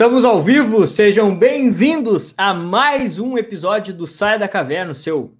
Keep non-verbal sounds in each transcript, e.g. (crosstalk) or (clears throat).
Estamos ao vivo, sejam bem-vindos a mais um episódio do Saia da Caverna, seu,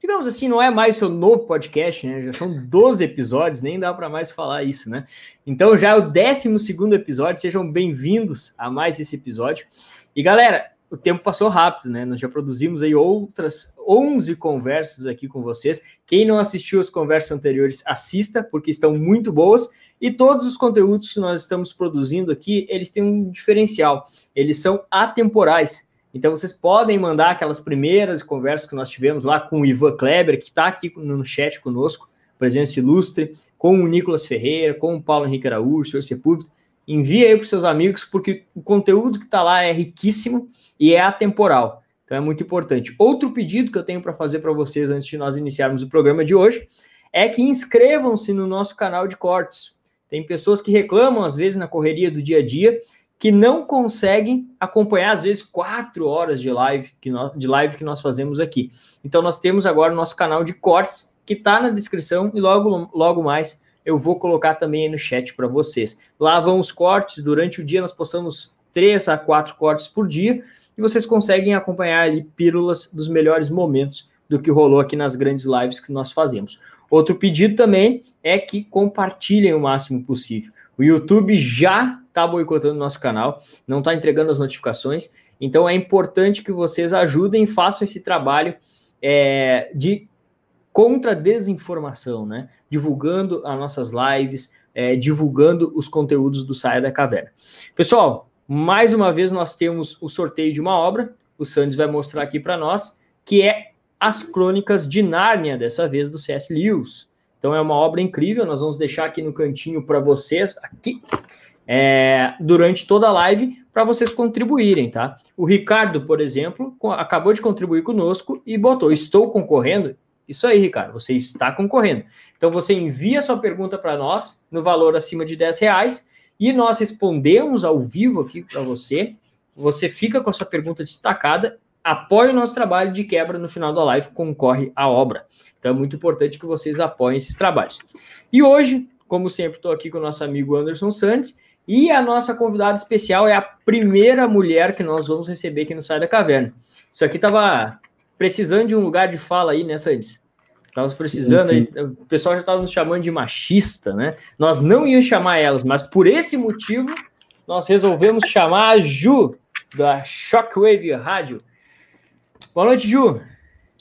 digamos assim, não é mais seu novo podcast, né? Já são 12 episódios, nem dá para mais falar isso, né? Então já é o 12 episódio, sejam bem-vindos a mais esse episódio. E galera, o tempo passou rápido, né? Nós já produzimos aí outras 11 conversas aqui com vocês. Quem não assistiu as conversas anteriores, assista, porque estão muito boas. E todos os conteúdos que nós estamos produzindo aqui, eles têm um diferencial. Eles são atemporais. Então vocês podem mandar aquelas primeiras conversas que nós tivemos lá com o Ivan Kleber, que está aqui no chat conosco, presença ilustre, com o Nicolas Ferreira, com o Paulo Henrique Araújo, o senhor Sepúlveda. Envie aí para os seus amigos, porque o conteúdo que está lá é riquíssimo e é atemporal. Então é muito importante. Outro pedido que eu tenho para fazer para vocês antes de nós iniciarmos o programa de hoje é que inscrevam-se no nosso canal de cortes. Tem pessoas que reclamam, às vezes, na correria do dia a dia, que não conseguem acompanhar, às vezes, quatro horas de live que nós, de live que nós fazemos aqui. Então, nós temos agora o nosso canal de cortes, que está na descrição, e logo, logo mais eu vou colocar também aí no chat para vocês. Lá vão os cortes, durante o dia nós postamos três a quatro cortes por dia, e vocês conseguem acompanhar ali pílulas dos melhores momentos do que rolou aqui nas grandes lives que nós fazemos. Outro pedido também é que compartilhem o máximo possível. O YouTube já está boicotando o nosso canal, não está entregando as notificações, então é importante que vocês ajudem e façam esse trabalho é, de contra desinformação, né? Divulgando as nossas lives, é, divulgando os conteúdos do Saia da Caverna. Pessoal, mais uma vez nós temos o sorteio de uma obra, o Sandes vai mostrar aqui para nós, que é As Crônicas de Nárnia, dessa vez do C.S. Lewis. Então é uma obra incrível, nós vamos deixar aqui no cantinho para vocês, aqui, é, durante toda a live, para vocês contribuírem, tá? O Ricardo, por exemplo, acabou de contribuir conosco e botou: Estou concorrendo. Isso aí, Ricardo, você está concorrendo. Então você envia sua pergunta para nós no valor acima de 10 reais e nós respondemos ao vivo aqui para você. Você fica com a sua pergunta destacada, apoia o nosso trabalho de quebra no final da live, concorre à obra. Então é muito importante que vocês apoiem esses trabalhos. E hoje, como sempre, estou aqui com o nosso amigo Anderson Santos e a nossa convidada especial é a primeira mulher que nós vamos receber aqui no Sai da Caverna. Isso aqui estava precisando de um lugar de fala aí, né, Santos? Estávamos precisando, sim, sim. O pessoal já estava nos chamando de machista, né? Nós não íamos chamar elas, mas por esse motivo, nós resolvemos chamar a Ju, da Shockwave Rádio. Boa noite, Ju.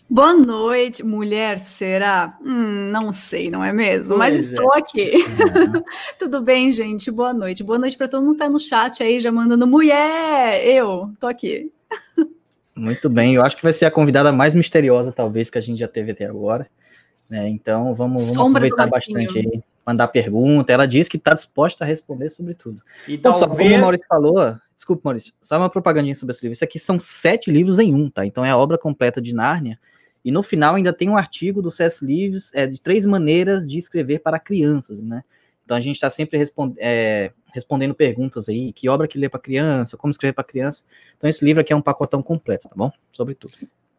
Boa noite, mulher, será? Hum, não sei, não é mesmo? Pois Mas estou é. aqui. Uhum. (laughs) Tudo bem, gente? Boa noite. Boa noite para todo mundo que está no chat aí, já mandando mulher. Eu tô aqui. (laughs) Muito bem, eu acho que vai ser a convidada mais misteriosa, talvez, que a gente já teve até agora. Né? Então vamos, vamos aproveitar bastante aí, mandar pergunta. Ela disse que está disposta a responder sobre tudo. E então, talvez... só como o Maurício falou, desculpa, Maurício, só uma propagandinha sobre esse livro. Isso aqui são sete livros em um, tá? Então é a obra completa de Nárnia. E no final ainda tem um artigo do C.S. Lewis é, de três maneiras de escrever para crianças, né? Então a gente está sempre respond, é, respondendo perguntas aí, que obra que lê para criança, como escrever para criança. Então esse livro aqui é um pacotão completo, tá bom? Sobre tudo.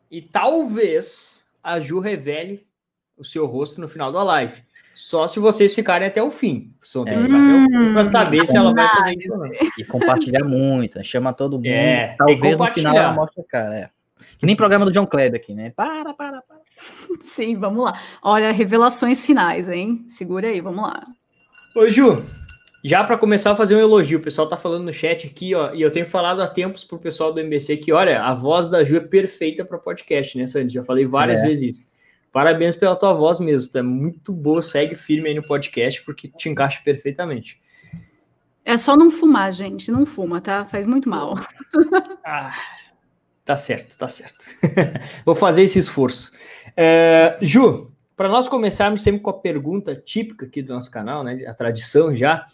E talvez a Ju revele o seu rosto no final da live. Só se vocês ficarem até o fim. Só tem hum, para saber se ela vai fazer isso ou não. E compartilhar muito, chama todo mundo. É, Talvez no final ela mostre a cara. É. Que nem programa do John Kleber aqui, né? Para, para, para. Sim, vamos lá. Olha, revelações finais, hein? Segura aí, vamos lá. Ô, Ju, já para começar a fazer um elogio, o pessoal tá falando no chat aqui, ó, e eu tenho falado há tempos pro pessoal do MBC que, olha, a voz da Ju é perfeita para podcast, né, Sandy? Já falei várias é. vezes isso. Parabéns pela tua voz mesmo, tu é muito boa, segue firme aí no podcast, porque te encaixa perfeitamente. É só não fumar, gente, não fuma, tá? Faz muito mal. (laughs) Ah, tá certo, tá certo. (laughs) Vou fazer esse esforço. É, Ju, para nós começarmos sempre com a pergunta típica aqui do nosso canal, né? A tradição já.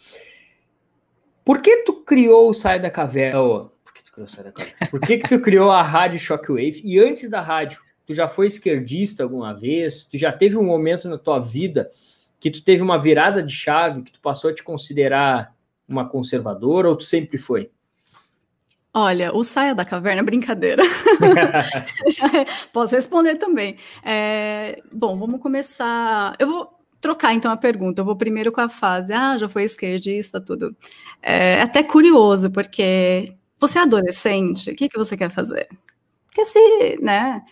Por que tu criou o Sai da Caverna? Por que tu criou o Sai da Caverna? Por que, que tu criou a Rádio Shockwave? E antes da rádio, Tu já foi esquerdista alguma vez? Tu já teve um momento na tua vida que tu teve uma virada de chave, que tu passou a te considerar uma conservadora ou tu sempre foi? Olha, o saia da caverna é (laughs) brincadeira. (laughs) Posso responder também. É, bom, vamos começar. Eu vou trocar então a pergunta. Eu vou primeiro com a fase. Ah, já foi esquerdista, tudo. É até curioso, porque você é adolescente, o que, que você quer fazer? Quer se, né,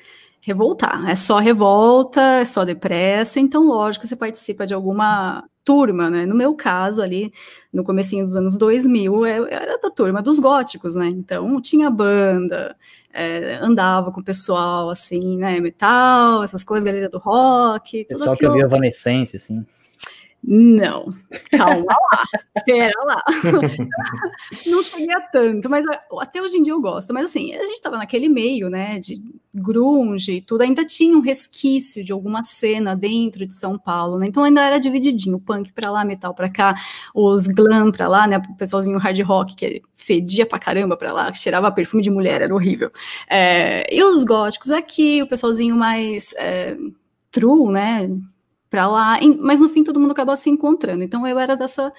revoltar. É só revolta, é só depresso, então, lógico, você participa de alguma turma, né? No meu caso, ali, no comecinho dos anos 2000, eu era da turma dos góticos, né? Então, tinha banda, é, andava com o pessoal, assim, né? Metal, essas coisas, galera do rock. Pessoal que ouvia Evanescence, assim. Não, calma lá, espera lá. (laughs) Não cheguei a tanto, mas até hoje em dia eu gosto. Mas assim, a gente estava naquele meio, né, de grunge e tudo, ainda tinha um resquício de alguma cena dentro de São Paulo, né? Então ainda era divididinho, punk para lá, metal para cá, os glam para lá, né, o pessoalzinho hard rock que fedia pra caramba para lá, cheirava perfume de mulher, era horrível. É, e os góticos aqui, o pessoalzinho mais é, true, né, para lá, mas no fim todo mundo acabou se encontrando. Então eu era dessa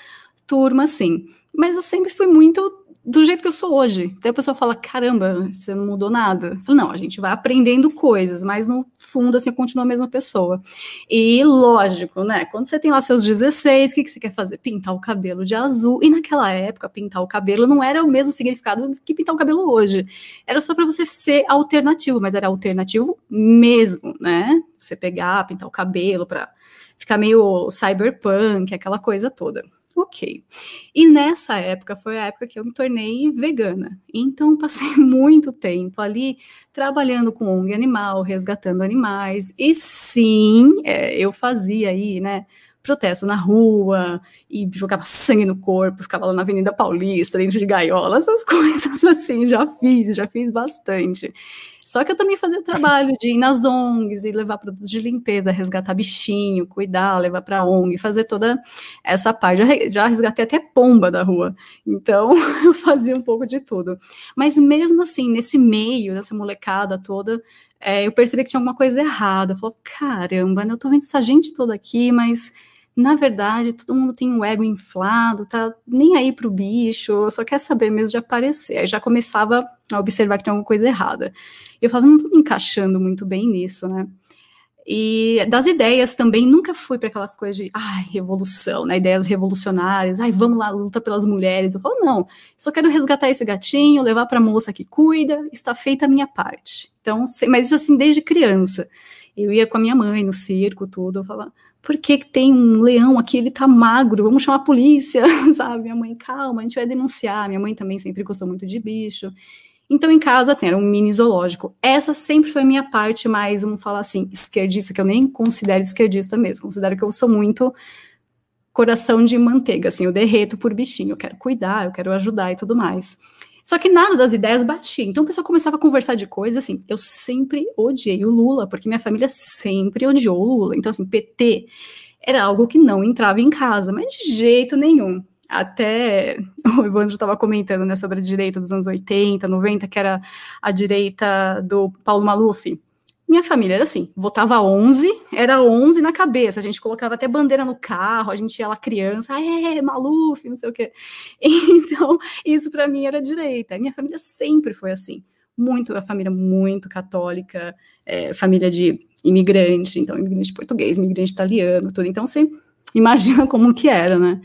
turma assim. Mas eu sempre fui muito do jeito que eu sou hoje. Daí a pessoa fala: caramba, você não mudou nada. Eu falo, não, a gente vai aprendendo coisas, mas no fundo, assim, eu continuo a mesma pessoa. E lógico, né? Quando você tem lá seus 16, o que, que você quer fazer? Pintar o cabelo de azul. E naquela época, pintar o cabelo não era o mesmo significado que pintar o cabelo hoje. Era só para você ser alternativo, mas era alternativo mesmo, né? Você pegar, pintar o cabelo para ficar meio cyberpunk, aquela coisa toda ok. E nessa época foi a época que eu me tornei vegana. Então passei (laughs) muito tempo ali trabalhando com ONG animal, resgatando animais. E sim, é, eu fazia aí, né? protesto na rua e jogava sangue no corpo, ficava lá na Avenida Paulista, dentro de gaiola, essas (laughs) coisas assim, já fiz, já fiz bastante. Só que eu também fazia o trabalho de ir nas ONGs e levar produtos de limpeza, resgatar bichinho, cuidar, levar para ONG, fazer toda essa parte. Já, resgatei até pomba da rua. Então, (laughs) eu fazia um pouco de tudo. Mas mesmo assim, nesse meio dessa molecada toda, é, eu percebi que tinha alguma coisa errada. Eu falei, caramba, né, eu tô vendo essa gente toda aqui, mas na verdade, todo mundo tem um ego inflado, tá nem aí pro bicho, só quer saber mesmo de aparecer. Aí já começava a observar que tinha alguma coisa errada. Eu falava, não tô me encaixando muito bem nisso, né? E das ideias também, nunca fui para aquelas coisas de, ai, revolução, né? Ideias revolucionárias, ai, vamos lá, luta pelas mulheres. Eu falo, não, só quero resgatar esse gatinho, levar para a moça que cuida, está feita a minha parte. Então, mas isso assim desde criança. Eu ia com a minha mãe no circo, tudo, eu falava, por que, que tem um leão aqui, ele tá magro, vamos chamar a polícia, (laughs) sabe? Minha mãe, calma, a gente vai denunciar. Minha mãe também sempre gostou muito de bicho. Então, em casa, assim, era um mini zoológico. Essa sempre foi a minha parte mais, vamos falar assim, esquerdista, que eu nem considero esquerdista mesmo. Considero que eu sou muito coração de manteiga, assim, eu derreto por bichinho, eu quero cuidar, eu quero ajudar e tudo mais. Só que nada das ideias batia. Então o pessoal começava a conversar de coisas assim. Eu sempre odiei o Lula, porque minha família sempre odiou o Lula. Então, assim, PT era algo que não entrava em casa, mas de jeito nenhum. Até (laughs) o Evandro estava comentando né, sobre a direita dos anos 80, 90, que era a direita do Paulo Maluf. Minha família era assim, votava 11, era 11 na cabeça, a gente colocava até bandeira no carro, a gente ia lá criança, ah, é, Maluf, não sei o quê. (laughs) Então, isso para mim era direita. Minha família sempre foi assim, muito, a família muito católica, é, família de imigrante, então imigrante português, imigrante italiano, tudo. Então, você imagina (laughs) como que era, né?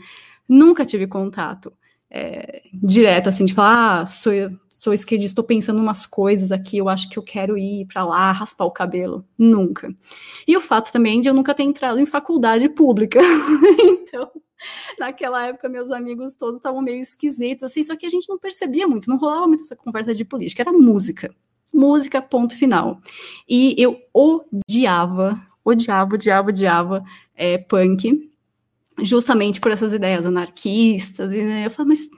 Nunca tive contato é, direto, assim, de falar, ah, sou, sou esquerdista, estou pensando umas coisas aqui, eu acho que eu quero ir para lá, raspar o cabelo. Nunca. E o fato também de eu nunca ter entrado em faculdade pública. (laughs) então, naquela época, meus amigos todos estavam meio esquisitos, assim, só que a gente não percebia muito, não rolava muito essa conversa de política, era música. Música, ponto final. E eu odiava, odiava, odiava, odiava é, punk justamente por essas ideias anarquistas, e né, eu falo, mas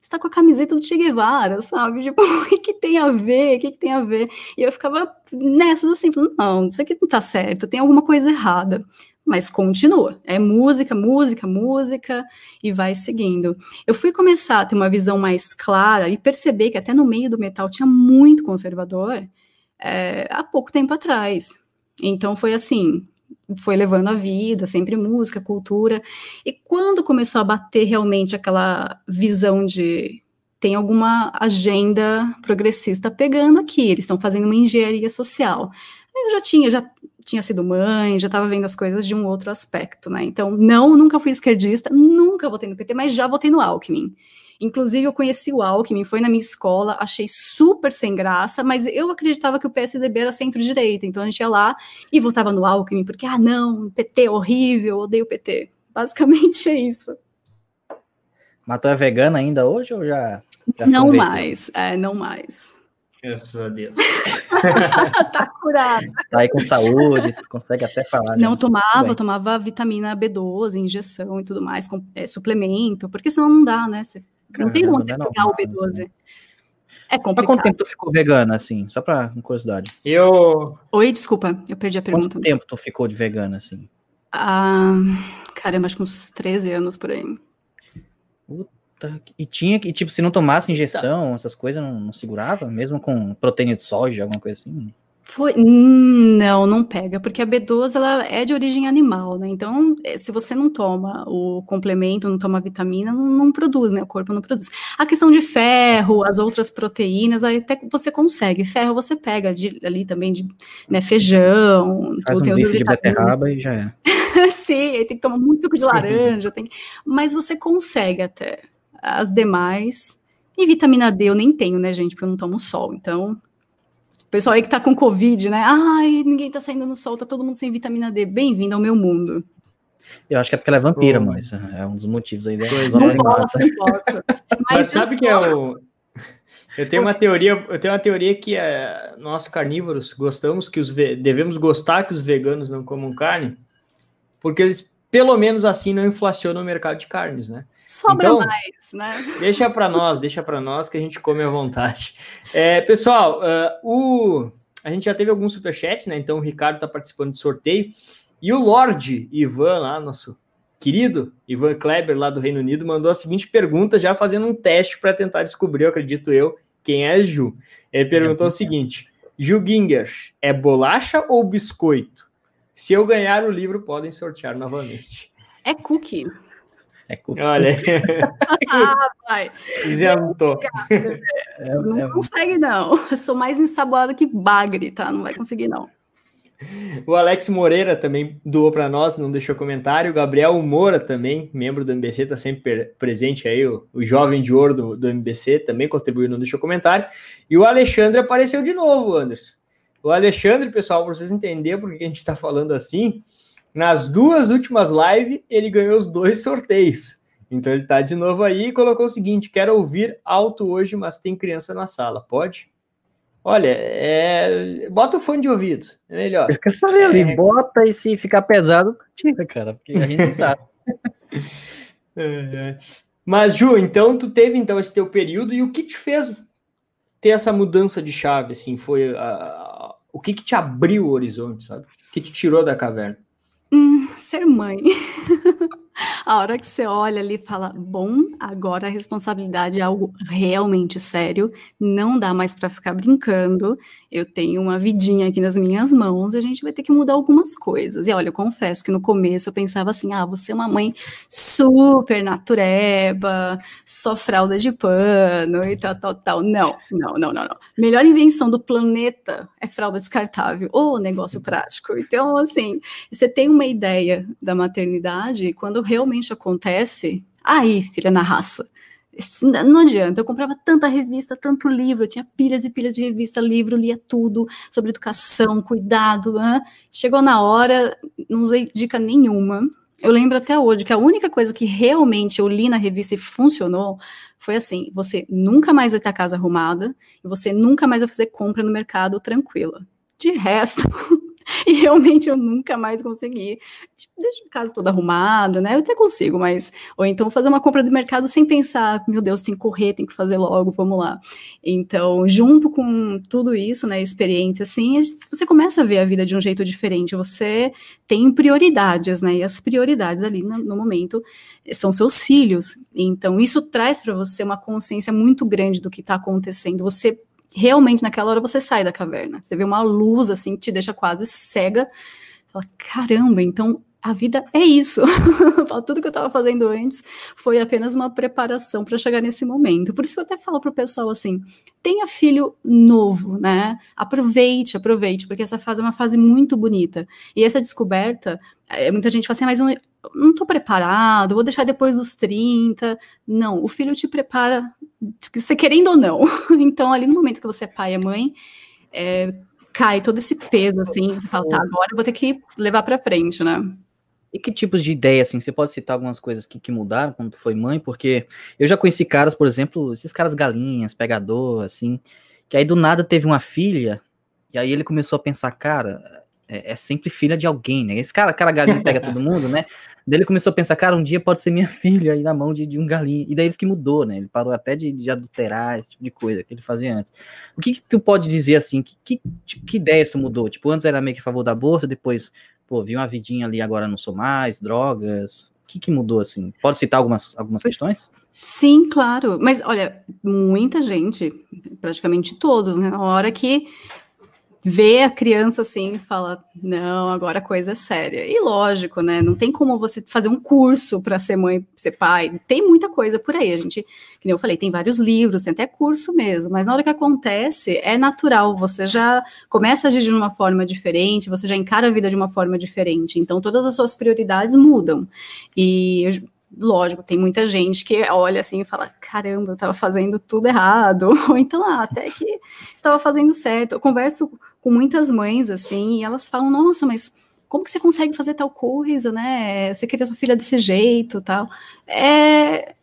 você tá com a camiseta do Che Guevara, sabe? Tipo, (laughs) o que, que tem a ver? O que, que tem a ver? E eu ficava nessas assim, falando, não, isso aqui não tá certo, tem alguma coisa errada. Mas continua, é música, música, música, e vai seguindo. Eu fui começar a ter uma visão mais clara e perceber que até no meio do metal tinha muito conservador é, há pouco tempo atrás. Então foi assim, foi levando a vida, sempre música, cultura. E quando começou a bater realmente aquela visão de tem alguma agenda progressista pegando aqui, eles estão fazendo uma engenharia social. Eu já tinha, já tinha sido mãe, já estava vendo as coisas de um outro aspecto, né? Então, não, nunca fui esquerdista, nunca votei no PT, mas já votei no Alckmin. Inclusive, eu conheci o Alckmin, foi na minha escola, achei super sem graça, mas eu acreditava que o PSDB era centro-direita, então a gente ia lá e votava no Alckmin, porque, ah, não, PT é horrível, odeio o PT. Basicamente é isso. Mas tu é vegana ainda hoje ou já? já não mais, é, não mais. Graças a Deus. (laughs) tá curado. Tá aí com saúde, consegue até falar. Não, né? tomava, tomava vitamina B12, injeção e tudo mais, com, é, suplemento, porque senão não dá, né? Você, não tem onde você pegar o B12. É complicado. Há quanto tempo tu ficou vegana, assim? Só pra curiosidade. Eu. Oi, desculpa, eu perdi a pergunta. Quanto tempo tu ficou de vegana, assim? Ah, caramba, acho que uns 13 anos por aí. Puta e tinha que, tipo, se não tomasse injeção, tá. essas coisas, não, não, segurava? Mesmo com proteína de soja, alguma coisa assim? Foi, não, não pega, porque a B12 ela é de origem animal, né? Então, é, se você não toma o complemento, não toma vitamina, não, não, produz, né? O corpo não produz. A questão de ferro, as outras proteínas, aí até você consegue. Ferro você pega de, ali também de né, feijão, Faz tudo, um bife de beterraba e já é. (laughs) Sim, aí tem que tomar muito suco de laranja, tem... mas você consegue até as demais. E vitamina D eu nem tenho, né, gente? Porque eu não tomo sol. Então, pessoal aí que tá com Covid, né? Ai, ninguém tá saindo no sol, tá todo mundo sem vitamina D. Bem-vindo ao meu mundo. Eu acho que é porque ela é vampira, oh. mas é um dos motivos aí. Não posso, não posso. (laughs) Mas, mas sabe que é o. Eu tenho uma teoria, eu tenho uma teoria que é, nós carnívoros gostamos que os devemos gostar que os veganos não comam carne, porque eles pelo menos assim não inflacionam o mercado de carnes, né? Sobra então, mais, né? Deixa para nós, deixa para nós que a gente come à vontade. (laughs) É, pessoal, uh, o, a gente já teve alguns superchats, né? Então o Ricardo está participando do sorteio. E o Lorde Ivan, lá, nosso querido Ivan Kleber, lá do Reino Unido, mandou a seguinte pergunta, já fazendo um teste para tentar descobrir, eu acredito eu, quem é Ju. Ele perguntou é o seguinte: Ju Ginger, é bolacha ou biscoito? Se eu ganhar o livro, podem sortear novamente. É cookie. É cookie. Olha. (laughs) ah, vai. Isentou. É, não é... consegue, não. Eu sou mais ensaboada que bagre, tá? Não vai conseguir, não. O Alex Moreira também doou para nós, não deixou comentário. O Gabriel Moura também, membro do MBC, está sempre presente aí. O, o jovem de ouro do, do MBC também contribuiu, não deixou comentário. E o Alexandre apareceu de novo, Anderson. O Alexandre, pessoal, para vocês entenderem por que a gente está falando assim, nas duas últimas lives, ele ganhou os dois sorteios. Então ele está de novo aí e colocou o seguinte: quero ouvir alto hoje, mas tem criança na sala. Pode? Olha, é... bota o fone de ouvido, é melhor. Eu falei é... ali, bota e se ficar pesado, tira, cara, porque a gente não (laughs) sabe. é. Mas, Ju, então tu teve então esse teu período e o que te fez ter essa mudança de chave, assim, foi a, o que que te abriu o horizonte, sabe? O que te tirou da caverna? Hum, ser mãe. (laughs) a hora que você olha ali e fala, bom, agora a responsabilidade é algo realmente sério, não dá mais para ficar brincando. Eu tenho uma vidinha aqui nas minhas mãos a gente vai ter que mudar algumas coisas. E olha, eu confesso que no começo eu pensava assim: ah, você é uma mãe super natureba, só fralda de pano e tal, tal, tal. Não, não, não, não, não. Melhor invenção do planeta é fralda descartável, ou negócio prático. Então, assim, você tem uma ideia da maternidade quando realmente acontece, aí, filha, na raça. Não adianta, eu comprava tanta revista, tanto livro, eu tinha pilhas e pilhas de revista, livro, lia tudo sobre educação, cuidado. Né? Chegou na hora, não usei dica nenhuma. Eu lembro até hoje que a única coisa que realmente eu li na revista e funcionou foi assim: você nunca mais vai ter a casa arrumada e você nunca mais vai fazer compra no mercado tranquila. De resto, (laughs) (laughs) E realmente eu nunca mais consegui. Tipo, deixa a casa toda arrumada, né? Eu até consigo, mas. Ou então fazer uma compra do mercado sem pensar, meu Deus, tem que correr, tem que fazer logo, vamos lá. Então, junto com tudo isso, né? Experiência, assim, você começa a ver a vida de um jeito diferente. Você tem prioridades, né? E as prioridades ali no, no momento são seus filhos. Então, isso traz para você uma consciência muito grande do que está acontecendo. Você realmente naquela hora você sai da caverna. Você vê uma luz assim que te deixa quase cega. Você fala, caramba, então a vida é isso. (laughs) Tudo que eu estava fazendo antes foi apenas uma preparação para chegar nesse momento. Por isso que eu até falo para o pessoal assim: tenha filho novo, né? Aproveite, aproveite, porque essa fase é uma fase muito bonita. E essa descoberta, é, muita gente fala assim, ah, mas não estou preparado, vou deixar depois dos 30. Não, o filho te prepara, você querendo ou não. (laughs) Então, ali no momento que você é pai e mãe, é, cai todo esse peso, assim, você fala, tá, agora eu vou ter que levar para frente, né? E que tipos de ideia, assim, você pode citar algumas coisas que, que mudaram quando tu foi mãe? Porque eu já conheci caras, por exemplo, esses caras galinhas, pegador, assim, que aí do nada teve uma filha, e aí ele começou a pensar, cara, é, é sempre filha de alguém, né? Esse cara, cara galinha pega todo (laughs) mundo, né? Daí ele começou a pensar, cara, um dia pode ser minha (laughs) filha aí na mão de, de um galinho. E daí ele que mudou, né? Ele parou até de, de, adulterar, esse tipo de coisa que ele fazia antes. O que, que tu pode dizer assim? Que, que, tipo, que ideia isso mudou? Tipo, antes era meio que a favor da bolsa, depois pô, vi uma vidinha ali, agora não sou mais, drogas. O que, que mudou, assim? Pode citar algumas, algumas questões? Sim, claro. Mas, olha, muita gente, praticamente todos, né? Na hora que vê a criança assim e fala: não, agora a coisa é séria. E lógico, né? Não tem como você fazer um curso para ser mãe, ser pai. Tem muita coisa por aí. A gente, que nem eu falei, tem vários livros, tem até curso mesmo. Mas na hora que acontece, é natural. Você já começa a agir de uma forma diferente, você já encara a vida de uma forma diferente. Então todas as suas prioridades mudam. E lógico, tem muita gente que olha assim e fala: caramba, eu estava fazendo tudo errado, (laughs) ou então, ah, até que estava fazendo certo. Eu converso com muitas mães, assim, e elas falam, nossa, mas como que você consegue fazer tal coisa, né? Você queria sua filha desse jeito, tal. É,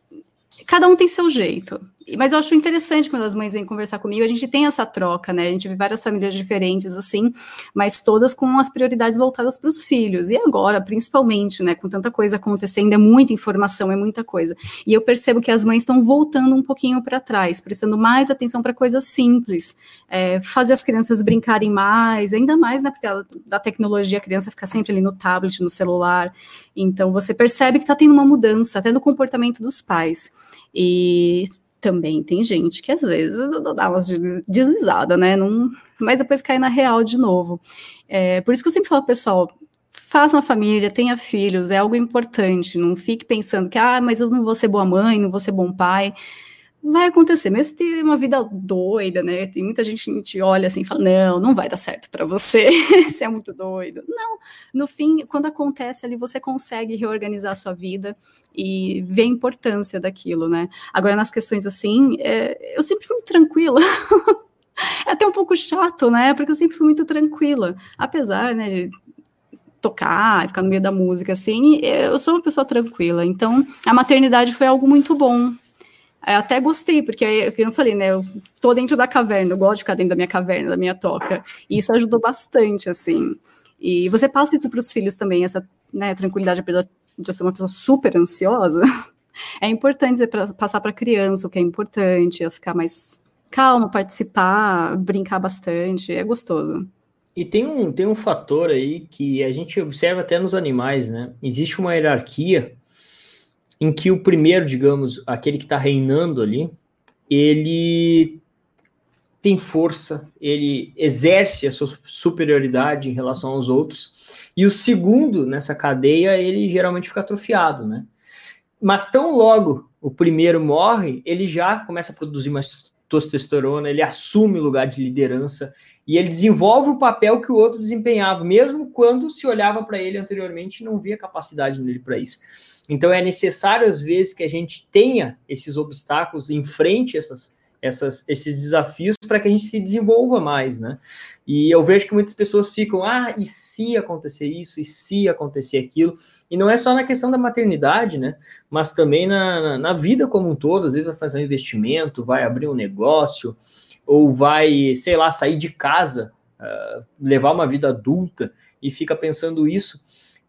cada um tem seu jeito. Mas eu acho interessante quando as mães vêm conversar comigo, a gente tem essa troca, né? A gente vê várias famílias diferentes, assim, mas todas com as prioridades voltadas para os filhos. E agora, principalmente, né, com tanta coisa acontecendo, é muita informação, é muita coisa. E eu percebo que as mães estão voltando um pouquinho para trás, prestando mais atenção para coisas simples, é, fazer as crianças brincarem mais, ainda mais, né, porque da tecnologia, a criança fica sempre ali no tablet, no celular. Então, você percebe que está tendo uma mudança, até no comportamento dos pais. E também tem gente que às vezes dá uma deslizada, né? Não, mas depois cai na real de novo. É, por isso que eu sempre falo, pessoal, faça uma família, tenha filhos, é algo importante. Não fique pensando que, ah, mas eu não vou ser boa mãe, não vou ser bom pai vai acontecer, mesmo tem uma vida doida, né? Tem muita gente que te olha assim e fala: não, não vai dar certo para você, (laughs) você é muito doido. Não, no fim, quando acontece ali, você consegue reorganizar a sua vida e ver a importância daquilo, né? Agora, nas questões assim, é, eu sempre fui muito tranquila. (laughs) é até um pouco chato, né? Porque eu sempre fui muito tranquila, apesar, né, de tocar, ficar no meio da música, assim, eu sou uma pessoa tranquila. Então, a maternidade foi algo muito bom eu até gostei, porque é eu falei, né? Eu tô dentro da caverna, eu gosto de ficar dentro da minha caverna, da minha toca. E isso ajudou bastante, assim. E você passa isso para os filhos também, essa né, tranquilidade de eu ser uma pessoa super ansiosa. (laughs) É importante passar para a criança o que é importante, ela ficar mais calma, participar, brincar bastante, é gostoso. E tem um, tem um fator aí que a gente observa até nos animais, né? Existe uma hierarquia em que o primeiro, digamos, aquele que está reinando ali, ele tem força, ele exerce a sua superioridade em relação aos outros, e o segundo nessa cadeia, ele geralmente fica atrofiado, né? Mas tão logo o primeiro morre, ele já começa a produzir mais testosterona, ele assume o lugar de liderança e ele desenvolve o papel que o outro desempenhava, mesmo quando se olhava para ele anteriormente e não via capacidade nele para isso. Então é necessário, às vezes, que a gente tenha esses obstáculos, enfrente essas, essas, esses desafios para que a gente se desenvolva mais, né? E eu vejo que muitas pessoas ficam, ah, e se acontecer isso, e se acontecer aquilo? E não é só na questão da maternidade, né? Mas também na, na, vida como um todo, às vezes vai fazer um investimento, vai abrir um negócio, ou vai, sei lá, sair de casa, uh, levar uma vida adulta e fica pensando isso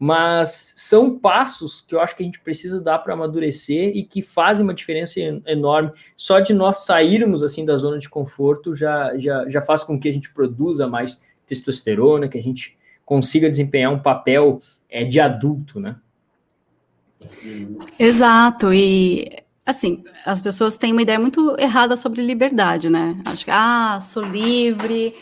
mas são passos que eu acho que a gente precisa dar para amadurecer e que fazem uma diferença enorme. Só de nós sairmos assim da zona de conforto já, já, já faz com que a gente produza mais testosterona, que a gente consiga desempenhar um papel é, de adulto, né? Exato, e assim, as pessoas têm uma ideia muito errada sobre liberdade, né? Acho que, ah, sou livre,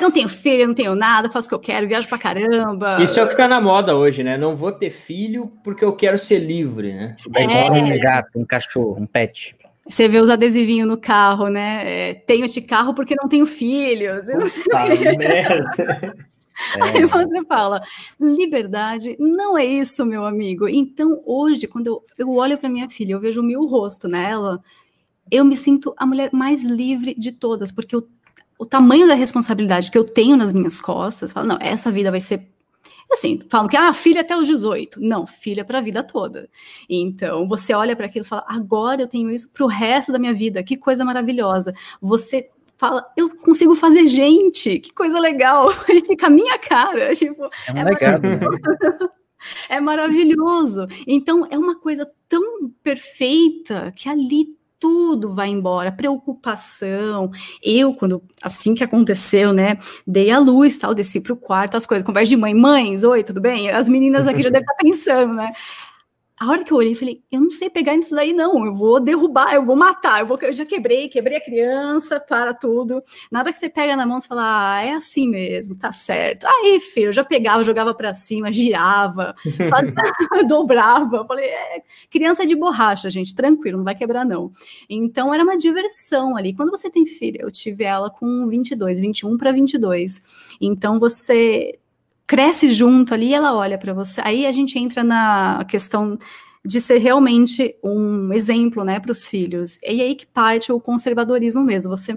não tenho filho, não tenho nada, faço o que eu quero, viajo pra caramba. Isso é o que tá na moda hoje, né? Não vou ter filho porque eu quero ser livre, né? É. Um gato, um cachorro, um pet. Você vê os adesivinhos no carro, né? É, tenho este carro porque não tenho filhos. Não sei merda. É. (laughs) Aí você fala, liberdade não é isso, meu amigo. Então, hoje, quando eu, eu olho para minha filha, eu vejo o meu rosto nela, eu me sinto a mulher mais livre de todas, porque o, o tamanho da responsabilidade que eu tenho nas minhas costas, falo, não, essa vida vai ser assim, falam que ah, filho até os 18. Não, filha para a vida toda. Então, você olha para aquilo e fala: "Agora eu tenho isso para o resto da minha vida. Que coisa maravilhosa". Você fala, eu consigo fazer gente, que coisa legal. (laughs) E fica a minha cara, tipo, é, é né? (laughs) é maravilhoso. Então, é uma coisa tão perfeita que ali tudo vai embora, preocupação. Eu, quando assim que aconteceu, né, dei a luz, tal, desci para o quarto, as coisas, conversa de mãe, mães, oi, tudo bem? As meninas aqui já devem estar pensando, né? A hora que eu olhei, falei, eu não sei pegar isso daí, não. Eu vou derrubar, eu vou matar, eu, vou, eu já quebrei, quebrei a criança, para tudo. Nada que você pega na mão, você fala, ah, é assim mesmo, tá certo. Aí, filho, eu já pegava, jogava para cima, girava, (laughs) fazia, (laughs) dobrava. falei, é, criança de borracha, gente, tranquilo, não vai quebrar, não. Então, era uma diversão ali. Quando você tem filha, eu tive ela com 22, 21 para 22. Então, você cresce junto ali, ela olha para você. Aí a gente entra na questão de ser realmente um exemplo, né, para os filhos. E aí que parte o conservadorismo mesmo. Você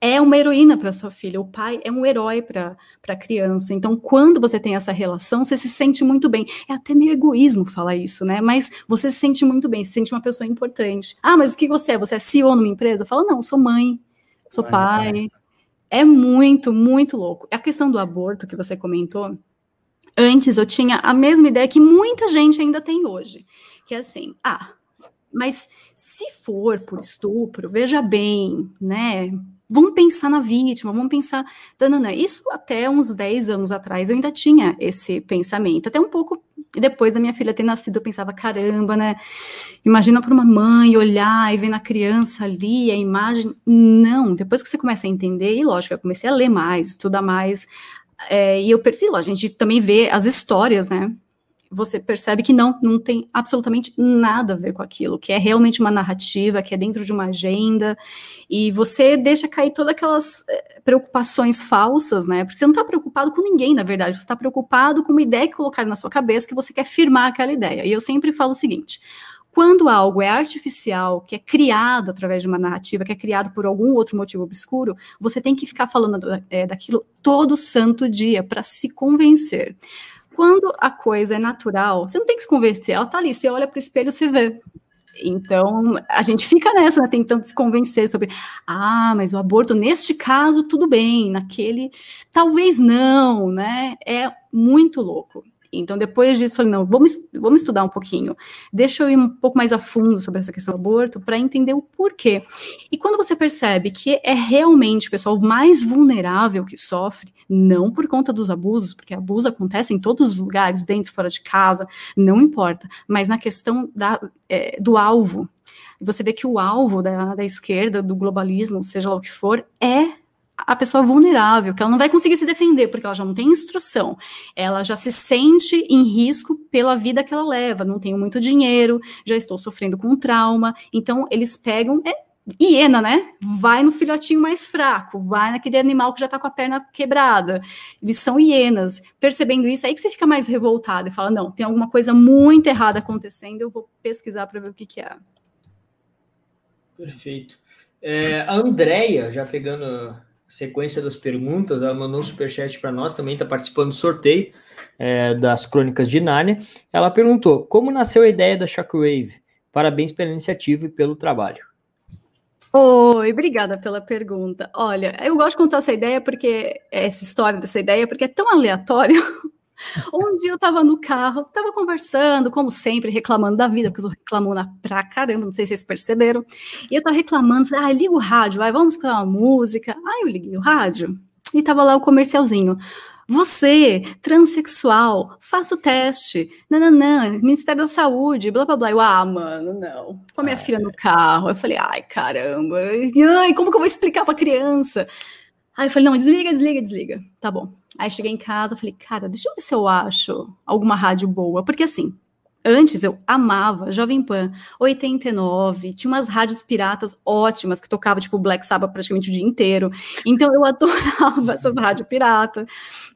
é uma heroína para sua filha, o pai é um herói para a criança. Então, quando você tem essa relação, você se sente muito bem. É até meio egoísmo falar isso, né? Mas você se sente muito bem, se sente uma pessoa importante. Ah, mas o que você é? Você é CEO numa empresa? Fala, não, sou mãe, sou pai, é muito, muito louco. A questão do aborto que você comentou, antes eu tinha a mesma ideia que muita gente ainda tem hoje, que é assim, ah, mas se for por estupro, veja bem, né? Vamos pensar na vítima, vamos pensar. Isso até uns 10 anos atrás eu ainda tinha esse pensamento. Até um pouco depois da minha filha ter nascido, eu pensava, caramba, né? Imagina para uma mãe olhar e ver na criança ali a imagem. Não, depois que você começa a entender, e lógico, eu comecei a ler mais, estudar mais, é, e eu percebi, a gente também vê as histórias, né? Você percebe que não, não tem absolutamente nada a ver com aquilo, que é realmente uma narrativa, que é dentro de uma agenda, e você deixa cair todas aquelas eh, preocupações falsas, né? Porque você não está preocupado com ninguém, na verdade, você está preocupado com uma ideia que colocaram na sua cabeça que você quer firmar aquela ideia. E eu sempre falo o seguinte: quando algo é artificial, que é criado através de uma narrativa, que é criado por algum outro motivo obscuro, você tem que ficar falando é, daquilo todo santo dia para se convencer. Quando a coisa é natural, você não tem que se convencer, ela tá ali, você olha para o espelho, você vê. Então, a gente fica nessa, né, tentando se convencer sobre, ah, mas o aborto, neste caso, tudo bem, naquele, talvez não, né? É muito louco. Então, depois disso, não, vamos, vamos estudar um pouquinho. Deixa eu ir um pouco mais a fundo sobre essa questão do aborto para entender o porquê. E quando você percebe que é realmente o pessoal mais vulnerável que sofre, não por conta dos abusos, porque abuso acontece em todos os lugares, dentro, fora de casa, não importa, mas na questão da, é, do alvo. Você vê que o alvo da, da esquerda, do globalismo, seja lá o que for, é a pessoa vulnerável, que ela não vai conseguir se defender, porque ela já não tem instrução, ela já se sente em risco pela vida que ela leva, não tenho muito dinheiro, já estou sofrendo com trauma, então eles pegam, é hiena, né? Vai no filhotinho mais fraco, vai naquele animal que já tá com a perna quebrada. Eles são hienas. Percebendo isso, aí que você fica mais revoltado e fala: não, tem alguma coisa muito errada acontecendo, eu vou pesquisar para ver o que, que é. Perfeito. É, a Andrea, já pegando sequência das perguntas, ela mandou um superchat para nós, também está participando do sorteio é, das Crônicas de Nárnia. Ela perguntou: como nasceu a ideia da Shockwave? Parabéns pela iniciativa e pelo trabalho. Oi, obrigada pela pergunta. Olha, eu gosto de contar essa ideia porque essa história dessa ideia porque é tão aleatório (laughs) Um dia eu estava no carro, estava conversando, como sempre, reclamando da vida, porque eu sou reclamona pra caramba, não sei se vocês perceberam. E eu estava reclamando, falei, ah, liga o rádio, vai, vamos escutar uma música. Aí eu liguei o rádio e tava lá o comercialzinho. Você, transexual, faça o teste. Nananã, Ministério da Saúde, blá blá blá. Eu, ah, mano, não. Com a minha ah, filha no carro. Eu falei, ai, caramba. Ai, como que eu vou explicar pra criança? Aí eu falei, não, desliga, desliga, desliga. Tá bom. Aí cheguei em casa, falei, cara, deixa eu ver se eu acho alguma rádio boa. Porque assim, Antes eu amava Jovem Pan 89, tinha umas rádios piratas ótimas que tocava tipo Black Sabbath praticamente o dia inteiro. Então eu (laughs) adorava essas rádios piratas.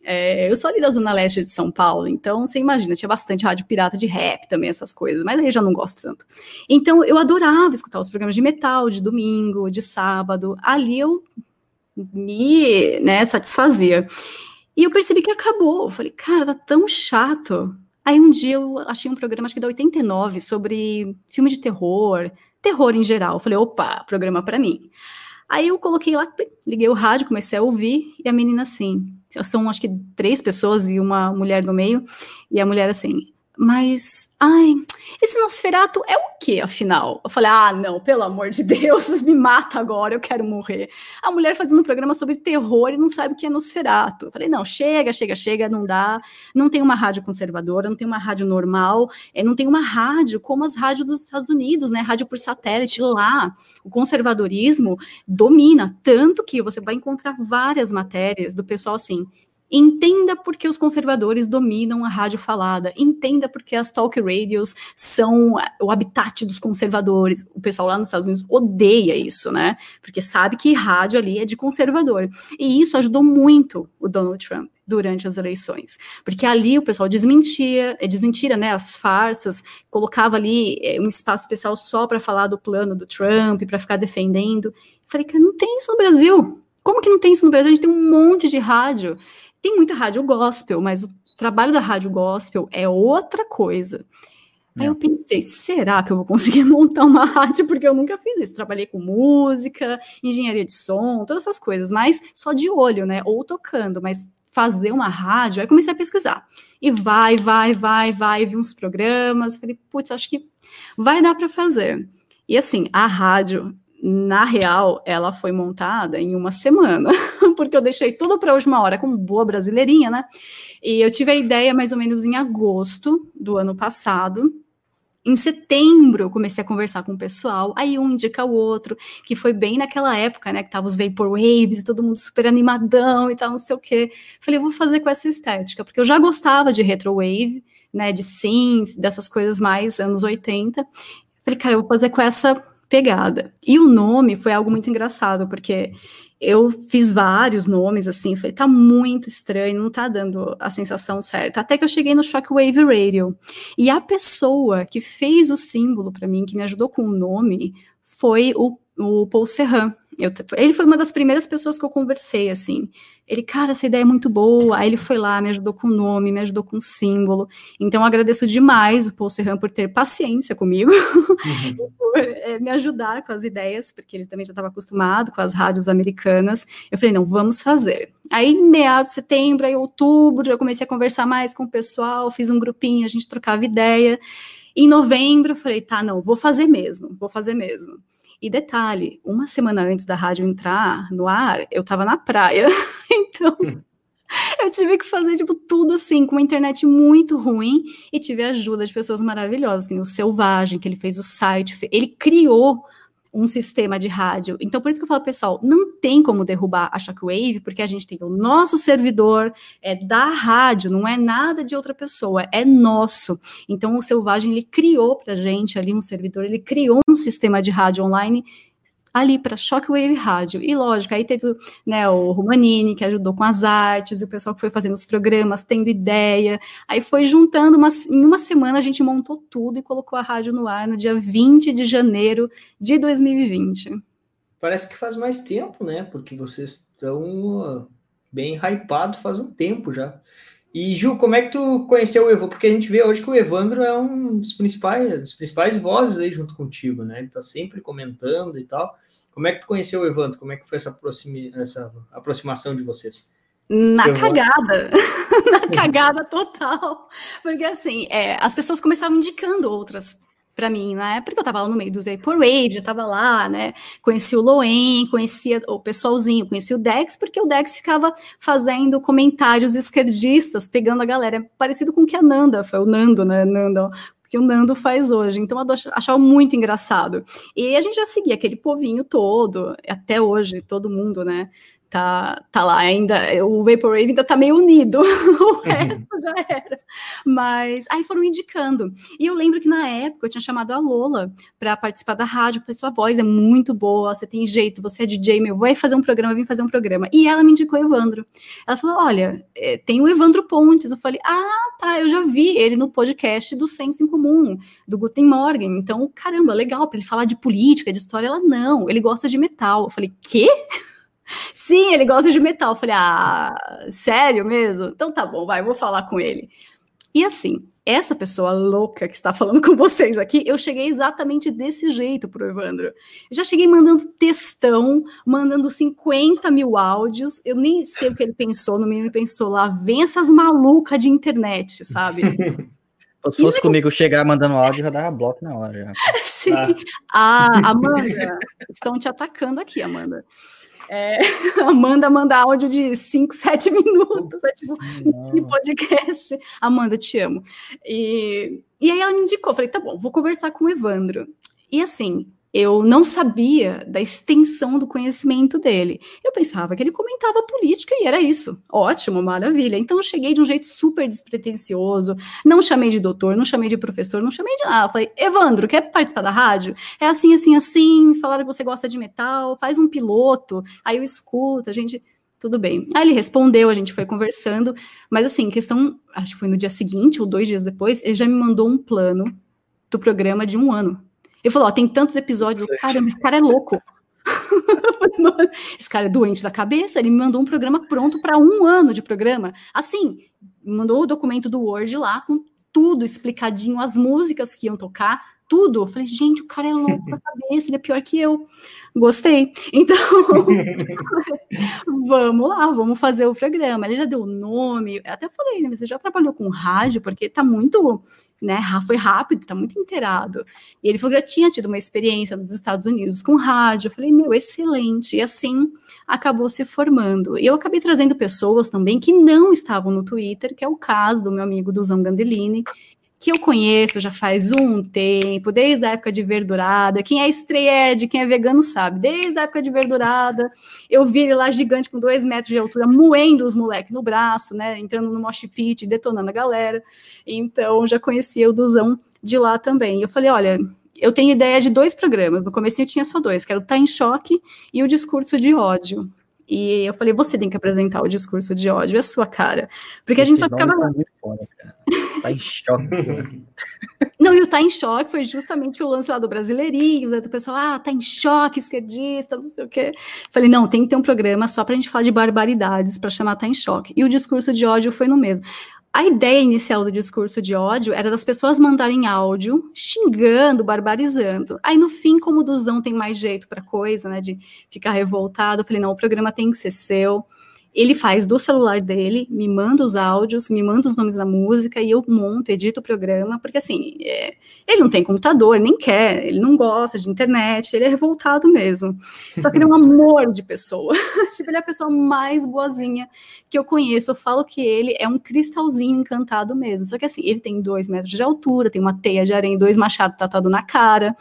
É, eu sou ali da Zona Leste de São Paulo, então você imagina, tinha bastante rádio pirata de rap também, essas coisas, mas aí eu já não gosto tanto. Então eu adorava escutar os programas de metal de domingo, de sábado. Ali eu me né, satisfazia. E eu percebi que acabou. Eu falei, cara, tá tão chato Aí um dia eu achei um programa, acho que da 89, sobre filme de terror, terror em geral. Eu falei, opa, programa para mim. Aí eu coloquei lá, liguei o rádio, comecei a ouvir, e a menina assim, são acho que três pessoas e uma mulher no meio, e a mulher assim, mas, ai, esse Nosferato é o que, afinal? Eu falei, ah, não, pelo amor de Deus, (laughs) me mata agora, eu quero morrer. A mulher fazendo um programa sobre terror e não sabe o que é Nosferato. Eu falei, não, chega, chega, chega, não dá. Não tem uma rádio conservadora, não tem uma rádio normal, é, não tem uma rádio como as rádios dos Estados Unidos, né? Rádio por satélite. Lá, o conservadorismo domina, tanto que você vai encontrar várias matérias do pessoal assim Entenda por que os conservadores dominam a rádio falada. Entenda por que as talk radios são o habitat dos conservadores. O pessoal lá nos Estados Unidos odeia isso, né? Porque sabe que rádio ali é de conservador. E isso ajudou muito o Donald Trump durante as eleições, porque ali o pessoal desmentia, é, desmentira, né, as farsas, colocava ali é, um espaço especial só para falar do plano do Trump, para ficar defendendo. falei, cara, não tem isso no Brasil. Como que não tem isso no Brasil? A gente tem um monte de rádio tem muita rádio gospel, mas o trabalho da rádio gospel é outra coisa. Aí eu é. pensei, será que eu vou conseguir (laughs) montar uma rádio? Porque eu nunca fiz isso. Trabalhei com música, engenharia de som, todas essas coisas, mas só de olho, né? Ou tocando, mas fazer uma rádio. Aí comecei a pesquisar. E vai, vai, vai, vai, vi uns programas. Falei, putz, acho que vai dar para fazer. E assim, a rádio na real, ela foi montada em uma semana, (laughs) porque eu deixei tudo para última hora, como boa brasileirinha, né? E eu tive a ideia mais ou menos em agosto do ano passado. Em setembro, eu comecei a conversar com o pessoal, aí um indica o outro, que foi bem naquela época, né, que tava os Vaporwaves e todo mundo super animadão e tal, não sei o quê. Falei, eu vou fazer com essa estética, porque eu já gostava de retrowave, né, de synth, dessas coisas mais anos 80. Falei, cara, eu vou fazer com essa pegada. E o nome foi algo muito engraçado, porque eu fiz vários nomes assim, falei, tá muito estranho, não tá dando a sensação certa. Até que eu cheguei no Shockwave Radio. E a pessoa que fez o símbolo para mim, que me ajudou com o nome, foi o, o Paul Serran. Eu, ele foi uma das primeiras pessoas que eu conversei, assim. Ele, cara, essa ideia é muito boa. Aí ele foi lá, me ajudou com o nome, me ajudou com o símbolo. Então, agradeço demais o Paul Serran por ter paciência comigo uhum. e (laughs) por é, me ajudar com as ideias, porque ele também já estava acostumado com as rádios americanas. Eu falei, não, vamos fazer. Aí, em meados de setembro, aí outubro, já comecei a conversar mais com o pessoal, fiz um grupinho, a gente trocava ideia. Em novembro, eu falei, tá, não, vou fazer mesmo, vou fazer mesmo. E detalhe, uma semana antes da rádio entrar no ar, eu tava na praia. (laughs) então, eu tive que fazer, tipo, tudo assim, com uma internet muito ruim, e tive a ajuda de pessoas maravilhosas, como o Selvagem, que ele fez o site, ele criou um sistema de rádio. Então, por isso que eu falo, pessoal, não tem como derrubar a Shockwave, porque a gente tem o nosso servidor, é da rádio, não é nada de outra pessoa, é nosso. Então, o Selvagem, ele criou para gente ali um servidor, ele criou um sistema de rádio online ali para Shockwave Rádio. E lógico, aí teve né, o Romanini, que ajudou com as artes, o pessoal que foi fazendo os programas, tendo ideia. Aí foi juntando, uma, em uma semana a gente montou tudo e colocou a rádio no ar no dia 20 de janeiro de 2020. Parece que faz mais tempo, né? Porque vocês estão bem hypados faz um tempo já. E Ju, como é que tu conheceu o Evandro? Porque a gente vê hoje que o Evandro é um dos principais, das principais vozes aí junto contigo, né? Ele tá sempre comentando e tal. Como é que tu conheceu o Evandro? Como é que foi essa, essa aproximação de vocês? Na cagada, (laughs) na cagada total. Porque assim, é, as pessoas começavam indicando outras para mim, né? Porque eu tava lá no meio dos Vaporwave, já tava lá, né? Conheci o Loen, conhecia o pessoalzinho, conheci o Dex, porque o Dex ficava fazendo comentários esquerdistas, pegando a galera, parecido com o que a Nanda, foi o Nando, né? Nando, que o Nando faz hoje. Então eu achava muito engraçado. E a gente já seguia aquele povinho todo, até hoje, todo mundo, né? Tá, tá lá ainda, o Vaporwave ainda tá meio unido, (laughs) o resto já era. Mas aí foram indicando. E eu lembro que na época eu tinha chamado a Lola para participar da rádio, falei, sua voz é muito boa, você tem jeito, você é DJ, meu, vai fazer um programa, vim fazer um programa. E ela me indicou o Evandro. Ela falou, olha, é, tem o Evandro Pontes. Eu falei, ah, tá, eu já vi ele no podcast do Senso em Comum, do Guten Morgen. Então, caramba, legal, para ele falar de política, de história. Ela, não, ele gosta de metal. Eu falei, quê? Sim, ele gosta de metal. Eu falei, ah, sério mesmo? Então tá bom, vai, vou falar com ele. E assim, essa pessoa louca que está falando com vocês aqui, eu cheguei exatamente desse jeito pro Evandro. Já cheguei mandando textão, mandando 50 mil áudios. Eu nem sei o que ele pensou, no mínimo ele pensou lá, vem essas malucas de internet, sabe? (laughs) Se fosse e comigo chegar mandando áudio, já dava bloco na hora. Já. (laughs) Sim. Ah. ah, Amanda, estão te atacando aqui, Amanda. É, (laughs) Amanda manda áudio de 5, 7 minutos, é tipo um (laughs) podcast. Amanda, te amo. E, e aí ela me indicou, falei, tá bom, vou conversar com o Evandro. E assim, eu não sabia da extensão do conhecimento dele. Eu pensava que ele comentava política e era isso. Ótimo, maravilha. Então eu cheguei de um jeito super despretensioso, não chamei de doutor, não chamei de professor, não chamei de nada. Falei, Evandro, quer participar da rádio? É assim, assim, assim, falaram que você gosta de metal, faz um piloto, aí eu escuto, a gente tudo bem. Aí ele respondeu, a gente foi conversando, mas assim, questão, acho que foi no dia seguinte ou dois dias depois, ele já me mandou um plano do programa de um ano. Ele falou: ó, tem tantos episódios. Caramba, esse cara é louco. (laughs) esse cara é doente da cabeça. Ele me mandou um programa pronto para um ano de programa. Assim, mandou o documento do Word lá com tudo explicadinho, as músicas que iam tocar, tudo. Eu falei, gente, o cara é louco da cabeça, ele é pior que eu. Gostei. (laughs) Então, (laughs) vamos lá, vamos fazer o programa. Ele já deu o nome. Eu até falei, né? Você já trabalhou com rádio, porque tá muito, né? Foi rápido, tá muito inteirado. E ele falou que já tinha tido uma experiência nos Estados Unidos com rádio. Eu falei, meu, excelente. E assim acabou se formando. E eu acabei trazendo pessoas também que não estavam no Twitter, que é o caso do meu amigo Duzão Gandelini, que eu conheço já faz um tempo, desde a época de verdurada. Quem é estreed, quem é vegano sabe, desde a época de verdurada, eu vi ele lá gigante com dois metros de altura, moendo os moleques no braço, né? Entrando no mosh pit, detonando a galera. Então já conhecia o Duzão de lá também. Eu falei, olha, eu tenho ideia de dois programas. No começo eu tinha só dois, que era o Tá em Choque e o Discurso de Ódio. E eu falei, você tem que apresentar o discurso de ódio, é a sua cara. Porque a gente só ficava. Lá. Fora, tá em choque. (laughs) Não, e o tá em choque foi justamente o lance lá do Brasileirinhos, né, do pessoal, ah, tá em choque, esquerdista, não sei o quê. Falei, não, tem que ter um programa só pra gente falar de barbaridades, para chamar tá em choque. E o discurso de ódio foi no mesmo. A ideia inicial do discurso de ódio era das pessoas mandarem áudio xingando, barbarizando. Aí no fim, como o Duzão tem mais jeito para coisa, né, de ficar revoltado, eu falei: não, o programa tem que ser seu ele faz do celular dele, me manda os áudios, me manda os nomes da música e eu monto, edito o programa, porque assim, é, ele não tem computador, nem quer, ele não gosta de internet, ele é revoltado mesmo. Só que ele é um (laughs) amor de pessoa. (laughs) tipo, ele é a pessoa mais boazinha que eu conheço. Eu falo que ele é um cristalzinho encantado mesmo. Só que assim, ele tem dois metros de altura, tem uma teia de areia, dois machados tatuados na cara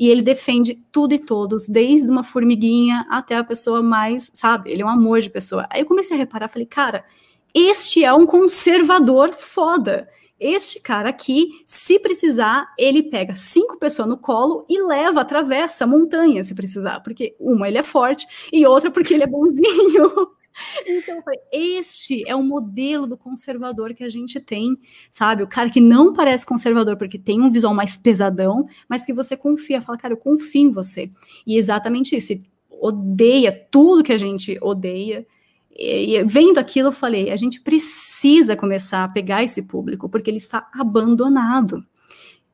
e ele defende tudo e todos, desde uma formiguinha até a pessoa mais, sabe? Ele é um amor de pessoa. Aí eu comecei a reparar, falei, cara, este é um conservador foda. Este cara aqui, se precisar, ele pega cinco pessoas no colo e leva, atravessa a montanha, se precisar. Porque uma, ele é forte, e outra, porque ele é bonzinho. (laughs) Então, este é o modelo do conservador que a gente tem, sabe? O cara que não parece conservador porque tem um visual mais pesadão, mas que você confia, fala, cara, eu confio em você. E exatamente isso, odeia tudo que a gente odeia. E, e vendo aquilo, eu falei, a gente precisa começar a pegar esse público, porque ele está abandonado.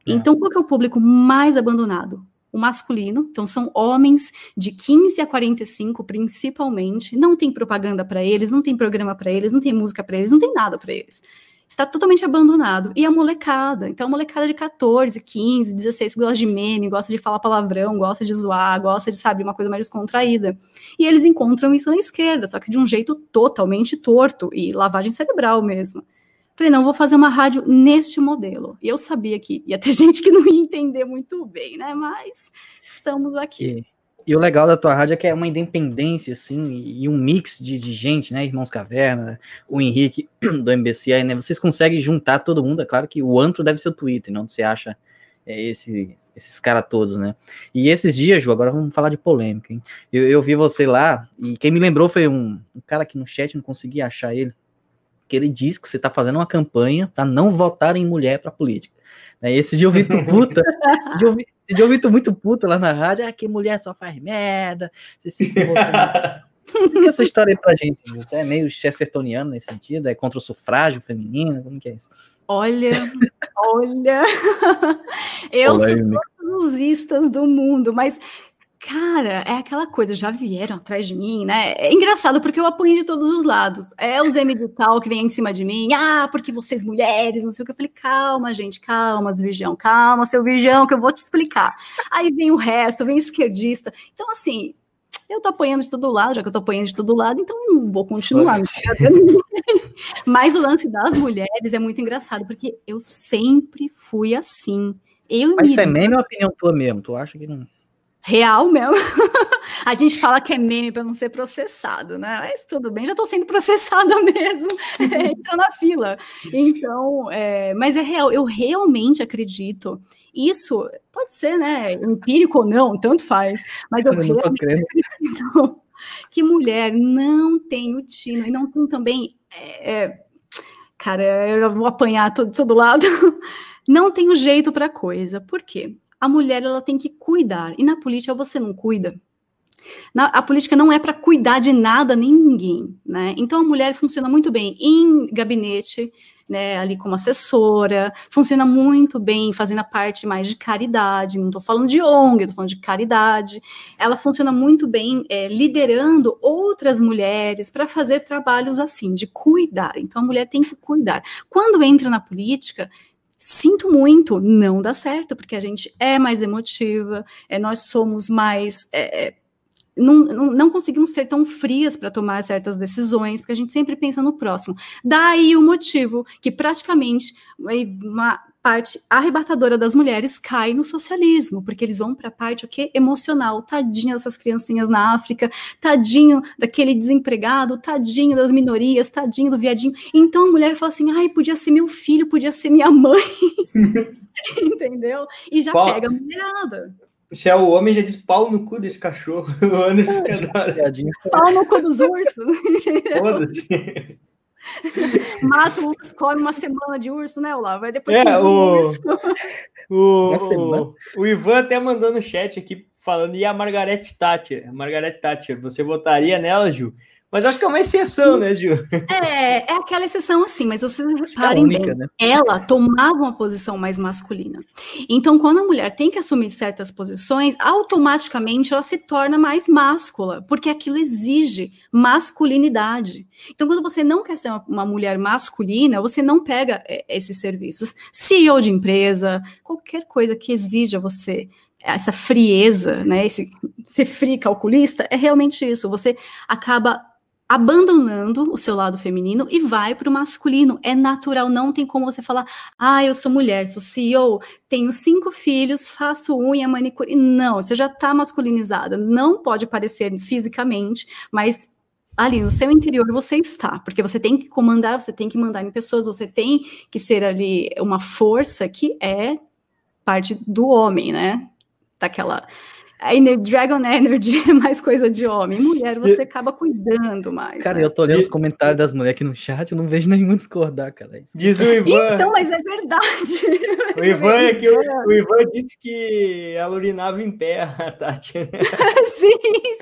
É. Então, qual é o público mais abandonado? O masculino, então são homens de 15 a 45 principalmente, não tem propaganda para eles, não tem programa para eles, não tem música para eles, não tem nada para eles. Tá totalmente abandonado. E a molecada, então a molecada de 14, 15, 16 que gosta de meme, gosta de falar palavrão, gosta de zoar, gosta de, sabe, uma coisa mais descontraída. E eles encontram isso na esquerda, só que de um jeito totalmente torto e lavagem cerebral mesmo. Falei, não, vou fazer uma rádio neste modelo. E eu sabia que ia ter (laughs) gente que não ia entender muito bem, né? Mas estamos aqui. E o legal da tua rádio é que é uma independência, assim, e um mix de, de gente, né? Irmãos Caverna, o Henrique (clears throat) do MBCI, né? Vocês conseguem juntar todo mundo. É claro que o antro deve ser o Twitter, não você acha é, esse, esses caras todos, né? E esses dias, Ju, agora vamos falar de polêmica, hein? Eu, eu vi você lá, e quem me lembrou foi um, um cara aqui no chat, não consegui achar ele, que ele diz que você tá fazendo uma campanha para não votar em mulher para política. Né? Esse dia eu vi tu puta, esse dia eu vi, esse dia eu vi tu muito puta lá na rádio, ah, que mulher só faz merda, você se Conta (laughs) essa história aí pra gente. Você é meio chestertoniano nesse sentido? É contra o sufrágio feminino? Como que é isso? Olha, olha, (laughs) eu sou todos os istas do mundo, mas Cara, é aquela coisa, já vieram atrás de mim, né? É engraçado porque eu apoio de todos os lados. É os M do tal que vem em cima de mim, ah, porque vocês mulheres, não sei o que. Eu falei, calma, gente, calma, virgão, calma, seu virgão, que eu vou te explicar. Aí vem o resto, vem esquerdista. Então, assim, eu tô apoiando de todo lado, já que eu tô apoiando de todo lado, então eu não vou continuar. (laughs) Mas o lance das mulheres é muito engraçado, porque eu sempre fui assim. Eu Mas isso é meme ou opinião tua mesmo? Tu acha que não? Real mesmo. (laughs) a gente fala que é meme para não ser processado, né? Mas tudo bem, já estou sendo (laughs) processada mesmo, é, na fila. Então, é, mas é real, eu realmente acredito. Isso pode ser, né? Empírico ou não, tanto faz, mas eu, eu realmente acredito (laughs) que mulher não tem o tino e não tem também. É, é cara, eu já vou apanhar todo, todo lado. Não tem o jeito para coisa. Por quê? A mulher ela tem que cuidar. E na política você não cuida. Na, a política não é para cuidar de nada nem ninguém, né? Então a mulher funciona muito bem em gabinete, né, ali como assessora, funciona muito bem fazendo a parte mais de caridade, não estou falando de ONG, estou falando de caridade. Ela funciona muito bem é, liderando outras mulheres para fazer trabalhos assim, de cuidar. Então a mulher tem que cuidar. Quando entra na política, Sinto muito, não dá certo, porque a gente é mais emotiva, é, nós somos mais. É, é não, não, não, conseguimos ser tão frias para tomar certas decisões, porque a gente sempre pensa no próximo. Daí o motivo que praticamente uma, parte arrebatadora das mulheres cai no socialismo, porque eles vão para a parte o que emocional, tadinha dessas criancinhas na África, tadinho daquele desempregado, tadinho das minorias, tadinho do viadinho. Então a mulher fala assim: "Ai, podia ser meu filho, podia ser minha mãe". (laughs) Entendeu? E já Pau, pega a mulherada. Se é o homem, já diz pau no cu desse cachorro. (laughs) O Anderson Pau no cu dos ursos. Foda-se. (laughs) Mata o urso, come uma semana de urso, né, Olavo? Vai depois é, o... Urso. (laughs) O, o, o, Ivan até mandou no chat aqui falando, e a Margarete Thatcher? Margarete Thatcher, você votaria nela, Ju? Mas acho que é uma exceção, né, Ju? É, é aquela exceção assim, mas vocês é reparem é única, bem, né? ela tomava uma posição mais masculina. Então, quando a mulher tem que assumir certas posições, automaticamente ela se torna mais máscula, porque aquilo exige masculinidade. Então, quando você não quer ser uma, uma mulher masculina, você não pega é, esses serviços. CEO de empresa, qualquer coisa que exija você essa frieza, né, esse ser frio calculista, é realmente isso. Você acaba abandonando o seu lado feminino e vai para o masculino. É natural, não tem como você falar, ah, eu sou mulher, sou CEO, tenho cinco filhos, faço unha, manicure. Não, você já está masculinizada. Não pode parecer fisicamente, mas ali no seu interior você está, porque você tem que comandar, você tem que mandar em pessoas, você tem que ser ali uma força que é parte do homem, né? Daquela a Dragon Energy é mais coisa de homem. Mulher, você acaba cuidando mais. Cara, né? eu tô olhando os comentários das mulheres aqui no chat, eu não vejo nenhum discordar, cara. Diz o Ivan. Então, mas é verdade. O Ivan é que o, o, Ivan disse que ela urinava em pé, a (laughs) Tati. Né? (laughs) sim,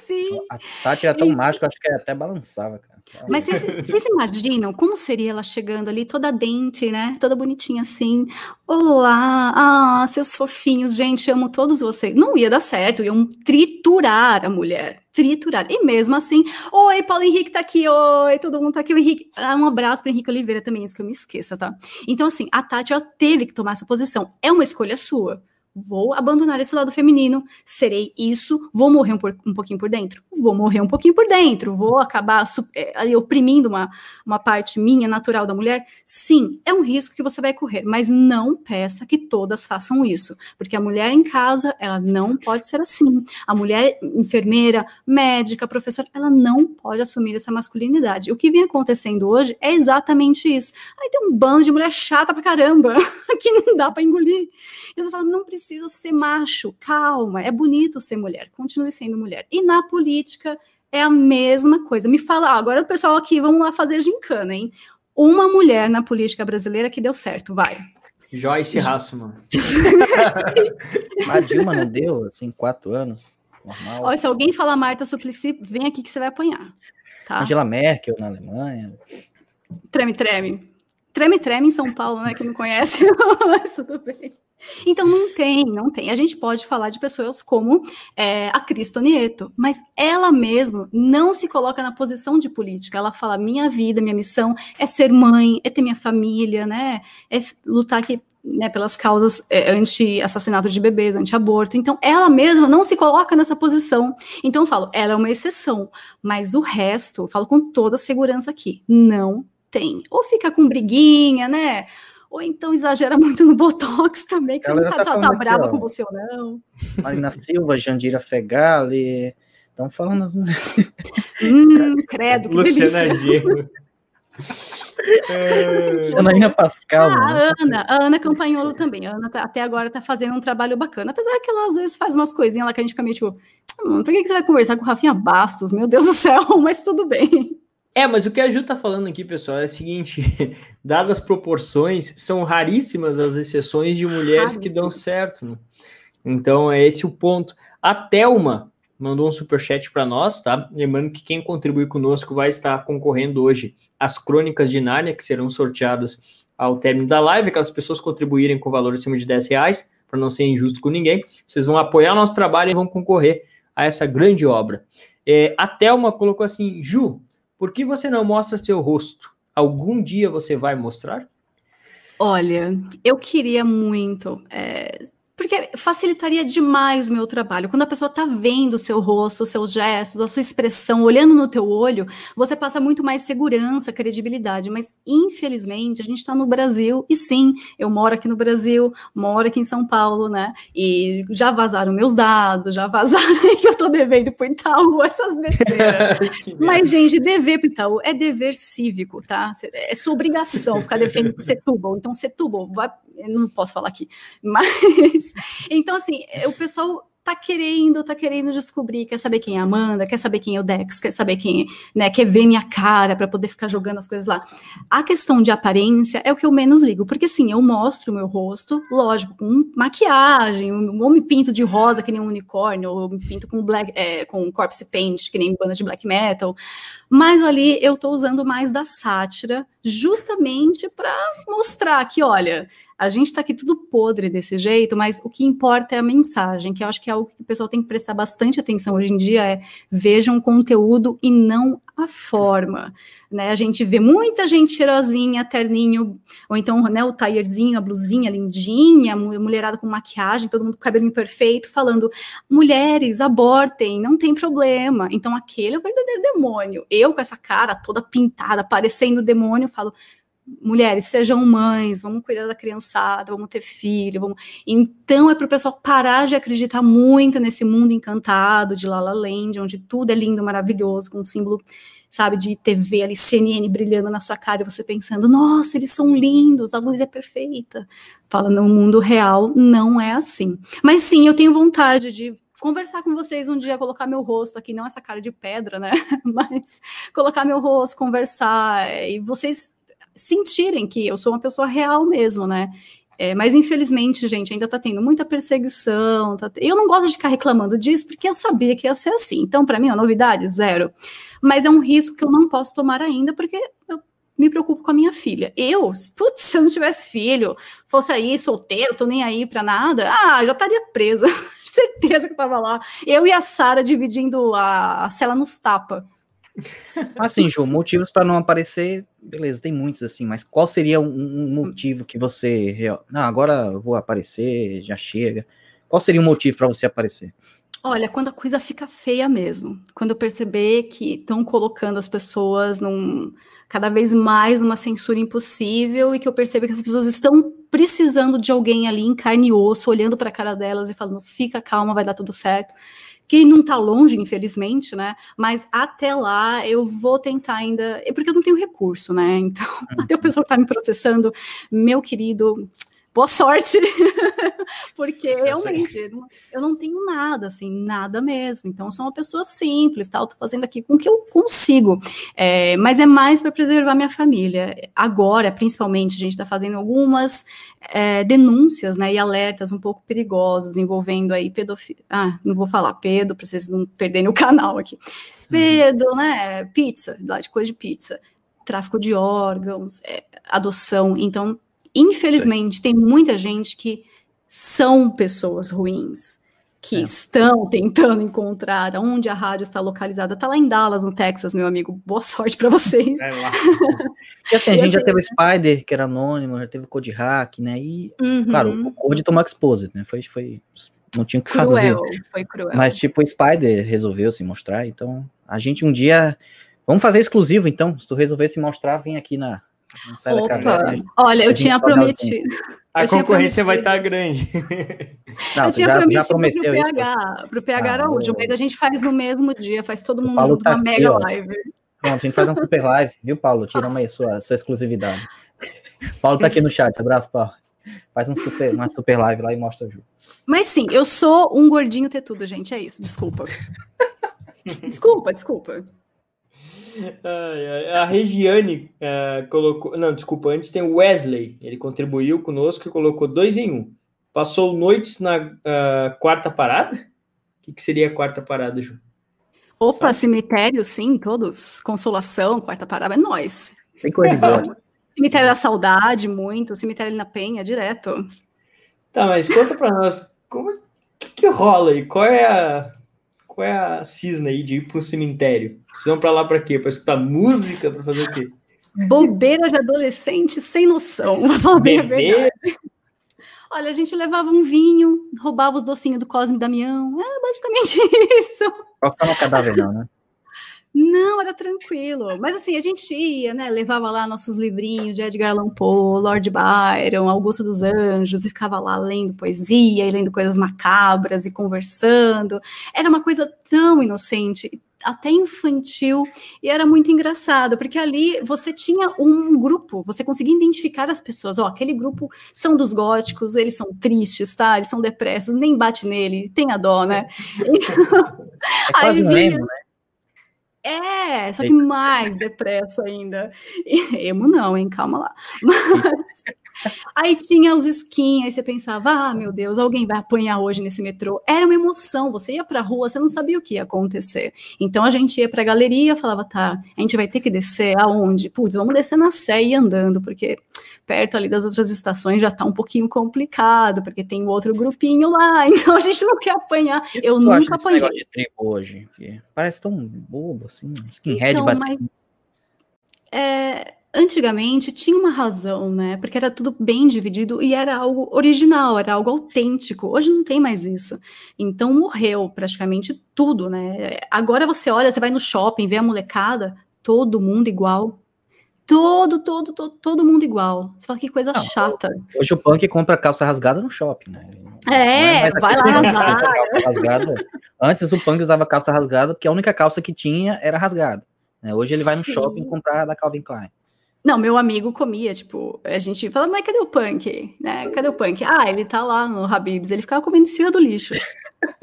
sim. A Tati era tão e... mágica, acho que ela até balançava, cara. Mas vocês, imaginam como seria ela chegando ali toda dente, né? Toda bonitinha assim. Olá, ah, seus fofinhos, gente, amo todos vocês. Não ia dar certo, iam triturar a mulher, triturar. E mesmo assim, oi, Paulo Henrique tá aqui, oi, todo mundo tá aqui. O Henrique, ah, um abraço para Henrique Oliveira também, isso que eu me esqueça, tá? Então, assim, a Tati, ela teve que tomar essa posição. É uma escolha sua. Vou abandonar esse lado feminino, serei isso, vou morrer um, um pouquinho por dentro? Vou morrer um pouquinho por dentro, vou acabar é, ali oprimindo uma, uma parte minha, natural da mulher? Sim, é um risco que você vai correr, mas não peça que todas façam isso, porque a mulher em casa, ela não pode ser assim. A mulher enfermeira, médica, professora, ela não pode assumir essa masculinidade. O que vem acontecendo hoje é exatamente isso. Aí tem um bando de mulher chata pra caramba, (laughs) que não dá para engolir. E você fala, não precisa precisa ser macho, calma, é bonito ser mulher, continue sendo mulher. E na política é a mesma coisa. Me fala, ah, agora o pessoal aqui, vamos lá fazer gincana, hein? Uma mulher na política brasileira que deu certo, vai. Joyce Hasselman. (laughs) a Dilma não deu, assim, quatro anos. Normal. Olha, se alguém falar Marta Suplicy, vem aqui que você vai apanhar. Tá? Angela Merkel na Alemanha. Treme, treme. Treme, treme em São Paulo, né? Que não conhece, (laughs) mas tudo bem. Então não tem, não tem. A gente pode falar de pessoas como é, a Cristo Nieto, mas ela mesma não se coloca na posição de política. Ela fala: minha vida, minha missão é ser mãe, é ter minha família, né? É lutar aqui né, pelas causas é, anti-assassinato de bebês, anti-aborto. Então, ela mesma não se coloca nessa posição. Então, eu falo, ela é uma exceção, mas o resto, eu falo com toda segurança aqui, não tem. Ou fica com briguinha, né? Ou então exagera muito no Botox também, que você não sabe tá se ela tá brava com você ou não. Marina Silva, Jandira Fegali, estão falando as mulheres. Hum, credo, que Luciana Giro. É... Janaína Pascal. Ah, a Ana, a Ana Campanholo também. A Ana tá, até agora tá fazendo um trabalho bacana, apesar que ela às vezes faz umas coisinhas lá que a gente fica meio tipo, hum, por que, que você vai conversar com o Rafinha Bastos? Meu Deus do céu, (laughs) mas tudo bem. É, mas o que a Ju tá falando aqui, pessoal, é o seguinte: (laughs) dadas as proporções, são raríssimas as exceções de mulheres que dão certo. Né? Então, é esse o ponto. A Thelma mandou um superchat para nós, tá? Lembrando que quem contribui conosco vai estar concorrendo hoje às crônicas de Nárnia, que serão sorteadas ao término da live. Aquelas pessoas contribuírem com valor acima de 10 reais, para não ser injusto com ninguém. Vocês vão apoiar o nosso trabalho e vão concorrer a essa grande obra. É, a Thelma colocou assim: Ju, por que você não mostra seu rosto? Algum dia você vai mostrar? Olha, eu queria muito é, porque facilitaria demais o meu trabalho. Quando a pessoa está vendo o seu rosto, os seus gestos, a sua expressão, olhando no teu olho, você passa muito mais segurança, credibilidade. Mas, infelizmente, a gente está no Brasil, e sim, eu moro aqui no Brasil, moro aqui em São Paulo, né? E já vazaram meus dados, já vazaram (laughs) que eu estou devendo para Itaú, essas besteiras. (laughs) Mas, gente, dever para Itaú é dever cívico, tá? É sua obrigação ficar defendendo Setúbal. Então, Setúbal, vai, eu não posso falar aqui, (laughs) mas então, assim, o pessoal tá querendo, tá querendo descobrir, quer saber quem é a Amanda, quer saber quem é o Dex, quer saber quem, né, quer ver minha cara para poder ficar jogando as coisas lá. A questão de aparência é o que eu menos ligo, porque sim, eu mostro o meu rosto, lógico, com maquiagem, ou me pinto de rosa que nem um unicórnio, ou me pinto com black, é, com corpse paint que nem banda de black metal, mas ali eu tô usando mais da sátira, justamente para mostrar que, olha, a gente está aqui tudo podre desse jeito, mas o que importa é a mensagem, que eu acho que é algo que o pessoal tem que prestar bastante atenção hoje em dia, é vejam conteúdo e não a forma, né? A gente vê muita gente cheirosinha, terninho, ou então, né, o taierzinho, a blusinha lindinha, mulherada com maquiagem, todo mundo com cabelo imperfeito, falando, mulheres, abortem, não tem problema. Então, aquele é o verdadeiro demônio. Eu, com essa cara toda pintada, parecendo demônio, falo, mulheres, sejam mães, vamos cuidar da criançada, vamos ter filho, vamos... Então é para o pessoal parar de acreditar muito nesse mundo encantado de La La Land, onde tudo é lindo, maravilhoso, com um símbolo, sabe, de TV ali, CNN brilhando na sua cara, e você pensando, nossa, eles são lindos, a luz é perfeita. Fala, no mundo real não é assim. Mas sim, eu tenho vontade de conversar com vocês um dia, colocar meu rosto aqui, não essa cara de pedra, né? (laughs) Mas colocar meu rosto, conversar, e vocês sentirem que eu sou uma pessoa real mesmo, né? É, mas infelizmente, gente, ainda tá tendo muita perseguição. Tá... Eu não gosto de ficar reclamando disso, porque eu sabia que ia ser assim. Então, para mim, a novidade, zero. Mas é um risco que eu não posso tomar ainda, porque eu me preocupo com a minha filha. Eu, putz, se eu não tivesse filho, fosse aí solteiro, tô nem aí para nada, ah, já estaria presa. (laughs) Certeza que eu tava lá. Eu e a Sara dividindo a, a cela nos tapa. Assim, Ju, motivos para não aparecer, beleza, tem muitos assim, mas qual seria um, um motivo que você. Não, agora eu vou aparecer, já chega. Qual seria o motivo para você aparecer? Olha, quando a coisa fica feia mesmo, quando eu perceber que estão colocando as pessoas num, cada vez mais numa censura impossível e que eu percebo que as pessoas estão precisando de alguém ali em carne e osso, olhando para a cara delas e falando: fica calma, vai dar tudo certo. Que não está longe, infelizmente, né? Mas até lá eu vou tentar ainda. Porque eu não tenho recurso, né? Então, (laughs) até o pessoal está me processando, meu querido boa sorte, (laughs) porque realmente eu não tenho nada, assim, nada mesmo. Então, eu sou uma pessoa simples, tal, tá? tô fazendo aqui com o que eu consigo, é, mas é mais para preservar minha família. Agora, principalmente, a gente está fazendo algumas é, denúncias, né, e alertas um pouco perigosos envolvendo aí pedofilia. Ah, não vou falar pedo, para vocês não perderem o canal aqui. Uhum. Pedo, uhum. né, pizza, lá de coisa de pizza, tráfico de órgãos, é, adoção. Então, Infelizmente, tem muita gente que são pessoas ruins, que é. estão tentando encontrar onde a rádio está localizada. Está lá em Dallas, no Texas, meu amigo. Boa sorte para vocês. É lá. (laughs) e assim, a gente já teve o Spider, que era anônimo, já teve o Code Hack, né? E, uhum. claro, o Code tomou Exposed, né? Foi, foi, não tinha o que cruel, fazer. Foi cruel. Mas, tipo, o Spider resolveu se mostrar, então a gente um dia. Vamos fazer exclusivo, então. Se tu resolver se mostrar, vem aqui na, Opa, olha, eu tinha prometido. A concorrência vai estar tá grande. Não, eu tinha já, prometido para o PH, para o PH ah, Araújo, mas a gente faz no mesmo dia, faz todo mundo junto, tá uma aqui, mega ó. live. Pronto, a gente faz uma super live, viu, Paulo? Tira uma aí sua, sua exclusividade. Paulo tá aqui no chat, abraço, Paulo. Faz um super, uma super live lá e mostra o jogo. Mas sim, eu sou um gordinho ter tudo, gente, é isso, desculpa. (laughs) desculpa, desculpa a Regiane uh, colocou. Não, desculpa, antes tem o Wesley. Ele contribuiu conosco e colocou dois em um. Passou noites na uh, quarta parada? O que, que, seria a quarta parada, Ju? Opa, Sabe? cemitério, sim, todos. Consolação, quarta parada, é nós. Tem coisa é, Cemitério da Saudade, muito. Cemitério na Penha, direto. Tá, mas conta pra nós, como que, que rola aí? Qual é a qual é a cisna aí de ir para o cemitério? Vocês vão para lá para quê? Para escutar música? Para fazer o quê? Bobeira de adolescente sem noção, vou falar bem a verdade. Olha, a gente levava um vinho, roubava os docinhos do Cosme e Damião. Era basicamente (laughs) isso. Qual no cadáver, não, né? Não, era tranquilo. Mas assim, a gente ia, né? Levava lá nossos livrinhos de Edgar Allan Poe, Lord Byron, Augusto dos Anjos, e ficava lá lendo poesia e lendo coisas macabras e conversando. Era uma coisa tão inocente, até infantil, e era muito engraçado, porque ali você tinha um grupo, você conseguia identificar as pessoas, ó, aquele grupo são dos góticos, eles são tristes, tá? Eles são depressos, nem bate nele, tem a dó, né? é aí vinha, né? É, só que mais depresso ainda. Emo não, hein? Calma lá. Mas, Aí tinha os skins, aí você pensava, ah, meu Deus, alguém vai apanhar hoje nesse metrô. Era uma emoção, você ia pra rua, você não sabia o que ia acontecer. Então a gente ia pra galeria, falava, tá, a gente vai ter que descer aonde? Putz, vamos descer na Sé e ir andando, porque perto ali das outras estações já tá um pouquinho complicado, porque tem outro grupinho lá, (laughs) então a gente não quer apanhar. Eu, nunca apanhei. negócio de tribo hoje, parece tão bobo assim, skinhead então, mas, é, antigamente tinha uma razão, né? Porque era tudo bem dividido e era algo original, era algo autêntico. Hoje não tem mais isso. Então morreu praticamente tudo, né? Agora você olha, você vai no shopping, vê a molecada, todo mundo igual. Todo, todo, todo, todo mundo igual. Você fala que coisa não, chata. Hoje o punk compra calça rasgada no shopping, né? É, vai lá rasgada. Antes o punk usava calça rasgada porque a única calça que tinha era rasgada. Né? Hoje ele vai no Sim. shopping comprar da Calvin Klein. Não, meu amigo comia, tipo, a gente fala, mas cadê o punk? Né? Cadê o punk? Ah, ele tá lá no Habibs, ele ficava comendo esfirra do lixo.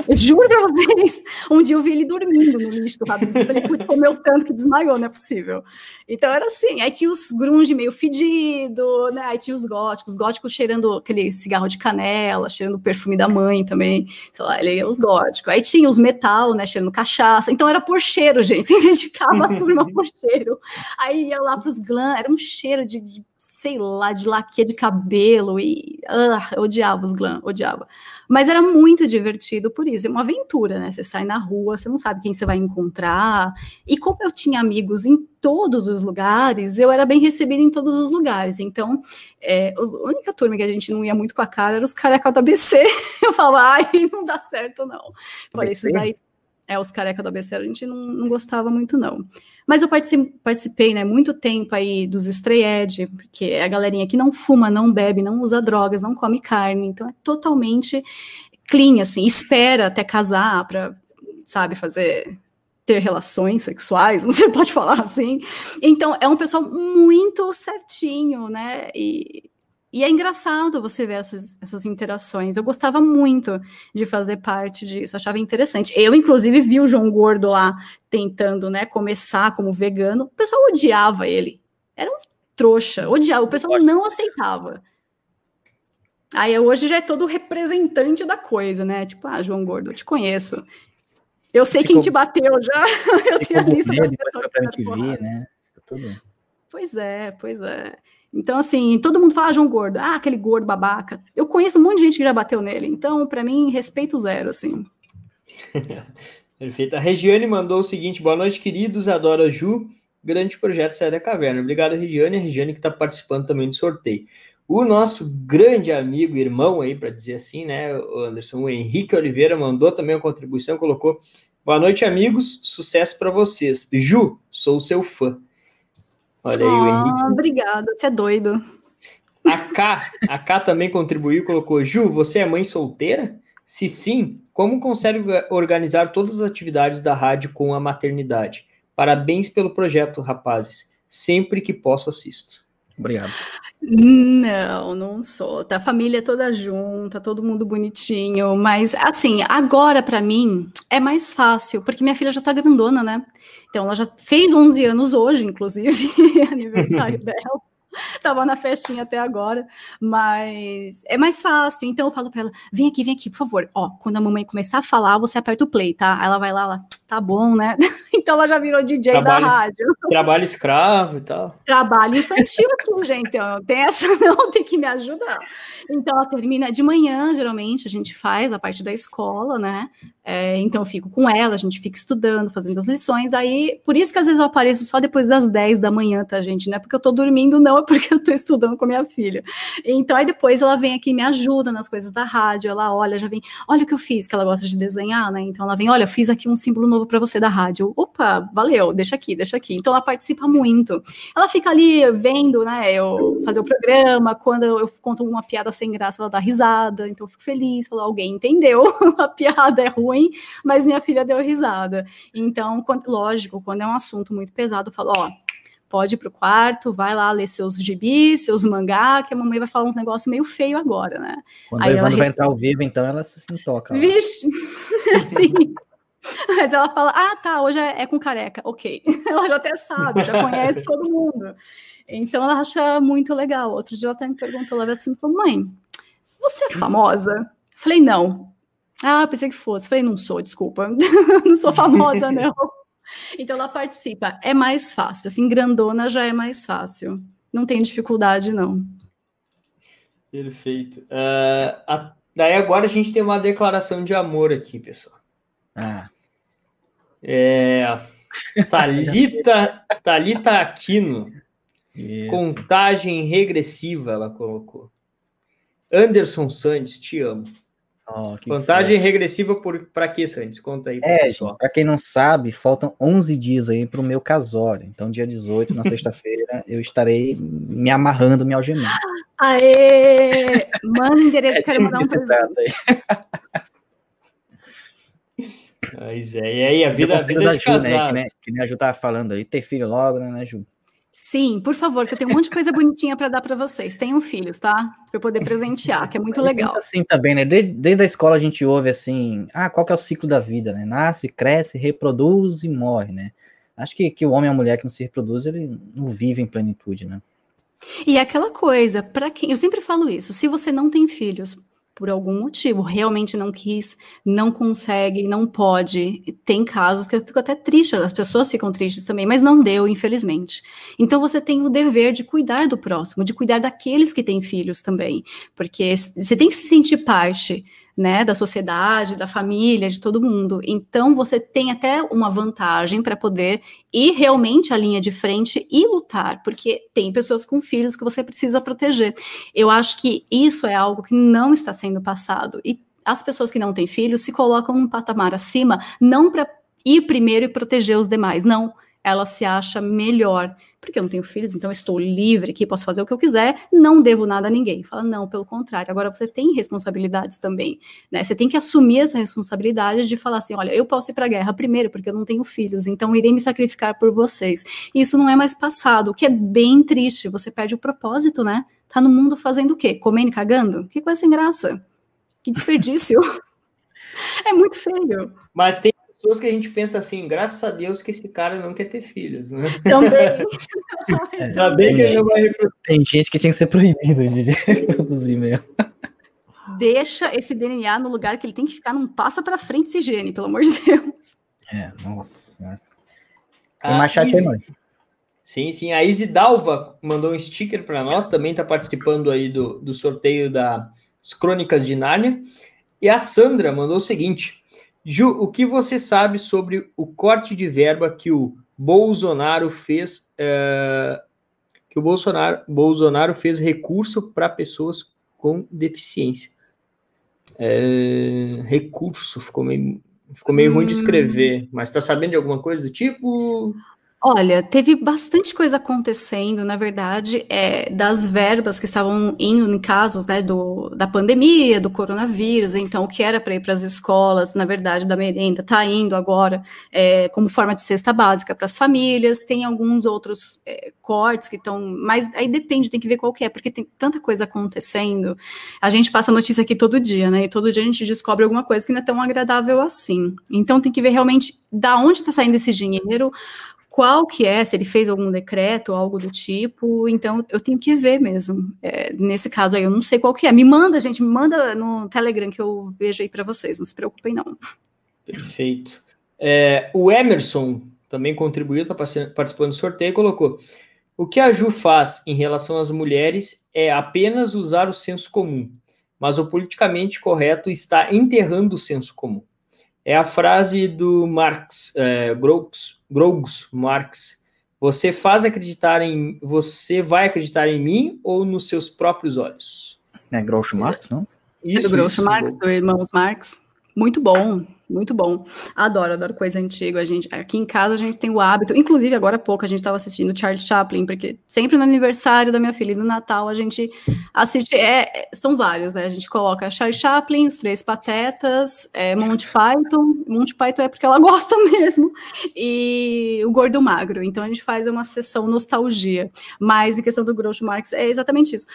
Eu juro pra vocês, um dia eu vi ele dormindo no lixo do Habib's. Falei, putz, comeu tanto que desmaiou, não é possível. Então era assim, aí tinha os grunge meio fedido, né? Aí tinha os góticos, os góticos cheirando aquele cigarro de canela, cheirando o perfume da mãe também. Sei lá, ele os góticos. Aí tinha os metal, né? Cheirando cachaça. Então era por cheiro, gente. (laughs) Identificava a turma por cheiro. Aí ia lá pros glam, era um cheiro de, de sei lá, de laque de cabelo e uh, eu odiava os glam, odiava. Mas era muito divertido por isso, é uma aventura, né? Você sai na rua, você não sabe quem você vai encontrar. E como eu tinha amigos em todos os lugares, eu era bem recebida em todos os lugares. Então, é, a única turma que a gente não ia muito com a cara era os careca do ABC. (laughs) Eu falava, ai, não dá certo, não. Falei, esses daí é, os careca do ABC a gente não, não gostava muito, não. Mas eu participei, né, muito tempo aí dos Stray porque é a galerinha que não fuma, não bebe, não usa drogas, não come carne, então é totalmente clean, assim, espera até casar para, sabe, fazer ter relações sexuais, (laughs) não sei pode falar assim. Então, é um pessoal muito certinho, né? E, e é engraçado você ver essas, essas interações. Eu gostava muito de fazer parte disso, achava interessante. Eu, inclusive, vi o João Gordo lá tentando né, começar como vegano. O pessoal odiava ele. Era um trouxa, odiava. O pessoal não aceitava. Aí hoje já é todo representante da coisa, né? Tipo, ah, João Gordo, eu te conheço. Eu sei Ficou... quem te bateu já. (laughs) Eu tenho a lista das pessoas que ver, né? Pois é, pois é. Então, assim, todo mundo fala ah, João Gordo, ah, aquele gordo babaca. Eu conheço um monte de gente que já bateu nele, então, para mim, respeito zero, assim. (laughs) Perfeito. A Regiane mandou o seguinte: boa noite, queridos. Adoro a Ju. Grande projeto Sair da Caverna. Obrigado, Regiane. A Regiane que está participando também do sorteio. O nosso grande amigo, irmão aí, para dizer assim, né, Anderson, o Henrique Oliveira, mandou também uma contribuição, colocou: Boa noite, amigos. Sucesso para vocês. Ju, sou seu fã. Olha aí oh, o Henrique. Obrigada, você é doido. A K, a K também contribuiu, colocou: Ju, você é mãe solteira? Se sim, como consegue organizar todas as atividades da rádio com a maternidade? Parabéns pelo projeto, rapazes. Sempre que posso, assisto. Obrigado. Não, não sou. Tá a família toda junta, todo mundo bonitinho, mas assim, agora para mim é mais fácil, porque minha filha já tá grandona, né? Então ela já fez 11 anos hoje, inclusive, (laughs) aniversário (laughs) dela. Tava na festinha até agora, mas é mais fácil. Então eu falo para ela: vem aqui, vem aqui, por favor. Ó, quando a mamãe começar a falar, você aperta o play, tá? Aí ela vai lá, ela, tá bom, né? (laughs) então ela já virou DJ trabalho, da rádio. Trabalho escravo e tal. Trabalho infantil aqui, (laughs) gente. Tem essa, (laughs) não, tem que me ajudar. Então ela termina de manhã, geralmente, a gente faz a parte da escola, né? É, então eu fico com ela, a gente fica estudando, fazendo as lições. Aí, por isso que às vezes eu apareço só depois das 10 da manhã, tá, gente? Não é porque eu tô dormindo, não, é porque eu tô estudando com a minha filha. Então aí depois ela vem aqui e me ajuda nas coisas da rádio, ela olha, já vem, olha o que eu fiz, que ela gosta de desenhar, né? Então ela vem, olha, eu fiz aqui um símbolo novo para você da rádio. Opa, valeu, deixa aqui, deixa aqui. Então ela participa muito. Ela fica ali vendo, né, eu fazer o programa, quando eu conto uma piada sem graça, ela dá risada, então eu fico feliz, falou, alguém entendeu, (laughs) a piada é ruim, mas minha filha deu risada. Então, quando, lógico, quando é um assunto muito pesado, eu falo, ó, pode ir pro quarto, vai lá ler seus gibis, seus mangá, que a mamãe vai falar uns negócios meio feio agora, né? Quando Aí ela vai entrar ao vivo, então ela se toca. Vixe! (laughs) Sim. (laughs) Mas ela fala, ah, tá, hoje é, é, com careca, ok. (laughs) Ela já até sabe, já conhece (laughs) todo mundo. Então ela acha muito legal. Outro dia ela até me perguntou, ela assim, mãe, você é famosa? Falei, não. Ah, pensei que fosse. Falei, não sou, desculpa. não sou famosa, não. Então ela participa. É mais fácil. Assim, grandona já é mais fácil. Não tem dificuldade, não. Perfeito. Uh, a, daí agora a gente tem uma declaração de amor aqui, pessoal. Ah. É, Talita, Talita Aquino. Isso. Contagem regressiva, ela colocou. Anderson Santos, te amo. Oh, Contagem foi. regressiva para quê, Santos? Conta aí para é. Para quem não sabe, faltam 11 dias aí para o meu casório. Então, dia 18, na (laughs) sexta-feira, eu estarei me amarrando, me algemando. (gasps) Aê! Manda endereço, (laughs) é, quero mandar um presente. (laughs) Pois é, e aí a vida, a vida da Ju, né? Que, né? que a Ju tava falando aí, ter filho logo, né, Ju? Sim, por favor, que eu tenho um monte de coisa bonitinha para dar para vocês. Tenham filhos, tá? Para eu poder presentear, que é muito legal. Assim também, né? Desde, desde a escola a gente ouve assim, ah, qual que é o ciclo da vida, né? Nasce, cresce, reproduz e morre, né? Acho que, que o homem e a mulher que não se reproduz, ele não vive em plenitude, né? E é aquela coisa, para quem, eu sempre falo isso, se você não tem filhos, por algum motivo, realmente não quis, não consegue, não pode. Tem casos que eu fico até triste, as pessoas ficam tristes também, mas não deu, infelizmente. Então você tem o dever de cuidar do próximo, de cuidar daqueles que têm filhos também, porque você tem que se sentir parte né, da sociedade, da família, de todo mundo. Então você tem até uma vantagem para poder ir realmente à linha de frente e lutar, porque tem pessoas com filhos que você precisa proteger. Eu acho que isso é algo que não está sendo passado e as pessoas que não têm filhos se colocam num patamar acima, não para ir primeiro e proteger os demais, não ela se acha melhor, porque eu não tenho filhos, então estou livre aqui, posso fazer o que eu quiser, não devo nada a ninguém. Fala, não, pelo contrário, agora você tem responsabilidades também, né? Você tem que assumir essa responsabilidade de falar assim: olha, eu posso ir para a guerra primeiro, porque eu não tenho filhos, então irei me sacrificar por vocês. Isso não é mais passado, o que é bem triste, você perde o propósito, né? Tá no mundo fazendo o quê? Comendo e cagando? Que coisa sem graça. Que desperdício. (laughs) é muito feio. Mas tem pessoas que a gente pensa assim, graças a Deus que esse cara não quer ter filhos, né? Também. (laughs) Ainda bem que ele não vai reproduzir. Tem gente que tinha que ser proibido de (laughs) reproduzir mesmo. Deixa esse DNA no lugar que ele tem que ficar, não passa para frente esse gene, pelo amor de Deus. É, nossa senhora. Mais chat aí, mãe. Sim, sim. A Isidalva mandou um sticker para nós, também está participando aí do, do sorteio das Crônicas de Nárnia. E a Sandra mandou o seguinte: Ju, o que você sabe sobre o corte de verba que o Bolsonaro fez? É, que o Bolsonaro, Bolsonaro fez recurso para pessoas com deficiência. É, recurso, ficou meio, ficou meio hum. ruim de hum. escrever, mas está sabendo de alguma coisa do tipo? Olha, teve bastante coisa acontecendo, na verdade, é, das verbas que estavam indo em casos né, do, da pandemia, do coronavírus, então o que era para ir para as escolas, na verdade, da merenda, está indo agora é, como forma de cesta básica para as famílias, tem alguns outros é, cortes que estão, mas aí depende, tem que ver qual que é, porque tem tanta coisa acontecendo, a gente passa notícia aqui todo dia, né, e todo dia a gente descobre alguma coisa que não é tão agradável assim, então tem que ver realmente da onde está saindo esse dinheiro, qual que é, se ele fez algum decreto, algo do tipo, então eu tenho que ver mesmo. É, nesse caso aí, eu não sei qual que é. Me manda, gente, me manda no Telegram que eu vejo aí para vocês, não se preocupem não. Perfeito. É, o Emerson também contribuiu, está participando do sorteio colocou: o que a Ju faz em relação às mulheres é apenas usar o senso comum, mas o politicamente correto está enterrando o senso comum. É a frase do Marx, é, Grogs Marx. Você faz acreditar em. Você vai acreditar em mim ou nos seus próprios olhos? É Groucho Marx, não? Isso, é do Groucho Marx, do Irmãos Marx. Muito bom. Muito bom. Adoro, adoro coisa antiga. A gente, aqui em casa a gente tem o hábito, inclusive agora há pouco a gente estava assistindo Charles Chaplin, porque sempre no aniversário da minha filha e no Natal a gente assiste, é, são vários, né? A gente coloca Charles Chaplin, os Três Patetas, é, Monty Python, Monty Python é porque ela (laughs) gosta mesmo, e o Gordo Magro. Então a gente faz uma sessão nostalgia. Mas em questão do Groucho Marx é exatamente isso.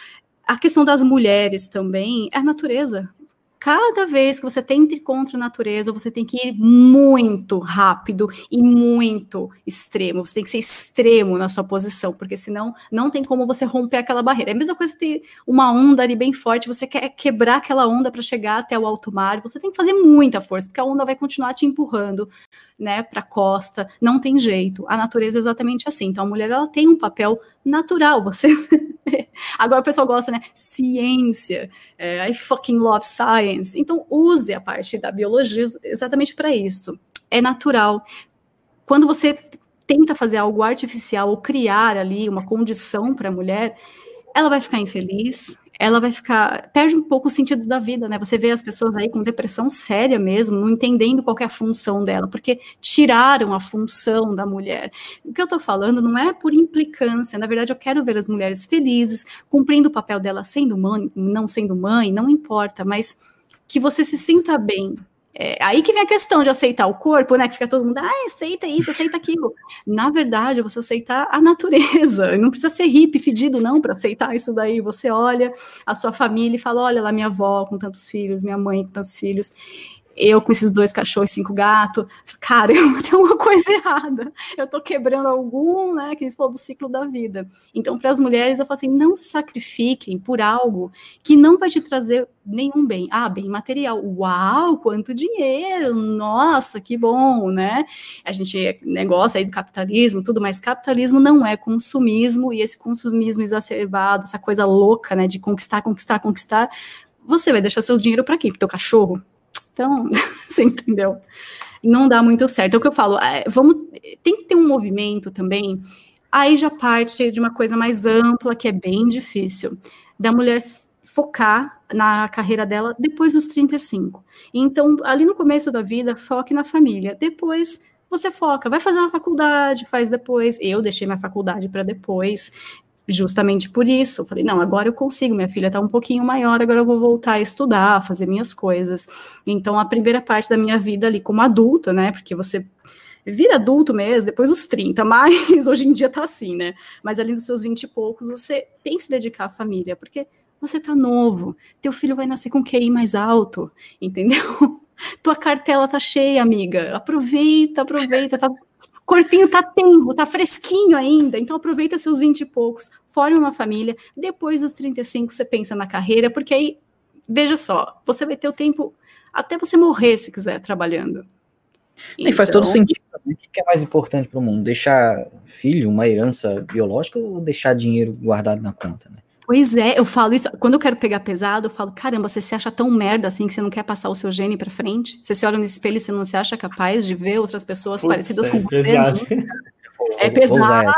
A questão das mulheres também é a natureza cada vez que você tenta ir contra a natureza, você tem que ir muito rápido e muito extremo. Você tem que ser extremo na sua posição, porque senão não tem como você romper aquela barreira. É a mesma coisa ter uma onda ali bem forte, você quer quebrar aquela onda para chegar até o alto mar, você tem que fazer muita força, porque a onda vai continuar te empurrando, né, para costa. Não tem jeito. A natureza é exatamente assim. Então a mulher ela tem um papel natural. Você (laughs) Agora o pessoal gosta, né? Ciência, é, I fucking love science. Então use a parte da biologia exatamente para isso. É natural. Quando você tenta fazer algo artificial ou criar ali uma condição para a mulher, ela vai ficar infeliz, ela vai ficar. perde um pouco o sentido da vida, né? Você vê as pessoas aí com depressão séria mesmo, não entendendo qual é a função dela, porque tiraram a função da mulher. O que eu tô falando não é por implicância, na verdade, eu quero ver as mulheres felizes, cumprindo o papel dela sendo mãe, não sendo mãe, não importa, mas que você se sinta bem, é, aí que vem a questão de aceitar o corpo, né? Que fica todo mundo, ah, aceita isso, aceita aquilo. Na verdade, você aceitar a natureza. (laughs) Não precisa ser hippie, fedido, não, para aceitar isso daí. Você olha a sua família e fala: olha lá, minha avó com tantos filhos, minha mãe com tantos filhos. Eu com esses dois cachorros, cinco gatos, cara, (laughs) eu tenho uma coisa errada. Eu tô quebrando algum, né, que eles falam do ciclo da vida. Então, para as mulheres, eu falo assim, não sacrifiquem por algo que não vai te trazer nenhum bem. Ah, bem material. Uau, quanto dinheiro! Nossa, que bom, né? A gente negócio aí do capitalismo, tudo, mas capitalismo não é consumismo e esse consumismo exacerbado, essa coisa louca, né, de conquistar, conquistar, conquistar, você vai deixar seu dinheiro para quem? Para teu cachorro? Então, (laughs) você entendeu? Não dá muito certo. É o que eu falo, é, vamos, tem que ter um movimento também. Aí já parte de uma coisa mais ampla, que é bem difícil, da mulher focar na carreira dela depois dos 35. Então, ali no começo da vida, foque na família. Depois, você foca, vai fazer uma faculdade, faz depois. Eu deixei minha faculdade para depois justamente por isso. Eu falei, não, agora eu consigo, minha filha está um pouquinho maior, agora eu vou voltar a estudar, fazer minhas coisas. Então, a primeira parte da minha vida ali como adulta, né, porque você vira adulto mesmo, depois dos 30, (laughs) mas hoje em dia tá assim, né, mas ali dos seus 20 e poucos, você tem que se dedicar à família, porque você tá novo, teu filho vai nascer com QI mais alto, entendeu? (laughs) Tua cartela tá cheia, amiga. Aproveita, aproveita, tá corpinho tá tempo, tá fresquinho ainda, então aproveita seus 20 e poucos, forme uma família, depois dos 35 você pensa na carreira, porque aí, veja só, você vai ter o tempo até você morrer se quiser trabalhando. E então... faz todo então sentido. Né? O que é mais importante para o mundo? Deixar filho, uma herança biológica ou deixar dinheiro guardado na conta? Né? Pois é, eu falo isso. Quando eu quero pegar pesado, eu falo: caramba, você se acha tão merda assim que você não quer passar o seu gene para frente? Você se olha no espelho e você não se acha capaz de ver outras pessoas Putz, parecidas é com você? É pesado,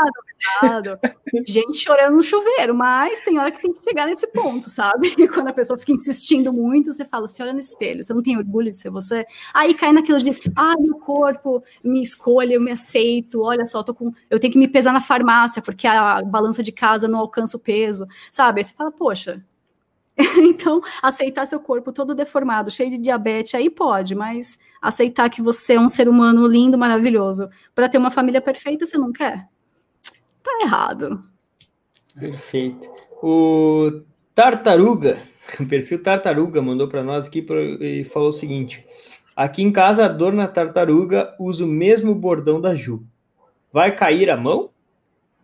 pesado. (laughs) Gente chorando no chuveiro, mas tem hora que tem que chegar nesse ponto, sabe? E (laughs) quando a pessoa fica insistindo muito, você fala, se olha no espelho, você não tem orgulho de ser você? Aí cai naquilo de, ah, meu corpo, minha escolha, eu me aceito, olha só, tô com, eu tenho que me pesar na farmácia, porque a balança de casa não alcança o peso, sabe? Aí você fala, poxa, (laughs) então, aceitar seu corpo todo deformado, cheio de diabetes, aí pode, mas aceitar que você é um ser humano lindo, maravilhoso, para ter uma família perfeita, você não quer? Tá errado. Perfeito. O Tartaruga, (laughs) o perfil Tartaruga, mandou para nós aqui e falou o seguinte: aqui em casa, a dona Tartaruga usa o mesmo bordão da Ju. Vai cair a mão?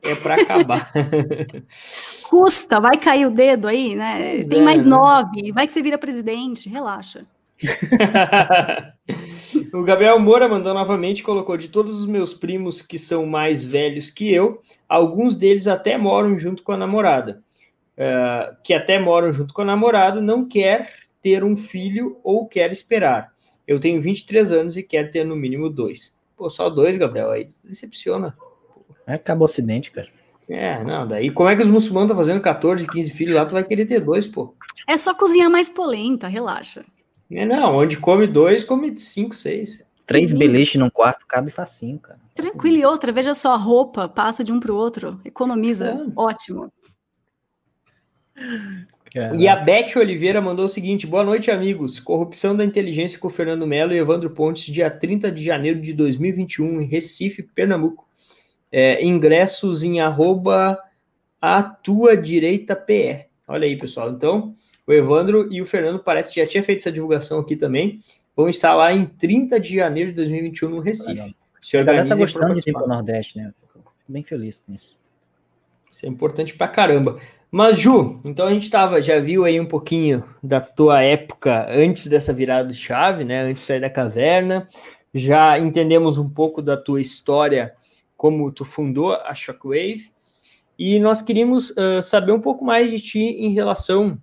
É para acabar. (laughs) Custa, vai cair o dedo aí, né? Pois Tem é, mais né? nove, vai que você vira presidente, relaxa. (laughs) o Gabriel Moura mandou novamente, colocou de todos os meus primos que são mais velhos que eu, alguns deles até moram junto com a namorada. Uh, que até moram junto com a namorada, não quer ter um filho ou quer esperar. Eu tenho 23 anos e quero ter no mínimo dois. Pô, só dois, Gabriel, aí decepciona. É, acabou o acidente, cara. É, não, daí como é que os muçulmanos estão fazendo 14, 15 filhos lá, tu vai querer ter dois, pô. É só cozinhar mais polenta, relaxa. É, não, onde come dois, come cinco, seis. Três beliches num quarto cabe facinho, cara. Tranquilo, e outra, veja só, a roupa passa de um para o outro, economiza, é. ótimo. Caramba. E a Beth Oliveira mandou o seguinte: boa noite, amigos. Corrupção da inteligência com Fernando Melo e Evandro Pontes, dia 30 de janeiro de 2021, em Recife, Pernambuco é, ingressos em arroba a tua direita PE. Olha aí, pessoal. Então, o Evandro e o Fernando parece que já tinha feito essa divulgação aqui também. Vão estar lá em 30 de janeiro de 2021 no Recife. Se a galera tá gostando de ir para o Nordeste, né? Fico bem feliz com isso. Isso é importante pra caramba. Mas, Ju, então a gente tava, já viu aí um pouquinho da tua época antes dessa virada de chave, né? Antes de sair da caverna. Já entendemos um pouco da tua história como tu fundou a Shockwave, e nós queríamos uh, saber um pouco mais de ti em relação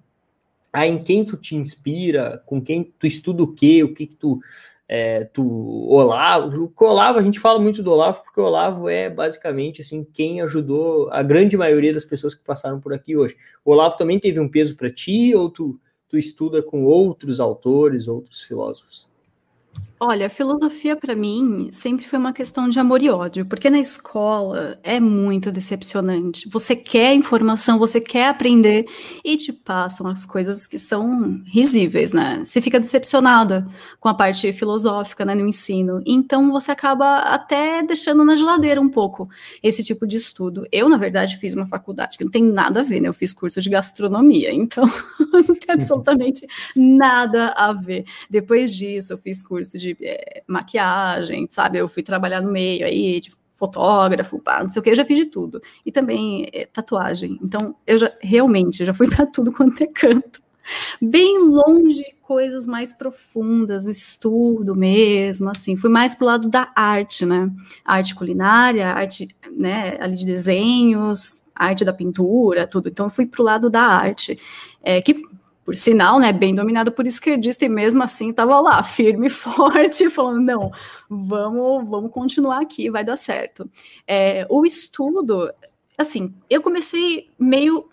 a em quem tu te inspira, com quem tu estuda o quê, o que, que tu, é, tu Olavo, o Olavo, a gente fala muito do Olavo porque o Olavo é basicamente assim quem ajudou a grande maioria das pessoas que passaram por aqui hoje. O Olavo também teve um peso para ti ou tu, tu estuda com outros autores, outros filósofos? Olha, filosofia para mim sempre foi uma questão de amor e ódio, porque na escola é muito decepcionante. Você quer informação, você quer aprender e te passam as coisas que são risíveis, né? Você fica decepcionada com a parte filosófica né, no ensino. Então você acaba até deixando na geladeira um pouco esse tipo de estudo. Eu, na verdade, fiz uma faculdade que não tem nada a ver, né? Eu fiz curso de gastronomia, então (laughs) não tem absolutamente nada a ver. Depois disso, eu fiz curso de é, maquiagem, sabe? Eu fui trabalhar no meio aí, de fotógrafo, pá, não sei o que, eu já fiz de tudo. E também é, tatuagem. Então, eu já realmente já fui (laughs) para tudo quanto é canto. Bem longe de coisas mais profundas, o estudo mesmo, assim, fui mais pro lado da arte, né? Arte culinária, arte, né, ali de desenhos, arte da pintura, tudo. Então, eu fui pro lado da arte, é, que por sinal, né, bem dominado por esquerdista, e mesmo assim estava lá, (laughs) firme e forte, falando, não, vamos, vamos continuar aqui, vai dar certo. É, o estudo, assim, eu comecei meio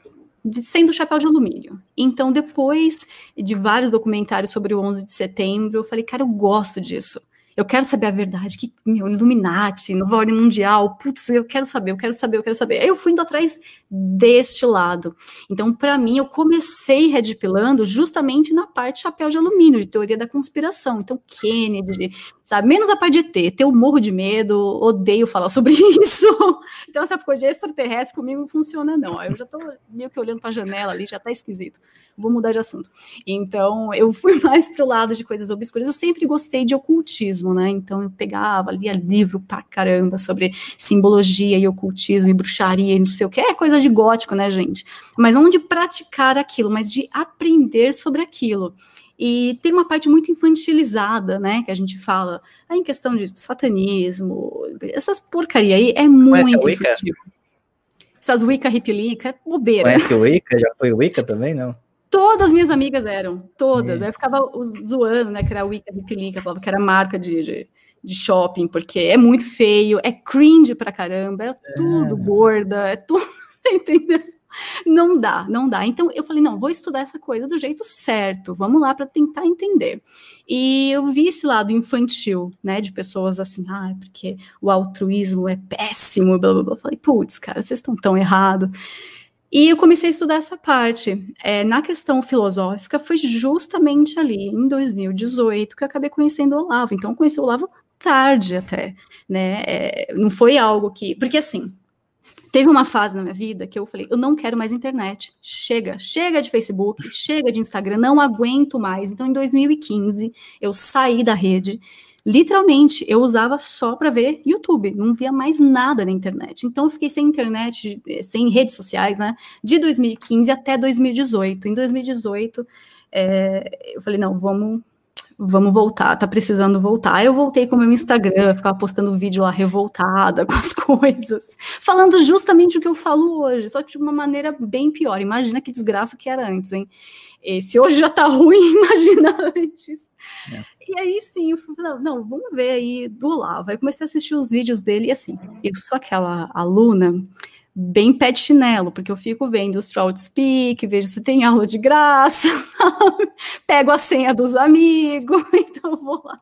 sendo chapéu de alumínio. Então, depois de vários documentários sobre o 11 de setembro, eu falei, cara, eu gosto disso eu quero saber a verdade, que meu, Illuminati, nova ordem mundial, putz, eu quero saber, eu quero saber, eu quero saber. Eu fui indo atrás deste lado. Então, para mim, eu comecei redipilando justamente na parte chapéu de alumínio, de teoria da conspiração. Então, Kennedy, sabe? Menos a parte de ET, eu morro de medo, odeio falar sobre (laughs) isso. Então, essa coisa de extraterrestre comigo não funciona, não. Eu já tô meio que olhando para a janela ali, já tá esquisito vou mudar de assunto. Então, eu fui (laughs) mais pro lado de coisas obscuras. Eu sempre gostei de ocultismo, né? Então, eu pegava, lia livro pra caramba sobre simbologia e ocultismo e bruxaria e não sei o que. É coisa de gótico, né, gente? Mas não de praticar aquilo, mas de aprender sobre aquilo. E tem uma parte muito infantilizada, né, que a gente fala em questão de satanismo, essas porcaria aí é muito infantil. Essas Wicca Ripilica, é bobeira. Conhece o Wicca? Já foi Wicca também, não? Todas minhas amigas eram, todas. É. Aí eu ficava zoando, né? Que era a Wicca Wikilinka, falava que era marca de, de, de, shopping, porque é muito feio, é cringe pra caramba, é tudo é. gorda, é tudo, (laughs) entendeu? Não dá, não dá. Então eu falei, não, vou estudar essa coisa do jeito certo, vamos lá para tentar entender. E eu vi esse lado infantil, né, de pessoas assim, ah, porque o altruísmo é péssimo, blá blá blá. Eu falei, putz, cara, vocês estão tão errados. E eu comecei a estudar essa parte. É, na questão filosófica, foi justamente ali, em 2018, que eu acabei conhecendo o Olavo. Então, eu conheci o Olavo tarde até, né? É, não foi algo que. Porque assim. Teve uma fase na minha vida que eu falei, eu não quero mais internet. Chega, chega de Facebook, chega de Instagram, não aguento mais. Então, em 2015, eu saí da rede literalmente, eu usava só para ver YouTube, não via mais nada na internet. Então, eu fiquei sem internet, sem redes sociais, né, de 2015 até 2018. Em 2018, é, eu falei, não, vamos vamos voltar, tá precisando voltar. Aí eu voltei com o meu Instagram, ficava postando vídeo lá revoltada (laughs) com as coisas, falando justamente o que eu falo hoje, só que de uma maneira bem pior. Imagina que desgraça que era antes, hein? E se hoje já tá (laughs) ruim, imagina antes. É. E aí sim, eu falei, não, não, vamos ver aí do Olavo. Aí comecei a assistir os vídeos dele e assim, eu sou aquela aluna bem de chinelo, porque eu fico vendo os Trout Speak, vejo se tem aula de graça, pego a senha dos amigos, (laughs) então vou lá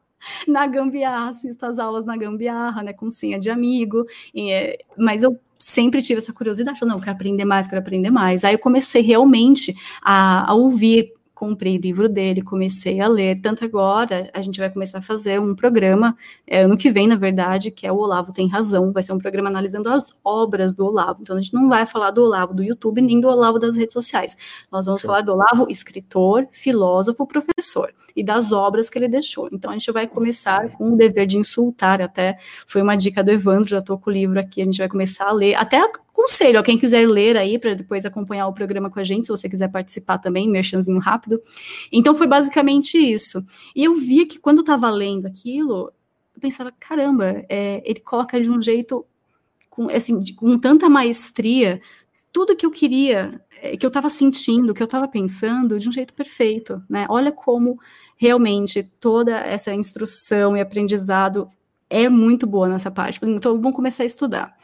na gambiarra, assisto as aulas na gambiarra, né, com senha de amigo, e, é, mas eu sempre tive essa curiosidade, falei, não, quero aprender mais, quero aprender mais, aí eu comecei realmente a, a ouvir comprei o livro dele, comecei a ler, tanto agora a gente vai começar a fazer um programa, é, ano que vem, na verdade, que é o Olavo Tem Razão, vai ser um programa analisando as obras do Olavo, então a gente não vai falar do Olavo do YouTube, nem do Olavo das redes sociais, nós vamos Sim. falar do Olavo escritor, filósofo, professor, e das obras que ele deixou, então a gente vai começar com o dever de insultar, até foi uma dica do Evandro, já estou com o livro aqui, a gente vai começar a ler, até Conselho, a quem quiser ler aí, para depois acompanhar o programa com a gente, se você quiser participar também, merchanzinho rápido. Então, foi basicamente isso. E eu via que quando eu estava lendo aquilo, eu pensava, caramba, é, ele coloca de um jeito, com, assim, de, com tanta maestria, tudo que eu queria, é, que eu estava sentindo, que eu estava pensando, de um jeito perfeito, né? Olha como realmente toda essa instrução e aprendizado é muito boa nessa parte. Então, vamos começar a estudar.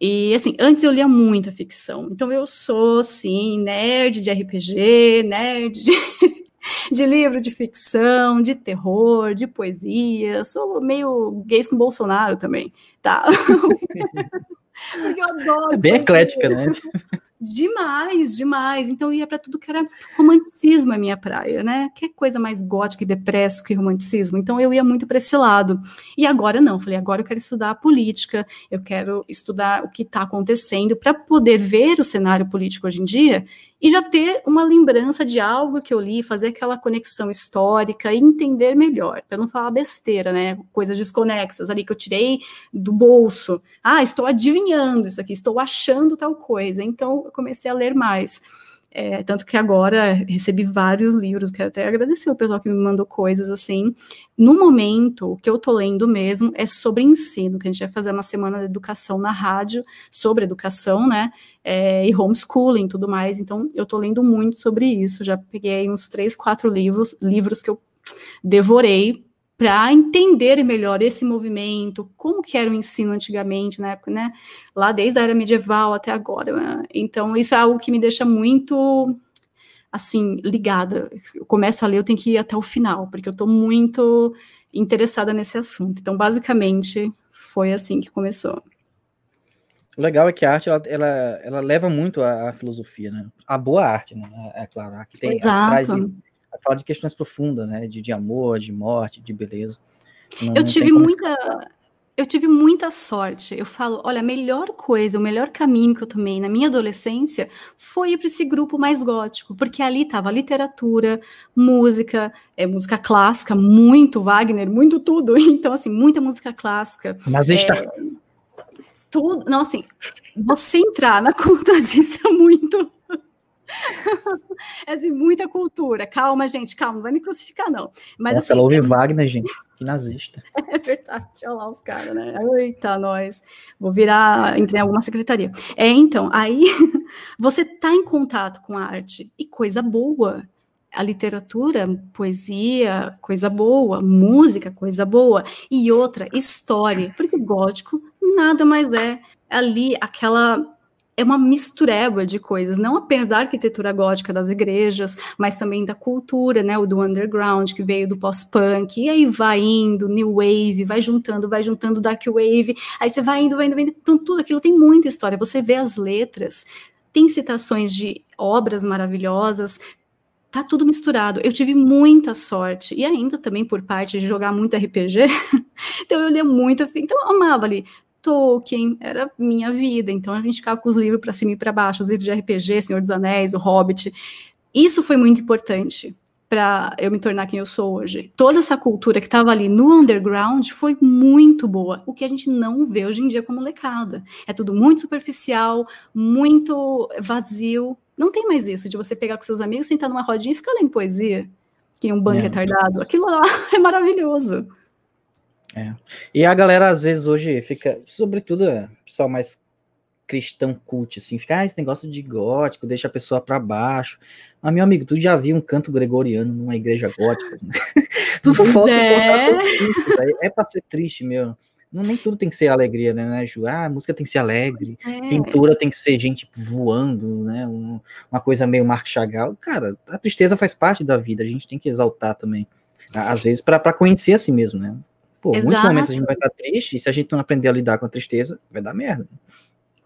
E assim, antes eu lia muita ficção. Então eu sou, sim, nerd de RPG, nerd de (laughs) de livro de ficção, de terror, de poesia. Sou meio gays com Bolsonaro também, tá? (laughs) Porque eu adoro. É bem eclética, né? (laughs) Demais, demais. Então eu ia para tudo que era romanticismo, a minha praia, né? Que coisa mais gótica e depresso que romanticismo. Então eu ia muito para esse lado. E agora não, falei, agora eu quero estudar a política, eu quero estudar o que está acontecendo para poder ver o cenário político hoje em dia e já ter uma lembrança de algo que eu li, fazer aquela conexão histórica e entender melhor, para não falar besteira, né? Coisas desconexas ali que eu tirei do bolso. Ah, estou adivinhando isso aqui, estou achando tal coisa. Então, eu comecei a ler mais. É, tanto que agora recebi vários livros, quero até agradecer o pessoal que me mandou coisas assim. No momento, o que eu tô lendo mesmo é sobre ensino, que a gente vai fazer uma semana de educação na rádio, sobre educação, né? É, e homeschooling e tudo mais. Então, eu tô lendo muito sobre isso. Já peguei uns três, quatro livros, livros que eu devorei para entender melhor esse movimento, como que era o ensino antigamente, na época, né? Lá desde a era medieval até agora. Né? Então, isso é algo que me deixa muito assim, ligada. Eu começo a ler, eu tenho que ir até o final, porque eu estou muito interessada nesse assunto. Então, basicamente, foi assim que começou. O legal é que a arte, ela, ela, ela leva muito a, filosofia, né? A boa arte, né? É claro, a que tem Exato. De, fala de questões profundas, né? De, de amor, de morte, de beleza. Não, eu tive muita. Eu tive muita sorte. Eu falo, olha, a melhor coisa, o melhor caminho que eu tomei na minha adolescência foi ir para esse grupo mais gótico, porque ali estava literatura, música, é, música clássica, muito Wagner, muito tudo. (laughs) Então, assim, muita música clássica. Nazista. É, tudo. Não, assim, você entrar na (laughs) cultura nazista é muito (laughs) é assim, muita cultura. Calma, gente, calma, não vai me crucificar, não. Mas, Nossa, assim, ela ouve é... Wagner, gente. Que nazista. (laughs) É verdade, olha lá os caras, né? Eita, nós. Vou virar, entrei em alguma secretaria. É, então, aí (laughs) você tá em contato com a arte e coisa boa. A literatura, poesia, coisa boa, música, coisa boa, e outra, história, porque gótico nada mais é ali aquela é uma mistureba de coisas, não apenas da arquitetura gótica das igrejas, mas também da cultura, né, o do underground, que veio do pós-punk, e aí vai indo, new wave, vai juntando, vai juntando dark wave, aí você vai indo, vai indo, vai indo, então tudo aquilo tem muita história, você vê as letras, tem citações de obras maravilhosas, tá tudo misturado. Eu tive muita sorte, e ainda também por parte de jogar muito RPG, (laughs) então eu lia muito, então eu amava ali Tolkien, era minha vida. Então a gente ficava com os livros para cima e para baixo, os livros de RPG, Senhor dos Anéis, O Hobbit. Isso foi muito importante para eu me tornar quem eu sou hoje. Toda essa cultura que estava ali no underground foi muito boa, o que a gente não vê hoje em dia como molecada. É tudo muito superficial, muito vazio. Não tem mais isso de você pegar com seus amigos, sentar numa rodinha e ficar lendo poesia, que é um bando é. retardado. Aquilo lá (laughs) é maravilhoso. É. E a galera, às vezes, hoje fica, sobretudo, é, pessoal mais cristão cult, assim, fica, ah, esse negócio de gótico, deixa a pessoa para baixo. Mas, meu amigo, tu já viu um canto gregoriano numa igreja gótica? (laughs) tu foto, é. é pra ser triste, meu. Não, nem tudo tem que ser alegria, né, né Ju? Ah, a música tem que ser alegre, é. pintura tem que ser gente voando, né? Um, uma coisa meio Mark Chagall. Cara, a tristeza faz parte da vida, a gente tem que exaltar também. Às vezes, para conhecer a si mesmo, né? Pô, Exato. muitos momentos a gente vai estar triste, e se a gente não aprender a lidar com a tristeza, vai dar merda.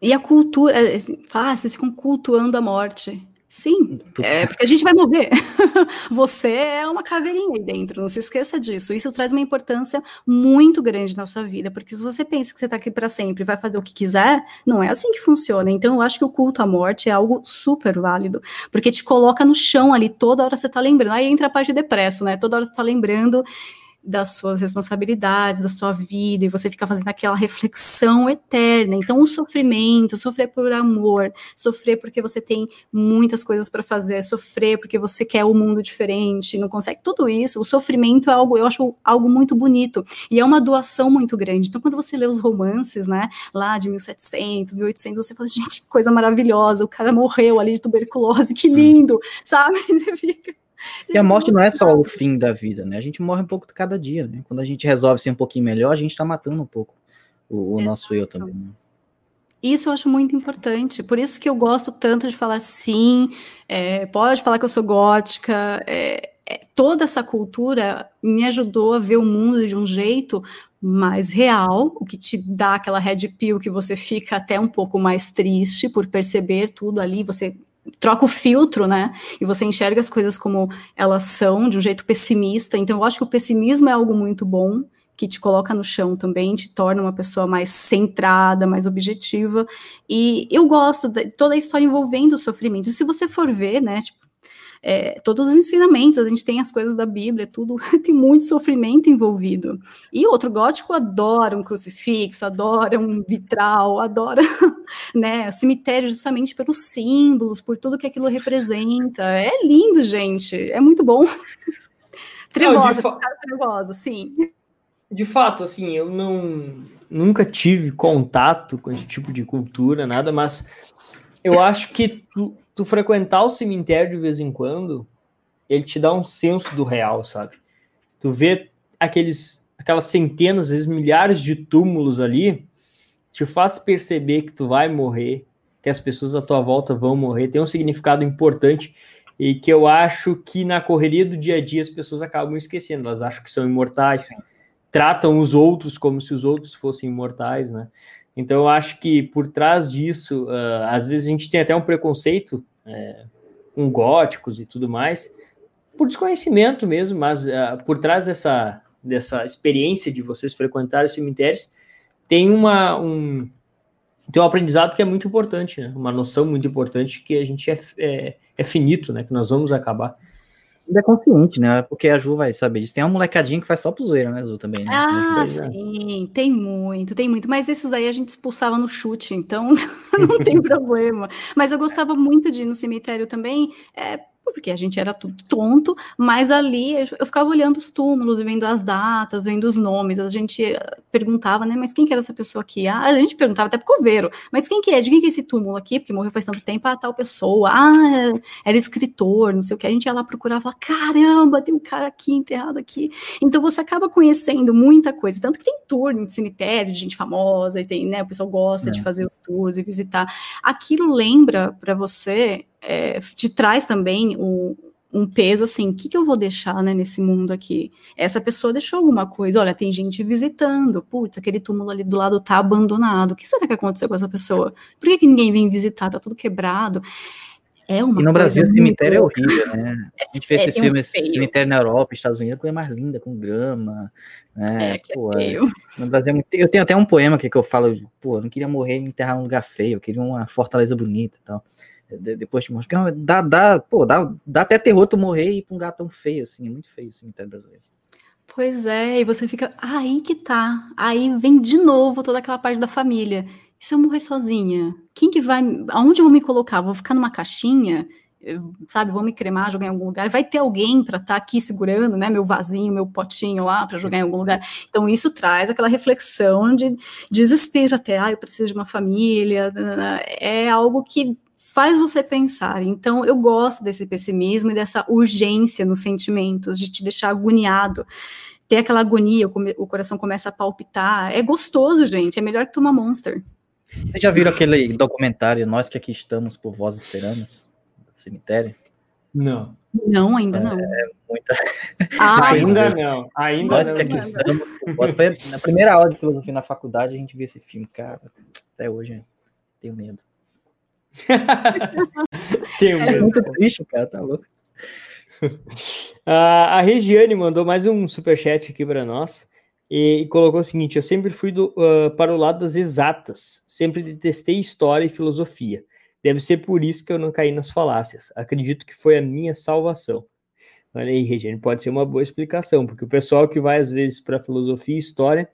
E a cultura, é, assim, ah, vocês ficam cultuando a morte. Sim, é porque a gente vai morrer. (laughs) Você é uma caveirinha aí dentro, não se esqueça disso. Isso traz uma importância muito grande na sua vida, porque se você pensa que você está aqui para sempre e vai fazer o que quiser, não é assim que funciona. Então, eu acho que o culto à morte é algo super válido, porque te coloca no chão ali, toda hora você está lembrando. Aí entra a parte de depresso, né? Toda hora você está lembrando das suas responsabilidades, da sua vida, e você fica fazendo aquela reflexão eterna. Então, o sofrimento, sofrer por amor, sofrer porque você tem muitas coisas para fazer, sofrer porque você quer o um mundo diferente, não consegue, tudo isso, o sofrimento é algo, eu acho algo muito bonito, e é uma doação muito grande. Então, quando você lê os romances, né, lá de 1700, 1800, você fala, gente, que coisa maravilhosa, o cara morreu ali de tuberculose, que lindo, sabe? (laughs) Você fica (laughs) e a morte não é só o fim da vida, né? A gente morre um pouco cada dia, né? Quando a gente resolve ser um pouquinho melhor, a gente está matando um pouco o, o nosso eu também. Né? Isso eu acho muito importante. Por isso que eu gosto tanto de falar sim, é, pode falar que eu sou gótica. É, é, toda essa cultura me ajudou a ver o mundo de um jeito mais real, o que te dá aquela red pill que você fica até um pouco mais triste por perceber tudo ali, você troca o filtro, né? E você enxerga as coisas como elas são, de um jeito pessimista. Então, eu acho que o pessimismo é algo muito bom, que te coloca no chão também, te torna uma pessoa mais centrada, mais objetiva. E eu gosto de toda a história envolvendo o sofrimento. E se você for ver, né, tipo, é, todos os ensinamentos, a gente tem as coisas da Bíblia, tudo (laughs) tem muito sofrimento envolvido. E outro gótico adora um crucifixo, adora um vitral, adora (laughs) né, cemitério justamente pelos símbolos, por tudo que aquilo representa. É lindo, gente, é muito bom. (laughs) trevosa, não, trevosa, sim. De fato, assim, eu não nunca tive contato com esse tipo de cultura, nada, mas eu acho que tu, tu frequentar o cemitério de vez em quando, ele te dá um senso do real, sabe? Tu vê aqueles, aquelas centenas, às vezes milhares de túmulos ali, te faz perceber que tu vai morrer, que as pessoas à tua volta vão morrer, tem um significado importante e que eu acho que na correria do dia a dia as pessoas acabam esquecendo, elas acham que são imortais, tratam os outros como se os outros fossem imortais, né? Então, eu acho que por trás disso, uh, às vezes a gente tem até um preconceito é, com góticos e tudo mais, por desconhecimento mesmo, mas uh, por trás dessa, dessa experiência de vocês frequentarem os cemitérios, tem uma, um, tem um aprendizado que é muito importante, né? uma noção muito importante que a gente é, é, é finito, né? que nós vamos acabar ainda é consciente, né? Porque a Ju vai saber disso. Tem uma molecadinha que faz só pro zoeira, né, Zu, também, né? Ah, sim, tem muito, tem muito. Mas esses daí a gente expulsava no chute, então (laughs) não tem (laughs) problema. Mas eu gostava muito de ir no cemitério também, é, porque a gente era tudo tonto, mas ali eu ficava olhando os túmulos, vendo as datas, vendo os nomes, a gente perguntava, né, mas quem que era essa pessoa aqui? Ah, a gente perguntava até pro coveiro, mas quem que é? De quem que é esse túmulo aqui? Porque morreu faz tanto tempo, ah, tal pessoa, ah, era escritor, não sei o que, a gente ia lá procurar, falava, caramba, tem um cara aqui enterrado aqui, então você acaba conhecendo muita coisa, tanto que tem tour em cemitério de gente famosa, e tem, né, o pessoal gosta é. de fazer os tours e visitar, aquilo lembra para você é, te traz também um, um peso assim, o que, que eu vou deixar né, nesse mundo aqui? Essa pessoa deixou alguma coisa, olha, tem gente visitando, putz, aquele túmulo ali do lado tá abandonado, o que será que aconteceu com essa pessoa? Por que, que ninguém vem visitar? Tá tudo quebrado. É uma e no Brasil o cemitério é horrível, né? (laughs) É, a gente fez é, esse filme, cemitério na Europa, Estados Unidos, coisa mais linda, com grama, né? É, pô, é, no Brasil é muito... Eu tenho até um poema aqui que eu falo, pô, eu não queria morrer e me enterrar num lugar feio, eu queria uma fortaleza bonita e tal depois te mostro. Dá, dá, pô, dá, dá até terror tu morrer e ir pra um gato tão feio, assim. É muito feio o cemitério brasileiro. Pois é, e você fica, aí que tá. Aí vem de novo toda aquela parte da família. E se eu morrer sozinha? Quem que vai. Aonde eu vou me colocar? Vou ficar numa caixinha? sabe, vou me cremar, jogar em algum lugar, vai ter alguém para estar tá aqui segurando, né, meu vasinho, meu potinho lá para jogar em algum lugar. Então isso traz aquela reflexão de desespero até, ah, eu preciso de uma família, é algo que faz você pensar. Então, eu gosto desse pessimismo e dessa urgência nos sentimentos, de te deixar agoniado. Ter aquela agonia, o coração começa a palpitar. É gostoso, gente. É melhor que tomar Monster. Vocês já viram aquele documentário Nós que aqui estamos por vós esperamos? Cemitério? Não. Não, ainda não. É muita. (laughs) Ah, ainda não. Ainda Nós não. que aqui estamos por vós. Na primeira aula de filosofia na faculdade, a gente viu esse filme, cara. Até hoje tenho medo. (laughs) Tenho é muito triste, cara, tá louco. (laughs) a Regiane mandou mais um superchat aqui para nós e, e, colocou o seguinte: Eu sempre fui do, uh, para o lado das exatas, sempre detestei história e filosofia. Deve ser por isso que eu não caí nas falácias. Acredito que foi a minha salvação. Olha aí, Regiane, pode ser uma boa explicação, porque o pessoal que vai às vezes para filosofia e história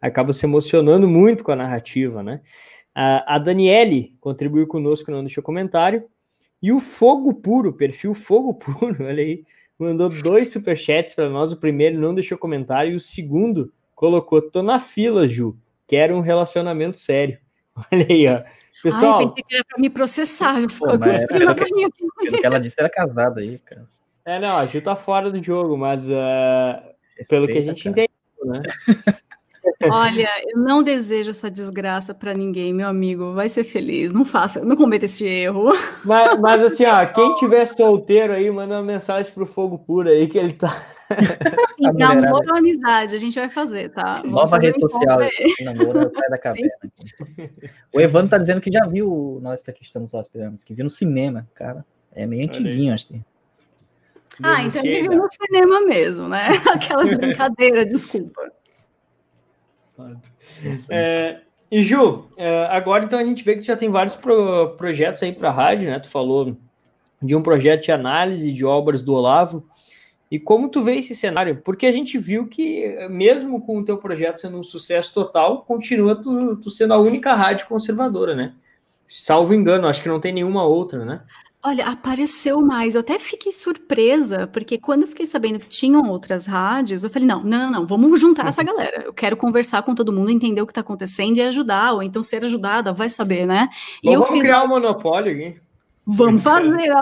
acaba se emocionando muito com a narrativa, né? A, a Daniele contribuiu conosco, não deixou comentário. E o Fogo Puro, perfil Fogo (laughs) Puro, olha aí, mandou dois superchats para nós. O primeiro não deixou comentário e o segundo colocou: tô na fila, Ju. Quero um relacionamento sério. (laughs) Olha aí, ó. Pessoal. Ai, pensei que era para me processar. Pô, mas era, que, que ela disse era casada aí, cara. É, não, a Ju tá fora do jogo, mas uh, pelo que a gente cara. entendeu, né? (laughs) Olha, eu não desejo essa desgraça para ninguém, meu amigo. Vai ser feliz. Não faça, não cometa esse erro. Mas, mas assim, ó, quem (laughs) tiver solteiro aí, manda uma mensagem pro Fogo Puro aí que ele tá. Sim, (laughs) amor ou amizade, a gente vai fazer, tá? Vamos Nova fazer rede social, namoro (laughs) sai da caverna. O Evandro tá dizendo que já viu nós que aqui estamos hospedando, que viu no cinema, cara. É meio antiguinho, acho que. Ah, então ele viu no cinema mesmo, né? Aquelas brincadeiras, desculpa. É, e Ju, é, agora então a gente vê que já tem vários pro, projetos aí para a rádio, né? Tu falou de um projeto de análise de obras do Olavo. E como tu vê esse cenário? Porque a gente viu que, mesmo com o teu projeto sendo um sucesso total, continua tu, tu sendo a única rádio conservadora, né? Salvo engano, acho que não tem nenhuma outra, né? Olha, apareceu mais. Eu até fiquei surpresa, porque quando eu fiquei sabendo que tinham outras rádios, eu falei: não, não, não, não vamos juntar essa galera. Eu quero conversar com todo mundo, entender o que está acontecendo e ajudar, ou então ser ajudada, vai saber, né? E vamos eu fiz... criar um monopólio aqui. Vamos (laughs) fazer.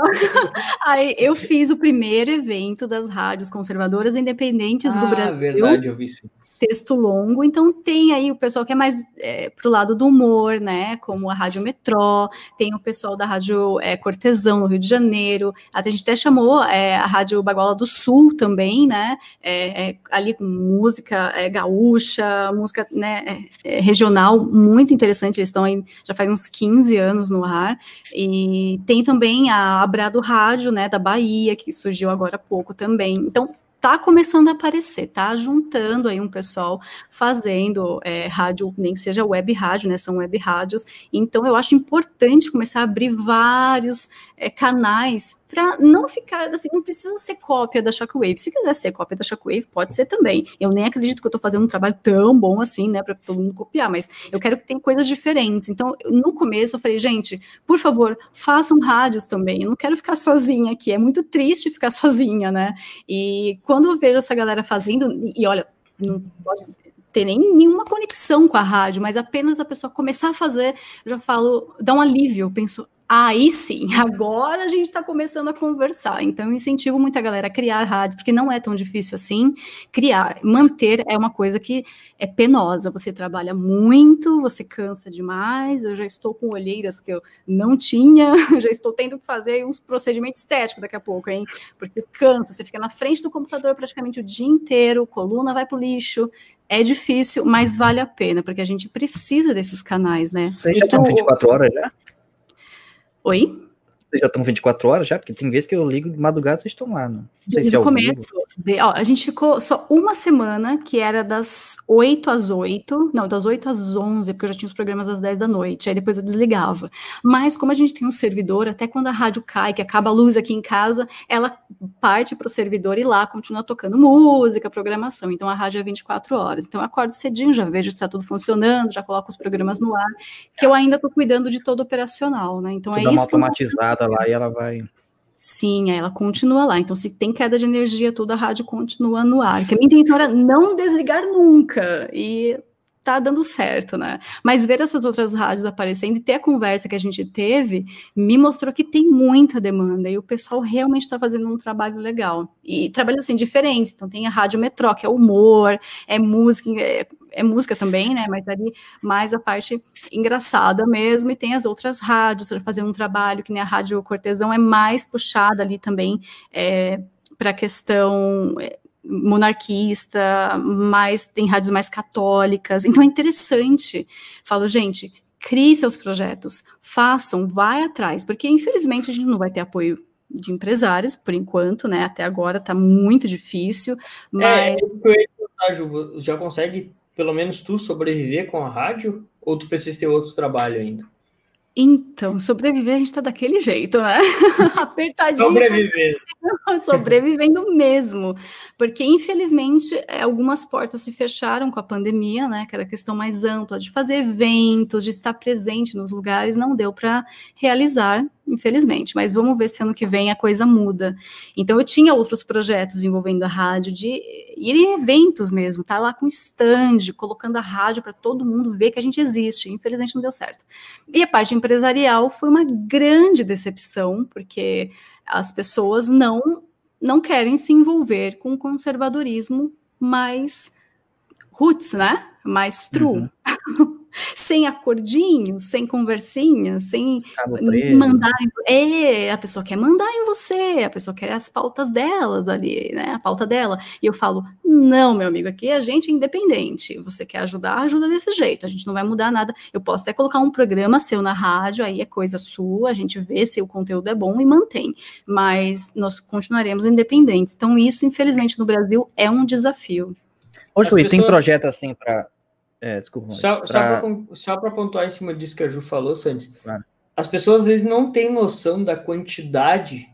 Aí eu fiz o primeiro evento das rádios conservadoras independentes ah, do Brasil. verdade, eu vi isso texto longo, então tem aí o pessoal que é mais é, pro lado do humor, né, como a Rádio Metrô, tem o pessoal da Rádio é, Cortesão, no Rio de Janeiro, até a gente até chamou é, a Rádio Baguala do Sul também, né, é, é, ali com música é, gaúcha, música, né, regional, muito interessante, eles estão aí já faz uns 15 anos no ar, e tem também a Abrado Rádio, né, da Bahia, que surgiu agora há pouco também, então tá começando a aparecer, tá juntando aí um pessoal fazendo é, rádio, nem que seja web rádio, né? São web rádios. Então eu acho importante começar a abrir vários é, canais para não ficar assim, não precisa ser cópia da Shockwave. Se quiser ser cópia da Shockwave, pode ser também. Eu nem acredito que eu estou fazendo um trabalho tão bom assim, né, para todo mundo copiar, mas eu quero que tenha coisas diferentes. Então, no começo eu falei, gente, por favor, façam rádios também. Eu não quero ficar sozinha aqui. É muito triste ficar (laughs) sozinha, né? E quando eu vejo essa galera fazendo, e olha, não pode ter nem nenhuma conexão com a rádio, mas apenas a pessoa começar a fazer, já falo, dá um alívio. Eu penso, aí sim, (laughs) agora a gente está começando a conversar. Então, eu incentivo muito a galera a criar rádio, porque não é tão difícil assim. Criar, manter é uma coisa que é penosa. Você trabalha muito, você cansa demais. Eu já estou com olheiras que eu não tinha, (laughs) já estou tendo que fazer uns procedimentos estéticos daqui a pouco, hein? Porque cansa, você fica na frente do computador praticamente o dia inteiro, coluna vai para o lixo. É difícil, mas vale a pena, porque a gente precisa desses canais, né? Você já está 24 horas já? Oi? Vocês já estão 24 horas já? Porque tem vezes que eu ligo de madrugada vocês estão lá, não? Desde o começo. De, ó, a gente ficou só uma semana, que era das 8 às 8, não, das 8 às 11, porque eu já tinha os programas às 10 da noite, aí depois eu desligava. Mas como a gente tem um servidor, até quando a rádio cai, que acaba a luz aqui em casa, ela parte para o servidor e lá continua tocando música, programação. Então a rádio é 24 horas. Então eu acordo cedinho, já vejo se está tudo funcionando, já coloco os programas no ar, que eu ainda estou cuidando de todo operacional, né? Então é Dá isso. Uma automatizada lá e ela vai. Sim, ela continua lá. Então, se tem queda de energia, toda a rádio continua no ar. Que a minha intenção era não desligar nunca. E tá dando certo, né? Mas ver essas outras rádios aparecendo e ter a conversa que a gente teve me mostrou que tem muita demanda e o pessoal realmente está fazendo um trabalho legal. E trabalhos assim diferentes. Então tem a Rádio Metrô, que é humor, é música, é é música também, né? Mas ali mais a parte engraçada mesmo, e tem as outras rádios para fazer um trabalho, que nem a Rádio Cortesão é mais puxada ali também é, para a questão é, monarquista, mais tem rádios mais católicas, então é interessante. Falo, gente, crie seus projetos, façam, vai atrás, porque infelizmente a gente não vai ter apoio de empresários, por enquanto, né? Até agora está muito difícil, é, mas... É, já consegue pelo menos tu sobreviver com a rádio? Ou tu precisa ter outro trabalho ainda? Então, sobreviver a gente tá daquele jeito, né? (laughs) Apertadinho. Sobreviver. (laughs) Sobrevivendo mesmo. Porque, infelizmente, é, algumas portas se fecharam com a pandemia, né? Que era a questão mais ampla de fazer eventos, de estar presente nos lugares, não deu para realizar infelizmente, mas vamos ver se ano que vem a coisa muda. Então eu tinha outros projetos envolvendo a rádio, de ir em eventos mesmo, tá lá com stand, colocando a rádio para todo mundo ver que a gente existe. Infelizmente não deu certo. E a parte empresarial foi uma grande decepção, porque as pessoas não não querem se envolver com o conservadorismo mais roots, né? Mais true. Uhum. (laughs) sem acordinho, sem conversinha, sem mandar. É, a pessoa quer mandar em você, a pessoa quer as pautas delas ali, né? A pauta dela. E eu falo: não, meu amigo, aqui a gente é independente. Você quer ajudar, ajuda desse jeito. A gente não vai mudar nada. Eu posso até colocar um programa seu na rádio, aí é coisa sua, a gente vê se o conteúdo é bom e mantém. Mas nós continuaremos independentes. Então, isso, infelizmente, no Brasil é um desafio. Ô, Juí, pessoas... tem projeto assim para é, desculpa. Só, pra... só para pontuar em cima disso que a Ju falou, Santos. Claro. As pessoas às vezes não têm noção da quantidade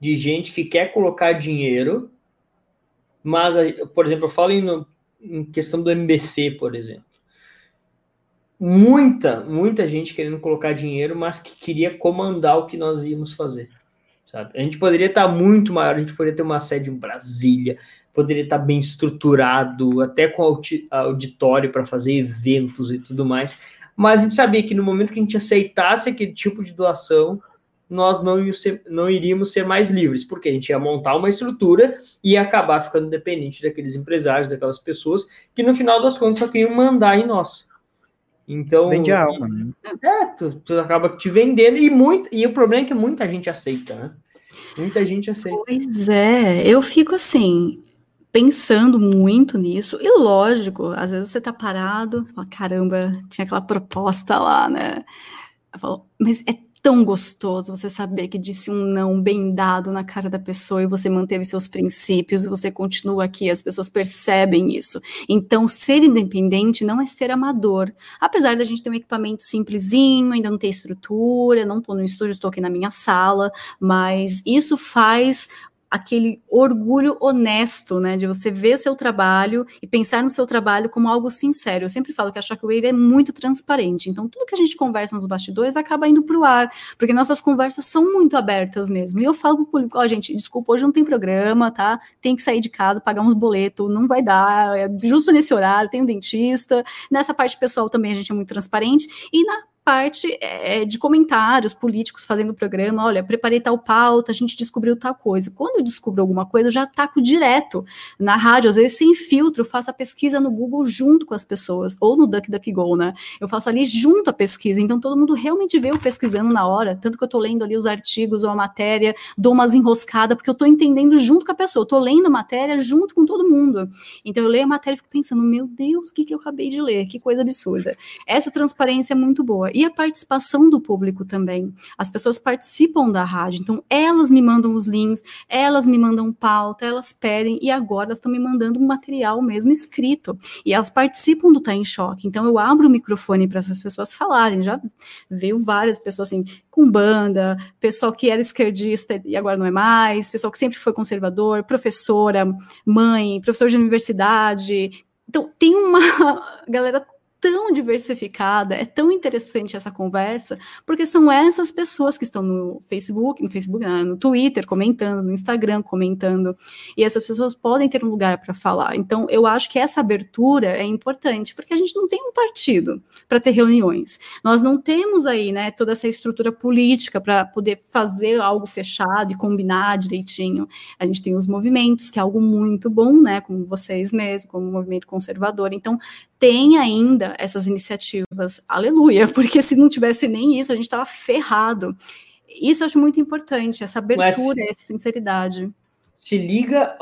de gente que quer colocar dinheiro, mas, por exemplo, eu falo em, em questão do MBC, por exemplo. Muita, muita gente querendo colocar dinheiro, mas que queria comandar o que nós íamos fazer. Sabe? A gente poderia estar muito maior, a gente poderia ter uma sede em Brasília, poderia estar bem estruturado, até com auditório para fazer eventos e tudo mais. Mas a gente sabia que no momento que a gente aceitasse aquele tipo de doação, nós não, ser, não iríamos ser mais livres, porque a gente ia montar uma estrutura e ia acabar ficando dependente daqueles empresários, daquelas pessoas que no final das contas só queriam mandar em nós. Então. Vende a alma, né? É, tu, tu acaba te vendendo, e, muito, e o problema é que muita gente aceita, né? Muita gente aceita. Pois é, eu fico assim, pensando muito nisso, e lógico, às vezes você tá parado, você fala, caramba, tinha aquela proposta lá, né? Eu falo, mas é tão gostoso você saber que disse um não bem dado na cara da pessoa e você manteve seus princípios e você continua aqui, as pessoas percebem isso. Então, ser independente não é ser amador. Apesar da gente ter um equipamento simplesinho, ainda não ter estrutura, não estou no estúdio, estou aqui na minha sala, mas isso faz aquele orgulho honesto, né, de você ver seu trabalho e pensar no seu trabalho como algo sincero. Eu sempre falo que a Shockwave é muito transparente, então tudo que a gente conversa nos bastidores acaba indo para o ar, porque nossas conversas são muito abertas mesmo. E eu falo para o público, ó, oh, gente, desculpa, hoje não tem programa, tá? Tem que sair de casa, pagar uns boletos, não vai dar, é justo nesse horário, tem um dentista. Nessa parte pessoal também a gente é muito transparente. E na parte é, de comentários políticos fazendo o programa, olha, preparei tal pauta, a gente descobriu tal coisa. Quando eu descubro alguma coisa, eu já taco direto na rádio, às vezes sem filtro, faço a pesquisa no Google junto com as pessoas, ou no DuckDuckGo, né? Eu faço ali junto a pesquisa, então todo mundo realmente vê eu pesquisando na hora, tanto que eu tô lendo ali os artigos ou a matéria, dou umas enroscadas, porque eu tô entendendo junto com a pessoa, eu tô lendo a matéria junto com todo mundo. Então eu leio a matéria e fico pensando, meu Deus, o que, que eu acabei de ler? Que coisa absurda. Essa transparência é muito boa e a participação do público também. As pessoas participam da rádio, então elas me mandam os links, elas me mandam pauta, elas pedem, e agora elas estão me mandando um material mesmo escrito. E elas participam do Tá em Choque. Então eu abro o microfone para essas pessoas falarem. Já veio várias pessoas assim, com banda, pessoal que era esquerdista e agora não é mais, pessoal que sempre foi conservador, professora, mãe, professor de universidade. Então, tem uma (laughs) galera tão diversificada, é tão interessante essa conversa, porque são essas pessoas que estão no Facebook, no Facebook, não, no Twitter comentando, no Instagram comentando, e essas pessoas podem ter um lugar para falar. Então, eu acho que essa abertura é importante, porque a gente não tem um partido para ter reuniões. Nós não temos aí, né, toda essa estrutura política para poder fazer algo fechado e combinar direitinho. A gente tem os movimentos, que é algo muito bom, né, como vocês mesmos, como o movimento conservador. Então, tem ainda essas iniciativas, aleluia, (laughs) porque se não tivesse nem isso, a gente estava ferrado. Isso eu acho muito importante, essa abertura, Mas, essa sinceridade. Se liga,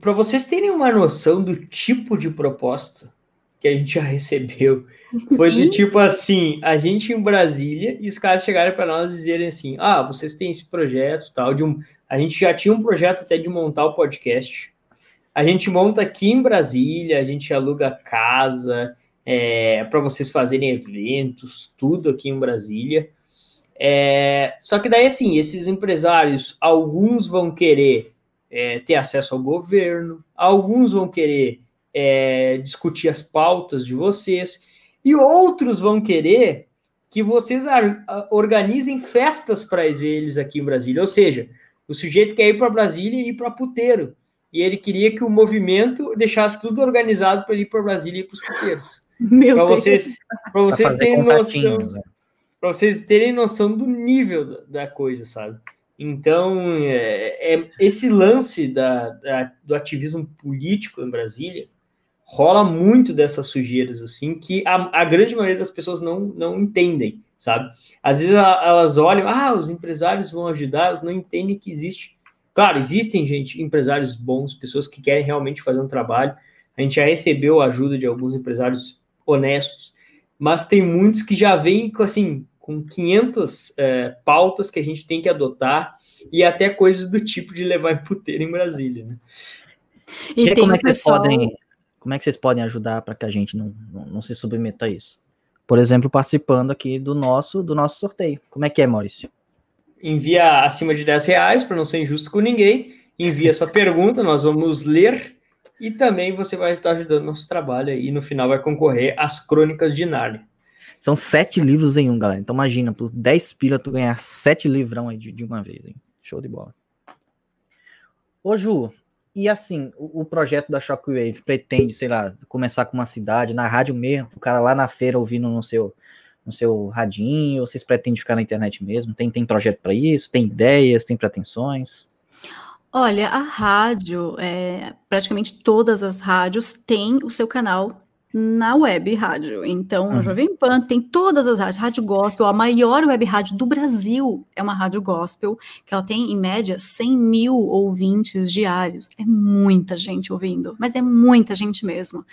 para vocês terem uma noção do tipo de proposta que a gente já (laughs) recebeu, foi do tipo assim, a gente em Brasília e os caras chegaram para nós dizerem assim, ah, vocês têm esse projeto, tal, de um, a gente já tinha um projeto até de montar o podcast, a gente monta aqui em Brasília, a gente aluga casa é, para vocês fazerem eventos, tudo aqui em Brasília. É, só que daí, assim, esses empresários, alguns vão querer é, ter acesso ao governo, alguns vão querer é, discutir as pautas de vocês, e outros vão querer que vocês organizem festas para eles aqui em Brasília. Ou seja, o sujeito quer ir para Brasília e ir para puteiro e ele queria que o movimento deixasse tudo organizado para ele ir para Brasília e para os puteiros. Para vocês, pra vocês terem noção, né? para vocês terem noção do nível da coisa, sabe? Então, é, é esse lance da, da, do ativismo político em Brasília rola muito dessas sujeiras, assim, que a, a grande maioria das pessoas não, não entendem, sabe? Às vezes elas olham, ah, os empresários vão ajudar, elas não entendem que existe. Claro, existem, gente, empresários bons, pessoas que querem realmente fazer um trabalho. A gente já recebeu a ajuda de alguns empresários honestos, mas tem muitos que já vêm, assim, com 500 é, pautas que a gente tem que adotar e até coisas do tipo de levar em puteiro em Brasília, né? E, e como é que pessoal... vocês podem como é que vocês podem ajudar para que a gente não, não, não, se submeta a isso? Por exemplo, participando aqui do nosso do nosso sorteio. Como é que é, Maurício? Envia acima de 10 reais para não ser injusto com ninguém. Envia sua pergunta, nós vamos ler e também você vai estar ajudando nosso trabalho e no final vai concorrer às Crônicas de Narnia. São sete livros em um, galera. Então imagina, por 10 pila tu ganhar sete livrão aí de, de uma vez, hein? Show de bola. Ô Ju, e assim, o, o, projeto da Shockwave pretende, sei lá, começar com uma cidade, na rádio mesmo, o cara lá na feira ouvindo no seu no seu radinho, ou vocês pretendem ficar na internet mesmo? Tem, tem projeto para isso? Tem ideias? Tem pretensões? Olha, a rádio, é, praticamente todas as rádios têm o seu canal na web rádio. Então, uhum. a Jovem Pan tem todas as rádios, rádio gospel, a maior web rádio do Brasil é uma rádio gospel, que ela tem, em média, 100 mil ouvintes diários. É muita gente ouvindo, mas é muita gente mesmo.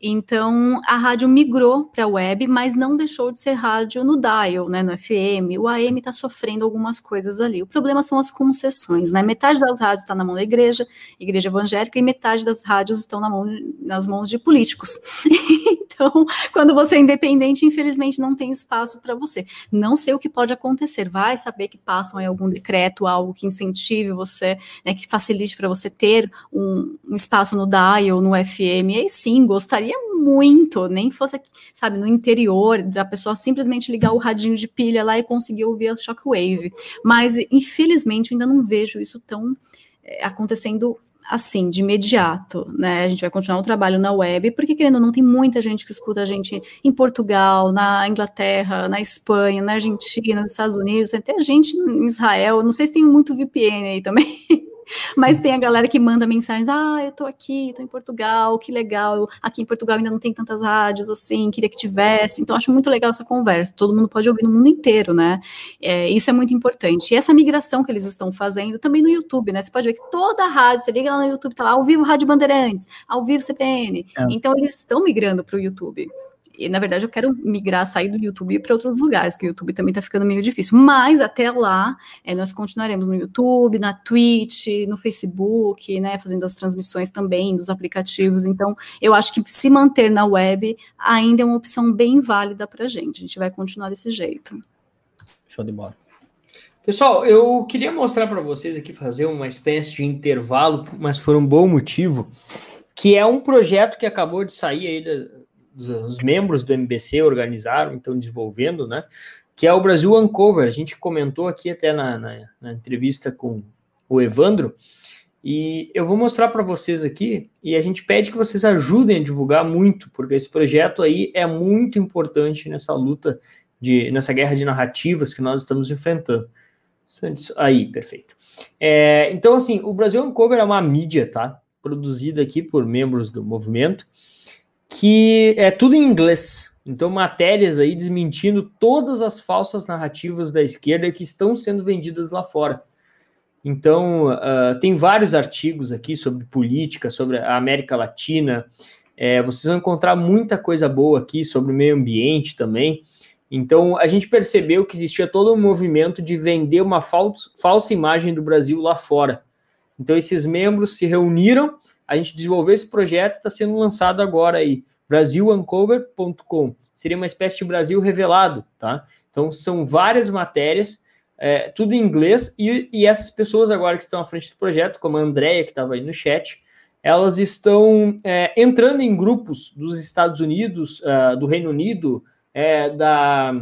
Então, a rádio migrou para a web, mas não deixou de ser rádio no dial, né, no FM. O AM está sofrendo algumas coisas ali. O problema são as concessões, né? Metade das rádios está na mão da igreja, igreja evangélica, e metade das rádios estão na mão, nas mãos de políticos. (laughs) (laughs) Então, quando você é independente, infelizmente não tem espaço para você. Não sei o que pode acontecer. Vai saber que passam aí algum decreto, algo que incentive você, né, que facilite para você ter um, um, espaço no DAI ou no FM. E aí sim, gostaria muito, nem fosse, sabe, no interior, da pessoa simplesmente ligar o radinho de pilha lá e conseguir ouvir a shockwave. Mas, infelizmente, eu ainda não vejo isso tão é, acontecendo assim, de imediato, né? A gente vai continuar o trabalho na web, porque querendo ou não, tem muita gente que escuta a gente em Portugal, na Inglaterra, na Espanha, na Argentina, nos Estados Unidos, até gente em Israel, não sei se tem muito VPN aí também. (laughs) Mas tem a galera que manda mensagens: ah, eu tô aqui, tô em Portugal, que legal. Aqui em Portugal ainda não tem tantas rádios assim, queria que tivesse. Então, acho muito legal essa conversa. Todo mundo pode ouvir no mundo inteiro, né? É, isso é muito importante. E essa migração que eles estão fazendo também no YouTube, né? Você pode ver que toda a rádio, você liga lá no YouTube, tá lá ao vivo Rádio Bandeirantes, ao vivo CPN. É. Então, eles estão migrando para o YouTube. E, na verdade, eu quero migrar, sair do YouTube para outros lugares, que o YouTube também está ficando meio difícil. Mas até lá, é, nós continuaremos no YouTube, na Twitch, no Facebook, né, fazendo as transmissões também dos aplicativos. Então, eu acho que se manter na web ainda é uma opção bem válida para a gente. A gente vai continuar desse jeito. Show de bola. Pessoal, eu queria mostrar para vocês aqui, fazer uma espécie de intervalo, mas por um bom motivo, que é um projeto que acabou de sair aí os membros do MBC organizaram, estão desenvolvendo, né? Que é o Brasil Uncover. A gente comentou aqui até na, na, na entrevista com o Evandro, e eu vou mostrar para vocês aqui, e a gente pede que vocês ajudem a divulgar muito, porque esse projeto aí é muito importante nessa luta, de, nessa guerra de narrativas que nós estamos enfrentando. Aí, perfeito. É, então, assim, o Brasil Uncover é uma mídia, tá? Produzida aqui por membros do movimento, que é tudo em inglês. Então, matérias aí desmentindo todas as falsas narrativas da esquerda que estão sendo vendidas lá fora. Então, uh, tem vários artigos aqui sobre política, sobre a América Latina. É, vocês vão encontrar muita coisa boa aqui sobre o meio ambiente também. Então, a gente percebeu que existia todo um movimento de vender uma falsa imagem do Brasil lá fora. Então, esses membros se reuniram a gente desenvolveu esse projeto, está sendo lançado agora aí, brasiluncover.com. Seria uma espécie de Brasil revelado, tá? Então, são várias matérias, é, tudo em inglês, e, e, essas pessoas agora que estão à frente do projeto, como a Andrea, que estava aí no chat, elas estão é, entrando em grupos dos Estados Unidos, uh, do Reino Unido, é, da,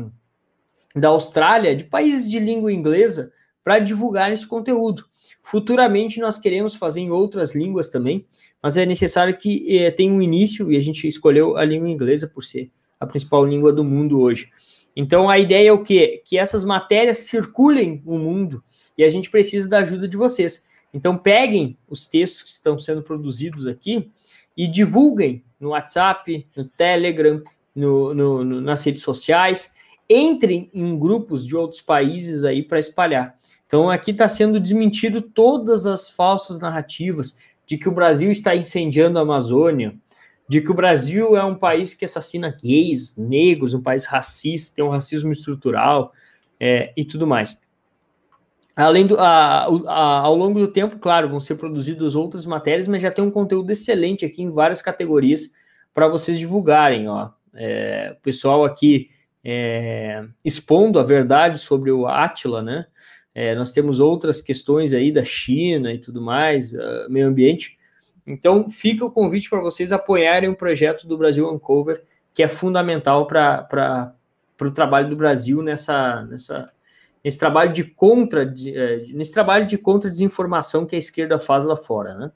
da Austrália, de países de língua inglesa, para divulgar esse conteúdo. Futuramente nós queremos fazer em outras línguas também, mas é necessário que eh, tenha um início e a gente escolheu a língua inglesa por ser a principal língua do mundo hoje. Então a ideia é o quê? Que essas matérias circulem o mundo e a gente precisa da ajuda de vocês. Então peguem os textos que estão sendo produzidos aqui e divulguem no WhatsApp, no Telegram, no, no, no, nas redes sociais, entrem em grupos de outros países aí para espalhar. Então aqui está sendo desmentido todas as falsas narrativas de que o Brasil está incendiando a Amazônia, de que o Brasil é um país que assassina gays, negros, um país racista, tem um racismo estrutural é, e tudo mais. Além do, a, a, ao longo do tempo, claro, vão ser produzidas outras matérias, mas já tem um conteúdo excelente aqui em várias categorias para vocês divulgarem. Ó. É, o pessoal aqui é, expondo a verdade sobre o Átila, né? É, nós temos outras questões aí da China e tudo mais, uh, meio ambiente. Então, fica o convite para vocês apoiarem o projeto do Brasil Uncover, que é fundamental para o trabalho do Brasil nessa, nessa, nesse trabalho de contra, de, é, nesse trabalho de contra desinformação que a esquerda faz lá fora, né?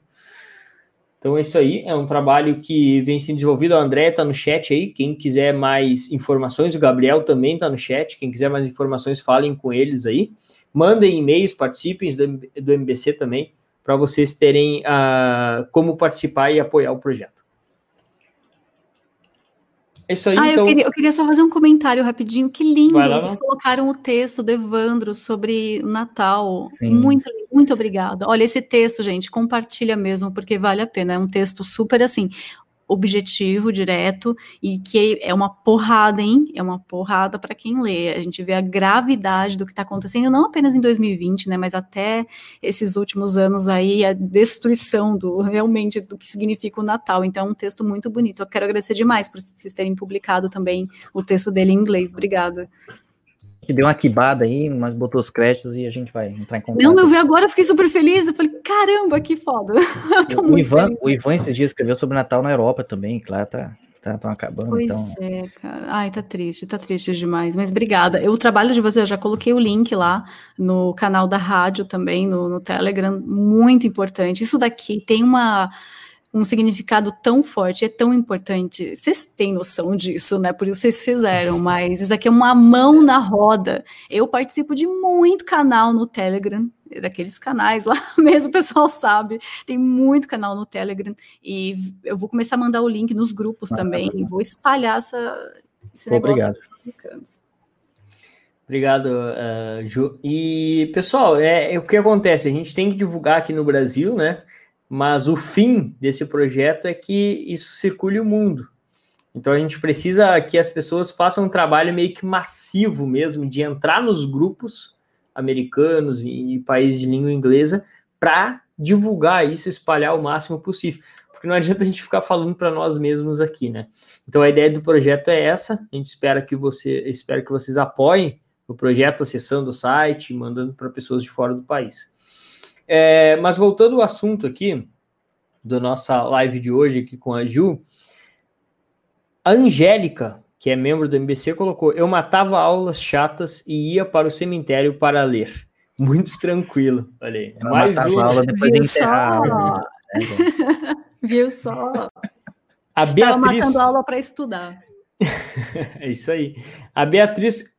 Então, é isso aí. É um trabalho que vem sendo desenvolvido. O André está no chat aí. Quem quiser mais informações, o Gabriel também está no chat. Quem quiser mais informações, falem com eles aí. Mandem e-mails, participem do, do MBC também, para vocês terem uh, como participar e apoiar o projeto. É isso aí, ah, então... eu, queria, eu, queria, só fazer um comentário rapidinho. Que lindo! Lá, Vocês colocaram o texto do Evandro sobre o Natal. Sim. Muito, muito obrigada. Olha, esse texto, gente, compartilha mesmo, porque vale a pena. É um texto super assim objetivo, direto, e que é uma porrada, hein? É uma porrada para quem lê. A gente vê a gravidade do que está acontecendo, não apenas em 2020, né? Mas até esses últimos anos aí, a destruição do realmente do que significa o Natal. Então, é um texto muito bonito. Eu quero agradecer demais por vocês terem publicado também o texto dele em inglês. Obrigada que deu uma quibada aí, mas botou os créditos e a gente vai entrar em contato. Não, eu vi agora, eu fiquei super feliz. Eu falei, caramba, que foda. (laughs) o, Ivan, feliz. o Ivan esses dias escreveu sobre Natal na Europa também, claro, tá, tá, tá acabando. Pois então... é, cara. Ai, tá triste, tá triste demais. Mas obrigada. Eu, o trabalho de você, eu já coloquei o link lá no canal da rádio também, no, no Telegram, muito importante. Isso daqui tem uma um significado tão forte, é tão importante. Vocês têm noção disso, né? Por isso vocês fizeram, mas isso aqui é uma mão na roda. Eu participo de muito canal no Telegram, daqueles canais lá (laughs) mesmo, o pessoal sabe. Tem muito canal no Telegram e eu vou começar a mandar o link nos grupos ah, também e vou espalhar essa, esse negócio. Obrigado. Obrigado, uh, Ju. E, pessoal, é, é, o que acontece? A gente tem que divulgar aqui no Brasil, né? Mas o fim desse projeto é que isso circule o mundo. Então a gente precisa que as pessoas façam um trabalho meio que massivo mesmo de entrar nos grupos americanos e países de língua inglesa para divulgar isso, espalhar o máximo possível. Porque não adianta a gente ficar falando para nós mesmos aqui, né? Então a ideia do projeto é essa. A gente espera que você, espera que vocês apoiem o projeto acessando o site, mandando para pessoas de fora do país. É, mas voltando ao assunto aqui, da nossa live de hoje aqui com a Ju, a Angélica, que é membro do MBC, colocou: Eu matava aulas chatas e ia para o cemitério para ler. Muito tranquilo. Olha aí. Mais uma. Aula depois Viu só? Né, (laughs) Viu só? A Beatriz... Tava matando aula para estudar. (laughs) é isso aí. A Beatriz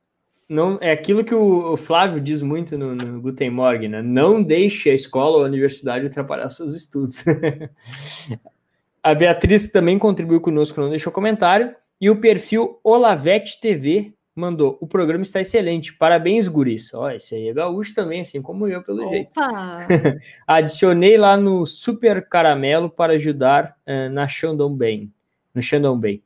não é aquilo que o, Flávio diz muito no, no Guten Morgen, né? Não deixe a escola ou a universidade atrapalhar seus estudos. (laughs) a Beatriz também contribuiu conosco, não deixou comentário. E o perfil Olavete TV mandou: o programa está excelente. Parabéns, guris. Ó, esse aí é gaúcho também, assim como eu, pelo Opa. jeito. (laughs) Adicionei lá no Super Caramelo para ajudar uh, na Shandong Bay. No Shandong Bay.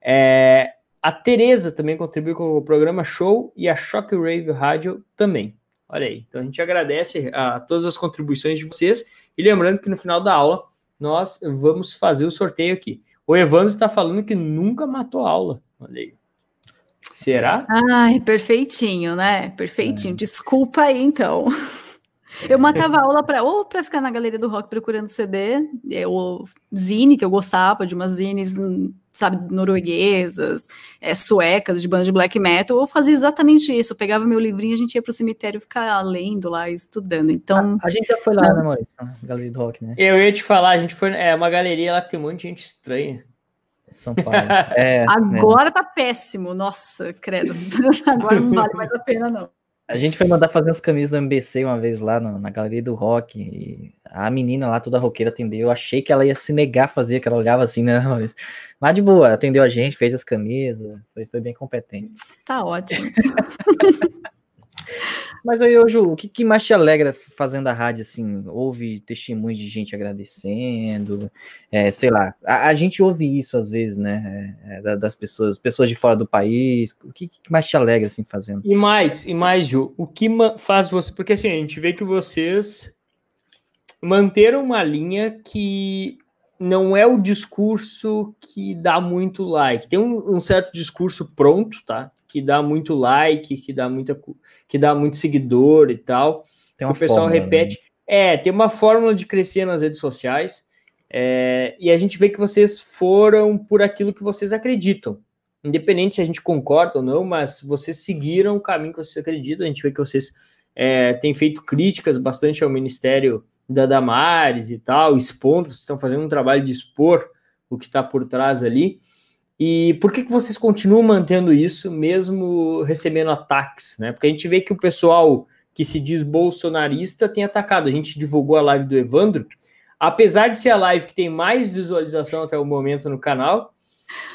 É, a Tereza também contribuiu com o programa Show e a Shockwave Rádio também. Olha aí. Então a gente agradece a todas as contribuições de vocês. E lembrando que no final da aula nós vamos fazer o sorteio aqui. O Evandro está falando que nunca matou aula. Olha aí. Será? Ai, perfeitinho, né? Perfeitinho. É. Desculpa aí, então. (laughs) Eu matava aula para ou para ficar na galeria do rock procurando CD, ou zine que eu gostava de umas zines, sabe, norueguesas, é, suecas de banda de black metal, ou fazia exatamente isso. Eu pegava meu livrinho, a gente ia para o cemitério ficar lendo lá, estudando. Então, a, a gente já foi lá, né, Maurício? Galeria do rock, né? Eu ia te falar, a gente foi é uma galeria lá que tem um monte de gente estranha. São Paulo. É, Agora né? tá péssimo, nossa, credo. (laughs) Agora não vale mais a pena não. A gente foi mandar fazer as camisas do MBC uma vez lá no, na galeria do rock. E a menina lá, toda roqueira, atendeu. Eu achei que ela ia se negar a fazer, que ela olhava assim, né? Mas, mas de boa, atendeu a gente, fez as camisas, foi, foi bem competente. Tá ótimo. (laughs) Mas aí, hoje, o que, que, mais te alegra fazendo a rádio, assim? Ouve testemunhos de gente agradecendo, é, sei lá. A, a, gente ouve isso às vezes, né? É, é das pessoas, pessoas de fora do país. O que, que, mais te alegra, assim, fazendo? E mais, e mais, Ju, o que faz você... Porque, assim, a gente vê que vocês manteram uma linha que não é o discurso que dá muito like. Tem um, um certo discurso pronto, tá? Que dá muito like, que dá muita que dá muito seguidor e tal. Tem uma o pessoal fórmula, repete. Né? É, tem uma fórmula de crescer nas redes sociais. É, e a gente vê que vocês foram por aquilo que vocês acreditam. Independente se a gente concorda ou não, mas vocês seguiram o caminho que vocês acreditam. A gente vê que vocês é, têm feito críticas bastante ao Ministério da Damares e tal, expondo, vocês estão fazendo um trabalho de expor o que está por trás ali. E por que, que vocês continuam mantendo isso, mesmo recebendo ataques? Né? Porque a gente vê que o pessoal que se diz bolsonarista tem atacado. A gente divulgou a live do Evandro. Apesar de ser a live que tem mais visualização até o momento no canal,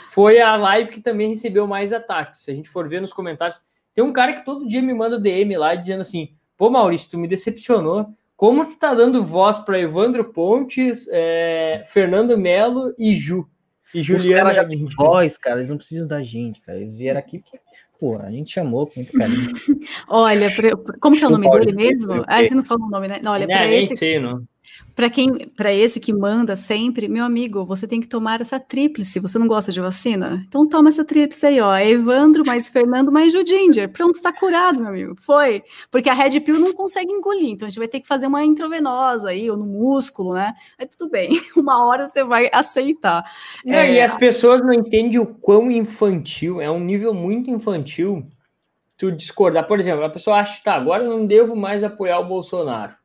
foi a live que também recebeu mais ataques. Se a gente for ver nos comentários, tem um cara que todo dia me manda DM lá dizendo assim: pô, Maurício, tu me decepcionou. Como tu tá dando voz para Evandro Pontes, é, Fernando Melo e Ju? E Juliana já tem voz, cara, eles não precisam da gente, cara. Eles vieram aqui porque, pô, a gente chamou com muito carinho. (laughs) olha, pra, como que é o nome dele mesmo? Ah, você não falou o nome, né? Não, olha, para esse. Sei, não. Para quem, para esse que manda sempre, meu amigo, você tem que tomar essa tríplice. Você não gosta de vacina? Então toma essa tríplice aí, ó. Evandro mais Fernando mais Judinger. Pronto, está curado, meu amigo. Foi. Porque a Red Pill não consegue engolir, então a gente vai ter que fazer uma intravenosa aí, ou no músculo, né? Aí tudo bem. (laughs) Uma hora você vai aceitar. É, é... E as pessoas não entendem o quão infantil, é um nível muito infantil tu discordar. Por exemplo, a pessoa acha, tá, agora eu não devo mais apoiar o Bolsonaro.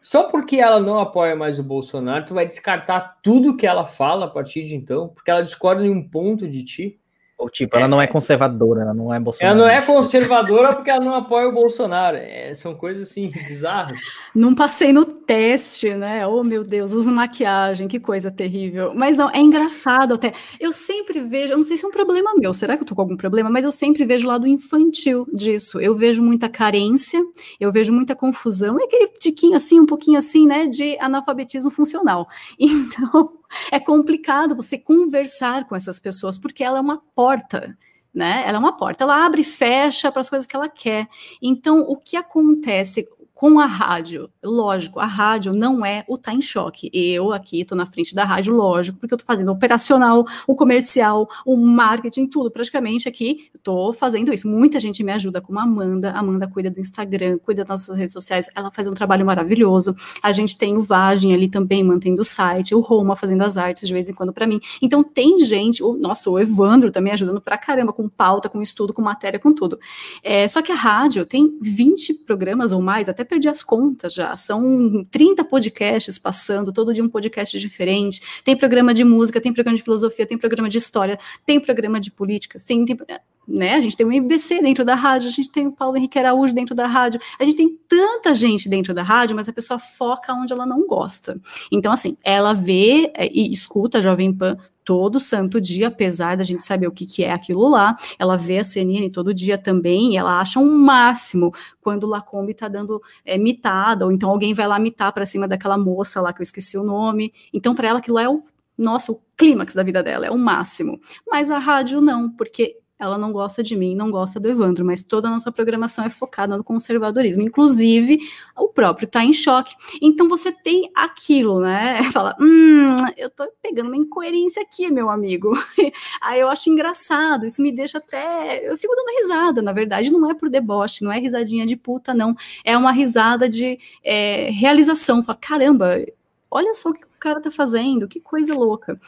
Só porque ela não apoia mais o Bolsonaro, tu vai descartar tudo que ela fala a partir de então, porque ela discorda em um ponto de ti. Ou tipo, ela não é conservadora, ela não é Bolsonaro. Ela não é conservadora porque ela não apoia o Bolsonaro. É, são coisas assim bizarras. Não passei no teste, né? Oh, meu Deus, uso maquiagem, que coisa terrível. Mas não, é engraçado até. Eu sempre vejo, eu não sei se é um problema meu, será que eu tô com algum problema? Mas eu sempre vejo o lado infantil disso. Eu vejo muita carência, eu vejo muita confusão, é aquele tiquinho assim, um pouquinho assim, né, de analfabetismo funcional. (laughs) Então, é complicado você conversar com essas pessoas, porque ela é uma porta né? Ela é uma porta, ela abre e fecha para as coisas que ela quer. Então, o que acontece com a rádio, lógico, a rádio não é o Tá em Choque. Eu aqui estou na frente da rádio, lógico, porque eu estou fazendo o operacional, o comercial, o marketing, tudo. Praticamente aqui estou fazendo isso. Muita gente me ajuda, como a Amanda. A Amanda cuida do Instagram, cuida das nossas redes sociais. Ela faz um trabalho maravilhoso. A gente tem o Vagem ali também, mantendo o site, o Roma fazendo as artes de vez em quando para mim. Então tem gente, o, nossa, o Evandro também ajudando pra caramba com pauta, com estudo, com matéria, com tudo. É, só que a rádio tem 20 programas ou mais, até perdi as contas já. São 30 podcasts passando, todo dia um podcast diferente. Tem programa de música, tem programa de filosofia, tem programa de história, tem programa de política, sim, tem, né? A gente tem o MBC dentro da rádio, a gente tem o Paulo Henrique Araújo dentro da rádio, a gente tem tanta gente dentro da rádio, mas a pessoa foca onde ela não gosta. Então, assim, ela vê é, e escuta a Jovem Pan todo santo dia, apesar da gente saber o que, que é aquilo lá. Ela vê a CNN todo dia também e ela acha um máximo quando Lacombe está dando é, mitada, ou então alguém vai lá mitar para cima daquela moça lá que eu esqueci o nome. Então, para ela, aquilo é o nossa, o clímax da vida dela, é o máximo. Mas a rádio não, porque ela não gosta de mim, não gosta do Evandro, mas toda a nossa programação é focada no conservadorismo, inclusive o próprio tá em choque. Então você tem aquilo, né? (laughs) Fala, hum, eu tô pegando uma incoerência aqui, meu amigo. (laughs) Aí eu acho engraçado, isso me deixa até. Eu fico dando risada, na verdade, não é por deboche, não é risadinha de puta, não. É uma risada de é, realização. Fala, caramba, olha só o que o cara tá fazendo, que coisa louca.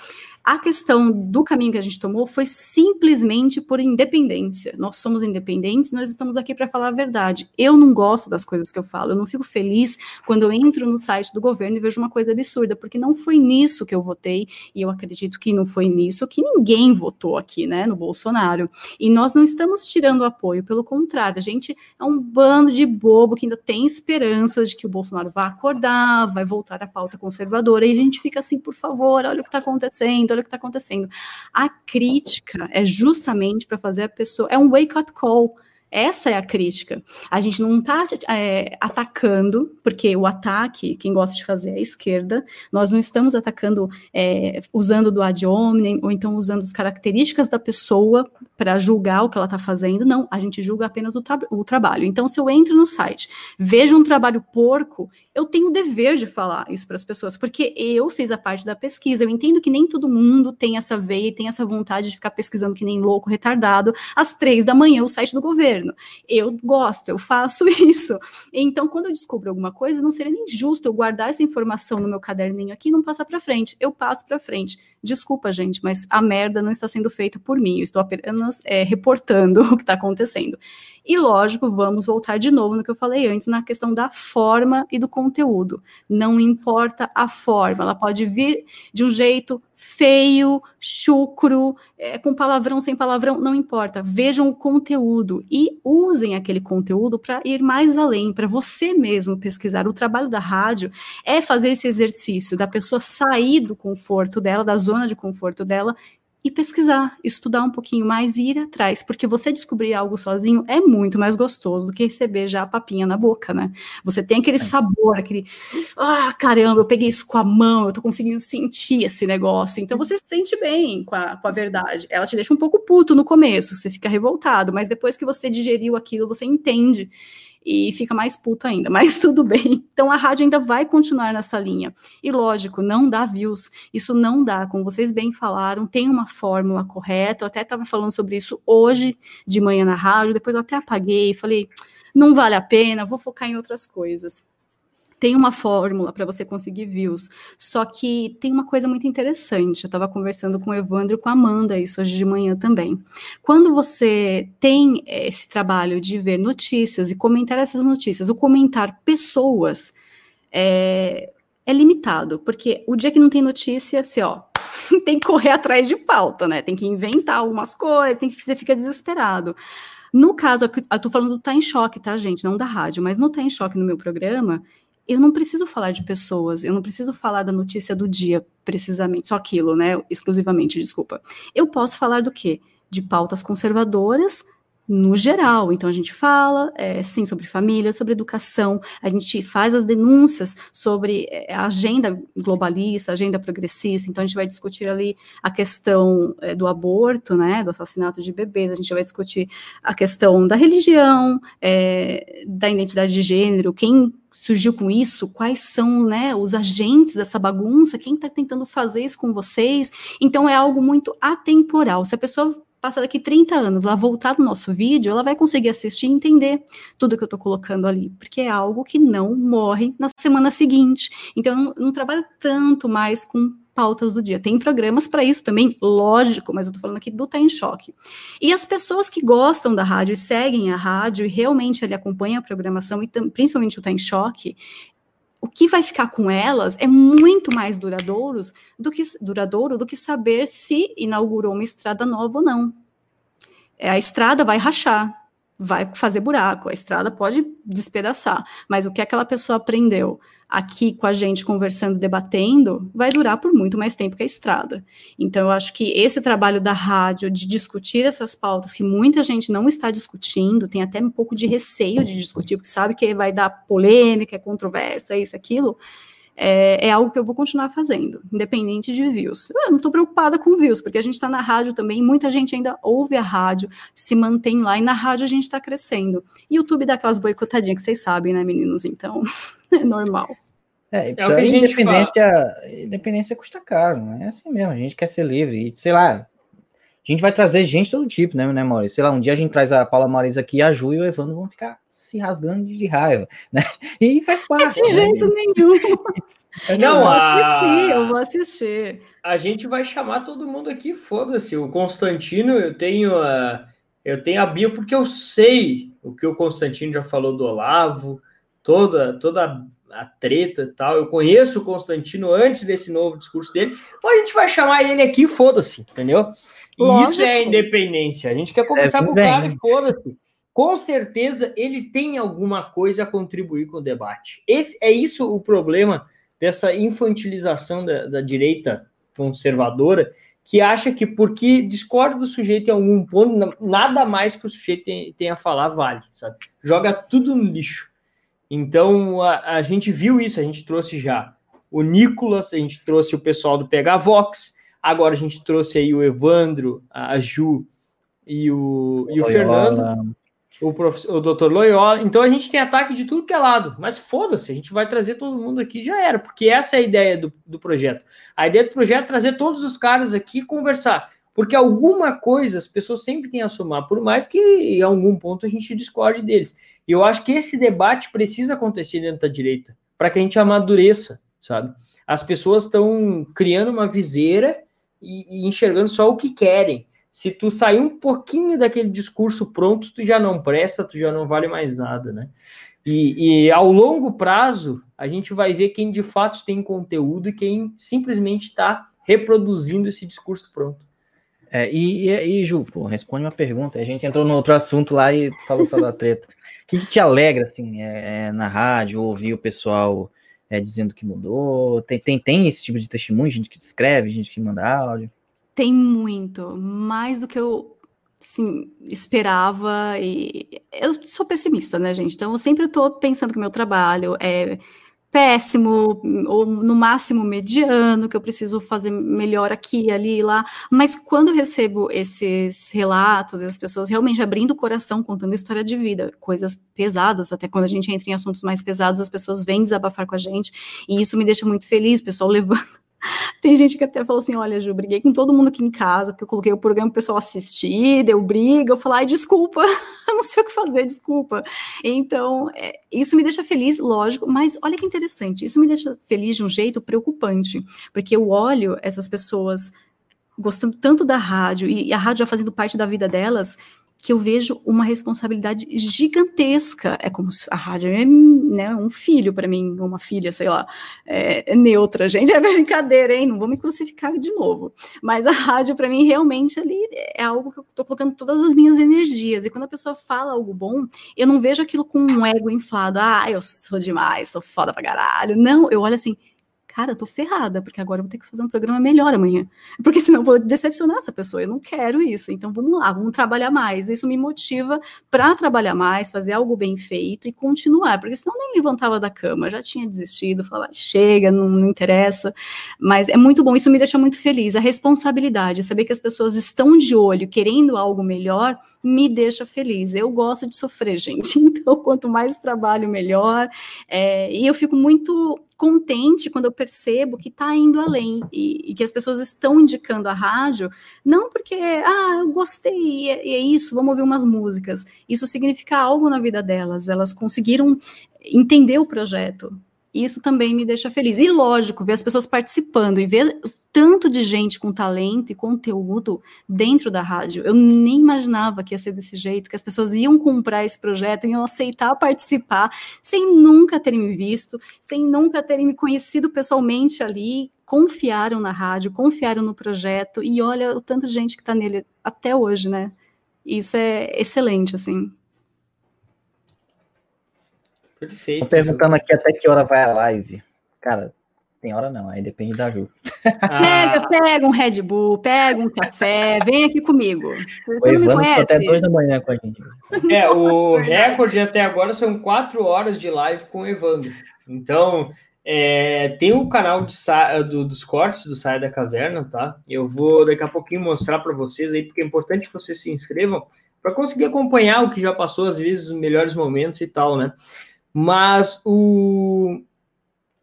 A questão do caminho que a gente tomou foi simplesmente por independência. Nós somos independentes, nós estamos aqui para falar a verdade. Eu não gosto das coisas que eu falo, eu não fico feliz quando eu entro no site do governo e vejo uma coisa absurda, porque não foi nisso que eu votei, e eu acredito que não foi nisso que ninguém votou aqui, né, no Bolsonaro. E nós não estamos tirando apoio, pelo contrário, a gente é um bando de bobo que ainda tem esperanças de que o Bolsonaro vai acordar, vai voltar à pauta conservadora, e a gente fica assim, por favor, olha o que está acontecendo olha o que está acontecendo. A crítica é justamente para fazer a pessoa. É um wake-up call essa é a crítica. A gente não está é, atacando, porque o ataque, quem gosta de fazer é a esquerda, nós não estamos atacando é, usando do ad hominem, ou então usando as características da pessoa para julgar o que ela está fazendo, não, a gente julga apenas o, o, trabalho. Então, se eu entro no site, vejo um trabalho porco, eu tenho o dever de falar isso para as pessoas, porque eu fiz a parte da pesquisa, eu entendo que nem todo mundo tem essa veia e tem essa vontade de ficar pesquisando que nem louco, retardado, às três da manhã, o site do governo governo. Eu gosto, eu faço (laughs) isso. Então, quando eu descubro alguma coisa, não seria nem justo eu guardar essa informação no meu caderninho aqui e não passar para frente. Eu passo para frente. Desculpa, gente, mas a merda não está sendo feita por mim. Eu estou apenas é, reportando (laughs) o que está acontecendo. E lógico, vamos voltar de novo no que eu falei antes, na questão da forma e do conteúdo. Não importa a forma, ela pode vir de um jeito feio, chucro, é, com palavrão, sem palavrão, não importa. Vejam o conteúdo e usem aquele conteúdo para ir mais além, para você mesmo pesquisar. O trabalho da rádio é fazer esse exercício da pessoa sair do conforto dela, da zona de conforto dela e pesquisar, estudar um pouquinho mais e ir atrás, porque você descobrir algo sozinho é muito mais gostoso do que receber já a papinha na boca, né? Você tem aquele é. sabor, aquele, ah, caramba, eu peguei isso com a mão, eu tô conseguindo sentir esse negócio. Então você se sente bem com a, com a verdade. Ela te deixa um pouco puto no começo, você fica revoltado, mas depois que você digeriu aquilo, você entende e fica mais puto ainda, (laughs) mas tudo bem. Então a rádio ainda vai continuar nessa linha. E lógico, não dá views, isso não dá, como vocês bem falaram, tem uma fórmula correta. Eu até estava falando sobre isso hoje de manhã na rádio, depois eu até apaguei, falei, não vale a pena, vou focar em outras coisas tem uma fórmula para você conseguir views. Só que tem uma coisa muito interessante. Eu estava conversando com o Evandro e com a Amanda isso hoje de manhã também. Quando você tem esse trabalho de ver notícias e comentar essas notícias, ou comentar pessoas, é, é limitado, porque o dia que não tem notícia, você, ó, (laughs) tem que correr atrás de pauta, né? Tem que inventar algumas coisas, tem que você fica desesperado. No caso, eu tô falando do Tá em Choque, tá, gente? Não da rádio, mas no Tá em Choque no meu programa, eu não preciso falar de pessoas, eu não preciso falar da notícia do dia, precisamente, só aquilo, né? Exclusivamente, desculpa. Eu posso falar do quê? De pautas conservadoras no geral. Então a gente fala, é, sim, sobre família, sobre educação, a gente faz as denúncias sobre é, a agenda globalista, agenda progressista. Então a gente vai discutir ali a questão é, do aborto, né, do assassinato de bebês. A gente vai discutir a questão da religião, é, da identidade de gênero, quem surgiu com isso, quais são né, os agentes dessa bagunça, quem está tentando fazer isso com vocês. Então é algo muito atemporal. Se a pessoa passa daqui 30 anos, lá voltar no nosso vídeo, ela vai conseguir assistir e entender tudo que eu estou colocando ali, porque é algo que não morre na semana seguinte. Então, eu não, não trabalho tanto mais com pautas do dia. Tem programas para isso também, lógico, mas eu estou falando aqui do Tá em Choque. E as pessoas que gostam da rádio e seguem a rádio e realmente ele acompanha a programação e principalmente o Tá em Choque, o que vai ficar com elas é muito mais duradouros do que, duradouro do que saber se inaugurou uma estrada nova ou não. É, a estrada vai rachar, vai fazer buraco, a estrada pode despedaçar, mas o que aquela pessoa aprendeu aqui com a gente conversando, debatendo, vai durar por muito mais tempo que a estrada. Então, eu acho que esse trabalho da rádio de discutir essas pautas, se muita gente não está discutindo, tem até um pouco de receio de discutir, porque sabe que vai dar polêmica, é controverso, é isso, aquilo, é, é, algo que eu vou continuar fazendo, independente de views. Eu não estou preocupada com views, porque a gente está na rádio também, muita gente ainda ouve a rádio, se mantém lá, e na rádio a gente está crescendo. YouTube dá aquelas boicotadinhas que vocês sabem, né, meninos? Então, (laughs) é normal. É, é o que a gente independência, fala. independência custa caro, não é assim mesmo, a gente quer ser livre, e sei lá, A gente vai trazer gente de todo tipo, né, né, Maurício? Sei lá, um dia a gente traz a Paula Marisa aqui e a Ju e o Evandro vão ficar se rasgando de raiva, né? E faz (laughs) parte. De né? jeito nenhum. Não, eu vou assistir, eu vou assistir. A gente vai chamar todo mundo aqui, foda-se. O Constantino, eu tenho a, eu tenho a Bia porque eu sei o que o Constantino já falou do Olavo, toda, toda a treta e tal. Eu conheço o Constantino antes desse novo discurso dele. Então a gente vai chamar ele aqui, foda-se, entendeu? E Lógico. isso é independência. A gente quer conversar é, com o cara e foda-se. Com certeza ele tem alguma coisa a contribuir com o debate. Esse é isso o problema dessa infantilização da, da direita conservadora, que acha que porque discorda do sujeito em algum ponto, nada mais que o sujeito tem, tem a falar vale, sabe? Joga tudo no lixo. Então, a, a, gente viu isso, a gente trouxe já o Nicolas, a gente trouxe o pessoal do Pega Vox, agora a gente trouxe aí o Evandro, a Ju e o, e o Fernando, o, prof, o Dr. Loyola. Então, a gente tem ataque de tudo que é lado, mas foda-se, a gente vai trazer todo mundo aqui, já era, porque essa é a ideia do, do projeto. A ideia do projeto é trazer todos os caras aqui e conversar. Porque alguma coisa as pessoas sempre têm a somar, por mais que em algum ponto a gente discorde deles. E eu acho que esse debate precisa acontecer dentro da direita, para que a gente amadureça, sabe? As pessoas estão criando uma viseira e, e, enxergando só o que querem. Se tu sair um pouquinho daquele discurso pronto, tu já não presta, tu já não vale mais nada, né? E, e ao longo prazo, a gente vai ver quem de fato tem conteúdo e quem simplesmente está reproduzindo esse discurso pronto. É, e, e, Ju, pô, responde uma pergunta. A gente entrou no outro assunto lá e falou só da treta. O que, que, te alegra, assim, é, é, na rádio, ouvir o pessoal é, dizendo que mudou? Tem, tem, tem esse tipo de testemunho, gente que escreve, gente que manda áudio? Tem muito, mais do que eu assim, esperava. E eu sou pessimista, né, gente? Então eu sempre estou pensando que o meu trabalho é péssimo, ou no máximo mediano, que eu preciso fazer melhor aqui, ali e lá. Mas quando eu recebo esses relatos, as pessoas realmente abrindo o coração, contando história de vida, coisas pesadas, até quando a gente entra em assuntos mais pesados, as pessoas vêm desabafar com a gente, e isso me deixa muito feliz, o pessoal (laughs) levanta (laughs) tem gente que até falou assim: olha, Ju, briguei com todo mundo aqui em casa, porque eu coloquei o programa o pessoal assistir, deu briga. Eu falei, ai, desculpa, (laughs) não sei o que fazer, desculpa. Então, é, isso me deixa feliz, lógico, mas olha que interessante, isso me deixa feliz de um jeito preocupante, porque eu olho essas pessoas gostando tanto da rádio e a rádio já fazendo parte da vida delas que eu vejo uma responsabilidade gigantesca. É como se a rádio é né, um filho para mim, uma filha, sei lá, é, é, neutra, gente. É brincadeira, hein? Não vou me crucificar de novo. Mas a rádio, para mim, realmente ali é algo que eu estou colocando todas as minhas energias. E quando a pessoa fala algo bom, eu não vejo aquilo com um ego inflado. Ah, eu sou demais, sou foda pra caralho. Não, eu olho assim cara, eu tô ferrada, porque agora eu vou ter que fazer um programa melhor amanhã. Porque senão eu vou decepcionar essa pessoa, eu não quero isso. Então vamos lá, vamos trabalhar mais. Isso me motiva para trabalhar mais, fazer algo bem feito e continuar, porque senão nem levantava da cama, já tinha desistido, falava, chega, não, não interessa. Mas é muito bom, isso me deixa muito feliz. A responsabilidade, saber que as pessoas estão de olho, querendo algo melhor, me deixa feliz. Eu gosto de sofrer, (laughs) gente. Então, quanto mais trabalho, melhor. É, e eu fico muito contente quando eu percebo que está indo além e, e, que as pessoas estão indicando a rádio, não porque, ah, eu gostei, e é, é isso, vamos ouvir umas músicas. Isso significa algo na vida delas, elas conseguiram entender o projeto. Isso também me deixa feliz. E lógico, ver as pessoas participando e ver tanto de gente com talento e conteúdo dentro da rádio. Eu nem imaginava que ia ser desse jeito, que as pessoas iam comprar esse projeto, iam aceitar participar, sem nunca terem me visto, sem nunca terem me conhecido pessoalmente ali, confiaram na rádio, confiaram no projeto, e olha o tanto de gente que está nele até hoje, né? Isso é excelente, assim. Perfeito. Tô perguntando aqui até que hora vai a live. Cara, tem hora não, aí depende da Ju. (laughs) Pega, pega um Red Bull, pega um café, vem aqui comigo. Você o não me conhece? até duas da manhã com a gente. É, o (laughs) recorde até agora são quatro horas de live com o Evandro. Então, é, tem o um canal de, do, dos cortes do Saia da Caverna, tá? Eu vou daqui a pouquinho mostrar para vocês aí, porque é importante que vocês se inscrevam para conseguir acompanhar o que já passou, às vezes, os melhores momentos e tal, né? Mas o,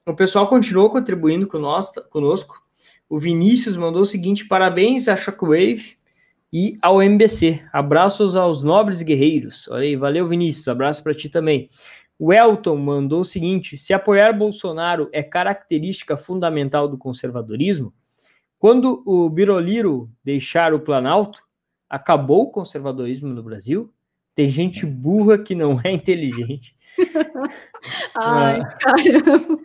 o pessoal continuou contribuindo conosco. O Vinícius mandou o seguinte: parabéns a Shockwave e ao MBC. Abraços aos nobres guerreiros. Olha aí, valeu, Vinícius. Abraço para ti também. O Elton mandou o seguinte: se apoiar Bolsonaro é característica fundamental do conservadorismo, quando o Biroliro deixar o Planalto, acabou o conservadorismo no Brasil? Tem gente burra que não é inteligente. (laughs) Ai, ah, caramba.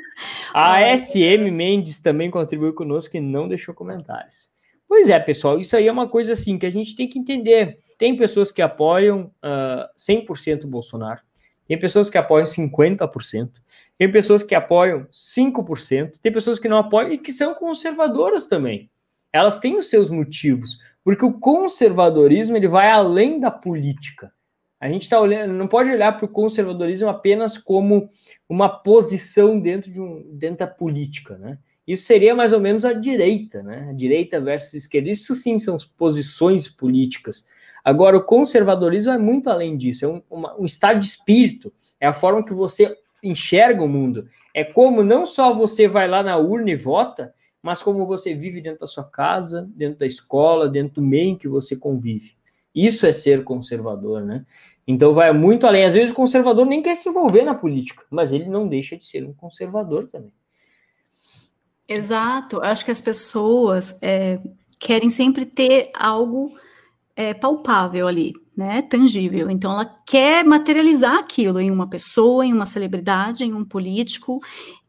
A SM Mendes também contribuiu conosco e não deixou comentários. Pois é, pessoal, isso aí é uma coisa assim que a gente tem que entender. Tem pessoas que apoiam uh, ah, 100% Bolsonaro, tem pessoas que apoiam 50%, tem pessoas que apoiam 5%, tem pessoas que não apoiam e que são conservadoras também. Elas têm os seus motivos, porque o conservadorismo ele vai além da política. A gente está olhando, não pode olhar para o conservadorismo apenas como uma posição dentro de um dentro da política, né? Isso seria mais ou menos a direita, né? A direita versus esquerda. Isso sim são posições políticas. Agora, o conservadorismo é muito além disso, é um, uma, um estado de espírito, é a forma que você enxerga o mundo. É como não só você vai lá na urna e vota, mas como você vive dentro da sua casa, dentro da escola, dentro do meio em que você convive. Isso é ser conservador, né? Então vai muito além. Às vezes o conservador nem quer se envolver na política, mas ele não deixa de ser um conservador também. Exato. Acho que as pessoas é, querem sempre ter algo é, palpável ali, né? Tangível. Então ela quer materializar aquilo em uma pessoa, em uma celebridade, em um político,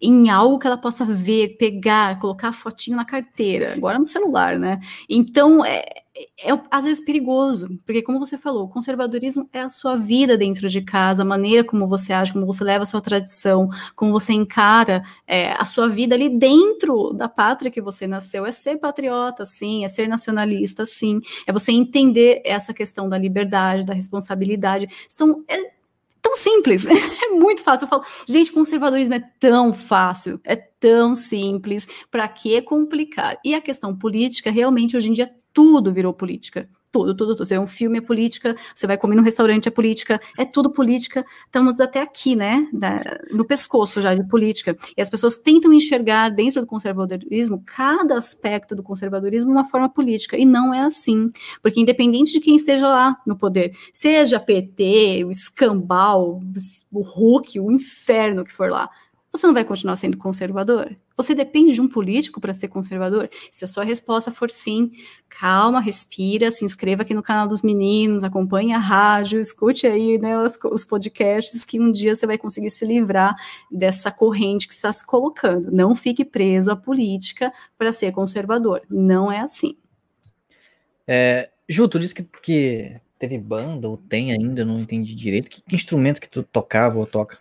em algo que ela possa ver, pegar, colocar a fotinho na carteira, agora no celular, né? Então é é, é, às vezes perigoso, porque como você falou, o conservadorismo é a sua vida dentro de casa, a maneira como você age, como você leva a sua tradição, como você encara é, a sua vida ali dentro da pátria que você nasceu. É ser patriota, sim, é ser nacionalista, sim, é você entender essa questão da liberdade, da responsabilidade. São é, tão simples, (laughs) é muito fácil. Eu falo, gente, conservadorismo é tão fácil, é tão simples, para que complicar? E a questão política, realmente, hoje em dia, tudo virou política. Tudo, tudo, tudo. Você vê um filme é política, você vai comer no restaurante é política, é tudo política. Estamos até aqui, né? Da, no pescoço já de política. E as pessoas tentam enxergar dentro do conservadorismo cada aspecto do conservadorismo de uma forma política. E não é assim. Porque independente de quem esteja lá no poder, seja PT, o escambau, o Hulk, o inferno que for lá, você não vai continuar sendo conservador? Você depende de um político para ser conservador? Se a sua resposta for sim, calma, respira, se inscreva aqui no canal dos meninos, acompanhe a rádio, escute aí né, os, os podcasts, que um dia você vai conseguir se livrar dessa corrente que está se colocando. Não fique preso à política para ser conservador. Não é assim. É, Ju, tu disse que, que teve banda ou tem ainda, não entendi direito. Que, que instrumento que tu tocava ou toca?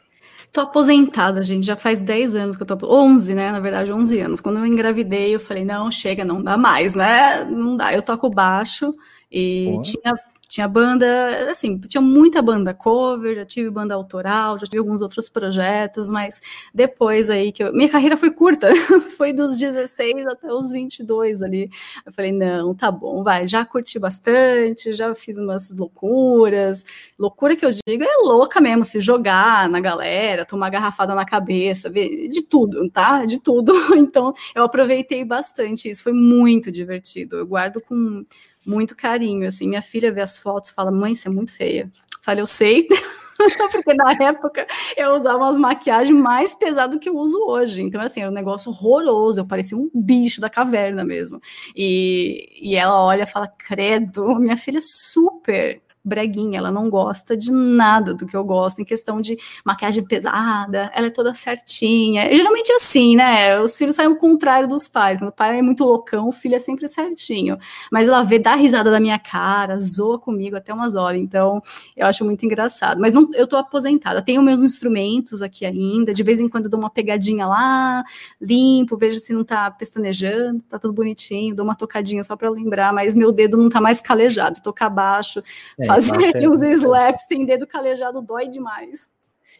Tô aposentada, gente, já faz 10 anos que eu tô, 11, né, na verdade, 11 anos. Quando eu engravidei, eu falei, não, chega, não dá mais, né, não dá. Eu toco baixo e tinha tinha banda, assim, tinha muita banda cover, já tive banda autoral, já tive alguns outros projetos, mas depois aí que eu, minha carreira foi curta, (laughs) foi dos 16 até os 22 ali. Eu falei, não, tá bom, vai, já curti bastante, já fiz umas loucuras. Loucura que eu digo é louca mesmo, se jogar na galera, tomar garrafada na cabeça, de tudo, tá? De tudo. (laughs) Então, eu aproveitei bastante, isso foi muito divertido. Eu guardo com muito carinho, assim, minha filha vê as fotos fala, mãe, você é muito feia. Falei, eu sei, (laughs) porque na época eu usava umas maquiagens mais pesadas do que eu uso hoje. Então, assim, era um negócio horroroso, eu parecia um bicho da caverna mesmo. E, e ela olha e fala, credo, minha filha é super breguinha, ela não gosta de nada do que eu gosto em questão de maquiagem pesada, ela é toda certinha. Geralmente é assim, né? Os filhos saem o contrário dos pais. O pai é muito loucão, o filho é sempre certinho. Mas ela vê, dá risada da minha cara, zoa comigo até umas horas. Então, eu acho muito engraçado. Mas não, eu tô aposentada. Tenho meus instrumentos aqui ainda. De vez em quando dou uma pegadinha lá, limpo, vejo se não tá pestanejando, tá tudo bonitinho, dou uma tocadinha só para lembrar, mas meu dedo não tá mais calejado. Tocar baixo, é fazer (laughs) os slaps sem dedo calejado dói demais.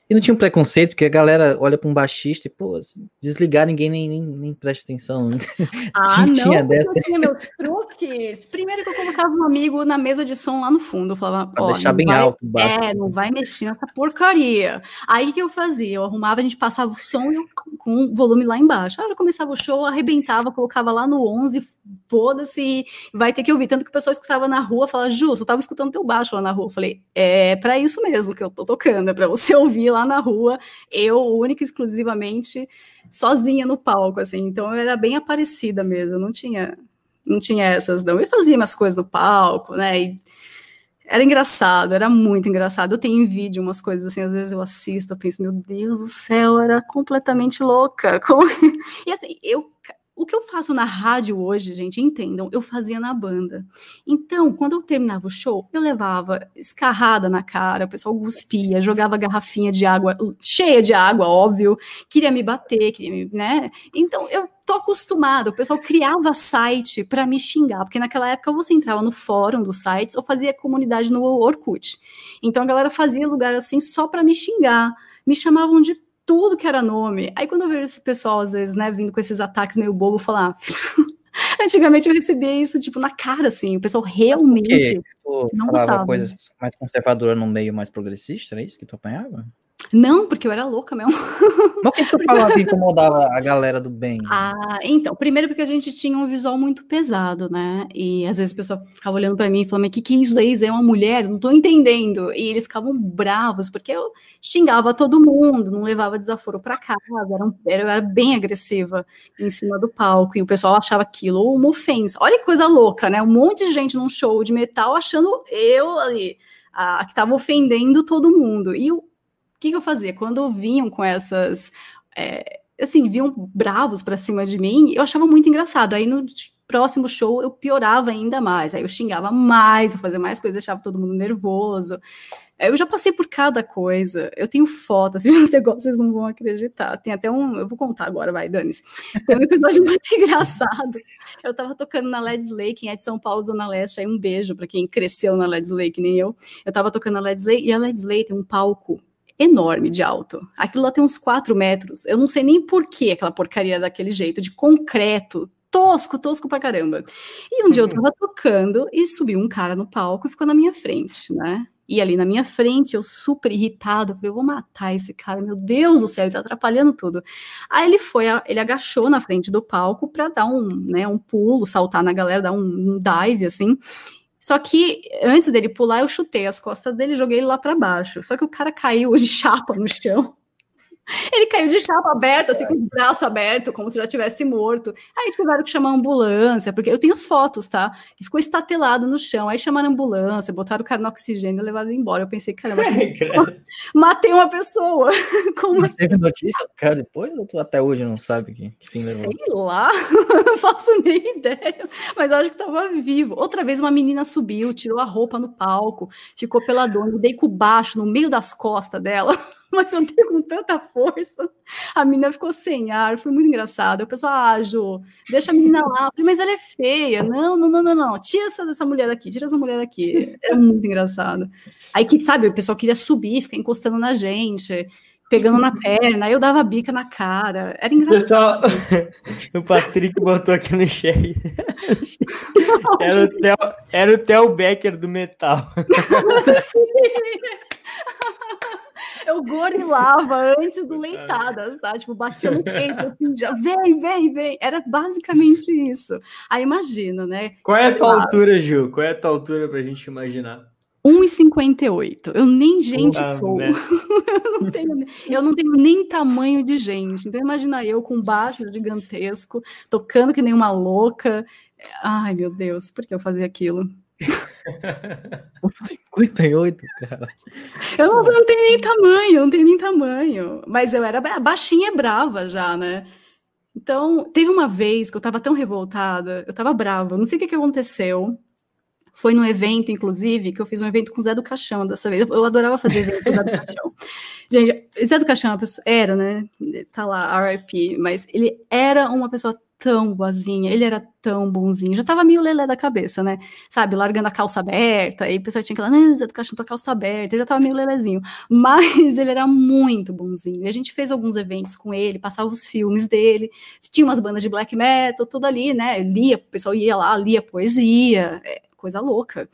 E não tinha um preconceito, que a galera olha para um baixista e, pô, desligar ninguém nem, nem, nem presta atenção. Ah, (laughs) tinha, não, tinha dessa. eu tinha meus truques. Primeiro que eu colocava um amigo na mesa de som lá no fundo, eu falava, ó, deixar bem vai, alto baixo. É, não vai mexer nessa porcaria. Aí que eu fazia? Eu arrumava, a gente passava o som com o volume lá embaixo. Aí eu começava o show, arrebentava, colocava lá no 11, foda-se, vai ter que ouvir. Tanto que o pessoal escutava na rua, falava, Ju, eu tava escutando teu baixo lá na rua. Eu falei, é para isso mesmo que eu tô tocando, é pra você ouvir lá na rua, eu, única e exclusivamente, sozinha no palco, assim. Então eu era bem aparecida mesmo, não tinha, não tinha essas, não. Eu fazia umas coisas no palco, né? E, era engraçado, era muito engraçado. Eu tenho em vídeo umas coisas assim, às vezes eu assisto, eu penso, meu Deus do céu, era completamente louca. (laughs) E assim, eu o que eu faço na rádio hoje, gente, entendam, eu fazia na banda. Então, quando eu terminava o show, eu levava escarrada na cara, o pessoal cuspia, jogava garrafinha de água, cheia de água, óbvio, queria me bater, queria me, né? Então, eu tô acostumada, o pessoal criava site para me xingar, porque naquela época você entrava no fórum dos sites ou fazia comunidade no Orkut. Então, a galera fazia lugar assim só para me xingar. Me chamavam de tudo que era nome. Aí quando eu vejo esse pessoal, às vezes, né, vindo com esses ataques meio bobo, falar. (laughs) Antigamente eu recebia isso, tipo, na cara, assim. O pessoal realmente não gostava. coisas mais conservadoras no meio mais progressista, é isso que tu apanhava? Não, porque eu era louca mesmo. (laughs) Mas o que tu falava que incomodava a galera do bem? Ah, então, primeiro porque a gente tinha um visual muito pesado, né? E às vezes a pessoa ficava olhando para mim e falando, mas o que, que é isso aí? Isso é uma mulher? Não tô entendendo. E eles ficavam bravos, porque eu xingava todo mundo, não levava desaforo para casa, era, um, era, eu era bem agressiva em cima do palco, e o pessoal achava aquilo uma ofensa. Olha que coisa louca, né? Um monte de gente num show de metal achando eu ali, a, que estava ofendendo todo mundo. E o que, que eu fazia? Quando vinham com essas. É, assim, vinham bravos para cima de mim, eu achava muito engraçado. Aí no próximo show eu piorava ainda mais. Aí eu xingava mais, eu fazia mais coisas, deixava todo mundo nervoso. Eu já passei por cada coisa. Eu tenho fotos, (laughs) assim, uns negócios vocês não vão acreditar. Tem até um. Eu vou contar agora, vai, Dani. Tem um episódio (laughs) muito engraçado. Eu tava tocando na Leds Lake, em é de São Paulo, Zona Leste. Aí um beijo para quem cresceu na Leds Lake, nem eu. Eu tava tocando na Leds Lake e a Leds Lake tem um palco enorme de alto. Aquilo lá tem uns 4 metros. Eu não sei nem por que aquela porcaria daquele jeito, de concreto, tosco, tosco pra caramba. E um dia eu uhum. tava tocando e subiu um cara no palco e ficou na minha frente, né? E ali na minha frente, eu super irritado, falei, eu vou matar esse cara, meu Deus do céu, ele tá atrapalhando tudo. Aí ele foi, ele agachou na frente do palco para dar um, né, um pulo, saltar na galera, dar um, um dive, assim, só que antes dele pular, eu chutei as costas dele joguei ele lá para baixo. Só que o cara caiu de (laughs) chapa no chão. Ele caiu de chapa aberta, assim, com os braços abertos, como se já tivesse morto. Aí tiveram que chamar a ambulância, porque eu tenho as fotos, tá? E ficou estatelado no chão. Aí chamaram a ambulância, botaram o cara no oxigênio e levaram ele embora. Eu pensei, caramba, (laughs) matei uma pessoa. (laughs) Como Mas assim? teve notícia do cara depois ou tu até hoje não sabe que, que fim levou? Sei lá, (laughs) não faço nem ideia. Mas eu acho que tava vivo. Outra vez uma menina subiu, tirou a roupa no palco, ficou peladona, dei com baixo no meio das costas dela (laughs) mas eu dei com tanta força. A menina ficou sem ar, foi muito engraçado. O pessoal, ah, Ju, deixa a menina lá. falei, mas ela é feia. Não, não, não, não, não. Tira essa, mulher daqui, tira essa mulher daqui. É muito engraçado. Aí que, sabe, o pessoal queria subir, ficar encostando na gente pegando na perna, eu dava bica na cara. Era engraçado. Pessoal, (laughs) o Patrick botou aqui no chat. (laughs) Era o Theo, era o Theo Becker do metal. Eu gorilava antes do leitada, tá? Tipo, batia no peito assim, já vem, vem, vem. Era basicamente isso. Aí imagina, né? Qual é a tua altura, Gil? Qual é a tua altura pra gente imaginar? 1,58. Eu nem gente ah, sou. Né? (laughs) eu, não tenho, eu não tenho nem tamanho de gente. Então, imagina eu com baixo gigantesco, tocando que nem uma louca. Ai, meu Deus, por que eu fazia aquilo? (laughs) (laughs) 58, cara. Eu não, não tenho nem tamanho, não tenho nem tamanho. Mas eu era baixinha e brava já, né? Então, teve uma vez que eu tava tão revoltada, eu tava brava, não sei o que, que aconteceu. Foi no evento, inclusive, que eu fiz um evento com o Zé do Caixão dessa vez. Eu, eu adorava fazer evento com o Zé do Caixão. (laughs) Gente, Zé do Caixão é era, né? Tá lá, RIP, mas ele era uma pessoa tão boazinha, ele era tão bonzinho, já tava meio lelé da cabeça, né? Sabe, largando a calça aberta, aí o pessoal tinha que falar, não, Zé do tua calça tá aberta, ele já tava meio lelezinho, (laughs) mas ele era muito bonzinho, e a gente fez alguns eventos com ele, passava os filmes dele, tinha umas bandas de black metal, tudo ali, né? Lia, o pessoal ia lá, lia poesia, é, coisa louca.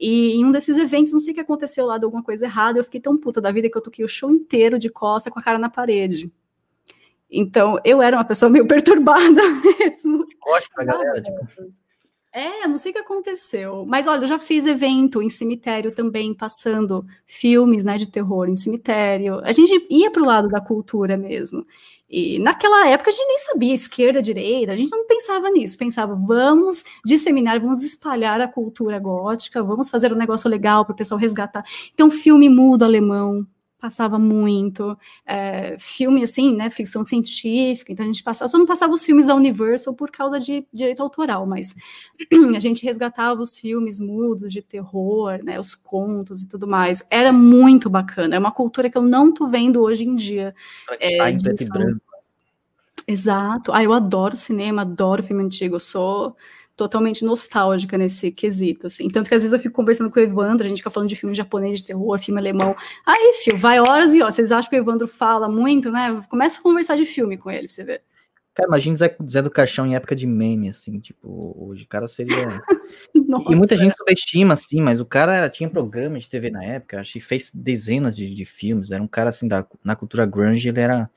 E em um desses eventos, não sei o que aconteceu lá, de alguma coisa errada, eu fiquei tão puta da vida que eu toquei o show inteiro de costa com a cara na parede. Então, eu era uma pessoa meio (laughs) perturbada mesmo. Ótimo, galera. Tipo, É, não sei o que aconteceu. Mas olha, eu já fiz evento em cemitério também, passando filmes né, de terror em cemitério. A gente ia para o lado da cultura mesmo. E naquela época a gente nem sabia esquerda, direita, a gente não pensava nisso, pensava, vamos disseminar, vamos espalhar a cultura gótica, vamos fazer um negócio legal para o pessoal resgatar. Então, filme mudo alemão, passava muito, é, filme assim, né, ficção científica, então a gente passava, só não passava os filmes da Universal por causa de direito autoral, mas (clears throat) a gente resgatava os filmes mudos de terror, né, os contos e tudo mais, era muito bacana, é uma cultura que eu não tô vendo hoje em dia. É, disso, Exato, ah, eu adoro cinema, adoro filme antigo, eu sou totalmente nostálgica nesse quesito, assim. Tanto que às vezes eu fico conversando com o Evandro, a gente fica falando de filme japonês, de terror, filme alemão. Aí, filho, vai horas e ó, vocês acham que o Evandro fala muito, né? Começa a conversar de filme com ele, pra você ver. Cara, imagina Zé, Zé do Caixão em época de meme, assim, tipo, hoje o cara seria... (laughs) e muita gente subestima, assim, mas o cara tinha programa de TV na época, acho que fez dezenas de, de filmes, era um cara, assim, da, na cultura grunge, ele era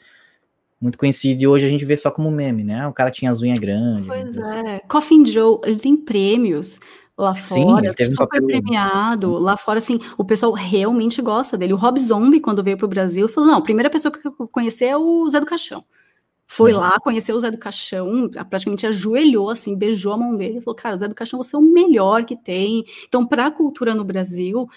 muito conhecido e hoje a gente vê só como meme, né? O cara tinha as unhas grandes. Pois é. Coffin Joe, ele tem prêmios lá fora, Sim, super um premiado. Lá fora, assim, o pessoal realmente gosta dele. O Rob Zombie, quando veio para o Brasil, falou: não, a primeira pessoa que eu conheci é o Zé do Caixão. Foi é. lá, conheceu o Zé do Caixão, praticamente ajoelhou, assim, beijou a mão dele e falou: Cara, o Zé do Caixão, você é o melhor que tem. Então, para a cultura no Brasil,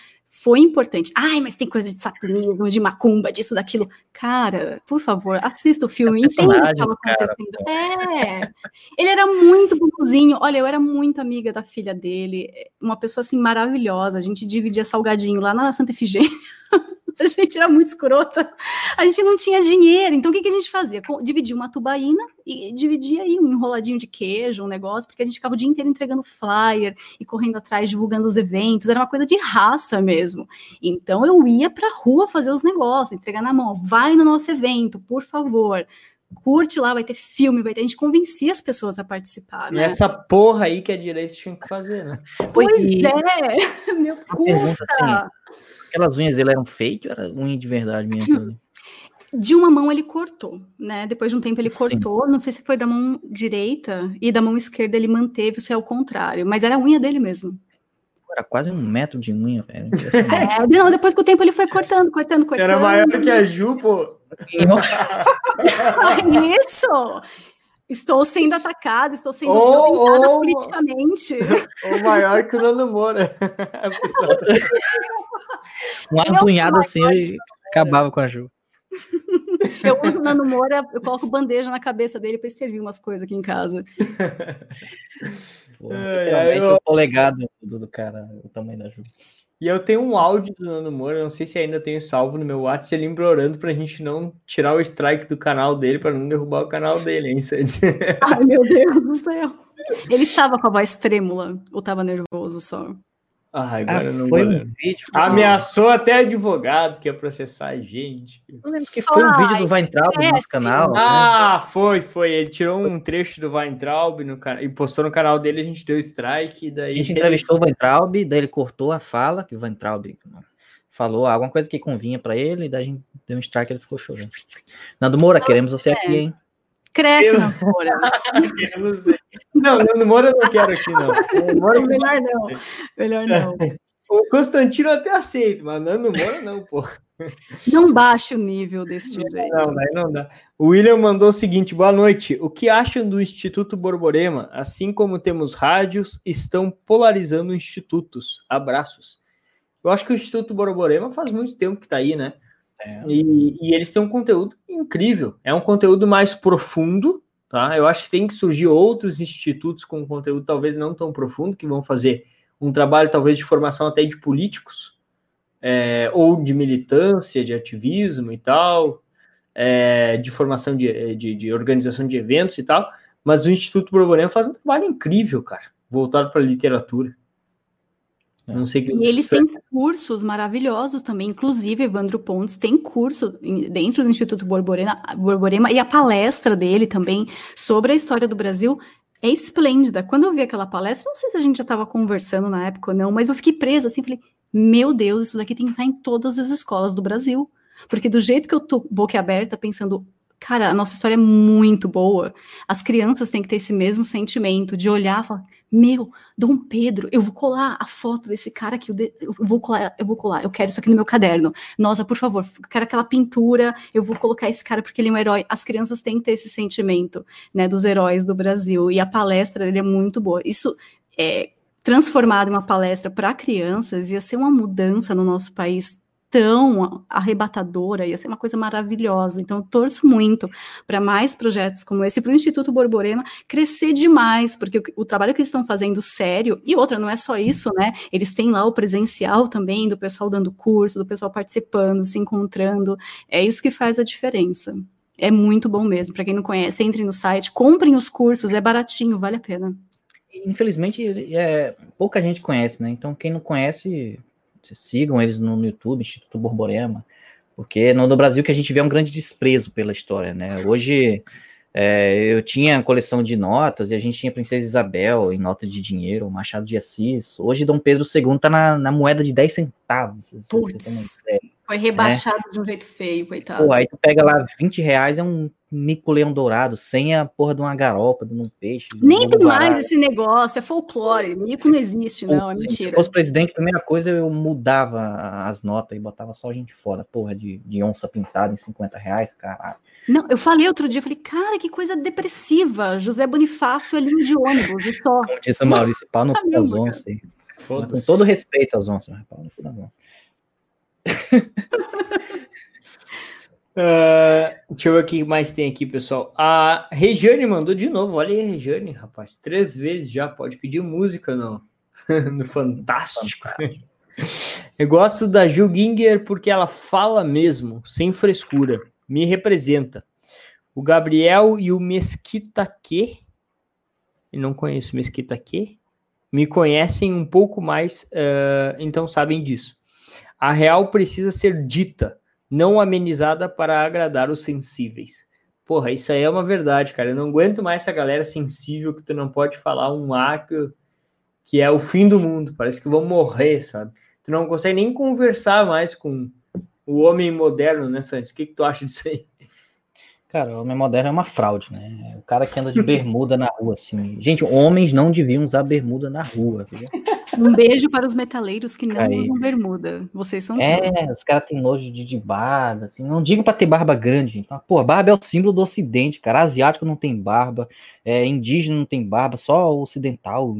foi importante. Ai, mas tem coisa de satanismo, de macumba, disso, daquilo. Cara, por favor, assista o filme, é entenda o que estava acontecendo. É, ele era muito bonzinho. Olha, eu era muito amiga da filha dele, uma pessoa assim maravilhosa. A gente dividia salgadinho lá na Santa Efigênia. (laughs) (laughs) a gente era muito escrota, a gente não tinha dinheiro, então o que, que a gente fazia? Dividia uma tubaína e dividia aí um enroladinho de queijo, um negócio, porque a gente ficava o dia inteiro entregando flyer e correndo atrás, divulgando os eventos, era uma coisa de raça mesmo. Então eu ia pra rua fazer os negócios, entregar na mão, vai no nosso evento, por favor curte lá, vai ter filme, vai ter. A gente convencia as pessoas a participar. Né? essa porra aí que a direita tinha que fazer, né? Pois e... é, (laughs) meu custa. Assim, aquelas unhas dele eram fake ou era unha de verdade mesmo? De uma mão ele cortou, né? Depois de um tempo ele cortou, Sim. não sei se foi da mão direita e da mão esquerda ele manteve, isso é o contrário, mas era a unha dele mesmo. Era quase um metro de unha, velho. É, não, depois com o tempo ele foi cortando, cortando, cortando. Era maior que a Ju, pô. (laughs) isso! Estou sendo atacada, estou sendo oh, oh, politicamente. (laughs) Ou maior que o Nando Moura. (laughs) Uma azunhada assim e acabava com a Ju. (laughs) Eu uso o Nando Moura, eu coloco bandeja na cabeça dele para servir umas coisas aqui em casa. Pô, é, eu... o polegado do, do cara, o tamanho da Ju. E eu tenho um áudio do Nando Moura, não sei se ainda tenho salvo no meu WhatsApp, ele implorando pra gente não tirar o strike do canal dele, para não derrubar o canal dele, hein, Ai, meu Deus do céu. Ele estava com a voz trêmula ou estava nervoso só? Ah, agora ah, não foi um vídeo. Ameaçou até advogado que ia processar a gente. Não lembro que foi ah, um vídeo do Weintraub é, no canal. Né? Ah, né? foi, foi. Ele tirou um trecho do Weintraub no can... e postou no canal dele, a gente deu strike. Daí... A gente entrevistou o Weintraub, daí ele cortou a fala, que o Weintraub falou alguma coisa que convinha para ele, e daí a gente deu um strike e ele ficou chorando. Nando Moura, queremos você aqui, é. hein? Cresce, Nando Moura. (laughs) não, Nando Moura eu não quero aqui, não. Moura, melhor não. Melhor não. O Constantino até aceito, mas Nando Moura não, pô. Não baixe o nível desse jeito. Não, não, não dá. O William mandou o seguinte: boa noite. O que acham do Instituto Borborema? Assim como temos rádios, estão polarizando institutos. Abraços. Eu acho que o Instituto Borborema faz muito tempo que está aí, né? É. E, e, eles têm um conteúdo incrível. É um conteúdo mais profundo, tá? Eu acho que tem que surgir outros institutos com conteúdo talvez não tão profundo, que vão fazer um trabalho talvez de formação até de políticos, é, ou de militância, de ativismo e tal, é, de formação de, de, de, organização de eventos e tal. Mas o Instituto Borborema faz um trabalho incrível, cara, voltado para a literatura. Não sei que... E eles têm cursos maravilhosos também, inclusive Evandro Pontes tem curso dentro do Instituto Borborema, Borborema e a palestra dele também sobre a história do Brasil é esplêndida. Quando eu vi aquela palestra, não sei se a gente já estava conversando na época ou não, mas eu fiquei presa assim, falei, meu Deus, isso daqui tem que estar em todas as escolas do Brasil. Porque do jeito que eu tô boca aberta, pensando, cara, a nossa história é muito boa, as crianças têm que ter esse mesmo sentimento de olhar e falar, meu, Dom Pedro, eu vou colar a foto desse cara aqui, eu vou colar, eu vou colar, eu quero isso aqui no meu caderno. Nossa, por favor, eu quero aquela pintura, eu vou colocar esse cara porque ele é um herói. As crianças têm que ter esse sentimento, né, dos heróis do Brasil, e a palestra dele é muito boa. Isso é transformado em uma palestra para crianças ia ser uma mudança no nosso país tão arrebatadora, ia ser uma coisa maravilhosa. Então, torço muito para mais projetos como esse, para o Instituto Borborema crescer demais, porque o, o, trabalho que eles estão fazendo sério, e outra, não é só isso, né? Eles têm lá o presencial também, do pessoal dando curso, do pessoal participando, se encontrando. É isso que faz a diferença. É muito bom mesmo. Para quem não conhece, entre no site, comprem os cursos, é baratinho, vale a pena. Infelizmente, é, pouca gente conhece, né? Então, quem não conhece, sigam eles no, no YouTube, Instituto Borborema, porque no, no, Brasil que a gente vê um grande desprezo pela história, né? Hoje é, eu tinha coleção de notas e a gente tinha Princesa Isabel em nota de dinheiro, Machado de Assis. Hoje Dom Pedro II tá na, na moeda de 10 centavos. Putz, foi rebaixado né? de um jeito feio, coitado. Pô, aí tu pega lá 20 reais, é um mico-leão dourado, sem a porra de uma garopa, de um peixe. De Nem tem mais esse negócio, é folclore. Mico não existe, não, é mentira. Se fosse presidente, a primeira coisa eu mudava as notas e botava só gente fora. Porra de, de onça pintada em 50 reais, caralho. Não, eu falei outro dia, eu falei, cara, que coisa depressiva. José Bonifácio ali de ônibus, e só. Como disse a Maurício, pau no (laughs) cu das onças aí. Com todo respeito às onças, pau no cu das onças uh, (laughs) deixa eu ver o que mais tem aqui, pessoal. A Regiane mandou de novo. Olha aí, Regiane, rapaz. Três vezes já. Pode pedir música (laughs) no, no Fantástico. Eu gosto da Ju Ginger porque ela fala mesmo, sem frescura. Me representa. O Gabriel e o Mesquita que eu não conheço Mesquita que me conhecem um pouco mais, uh, então sabem disso. A real precisa ser dita, não amenizada para agradar os sensíveis. Porra, isso aí é uma verdade, cara. Eu não aguento mais essa galera sensível que tu não pode falar um A que, que é o fim do mundo. Parece que vão morrer, sabe? Tu não consegue nem conversar mais com o homem moderno, né, Santos? O que, que tu acha disso aí? Cara, o homem moderno é uma fraude, né? O cara que anda de (laughs) bermuda na rua, assim. Gente, homens não deviam usar bermuda na rua, viu? Um beijo para os metaleiros que não Aí. usam bermuda. Vocês são. É, tudo. os caras têm nojo de, de, barba, assim. Não digo para ter barba grande. Então, pô, barba é o símbolo do Ocidente, cara. Asiático não tem barba, é, indígena não tem barba, só o ocidental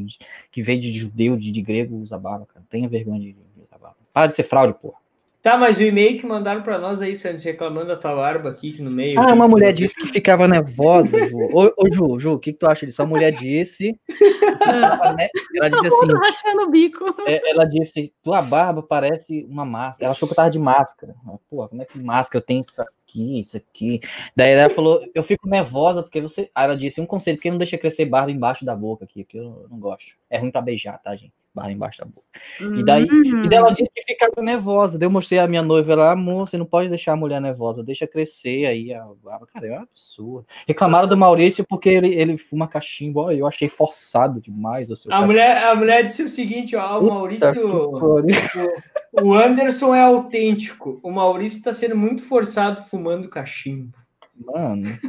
que veio de judeu, de, de grego usa barba, cara. Tenha vergonha de, de usar barba. Para de ser fraude, porra. Tá, mas o e-mail que mandaram para nós aí, Santos, reclamando da tua barba aqui no meio. Ah, uma mulher disse que ficava nervosa, Ju. Ô, ô Ju, Ju, o que, que tu acha disso? A mulher disse. (laughs) ela disse assim. rachando o bico. É, ela disse: tua barba parece uma máscara. Ela achou que eu tava de máscara. Pô, como é que máscara tem isso aqui, isso aqui? Daí ela falou: eu fico nervosa porque você. Aí ela disse: um conselho, porque não deixa crescer barba embaixo da boca aqui, que eu não gosto. É ruim pra beijar, tá, gente? Barra embaixo da boca. Uhum. E daí, e daí ela hum. disse que ficava nervosa. Daí eu mostrei a minha noiva lá, amor, você não pode deixar a mulher nervosa, deixa crescer aí. A, cara, é um absurdo. Reclamaram do Maurício porque ele, ele fuma cachimbo. eu achei forçado demais. a, mulher, a mulher disse o seguinte: ó, o Maurício. O, o Anderson é autêntico. O Maurício está sendo muito forçado fumando cachimbo. Mano.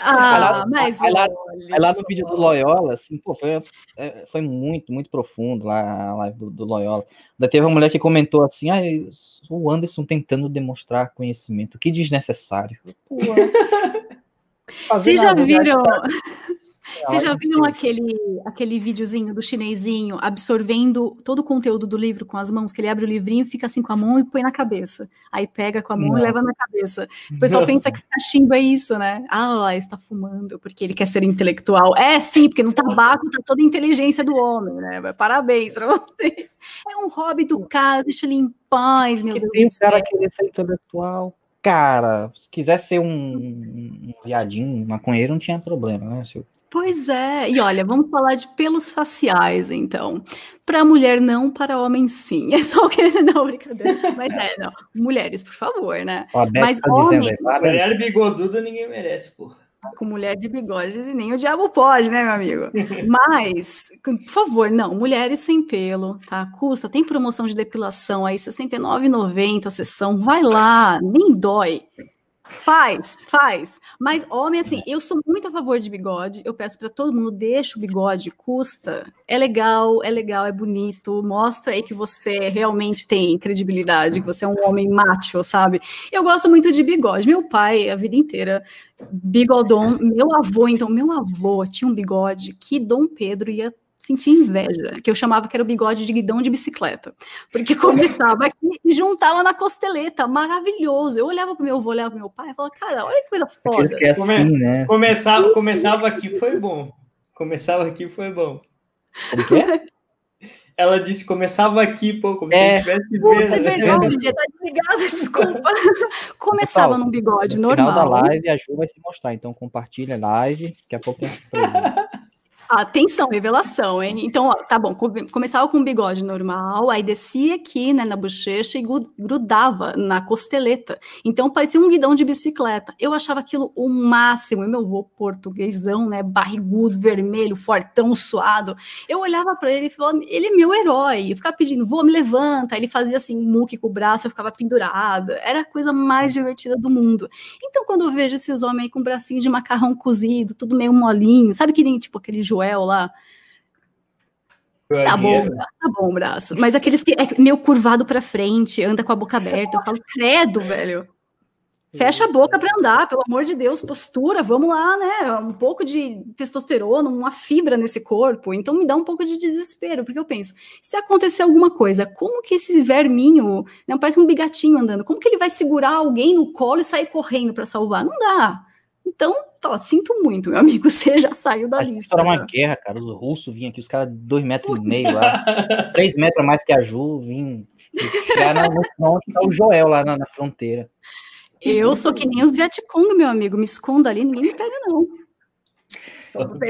Ah, lá, mas. Aí lá, aí lá, no vídeo do Loyola, assim, pô, foi, é, foi muito, muito profundo lá a live do, do Loyola. Daí teve uma mulher que comentou assim: ah, o Anderson tentando demonstrar conhecimento, que desnecessário. Vocês já viram? Vocês já viram aquele, aquele videozinho do chinesinho absorvendo todo o conteúdo do livro com as mãos, que ele abre o livrinho, fica assim com a mão e põe na cabeça. Aí pega com a mão Não. e leva na cabeça. O pessoal pensa que (laughs) cachimbo é isso, né? Ah, está fumando porque ele quer ser intelectual. É, sim, porque no tabaco tá toda a inteligência do homem, né? Parabéns para vocês. É um hobby do cara, deixa ele em paz, meu que Deus. Tem um cara querer ser intelectual cara, se quiser ser um, um viadinho, um maconheiro, não tinha problema, né? Se Pois é, e olha, vamos falar de pelos faciais, então. Para mulher não, para homem sim. (laughs) É só o que não, brincadeira. Mas é, não. Mulheres, por favor, né? Mas tá homem, dizendo, mulher bigoduda ninguém merece, porra. Com mulher de bigode, nem o diabo pode, né, meu amigo? Mas, por favor, não, mulheres sem pelo, tá? Custa, tem promoção de depilação aí, R$ 69,90 a sessão, vai lá, nem dói. Faz, faz. Mas homem, assim, eu sou muito a favor de bigode. Eu peço para todo mundo, deixa o bigode, custa. É legal, é legal, é bonito. Mostra aí que você realmente tem credibilidade, que você é um homem macho, sabe? Eu gosto muito de bigode. Meu pai, a vida inteira, bigodão. Meu avô, então, meu avô tinha um bigode que Dom Pedro ia sentia inveja, que eu chamava que era o bigode de guidão de bicicleta, porque (laughs) começava aqui e juntava na costeleta, maravilhoso. Eu olhava pro meu avô, olhava pro meu pai e falava, cara, olha que coisa foda. Que é assim, né? Começava, começava aqui, foi bom. Começava aqui, foi bom. Como que é? (laughs) Ela disse começava aqui, pô, como é. se tivesse Putz, é verdade, tá desligada, (laughs) desculpa. Começava Pessoal, num bigode no normal. No final da live, a Ju vai se mostrar, então compartilha a live, daqui a pouco tem. Atenção, revelação, hein? Então, ó, tá bom, começava com um bigode normal, aí descia aqui, né, na bochecha e grudava na costeleta. Então, parecia um guidão de bicicleta. Eu achava aquilo o máximo. E meu avô portuguesão, né, barrigudo, vermelho, fortão, suado. Eu olhava para ele e falava, ele é meu herói. Eu ficava pedindo, vô, me levanta. Ele fazia assim, muque com o braço, eu ficava pendurada. Era a coisa mais divertida do mundo. Então, quando eu vejo esses homens aí com bracinho de macarrão cozido, tudo meio molinho, sabe que nem, tipo, aquele joelho Joel lá. Tá bom, tá bom, braço. Mas aqueles que é meio curvado para frente, anda com a boca aberta. Eu falo, credo, velho. Fecha a boca para andar, pelo amor de Deus, postura, vamos lá, né? Um pouco de testosterona, uma fibra nesse corpo. Então me dá um pouco de desespero, porque eu penso, se acontecer alguma coisa, como que esse verminho, né, parece um bigatinho andando, como que ele vai segurar alguém no colo e sair correndo para salvar? Não dá. Então, tá, sinto muito, meu amigo, (laughs) você já saiu da lista. Era uma né? guerra, cara. Os russos vinham aqui, os caras dois metros e meio lá, três metros a mais que a Ju, vinham onde tá o Joel lá na, na, fronteira. Eu sou que nem os Vietcong, meu amigo, me esconda ali, ninguém me pega, não.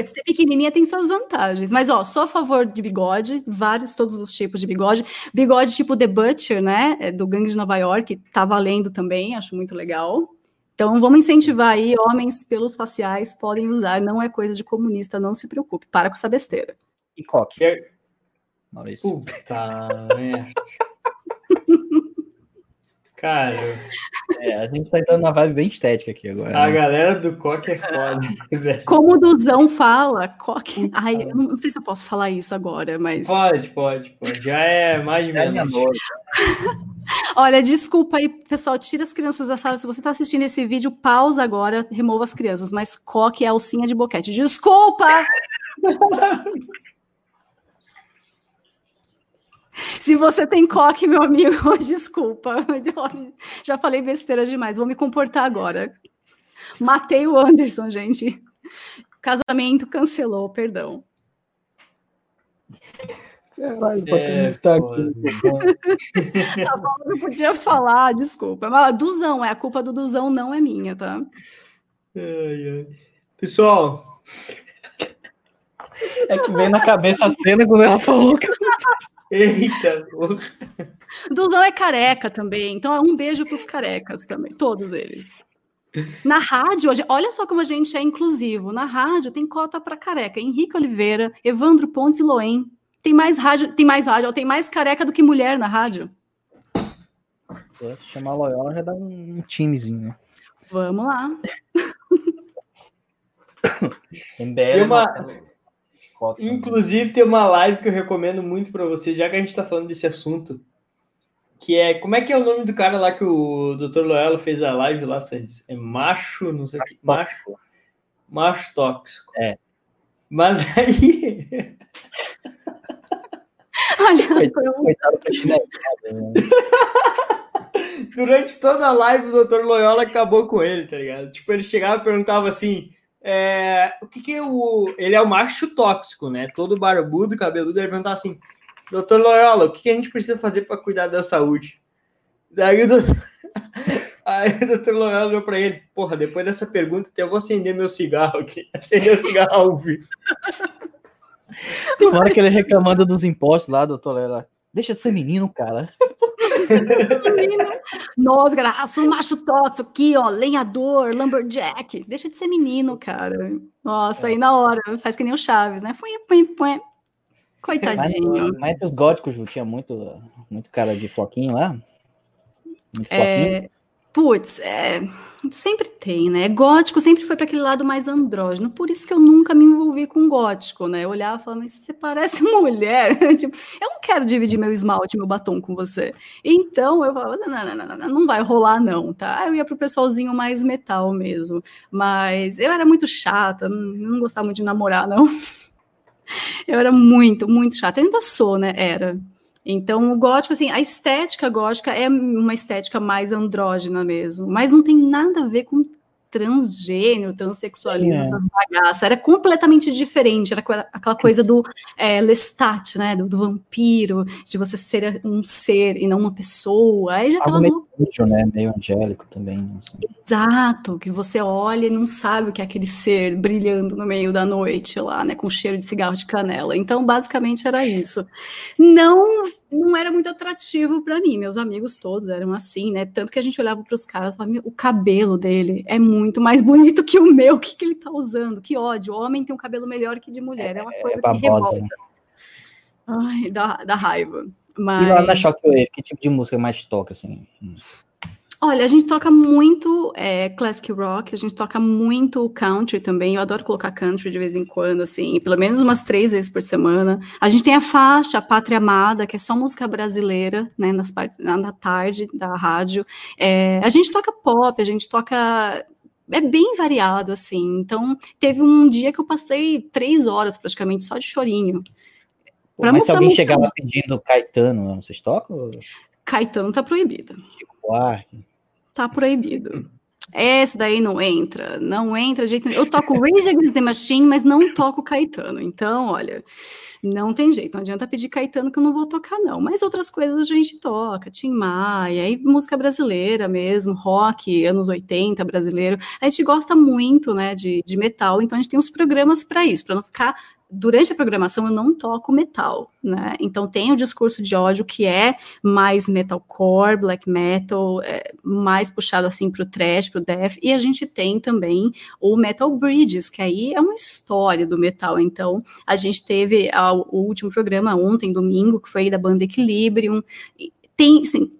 Ser pequenininha tem suas vantagens. Mas, ó, sou a favor de bigode, vários, todos os tipos de bigode. Bigode tipo The Butcher, né? É do Gangue de Nova York, tá valendo também, acho muito legal. Então, vamos incentivar aí, homens pelos faciais podem usar, não é coisa de comunista, não se preocupe, para com essa besteira. E coque? Maurício. Puta merda. (laughs) Cara. É, a gente tá entrando na vibe bem estética aqui agora. A né? galera do coque é foda. (laughs) Como o Duzão fala, coque. Ai, eu não sei se eu posso falar isso agora, mas. Pode, pode, pode. Já é mais de meia noite. Olha, desculpa aí, pessoal, tira as crianças da sala. Se você está assistindo esse vídeo, pausa agora, remova as crianças. Mas coque é alcinha de boquete. Desculpa! (laughs) Se você tem coque, meu amigo, (laughs) desculpa. (laughs) Já falei besteira demais. Vou me comportar agora. Matei o Anderson, gente. Casamento cancelou, perdão. Caralho, é, (laughs) tá aqui. a Paula não podia falar, desculpa. Mas Duzão, é a culpa do Duzão, não é minha, tá? Ai, ai. Pessoal. É que vem na cabeça a cena quando ela falou que. Eita, porra. Duzão é careca também, então é um beijo para os carecas também, todos eles. Na rádio, olha só como a gente é inclusivo. Na rádio tem cota para careca. Henrique Oliveira, Evandro Pontes e Loen tem mais rádio, tem mais rádio, tem mais careca do que mulher na rádio. Se chamar Loyola já dá um timezinho, né? Vamos lá. tem uma... Inclusive, tem uma live que eu recomendo muito para você, já que a gente está falando desse assunto. Que é. Como é que é o nome do cara lá que o Dr. Loyola fez a live lá, Sandes? É macho, não sei o que. Macho. Macho tóxico. É. Mas (laughs) aí. (laughs) Coitado né? (laughs) Durante toda a live, o Dr. Loyola acabou com ele, tá ligado? Tipo, ele chegava e perguntava assim: é, o que, que é o. Ele é o macho tóxico, né? Todo barbudo, cabeludo, ele perguntava assim: Doutor Loyola, o que, que a gente precisa fazer para cuidar da saúde? Daí o doutor. (laughs) Aí o doutor Loyola olhou para ele: Porra, depois dessa pergunta, eu vou acender meu cigarro aqui. (laughs) Acender o cigarro ao vivo. Tem uma hora que ele reclamando dos impostos lá, doutor Lela. Deixa de ser menino, cara. (laughs) Nossa, cara, macho tóxico aqui, ó, lenhador, lumberjack. Deixa de ser menino, cara. Nossa, é. aí na hora, faz que nem o Chaves, né? Põe, põe, põe. Coitadinho. Mas, mas os góticos, Ju, tinha muito, muito cara de floquinho lá. Muito é... Putz, é, sempre tem, né? Gótico sempre foi para aquele lado mais andrógeno, por isso que eu nunca me envolvi com gótico, né? Eu olhava e falava, mas você parece (laughs) mulher. (laughs) tipo, eu não quero dividir meu esmalte, meu batom com você. Então eu falava, não, não, não, não, não vai rolar, não, tá? Eu ia pro pessoalzinho mais metal mesmo. Mas eu era muito chata, não, gostava muito de namorar, não. (laughs) eu era muito, muito chata. Eu ainda sou, né? Era. Então, o gótico, assim, a estética gótica é uma estética mais andrógena mesmo, mas não tem nada a ver com transgênero, transexualismo, é. essas bagaças. Era completamente diferente. Era aquela coisa do é, Lestat, né? Do, do, vampiro, de você ser um ser e não uma pessoa. Aí já aquelas meio, né? meio angélico também. Assim. Exato, que você olha e não sabe o que é aquele ser brilhando no meio da noite lá, né? Com cheiro de cigarro de canela. Então, basicamente era isso. Não não era muito atrativo para mim. Meus amigos todos eram assim, né? Tanto que a gente olhava para os caras e falava: o cabelo dele é muito mais bonito que o meu. O que, que ele tá usando? Que ódio. O homem tem um cabelo melhor que de mulher. É uma é, coisa é que revolta. Né? Ai, dá, dá raiva. Mas... E lá na Shockwave, que tipo de música mais toca, assim? Olha, a gente toca muito é, classic rock, a gente toca muito country também. Eu adoro colocar country de vez em quando, assim, pelo menos umas três vezes por semana. A gente tem a faixa a Pátria Amada, que é só música brasileira, né, nas partes na tarde da rádio. É, a gente toca pop, a gente toca é bem variado, assim. Então, teve um dia que eu passei três horas praticamente só de chorinho. Pô, mas se alguém chegar lá pedindo Caetano, vocês tocam? Caetano tá proibido. Chico Buarque tá proibido. Esse daí não entra, não entra jeito. Eu toco Rage Against the Machine, mas não toco Caetano. Então, olha, não tem jeito. Não adianta pedir Caetano que eu não vou tocar, não. Mas outras coisas a gente toca. Tim Maia, aí música brasileira mesmo, rock, anos 80 brasileiro. A gente gosta muito, né, de, de metal, então a gente tem os programas para isso, para não ficar durante a programação eu não toco metal, né? Então tem o discurso de ódio que é mais metalcore, black metal, é, mais puxado assim para o trash, para o death, e a gente tem também o Metal Bridges, que aí é uma história do metal. Então a gente teve a, o último programa ontem, domingo, que foi da banda Equilibrium. Tem, assim,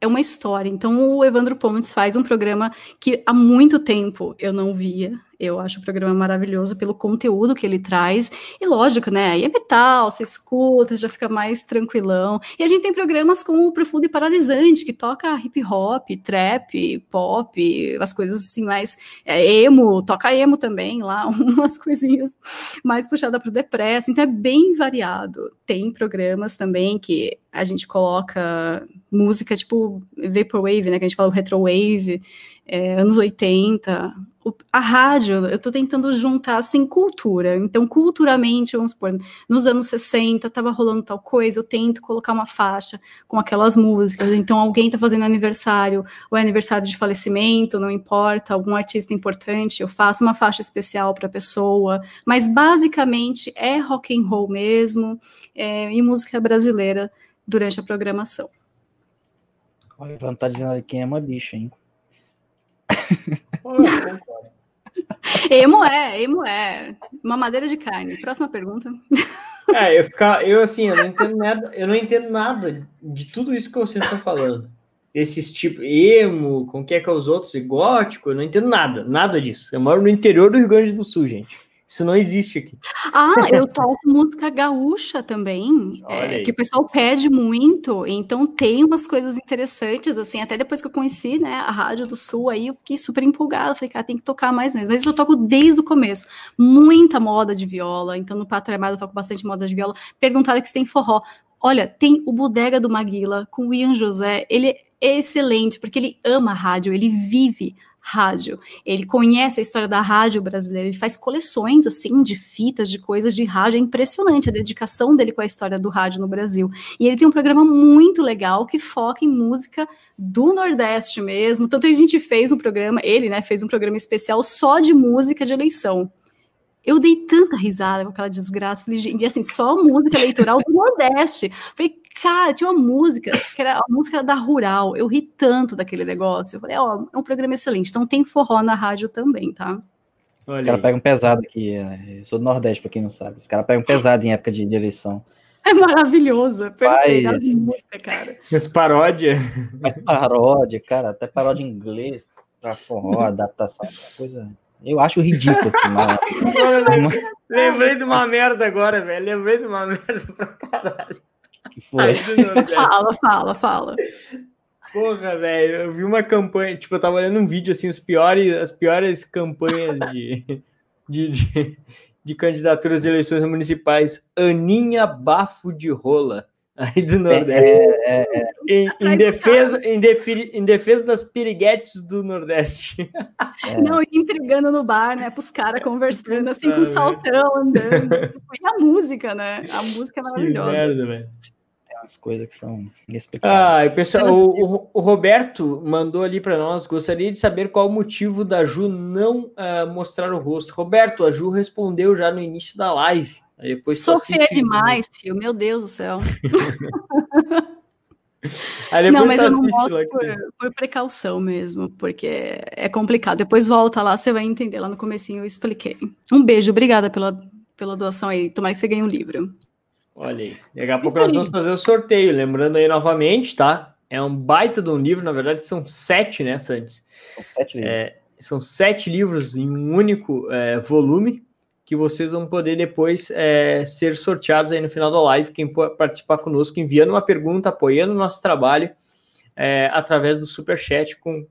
é uma história. Então, o Evandro Pontes faz um programa que há muito tempo eu não via, eu acho o programa maravilhoso pelo conteúdo que ele traz. E lógico, né? Aí é metal, você escuta, já fica mais tranquilão. E a gente tem programas como o Profundo e Paralisante, que toca hip hop, trap, pop, as coisas assim mais é, emo, toca emo também lá, (laughs) umas coisinhas mais puxada para o depresso. Então é bem variado. Tem programas também que a gente coloca música tipo Vaporwave, né? Que a gente fala o Retrowave, é, anos 80, a rádio, eu estou tentando juntar assim cultura. Então, culturalmente, vamos supor, nos anos 60 estava rolando tal coisa, eu tento colocar uma faixa com aquelas músicas. Então, alguém está fazendo aniversário, ou é aniversário de falecimento, não importa, algum artista importante, eu faço uma faixa especial para a pessoa. Mas basicamente é rock and roll mesmo, é, e música brasileira durante a programação. Olha, dizendo quem é uma bicha, hein? (laughs) emo é, emo é. Uma madeira de carne. Próxima pergunta. É, eu ficar, eu assim, eu não entendo nada, eu não entendo nada de tudo isso que vocês estão falando. Esses tipos emo, com que é que é os outros, e gótico, eu não entendo nada, nada disso. Eu moro no interior do Rio Grande do Sul, gente. Isso não existe aqui. Ah, eu toco música gaúcha também, (laughs) é, que o pessoal pede muito, então tem umas coisas interessantes, assim, até depois que eu conheci, né, a Rádio do Sul, aí eu fiquei super empolgada, falei, cara, tem que tocar mais mesmo, mas eu toco desde o começo, muita moda de viola, então no Pátria Amada eu toco bastante moda de viola, perguntaram que se tem forró, olha, tem o Bodega do Maguila, com o Ian José, ele é excelente, porque ele ama a rádio, ele vive rádio. Ele conhece a história da rádio brasileira, ele faz coleções assim de fitas, de coisas de rádio. É impressionante a dedicação dele com a história do rádio no Brasil. E ele tem um programa muito legal que foca em música do Nordeste mesmo. Tanto a gente fez um programa, ele, né, fez um programa especial só de música de eleição. Eu dei tanta risada com aquela desgraça. Falei, gente, assim, só música eleitoral do Nordeste. Falei, Cara, tinha uma música, que era a música da Rural. Eu ri tanto daquele negócio. Eu falei, ó, oh, é um programa excelente. Então tem forró na rádio também, tá? Olha Os caras pegam pesado aqui. Né? Eu sou do Nordeste, pra quem não sabe. Os caras pegam pesado em época de, de eleição. É maravilhoso, é perfeito. Faz... Música, cara. Mas paródia. Mas paródia, cara, até paródia em inglês pra forró, adaptação, coisa. Eu acho ridículo, assim, mas... (laughs) Lembrei de uma merda agora, velho. Lembrei de uma (laughs) merda pra caralho. Que foi? fala, fala, fala. Porra, velho, eu vi uma campanha, tipo, eu tava olhando um vídeo assim, os piores, as piores campanhas de, de, de, de candidaturas às eleições municipais. Aninha Bafo de Rola, aí do Nordeste. É, é, é. Em, em, defesa, em, defi, em defesa das piriguetes do Nordeste. É. Não, intrigando no bar, né? Para os caras conversando assim, com o saltão andando. E a música, né? A música é maravilhosa. Que merda, velho as coisas que são inexplicáveis. Ah, pessoal, o, o, Roberto mandou ali para nós, gostaria de saber qual o motivo da Ju não uh, mostrar o rosto. Roberto, a Ju respondeu já no início da live. Depois Sou feia demais, filho, meu Deus do céu. (laughs) não, mas eu não mostro por, por, precaução mesmo, porque é complicado. Depois volta lá, você vai entender. Lá no comecinho eu expliquei. Um beijo, obrigada pela, pela doação aí. Tomara que você ganhe um livro. Olha aí. Daqui a pouco nós vamos fazer o sorteio. Lembrando aí novamente, tá? É um baita de um livro, na verdade são sete, né, Santos? São sete livros. É, são sete livros em um único é, volume que vocês vão poder depois é, ser sorteados aí no final da live. Quem participar conosco, enviando uma pergunta, apoiando o nosso trabalho é, através do super chat com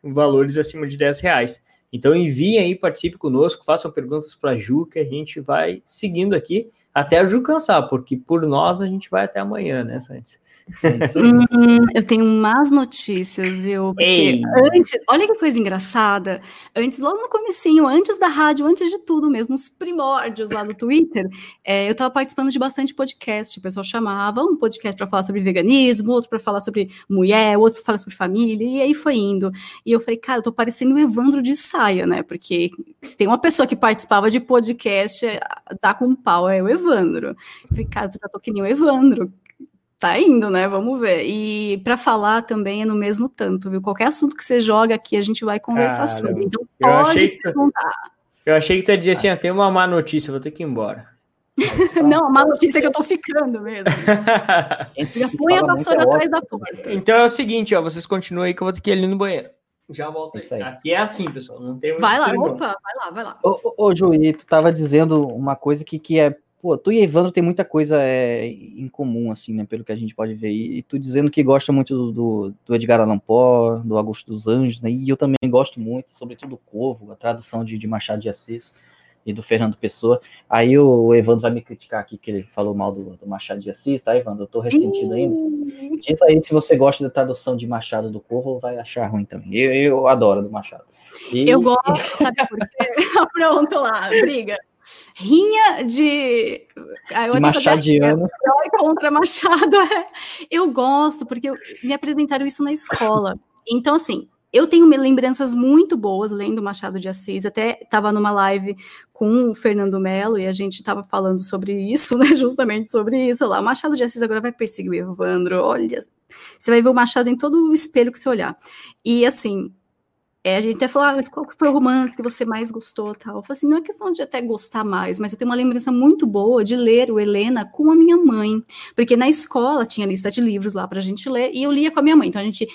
valores acima de 10 reais. Então enviem aí, participe conosco, façam perguntas para a Ju, que a gente vai seguindo aqui até a Ju cansar, porque por nós a gente vai até amanhã, né, Santos? Hum, eu tenho más notícias, viu? Porque antes, olha que coisa engraçada. Antes, logo no comecinho, antes da rádio, antes de tudo mesmo, nos primórdios lá do Twitter, é, (laughs) eu estava participando de bastante podcast. O pessoal chamava um podcast para falar sobre veganismo, outro para falar sobre mulher, outro para falar sobre família, e aí foi indo. E eu falei, cara, eu tô parecendo o Evandro de saia, né? Porque se tem uma pessoa que participava de podcast, dá com um pau, é o Evandro. Eu falei, cara, eu já tô que nem o Evandro Tá indo, né? Vamos ver. E para falar também é no mesmo tanto, viu? Qualquer assunto que você joga aqui, a gente vai conversar sobre. Então pode perguntar. Eu achei que tu ia dizer assim, ah, tem uma má notícia, vou ter que ir embora. (laughs) Não, a má notícia é que eu tô ficando mesmo. (laughs) Já põe a vassoura é atrás da porta. Então é o seguinte, ó, vocês continuam aí que eu vou ter que ir ali no banheiro. Já volto aí. aí. Aqui é assim, pessoal. Não tem Vai lá, opa, vai lá, vai lá. Ô, ô, ô Juí, tu tava dizendo uma coisa que, que é pô, tu e Evandro tem muita coisa é, em comum, assim, né, pelo que a gente pode ver. E, e tu dizendo que gosta muito do, do, do, Edgar Allan Poe, do Augusto dos Anjos, né, e eu também gosto muito, sobretudo do Corvo, a tradução de, de Machado de Assis e do Fernando Pessoa. Aí o, Evandro vai me criticar aqui que ele falou mal do, do Machado de Assis, tá, Evandro? Eu tô ressentido ainda. Diz aí se você gosta da tradução de Machado do Corvo, vai achar ruim também. Eu, eu adoro do Machado. E... Eu gosto, sabe por quê? (laughs) Pronto lá, briga rinha de, de Machadiano. contra Machado. (laughs) É. Eu gosto, porque me apresentaram isso na escola. Então, assim, eu tenho lembranças muito boas lendo Machado de Assis, até estava numa live com o Fernando Melo e a gente estava falando sobre isso, (laughs) né? Justamente sobre isso lá. O Machado de Assis agora vai perseguir o Evandro. Olha, você vai ver o Machado em todo o espelho que você olhar. E assim, é, a gente até falou, ah, mas qual foi o romance que você mais gostou, tal. Eu falei assim, não é questão de até gostar mais, mas eu tenho uma lembrança muito boa de ler o Helena com a minha mãe, porque na escola tinha lista de livros lá para a gente ler, e eu lia com a minha mãe, então a gente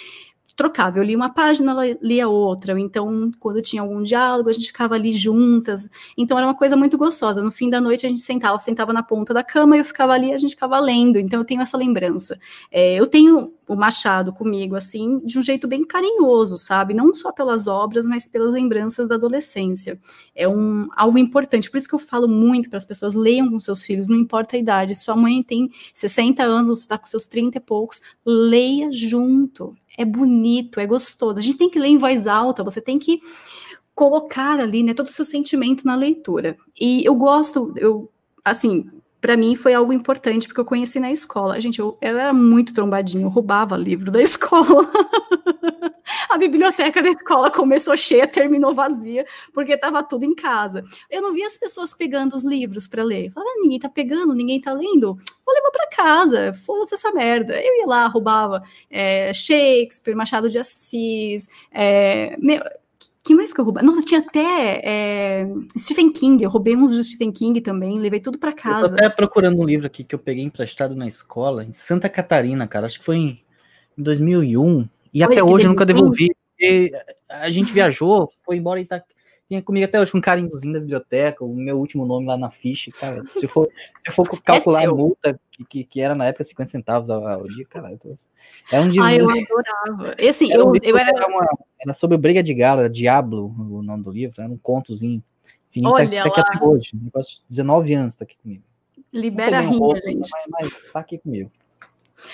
trocava. Eu lia uma página, ela lia outra. Então, quando tinha algum diálogo, a gente ficava ali juntas. Então, era uma coisa muito gostosa. No fim da noite, a gente sentava, sentava na ponta da cama e eu ficava ali, a gente ficava lendo. Então, eu tenho essa lembrança. É, eu tenho o Machado comigo, assim, de um jeito bem carinhoso, sabe? Não só pelas obras, mas pelas lembranças da adolescência. É um, algo importante. Por isso que eu falo muito para as pessoas: leiam com seus filhos, não importa a idade. Sua mãe tem 60 anos, está com seus 30 e poucos, leia junto é bonito, é gostoso. A gente tem que ler em voz alta, você tem que colocar ali, né, todo o seu sentimento na leitura. E eu gosto, eu, assim, para mim foi algo importante, porque eu conheci na escola. Gente, eu, eu era muito trombadinho, eu roubava livro da (laughs) escola. a biblioteca da escola começou cheia, terminou vazia, porque estava tudo em casa. Eu não via as pessoas pegando os livros para ler. falava, ah, ninguém tá pegando, ninguém tá lendo. Vou levar para casa, foda-se essa merda. Eu ia lá, roubava é, Shakespeare, Machado de Assis, é, meu, que mais que eu roubei? Nossa, tinha até é, Stephen King. Eu roubei uns do Stephen King também, levei tudo para casa. Eu tô até procurando um livro aqui que eu peguei emprestado na escola, em Santa Catarina, cara. Acho que foi em, em 2001. E Olha, até hoje eu nunca devolvi. a gente viajou, foi embora e tá. Tinha comigo até hoje um carinhozinho da biblioteca, o meu último nome lá na ficha, cara. Se for, se for (laughs) calcular é a multa que, que, que, era na época 50 centavos ao, ao dia, cara, eu tô, é um Ah, eu adorava. E assim, era eu, um eu era. Era, uma, era sobre Briga de Galo, era Diablo, o nome do livro, era um contozinho. Enfim, Olha tá, tá aqui até hoje. Um negócio 19 anos tá aqui comigo. Libera a rinha, gente. Mas, mas tá aqui comigo.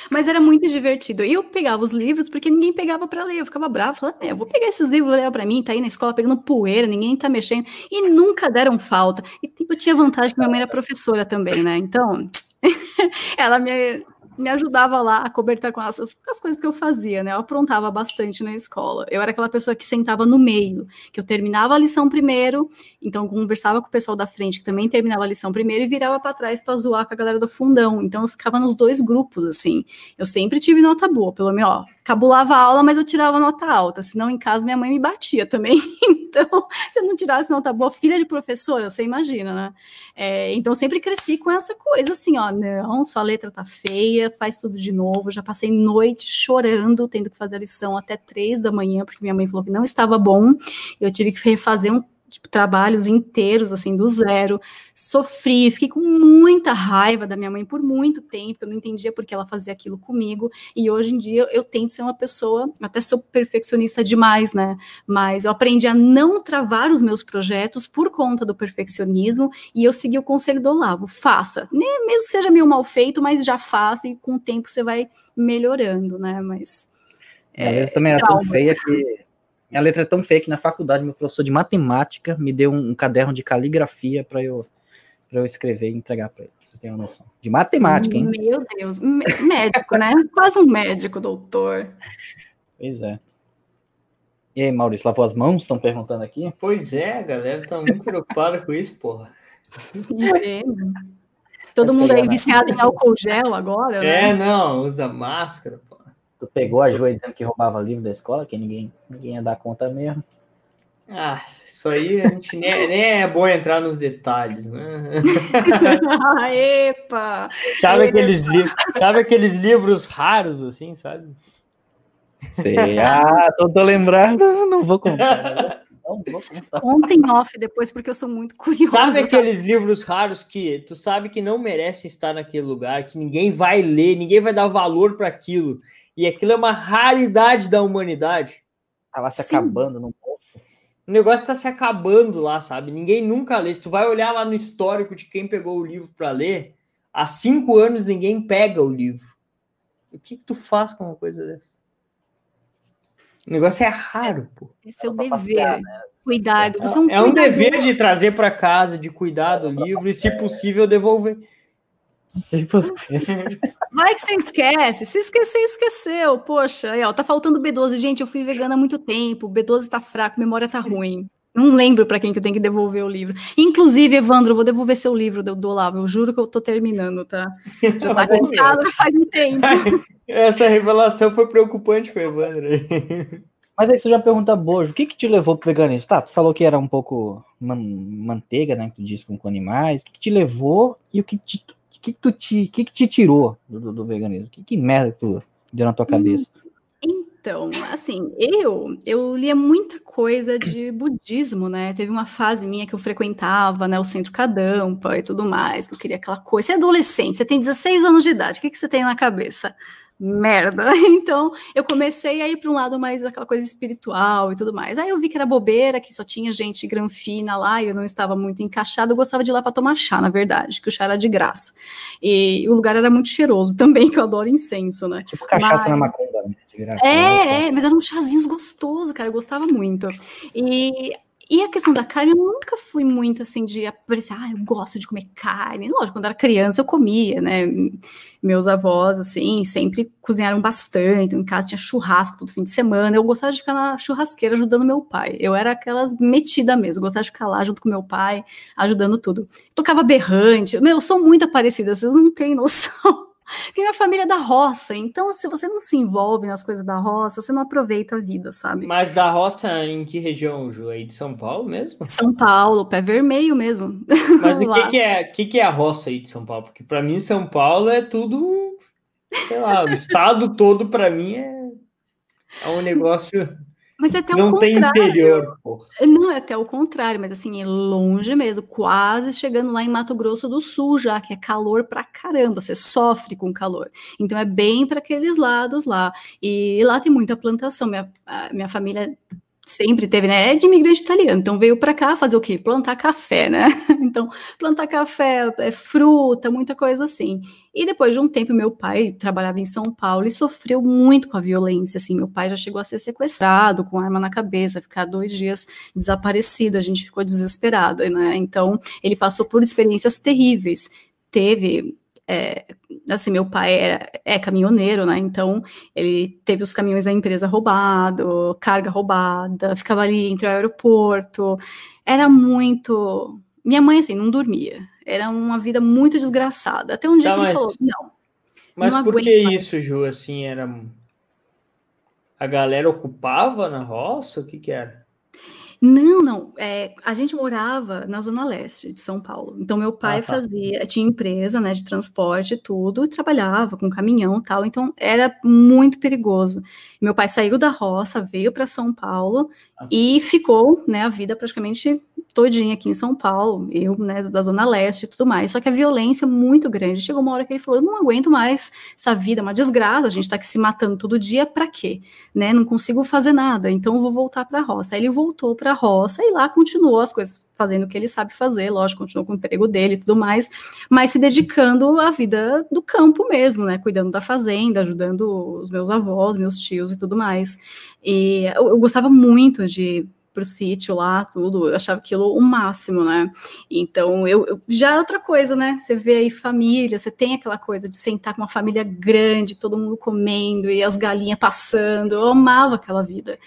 Mas era muito divertido. E eu pegava os livros porque ninguém pegava para ler. Eu ficava bravo, falando, é, eu vou pegar esses livros levar para mim, tá aí na escola pegando poeira, ninguém tá mexendo. E nunca deram falta. E eu tinha vantagem que minha mãe era professora também, né? Então, (laughs) ela me me ajudava lá a cobertar com as, as coisas que eu fazia, né? Eu aprontava bastante na escola. Eu era aquela pessoa que sentava no meio, que eu terminava a lição primeiro, então conversava com o pessoal da frente, que também terminava a lição primeiro, e virava para trás para zoar com a galera do fundão. Então eu ficava nos dois grupos, assim. Eu sempre tive nota boa, pelo menos, ó, cabulava a aula, mas eu tirava nota alta, senão em casa minha mãe me batia também. (laughs) então, se eu não tirasse nota boa, filha de professora, você imagina, né? É, então eu sempre cresci com essa coisa, assim, ó, não, sua letra tá feia, dia, faz tudo de novo. Já passei noite chorando, tendo que fazer a lição até três da manhã, porque minha mãe falou que não estava bom. Eu tive que refazer um tipo, trabalhos inteiros, assim, do zero. Sofri, fiquei com muita raiva da minha mãe por muito tempo, eu não entendia por que ela fazia aquilo comigo. E hoje em dia eu tento ser uma pessoa, até sou perfeccionista demais, né? Mas eu aprendi a não travar os meus projetos por conta do perfeccionismo e eu segui o conselho do Olavo: faça, mesmo que seja meio mal feito, mas já faça e com o tempo você vai melhorando, né? Mas. É, eu também era tão feia que minha letra é tão feia que na faculdade meu professor de matemática me deu um, um caderno de caligrafia para eu, eu escrever e entregar para ele. Você tem uma noção. De matemática, hein? Meu Deus, médico, né? (laughs) Quase um médico, doutor. Pois é. E aí, Maurício, lavou as mãos? Estão perguntando aqui? Pois é, a galera tá muito preocupada com isso, porra. Todo mundo aí viciado em álcool gel agora, É, né? não, usa máscara, pô. Tu pegou a Joia dizendo que roubava livro da escola, que ninguém, ninguém ia dar conta mesmo. Ah, isso aí a gente nem, (laughs) nem é bom entrar nos detalhes, né? (laughs) (laughs) Epa! Sabe aqueles, livros, sabe aqueles livros raros, assim, sabe? Sei. Ah, tô, tô lembrando, não vou contar. Não vou contar. Ontem off depois, porque eu sou muito curiosa. Sabe aqueles livros raros que tu sabe que não merecem estar naquele lugar, que ninguém vai ler, ninguém vai dar valor para aquilo e aquilo é uma raridade da humanidade. Tá lá se Sim. acabando no poço. O negócio tá se acabando lá, sabe? Ninguém nunca lê. Se tu vai olhar lá no histórico de quem pegou o livro para ler, há cinco anos ninguém pega o livro. O que, que tu faz com uma coisa dessa? O negócio é raro, pô. É seu dever. Passear, né? Cuidar. Você é um, é um dever de trazer para casa, de cuidar do livro e, se possível, devolver. Se você. Vai que você esquece. Se esquecer, esqueceu. Poxa, aí, ó, tá faltando B12. Gente, eu fui vegana há muito tempo. B12 tá fraco, memória tá ruim. Não lembro para quem que eu tenho que devolver o livro. Inclusive, Evandro, eu vou devolver seu livro do, do Olavo. Eu juro que eu tô terminando, tá? Já tá em casa faz um tempo. (laughs) Essa revelação foi preocupante com o Evandro. Mas aí você já pergunta, Bojo, o que que te levou pro veganismo? Tá, tu falou que era um pouco man manteiga, né, que tu disse com, com animais. O que, que te levou e o que te, que, que tu te, que, que te tirou do, do veganismo? Que, que merda que tu deu na tua cabeça? Então, assim, eu eu lia muita coisa de budismo, né? Teve uma fase minha que eu frequentava, né, o Centro Kadampa e tudo mais, que eu queria aquela coisa. Você é adolescente, você tem 16 anos de idade, o que, que você tem na cabeça? Merda. (laughs) Então, eu comecei a ir para um lado mais daquela coisa espiritual e tudo mais. Aí eu vi que era bobeira, que só tinha gente granfina lá e eu não estava muito encaixada. Eu gostava de ir lá para tomar chá, na verdade, que o chá era de graça. E o lugar era muito cheiroso (laughs) também, que eu adoro incenso, né? Tipo cachaça mas... na macumba, né? É, né? é, mas eram chazinhos gostosos, cara, eu gostava muito. E e a questão da carne, eu nunca fui muito assim de aparecer, ah, eu gosto de comer carne. Lógico, quando era criança eu comia, né? Meus avós, assim, sempre cozinharam bastante. Então, em casa tinha churrasco todo fim de semana. Eu gostava de ficar na churrasqueira ajudando meu pai. Eu era aquelas metida mesmo, eu gostava de ficar lá junto com meu pai, ajudando tudo. Tocava berrante. Meu, eu sou muito parecida, vocês não têm noção. (laughs) Porque minha família é da roça, então se você não se envolve nas coisas da roça, você não aproveita a vida, sabe? Mas da roça em que região, Ju? Aí de São Paulo mesmo? São Paulo, pé vermelho mesmo. (laughs) Mas o que, que, é, que, que é a roça aí de São Paulo? Porque para mim São Paulo é tudo, sei lá, o (laughs) estado todo para mim é, é um negócio mas é até não o contrário. Não tem interior, porra. Não, é até o contrário, mas assim, é longe mesmo, quase chegando lá em Mato Grosso do Sul já, que é calor pra caramba, você sofre com calor. Então é bem para aqueles lados lá. E lá tem muita plantação. Minha, minha família sempre teve, né? É de imigrante italiano, então veio para cá fazer o quê? Plantar café, né? (laughs) Então, plantar café, é, fruta, muita coisa assim. E depois de um tempo, meu pai trabalhava em São Paulo e sofreu muito com a violência, assim. Meu pai já chegou a ser sequestrado com arma na cabeça, ficar dois dias desaparecido, a gente ficou desesperada, né? Então, ele passou por experiências terríveis. Teve é, assim, meu pai era, é caminhoneiro, né? Então ele teve os caminhões da empresa roubado, carga roubada, ficava ali entre o aeroporto. Era muito. Minha mãe, assim, não dormia. Era uma vida muito desgraçada. Até um dia tá, que ele falou: não. Mas não por que mais. isso, Ju? Assim, era. A galera ocupava na roça? O que que era? Não, não. É, a gente morava na zona leste de São Paulo. Então meu pai ah, tá. fazia, tinha empresa, né, de transporte e tudo, e trabalhava com caminhão, e tal. Então era muito perigoso. Meu pai saiu da roça, veio para São Paulo ah. e ficou, né, a vida praticamente todinha aqui em São Paulo, eu, né, da Zona Leste e tudo mais. Só que a violência é muito grande. Chegou uma hora que ele falou: eu não aguento mais essa vida, é uma desgraça, a gente tá aqui se matando todo dia, para quê? Né? Não consigo fazer nada, então vou voltar para a roça. Aí ele voltou para a roça e lá continuou as coisas, fazendo o que ele sabe fazer, lógico, continuou com o emprego dele e tudo mais, mas se dedicando à vida do campo mesmo, né? Cuidando da fazenda, ajudando os meus avós, meus tios e tudo mais. E eu, eu gostava muito de pro sítio lá, tudo, eu achava aquilo o máximo, né? Então, eu, eu, já é outra coisa, né? Você vê aí família, você tem aquela coisa de sentar com uma família grande, todo mundo comendo e as galinhas passando, eu amava aquela vida.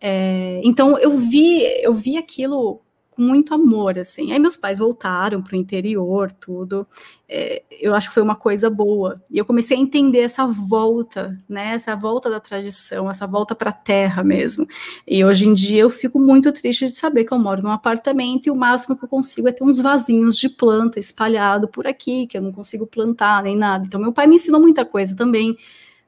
É, então, eu vi, eu vi aquilo com muito amor, assim. Aí meus pais voltaram para o interior, tudo. É, eu acho que foi uma coisa boa. E eu comecei a entender essa volta, né? Essa volta da tradição, essa volta para a terra mesmo. E hoje em dia eu fico muito triste de saber que eu moro num apartamento e o máximo que eu consigo é ter uns vasinhos de planta espalhado por aqui, que eu não consigo plantar nem nada. Então meu pai me ensinou muita coisa também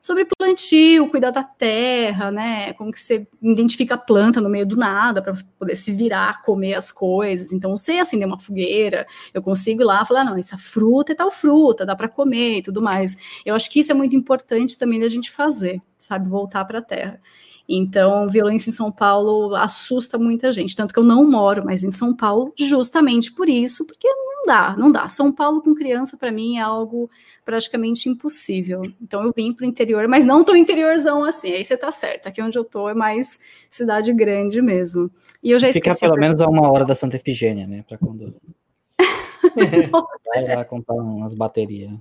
sobre plantio, cuidar da terra, né? Como que você identifica a planta no meio do nada para você poder se virar, comer as coisas. Então, sei acender uma fogueira, eu consigo ir lá falar, não, essa fruta é tal fruta, dá para comer e tudo mais. Eu acho que isso é muito importante também da gente fazer, sabe? Voltar para a terra. Então, violência em São Paulo assusta muita gente. Tanto que eu não moro mais em São Paulo, justamente por isso, porque não dá, não dá. São Paulo com criança, para mim, é algo praticamente impossível. Então, eu vim para o interior, mas não tão interiorzão assim. Aí você tá certo. Aqui onde eu tô é mais cidade grande mesmo. E eu já Fica esqueci. pelo menos a uma hora da Santa Efigênia, né? Para quando. (laughs) Vai lá comprar umas baterias.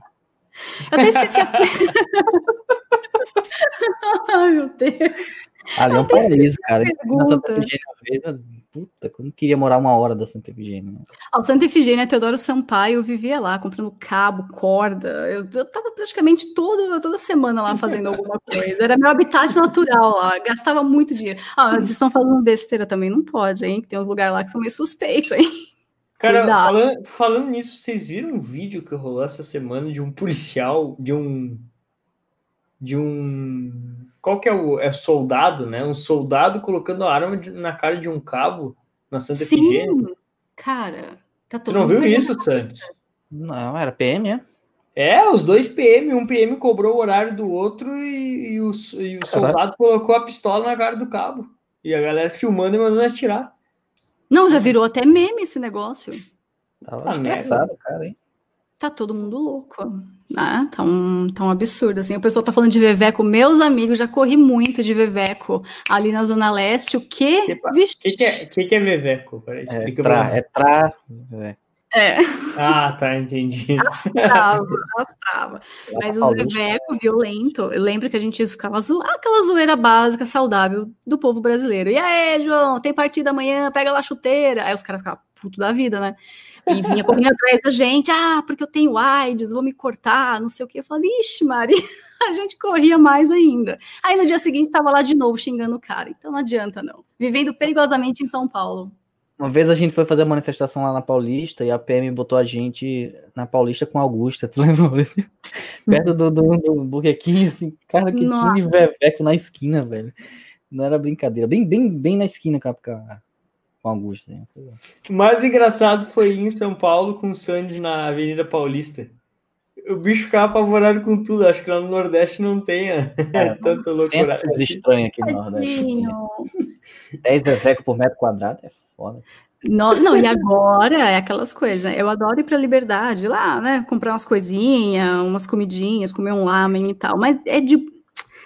Eu até esqueci a... (laughs) (laughs) Ai, meu Deus. Ali é um paraíso, cara. Na Santa Efigênia, puta, como queria morar uma hora da Santa Efigênia. Né? Ao Santa Efigênia, Teodoro Sampaio vivia lá, comprando cabo, corda. Eu, eu tava praticamente todo, toda semana lá fazendo alguma coisa. Era meu habitat natural lá, gastava muito dinheiro. Ah, vocês estão falando besteira também? Não pode, hein? Tem uns lugares lá que são meio suspeitos, hein? Cara, falando, falando nisso, vocês viram um vídeo que rolou essa semana de um policial, de um. De um qual que é o é soldado, né? Um soldado colocando a arma de, na cara de um cabo na Santa Sim, Efigênia. cara. Tá todo não viu isso, Santos? Não, era PM, é? É, os dois PM, um PM cobrou o horário do outro e, e, o, e o soldado colocou a pistola na cara do cabo. E a galera filmando e mandando atirar. Não, já virou até meme esse negócio. Tava tá engraçado, cara, hein? Tá todo mundo louco. Né? Tá, um, tá um absurdo, assim. O pessoal tá falando de Veveco. Meus amigos, já corri muito de Veveco ali na Zona Leste. O quê? O que, que, é, que, que é Veveco? Peraí, é, tra, é tra... É. Ah, tá, entendi. As trava, as (laughs) trava. Mas os Veveco violento, eu lembro que a gente ficava zo... aquela zoeira básica, saudável do povo brasileiro. E aí, João, tem partida amanhã, pega lá a chuteira. Aí os caras ficavam puto da vida, né? E vinha correndo atrás da gente, ah, porque eu tenho AIDS, vou me cortar, não sei o que. Eu falei, ixi, Mari, (laughs) a gente corria mais ainda. Aí no dia seguinte tava lá de novo xingando o cara. Então não adianta, não. Vivendo perigosamente em São Paulo. Uma vez a gente foi fazer a manifestação lá na Paulista e a PM botou a gente na Paulista com Augusta, tu (laughs) lembra, Maurício? Perto do, do, do Burger King, assim, cara, que tinha de veveco na esquina, velho. Não era brincadeira. Bem, bem, bem na esquina com, a, com Augusta. Né? O mais engraçado foi em São Paulo com o Sandy na Avenida Paulista. O bicho ficava apavorado com tudo. Acho que lá no Nordeste não tenha (laughs) é, tanta loucura. Tem coisa estranha aqui no Nordeste. 10 veveco por metro quadrado é foda. Não, não, e agora é aquelas coisas. Eu adoro ir para a liberdade lá, né? Comprar umas coisinhas, umas comidinhas, comer um lamen e tal. Mas é de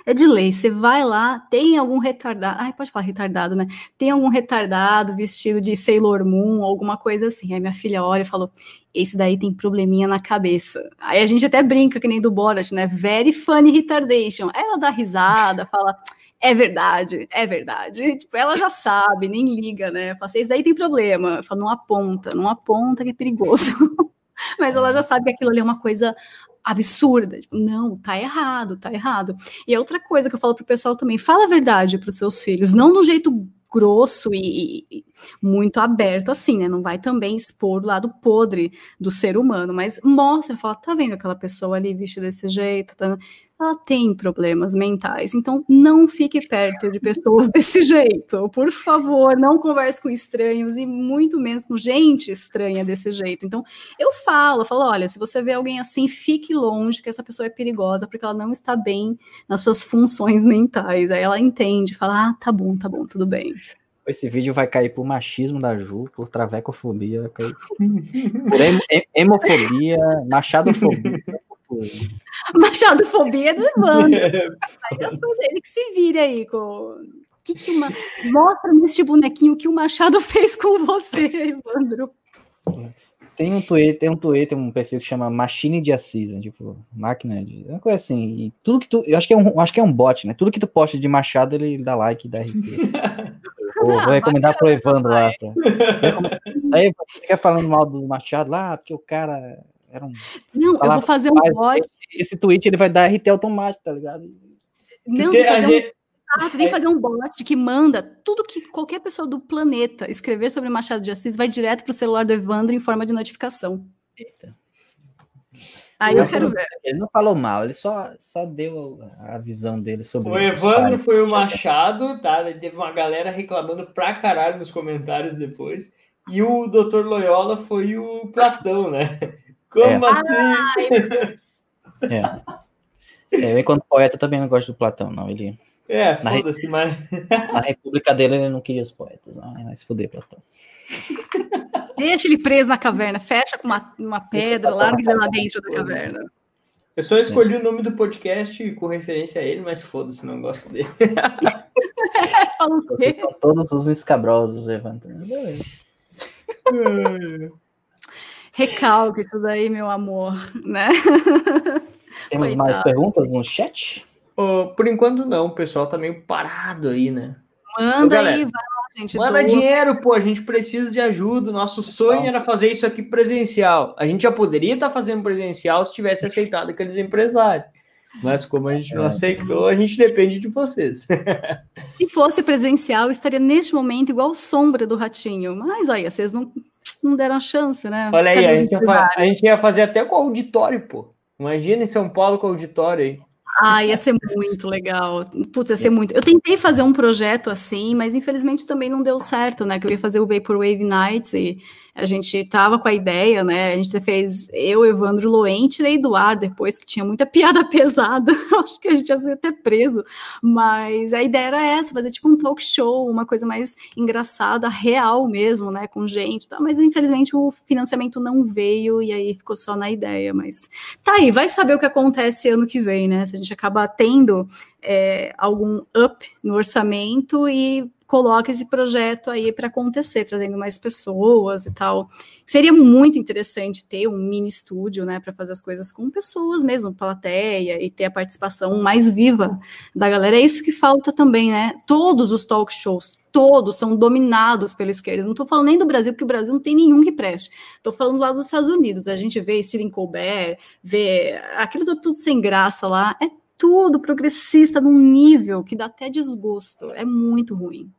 é de lei. Você vai lá, tem algum retardado. Ai, pode falar retardado, né? Tem algum retardado vestido de Sailor Moon, alguma coisa assim. Aí minha filha olha e falou: esse daí tem probleminha na cabeça. Aí a gente até brinca, que nem do Borat, né? Very funny retardation. Aí ela dá risada, (laughs) fala. É verdade, é verdade. Tipo, ela já sabe, nem liga, né? Fala assim, esse daí tem problema. Fala, não aponta, não aponta que é perigoso. (laughs) Mas ela já sabe que aquilo ali é uma coisa absurda. Não, tá errado, tá errado. E outra coisa que eu falo pro pessoal também, fala a verdade para os seus filhos, não do jeito grosso e, e, muito aberto assim, né? Não vai também expor o lado podre do ser humano, mas mostra, fala, tá vendo aquela pessoa ali vestida desse jeito, tá? Ela tem problemas mentais. Então, não fique perto de pessoas (laughs) desse jeito. Por favor, não converse com estranhos e muito menos com gente estranha desse jeito. Então, eu falo, eu falo, olha, se você vê alguém assim, fique longe, que essa pessoa é perigosa, porque ela não está bem nas suas funções mentais. Aí ela entende, fala, ah, tá bom, tá bom, tudo bem. Esse vídeo vai cair por machismo da Ju, por travecofobia, por hemofobia, machadofobia. (laughs) Machadofobia do Evandro. (laughs) Aí as coisas, ele que se vira aí com. Que que uma... Mostra neste bonequinho que o Machado fez com você, Evandro. Tem um Twitter, tem um Twitter, um perfil que chama Machine de Assisa, tipo, máquina de. Uma coisa assim. E tudo que tu. Eu acho que é um, acho que é um bot, né? Tudo que tu posta de Machado, ele dá like e dá RT. vou, (laughs) vou recomendar pro Evandro lá. Pra... Aí fica falando mal do Machado lá, porque o cara era um, não, eu vou fazer um bot. Esse tweet ele vai dar RT automático, tá ligado? Não, tem que fazer gente... um... tem que fazer um bot que manda tudo que qualquer pessoa do planeta escrever sobre Machado de Assis vai direto para o celular do Evandro em forma de notificação. Eita. Aí eu quero ver. Ele não falou mal, ele só, só deu a visão dele sobre O Evandro foi o Machado, tá? Teve uma galera reclamando pra caralho nos comentários depois. E o Dr. Loyola foi o Platão, né? Como é. assim? (laughs) É. é. Eu, enquanto poeta, também não gosto do Platão, não. Ele. É, foda-se, mas. Na República dele, ele não queria os poetas. Não, se fuder, Platão. (laughs) Deixa ele preso na caverna, fecha com uma, uma pedra, larga ele lá dentro da caverna. Eu só escolhi é. o nome do podcast com referência a ele, mas foda-se, não gosto dele. (laughs) Fala o quê? São todos os escabrosos, Evandro. Recalque isso daí, meu amor, né? (laughs) Temos Coitado. mais perguntas no chat? Oh, por enquanto não, o pessoal tá meio parado aí, né? Manda então, aí, vai lá, gente. Manda do... dinheiro, pô, a gente precisa de ajuda. Nosso sonho então. era fazer isso aqui presencial. A gente já poderia estar tá fazendo presencial se tivesse aceitado aqueles empresários. Mas como a gente não é. aceitou, a gente depende de vocês. (laughs) Se fosse presencial, estaria neste momento igual sombra do ratinho. Mas olha, vocês não não deram chance, né? Olha aí, a gente, ia, a gente, ia, fazer até com auditório, pô. Imagina em São Paulo com auditório aí. Ah, ia ser muito legal. Putz, ia ser muito. Eu tentei fazer um projeto assim, mas infelizmente também não deu certo, né? Que eu ia fazer o Vaporwave Nights e a gente tava com a ideia, né? A gente fez eu, Evandro Loen, tirei do ar depois, que tinha muita (laughs) piada pesada. Acho que a gente ia ser até preso. Mas a ideia era essa, fazer tipo um talk show, uma coisa mais engraçada, real mesmo, né? Com gente. Tá? Mas infelizmente o financiamento não veio e aí ficou só na ideia. Mas tá aí, vai saber o que acontece ano que vem, né? Se a gente acaba tendo é, algum up no orçamento e coloca esse projeto aí para acontecer, trazendo mais pessoas e tal. Seria muito interessante ter um mini estúdio, né, para fazer as coisas com pessoas mesmo, plateia e ter a participação mais viva da galera. É isso que falta também, né? Todos os talk shows, todos são dominados pela esquerda. Não estou falando nem do Brasil, porque o Brasil não tem nenhum que preste. Estou falando lá dos Estados Unidos. A gente vê Stephen Colbert, vê aqueles outros tudo sem graça lá. É tudo progressista num nível que dá até desgosto. É muito ruim.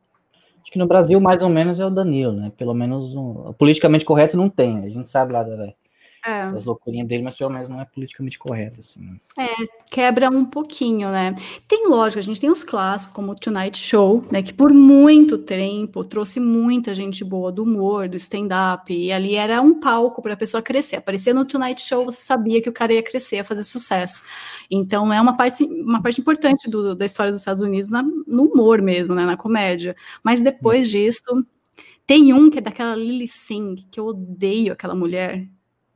Acho que no Brasil, mais ou menos, é o Danilo, né? Pelo menos um, politicamente correto não tem. A gente sabe lá da, é. as loucurinhas dele, mas pelo menos não é politicamente correto. Assim. Né? É, quebra um pouquinho, né? Tem lógica, a gente tem os clássicos, como o Tonight Show, né? Que por muito tempo trouxe muita gente boa do humor, do stand-up, e ali era um palco para a pessoa crescer. Aparecia no Tonight Show, você sabia que o cara ia crescer, ia fazer sucesso. Então é uma parte, uma parte importante do, da história dos Estados Unidos na, no humor mesmo, né? Na comédia. Mas depois disso. Tem um que é daquela Lily Singh, que eu odeio aquela mulher.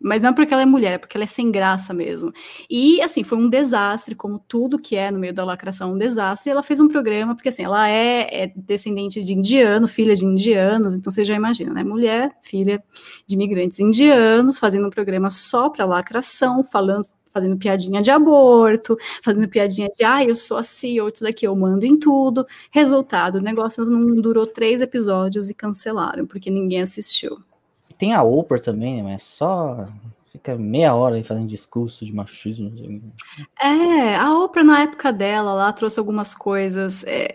Mas não é porque ela é mulher, é porque ela é sem graça mesmo. E, assim, foi um desastre, como tudo que é no meio da lacração, um desastre. E ela fez um programa, porque, assim, ela é, é descendente de indiano, filha de indianos, então você já imagina, né? Mulher, filha de imigrantes indianos, fazendo um programa só para lacração, falando fazendo piadinha de aborto, fazendo piadinha de, ah, eu sou a CEO, isso daqui eu mando em tudo. Resultado, o negócio não durou três episódios e cancelaram, porque ninguém assistiu. Tem a Oprah também, né? Mas só fica meia hora aí fazendo discurso de machismo. É, a Oprah na época dela lá trouxe algumas coisas. É,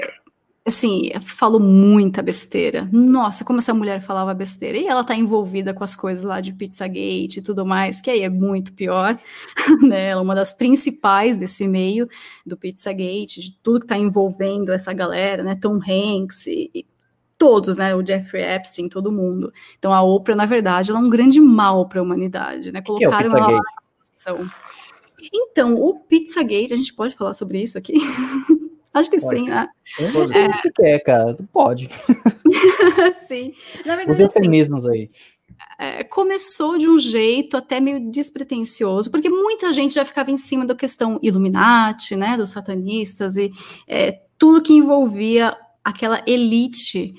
assim, falou muita besteira. Nossa, como essa mulher falava besteira. E ela tá envolvida com as coisas lá de Pizzagate e tudo mais, que aí é muito pior, (laughs) né? Ela é uma das principais desse meio do Pizzagate, de tudo que tá envolvendo essa galera, né? Tom Hanks e, todos, né? O Jeffrey Epstein, todo mundo. Então a Oprah, na verdade, ela é um grande mal para a humanidade, né? Colocaram que é ela Então, o Pizzagate, a gente pode falar sobre isso aqui? (laughs) Acho que pode. sim, né? É, que é, cara, pode. (laughs) sim. Na verdade, Os assim, eufemismos assim, aí. É, começou de um jeito até meio despretensioso, porque muita gente já ficava em cima da questão Illuminati, né, dos satanistas e é, tudo que envolvia aquela elite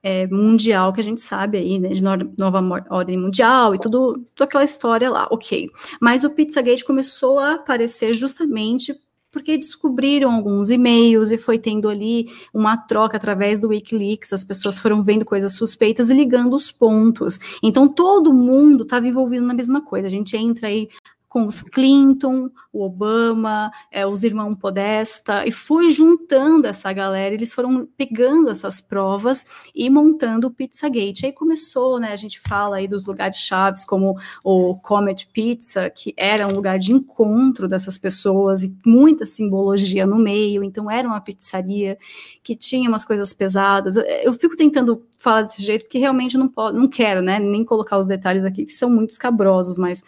é, mundial que a gente sabe aí, né, de nova ordem mundial e tudo, toda aquela história lá, ok. Mas o Pizzagate começou a aparecer justamente porque descobriram alguns e-mails e foi tendo ali uma troca através do Wikileaks, as pessoas foram vendo coisas suspeitas e ligando os pontos. Então todo mundo estava envolvido na mesma coisa. A gente entra aí com os Clinton, o Obama, é, os irmãos Podesta, e foi juntando essa galera, eles foram pegando essas provas e montando o Pizzagate. Aí começou, né, a gente fala aí dos lugares chaves, como o Comet Pizza, que era um lugar de encontro dessas pessoas, e muita simbologia no meio, então era uma pizzaria que tinha umas coisas pesadas. Eu fico tentando falar desse jeito, porque realmente não, posso, não quero, né, nem colocar os detalhes aqui, que são muito escabrosos, mas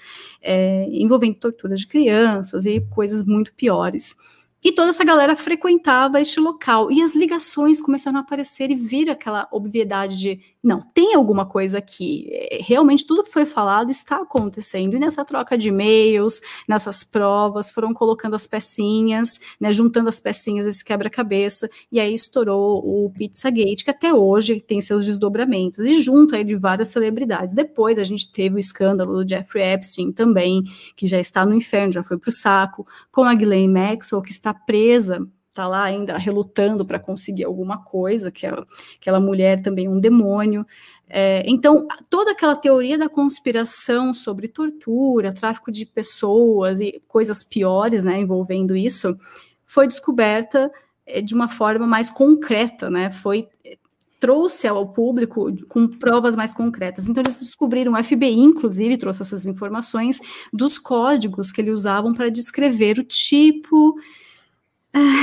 é, envolvendo tortura de crianças e coisas muito piores. E toda essa galera frequentava este local. E as ligações começaram a aparecer e vir aquela obviedade de não, tem alguma coisa aqui. É, realmente tudo que foi falado está acontecendo. E nessa troca de e-mails, nessas provas, foram colocando as pecinhas, né, juntando as pecinhas desse quebra-cabeça, e aí estourou o Pizzagate, que até hoje tem seus desdobramentos, e junto aí de várias celebridades. Depois a gente teve o escândalo do Jeffrey Epstein também, que já está no inferno, já foi para o saco, com a Ghislaine Maxwell, que está presa está lá ainda relutando para conseguir alguma coisa, que é aquela mulher também um demônio. É, então, toda aquela teoria da conspiração sobre tortura, tráfico de pessoas e coisas piores, né, envolvendo isso, foi descoberta é, de uma forma mais concreta, né, foi trouxe ao público com provas mais concretas. Então, eles descobriram, o FBI, inclusive, trouxe essas informações dos códigos que eles usavam para descrever o tipo é,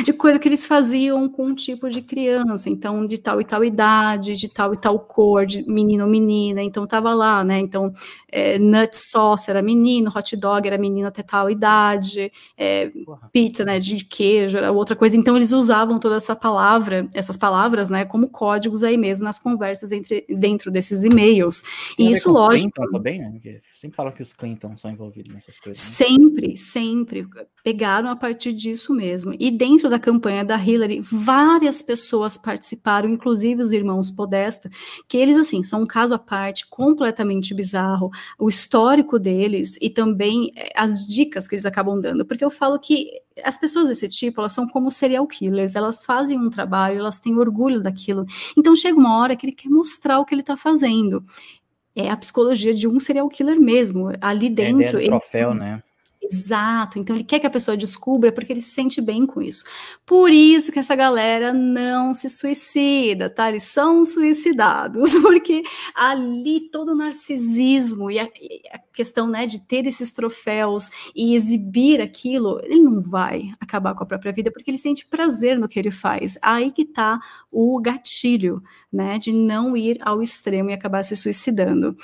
de coisa que eles faziam com um tipo de criança, então de tal e tal idade, de tal e tal cor, de menino ou menina, então tava lá, né? Então, é, nut sauce era menino, hot dog era menino até tal idade, é, pizza, né, de queijo era outra coisa. Então eles usavam toda essa palavra, essas palavras, né, como códigos aí mesmo nas conversas entre dentro desses e-mails. E isso, lógico. Clinton também, né? Porque sempre falam que os Clinton são envolvidos nessas coisas. Né? Sempre, sempre pegaram a partir disso mesmo. E dentro da campanha da Hillary, várias pessoas participaram, inclusive os irmãos Podesta, que eles, assim, são um caso à parte, completamente bizarro, o histórico deles e também eh, as dicas que eles acabam dando, porque eu falo que as pessoas desse tipo, elas são como serial killers, elas fazem um trabalho, elas têm orgulho daquilo. Então chega uma hora que ele quer mostrar o que ele está fazendo. É a psicologia de um serial killer mesmo. Ali é dentro. É, troféu, ele... né? Exato. Então ele quer que a pessoa descubra porque ele se sente bem com isso. Por isso que essa galera não se suicida, tá? Eles são suicidados, (laughs) porque ali todo o narcisismo e a, a questão, né, de ter esses troféus e exibir aquilo, ele não vai acabar com a própria vida porque ele sente prazer no que ele faz. Aí que tá o gatilho, né, de não ir ao extremo e acabar se suicidando.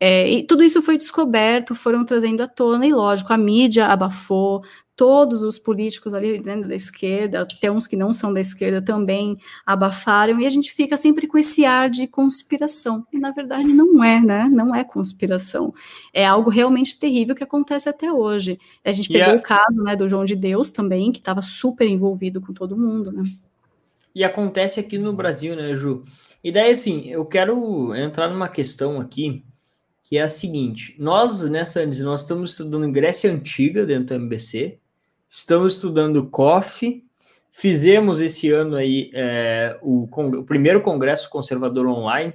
É, e tudo isso foi descoberto, foram trazendo à tona, e lógico, a mídia abafou, todos os políticos ali dentro da esquerda, até uns que não são da esquerda também abafaram, e a gente fica sempre com esse ar de conspiração. E na verdade não é, né? Não é conspiração. É algo realmente terrível que acontece até hoje. A gente pegou yeah. o caso né, do João de Deus também, que estava super envolvido com todo mundo, né? E acontece aqui no Brasil, né, Ju? E daí, assim, eu quero entrar numa questão aqui que é a seguinte: nós, né, Sandy, nós estamos estudando Grécia Antiga dentro do MBC, estamos estudando COF, fizemos esse ano aí é, o, o, primeiro congresso conservador online,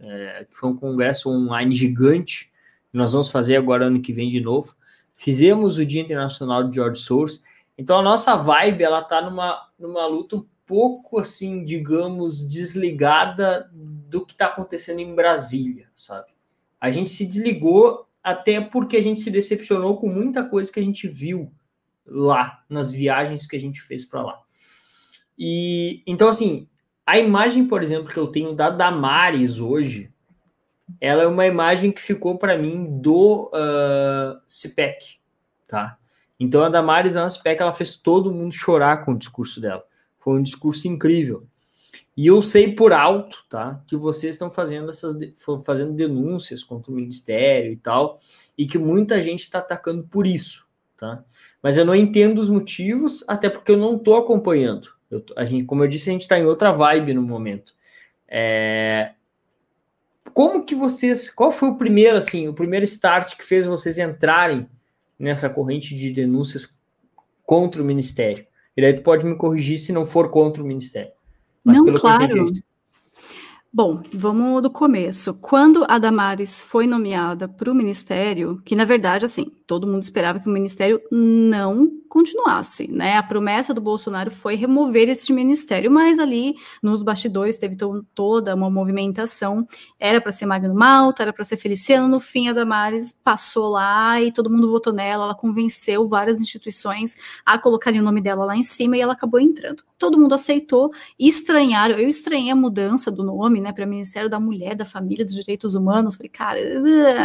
é, que foi um congresso online gigante, nós vamos fazer agora ano que vem de novo. Fizemos o Dia Internacional de George Soros. Então a nossa vibe ela tá numa, numa luta um pouco assim, digamos, desligada do que está acontecendo em Brasília, sabe? A gente se desligou até porque a gente se decepcionou com muita coisa que a gente viu lá nas viagens que a gente fez para lá. E então assim, a imagem, por exemplo, que eu tenho da Damares hoje, ela é uma imagem que ficou para mim do uh, CPEC, tá? Então a Damares é uma CPEC, ela fez todo mundo chorar com o discurso dela. Foi um discurso incrível. E eu sei por alto, tá, que vocês estão fazendo essas fazendo denúncias contra o ministério e tal, e que muita gente está atacando por isso, tá? Mas eu não entendo os motivos, até porque eu não estou acompanhando. Eu, a gente, como eu disse, a gente está em outra vibe no momento. É... Como que vocês? Qual foi o primeiro assim, o primeiro start que fez vocês entrarem nessa corrente de denúncias contra o ministério? E daí tu pode me corrigir se não for contra o ministério. Mas não, claro. Bom, vamos do começo. Quando a Damares foi nomeada para o ministério, que na verdade, assim, todo mundo esperava que o ministério não continuasse, né? A promessa do Bolsonaro foi remover esse ministério, mas ali nos bastidores teve to toda uma movimentação. Era para ser Magno Malta, era para ser Feliciano, no fim a Damares passou lá e todo mundo votou nela, ela convenceu várias instituições a colocarem o nome dela lá em cima e ela acabou entrando. Todo mundo aceitou, estranharam, eu estranhei a mudança do nome, né, para Ministério da Mulher, da Família, dos Direitos Humanos, falei, cara,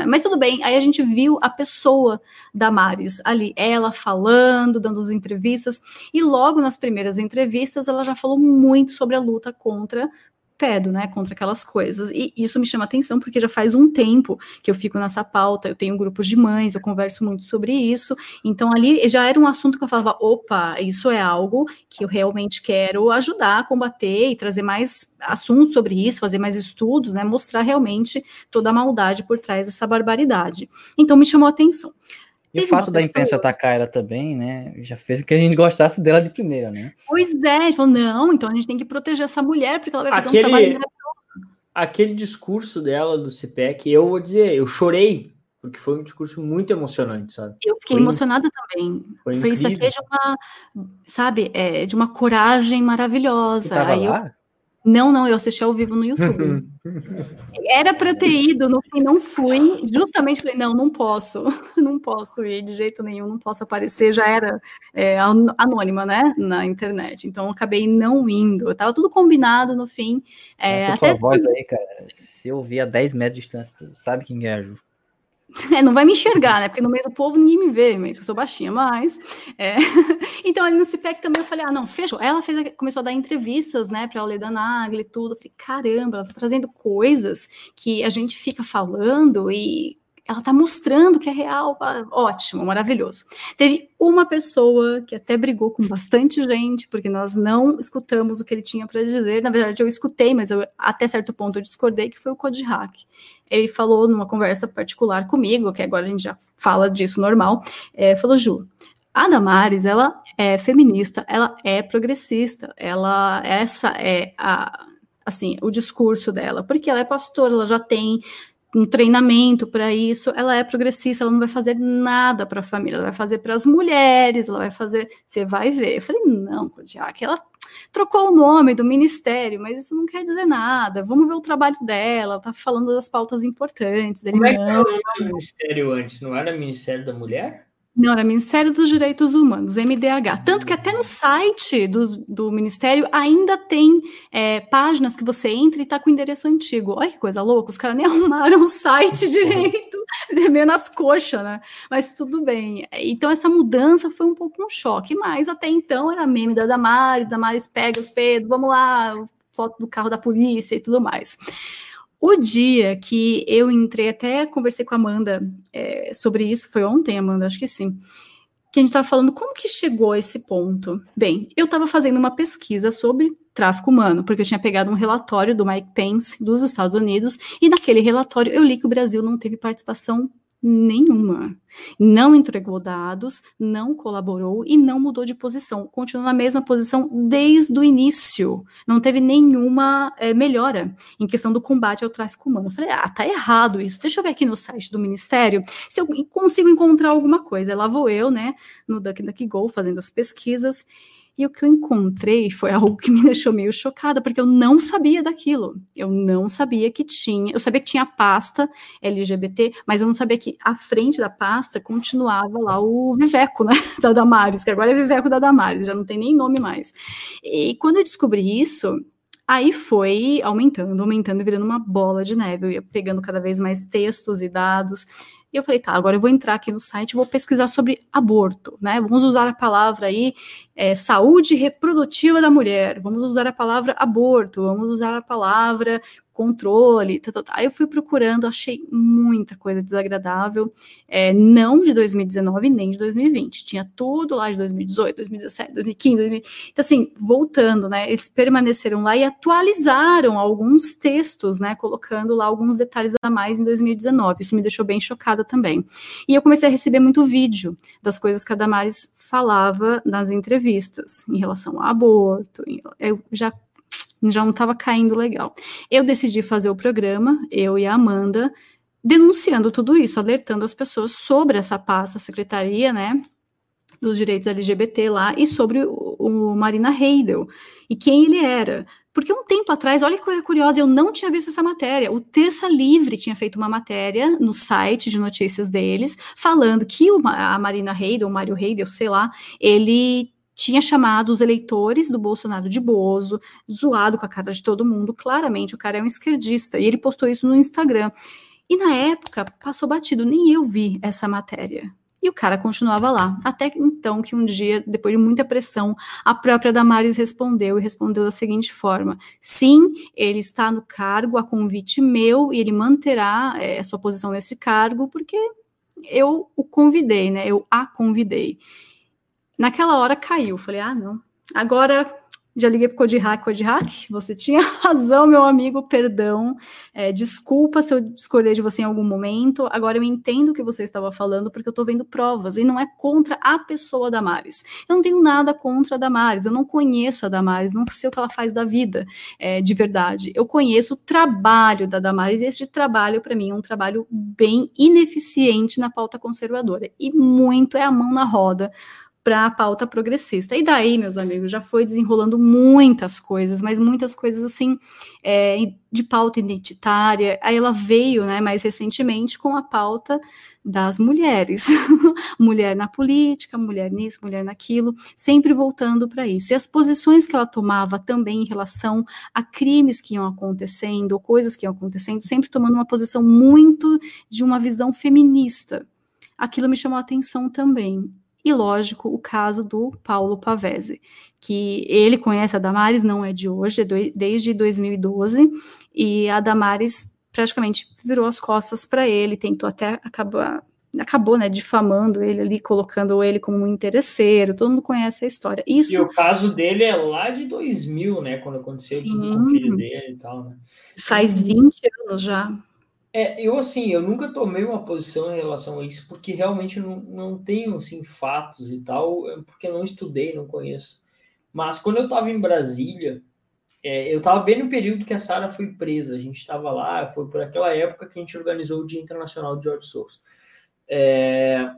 mas tudo bem. Aí a gente viu a pessoa Damares ali, ela falando, dando as entrevistas, e logo nas primeiras entrevistas ela já falou muito sobre a luta contra pedo, né, contra aquelas coisas. E isso me chama atenção porque já faz um tempo que eu fico nessa pauta, eu tenho grupos de mães, eu converso muito sobre isso. Então ali já era um assunto que eu falava, opa, isso é algo que eu realmente quero ajudar a combater e trazer mais assuntos sobre isso, fazer mais estudos, né, mostrar realmente toda a maldade por trás dessa barbaridade. Então me chamou atenção. E o fato da imprensa atacar ela também, né, já fez com que a gente gostasse dela de primeira, né? Pois é, a gente falou, não, então a gente tem que proteger essa mulher, porque ela vai fazer aquele, um trabalho maravilhoso. Aquele discurso dela do CPEC, eu vou dizer, eu chorei, porque foi um discurso muito emocionante, sabe? Eu fiquei foi emocionada também. Foi, foi isso aqui de uma, sabe, é, de uma coragem maravilhosa. Aí lá? eu não, não, eu assisti ao vivo no YouTube. (laughs) Era para ter ido, no fim não fui. Justamente falei, não, não posso, (laughs) não posso ir de jeito nenhum, não posso aparecer. Já era é, anônima, né, na internet. Então acabei não indo. Tava tudo combinado no fim. É, até voz aí, cara. Se eu ouvir a 10 metros de distância, tu sabe quem é a Ju. (laughs) É, não vai me enxergar, né? Porque no meio do povo ninguém me vê, meio que eu sou baixinha, mas. É. (laughs) Então, ali no CIPEC também eu falei, ah, não, fechou. Ela fez, começou a dar entrevistas, né, para a Leda Nagli e tudo. Eu falei, caramba, ela tá trazendo coisas que a gente fica falando e ela está mostrando que é real, ótimo, maravilhoso. Teve uma pessoa que até brigou com bastante gente, porque nós não escutamos o que ele tinha para dizer. Na verdade, eu escutei, mas eu, até certo ponto eu discordei, que foi o Code Hack. Ele falou numa conversa particular comigo, que agora a gente já fala disso normal, é, falou, Ju, a Damares, ela é feminista, ela é progressista, ela, essa é a, assim, o discurso dela, porque ela é pastora, ela já tem um treinamento para isso, ela é progressista, ela não vai fazer nada para a família, ela vai fazer para as mulheres, ela vai fazer, você vai ver. Eu falei, não, Kodiak, ela trocou o nome do ministério, mas isso não quer dizer nada. Vamos ver o trabalho dela, ela tá falando das pautas importantes. Como é que era o ministério antes? Não era Ministério da Mulher? Não, era Ministério dos Direitos Humanos, MDH. Tanto que até no site do, do Ministério ainda tem é, páginas que você entra e está com o endereço antigo. Olha que coisa louca, os caras nem (laughs) arrumaram o site direito, (laughs) meio nas coxas, né? Mas tudo bem. Então essa mudança foi um pouco um choque, mas até então era meme da Damares, Damares pega os Pedro, vamos lá, foto do carro da polícia e tudo mais. O dia que eu entrei, até conversei com a Amanda é, sobre isso, foi ontem, Amanda, acho que sim, que a gente estava falando como que chegou a esse ponto. Bem, eu estava fazendo uma pesquisa sobre tráfico humano, porque eu tinha pegado um relatório do Mike Pence dos Estados Unidos, e naquele relatório eu li que o Brasil não teve participação nenhuma. Não entregou dados, não colaborou e não mudou de posição. Continuou na mesma posição desde o início. Não teve nenhuma é, melhora em questão do combate ao tráfico humano. Eu falei, ah, tá errado isso. Deixa eu ver aqui no site do Ministério se eu consigo encontrar alguma coisa. Lá vou eu, né, no DuckDuckGo, fazendo as pesquisas. E o que eu encontrei foi algo que me (laughs) deixou meio chocada, porque eu não sabia daquilo. Eu não sabia que tinha. Eu sabia que tinha pasta LGBT, mas eu não sabia que à frente da pasta continuava lá o Viveco, né? (laughs) Da Damares, que agora é Viveco da Damares, já não tem nem nome mais. E quando eu descobri isso, Aí foi aumentando, aumentando virando uma bola de neve. Eu ia pegando cada vez mais textos e dados. E eu falei, tá, agora eu vou entrar aqui no site vou pesquisar sobre aborto, né? Vamos usar a palavra aí é, saúde reprodutiva da mulher, vamos usar a palavra aborto, vamos usar a palavra controle, tá, tá, tá. Aí eu fui procurando, achei muita coisa desagradável, é, não de 2019 nem de 2020, tinha tudo lá de 2018, 2017, 2015, 2020. então assim, voltando, né, eles permaneceram lá e atualizaram alguns textos, né, colocando lá alguns detalhes a mais em 2019, isso me deixou bem chocada também. E eu comecei a receber muito vídeo das coisas que a Damares falava nas entrevistas em relação ao aborto, eu já já não estava caindo legal. Eu decidi fazer o programa, eu e a Amanda, denunciando tudo isso, alertando as pessoas sobre essa pasta, secretaria, né, dos direitos LGBT lá, e sobre o, o Marina Heidel, e quem ele era. Porque um tempo atrás, olha que coisa curiosa, eu não tinha visto essa matéria. O Terça Livre tinha feito uma matéria no site de notícias deles, falando que o, a Marina Heidel, o Mário Heidel, sei lá, ele tinha chamado os eleitores do Bolsonaro de Bozo, zoado com a cara de todo mundo. Claramente, o cara é um esquerdista. E ele postou isso no Instagram. E na época, passou batido, nem eu vi essa matéria. E o cara continuava lá. Até então que um dia, depois de muita pressão, a própria Damares respondeu e respondeu da seguinte forma: sim, ele está no cargo a convite meu e ele manterá é, sua posição nesse cargo porque eu o convidei, né? Eu a convidei. Naquela hora caiu. Falei, ah, não. Agora já liguei para o Codihack, Codihack, você tinha (laughs) razão, meu amigo, perdão, é, desculpa se eu discordei de você em algum momento, agora eu entendo o que você estava falando, porque eu estou vendo provas, e não é contra a pessoa da Damares. Eu não tenho nada contra a Damares, eu não conheço a Damares, não sei o que ela faz da vida, é, de verdade. Eu conheço o trabalho da Damares, e este trabalho, para mim, é um trabalho bem ineficiente na pauta conservadora, e muito é a mão na roda para a pauta progressista. E daí, meus amigos, já foi desenrolando muitas coisas, mas muitas coisas assim é, de pauta identitária. Aí ela veio, né, mais recentemente com a pauta das mulheres, (laughs) mulher na política, mulher nisso, mulher naquilo, sempre voltando para isso. E as posições que ela tomava também em relação a crimes que iam acontecendo, coisas que iam acontecendo, sempre tomando uma posição muito de uma visão feminista. Aquilo me chamou a atenção também e, lógico, o caso do Paulo Pavese, que ele conhece a Damares, não é de hoje, é do, desde 2012, e a Damares praticamente virou as costas para ele, tentou até acabar acabou, né, difamando ele ali, colocando ele como um interesseiro, todo mundo conhece a história. Isso... E o caso dele é lá de 2000, né, quando aconteceu Sim. com o filho dele e tal, né? Faz 20 anos já. É, eu assim, eu nunca tomei uma posição em relação a isso, porque realmente não, não tenho, assim, fatos e tal, é porque não estudei, não conheço. Mas quando eu estava em Brasília, é, eu estava bem no período que a Sara foi presa, a gente estava lá, foi por aquela época que a gente organizou o Dia Internacional de George Soros é,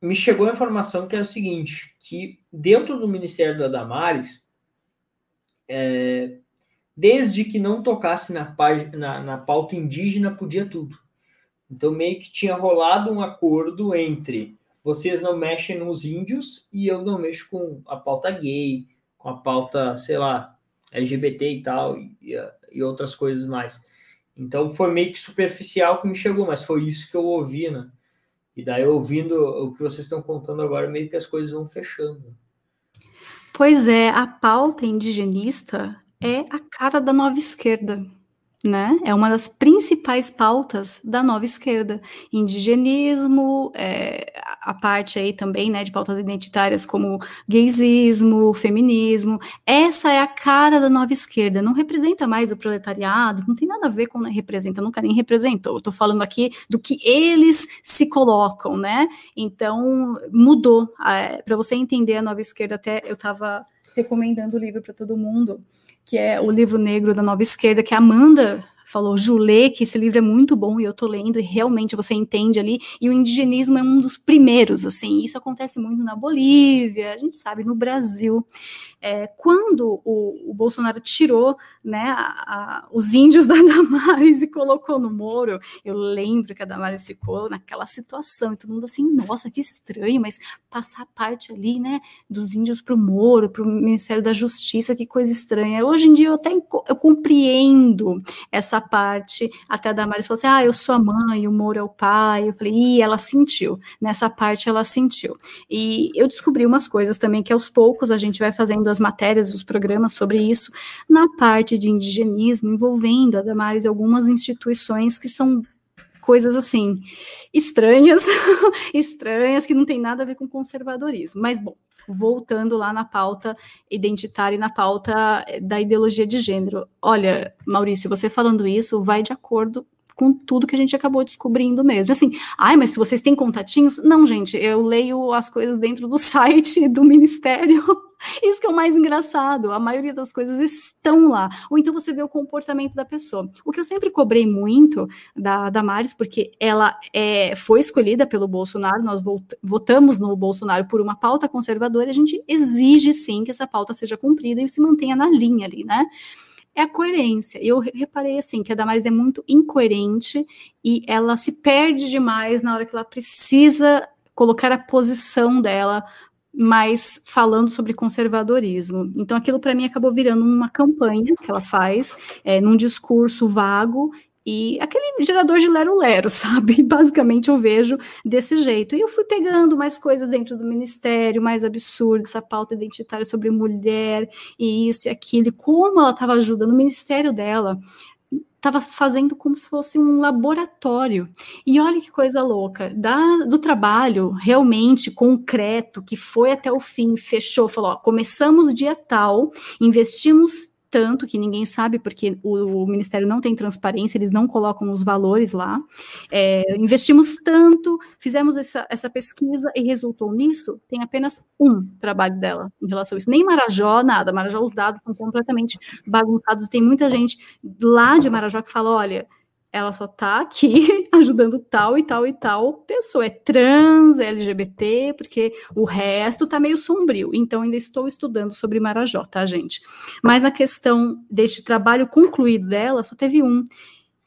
me chegou a informação que é o seguinte, que dentro do Ministério da Damares, é, desde que não tocasse na, na, na pauta indígena, podia tudo. Então, meio que tinha rolado um acordo entre vocês não mexem nos índios e eu não mexo com a pauta gay, com a pauta, sei lá, LGBT e tal, e, e outras coisas mais. Então, foi meio que superficial que me chegou, mas foi isso que eu ouvi, né? E daí, ouvindo o que vocês estão contando agora, meio que as coisas vão fechando. Pois é, a pauta indigenista é a cara da nova esquerda né? É uma das principais pautas da nova esquerda. Indigenismo, é, a parte aí também, né, de pautas identitárias como gaysismo, feminismo. Essa é a cara da nova esquerda. Não representa mais o proletariado, não tem nada a ver com né, representa, nunca nem representou. Tô falando aqui do que eles se colocam, né? Então, mudou. É, Para você entender a nova esquerda, até eu estava recomendando o livro para todo mundo que é o livro negro da Nova Esquerda, que a Amanda falou, Julê, que esse livro é muito bom e eu tô lendo e realmente você entende ali, e o indigenismo é um dos primeiros, assim, isso acontece muito na Bolívia, a gente sabe, no Brasil. É, quando o, o, Bolsonaro tirou né, a, a, os índios (laughs) da Damares e colocou no Moro, eu lembro que a Damares ficou naquela situação, e todo mundo assim, nossa, que estranho, mas passar parte ali, né, dos índios para o Moro, para o Ministério da Justiça, que coisa estranha. Hoje em dia eu até eu compreendo essa essa parte, até a Damares falou assim: ah, eu sou a mãe, o Moro é o pai. Eu falei, e ela sentiu. Nessa parte ela sentiu. E eu descobri umas coisas também que aos poucos a gente vai fazendo as matérias, os programas sobre isso, na parte de indigenismo, envolvendo a Damares algumas instituições que são coisas assim estranhas, (laughs) estranhas que não tem nada a ver com conservadorismo. Mas bom, voltando lá na pauta identitária e na pauta eh, da ideologia de gênero. Olha, Maurício, você falando isso vai de acordo com tudo que a gente acabou descobrindo mesmo. Assim, ai, mas se vocês têm contatinhos. Não, gente, eu leio as coisas dentro do (laughs) site do Ministério isso que é o mais engraçado, a maioria das coisas estão lá. Ou então você vê o comportamento da pessoa. O que eu sempre cobrei muito da, da Maris, porque ela é, foi escolhida pelo Bolsonaro, nós votamos no Bolsonaro por uma pauta conservadora, a gente exige sim que essa pauta seja cumprida e se mantenha na linha ali, né? é a coerência. Eu reparei assim que a Damares é muito incoerente e ela se perde demais na hora que ela precisa colocar a posição dela mas falando sobre conservadorismo. Então, aquilo para mim acabou virando uma campanha que ela faz, é, num discurso vago e aquele gerador de lero-lero, (laughs) sabe? Basicamente eu vejo desse jeito. E eu fui pegando mais coisas dentro do ministério, mais absurdas, essa pauta identitária sobre mulher, e isso e aquilo, e como ela estava ajudando o ministério dela estava fazendo como se fosse um laboratório. E olha que coisa louca, da, do trabalho realmente concreto, que foi até o fim, fechou, falou: ó, começamos dia tal, investimos tanto que ninguém sabe, porque o, o, Ministério não tem transparência, eles não colocam os valores lá. É, investimos tanto, fizemos essa, essa pesquisa e resultou nisso. Tem apenas um trabalho dela em relação a isso. Nem Marajó, nada. Marajó, os dados são completamente bagunçados. Tem muita gente lá de Marajó que fala: olha, ela só tá aqui (laughs) ajudando tal e tal e tal pessoa. É trans, é LGBT, porque o resto tá meio sombrio. Então, ainda estou estudando sobre Marajó, tá, gente? Mas a questão deste trabalho concluído dela, só teve um,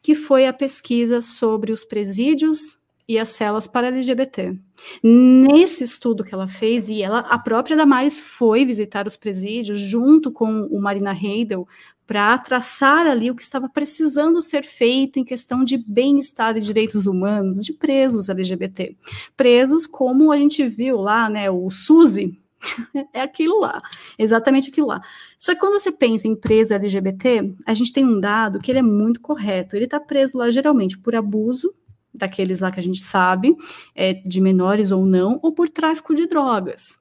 que foi a pesquisa sobre os presídios e as celas para LGBT. Nesse estudo que ela fez, e ela, a própria Damares foi visitar os presídios junto com o Marina Heidel para traçar ali o que estava precisando ser feito em questão de bem-estar e direitos humanos de presos LGBT. Presos como a gente viu lá, né, o Suzy, (laughs) é aquilo lá, exatamente aquilo lá. Só que quando você pensa em preso LGBT, a gente tem um dado que ele é muito correto. Ele está preso lá geralmente por abuso, daqueles lá que a gente sabe, é, de menores ou não, ou por tráfico de drogas.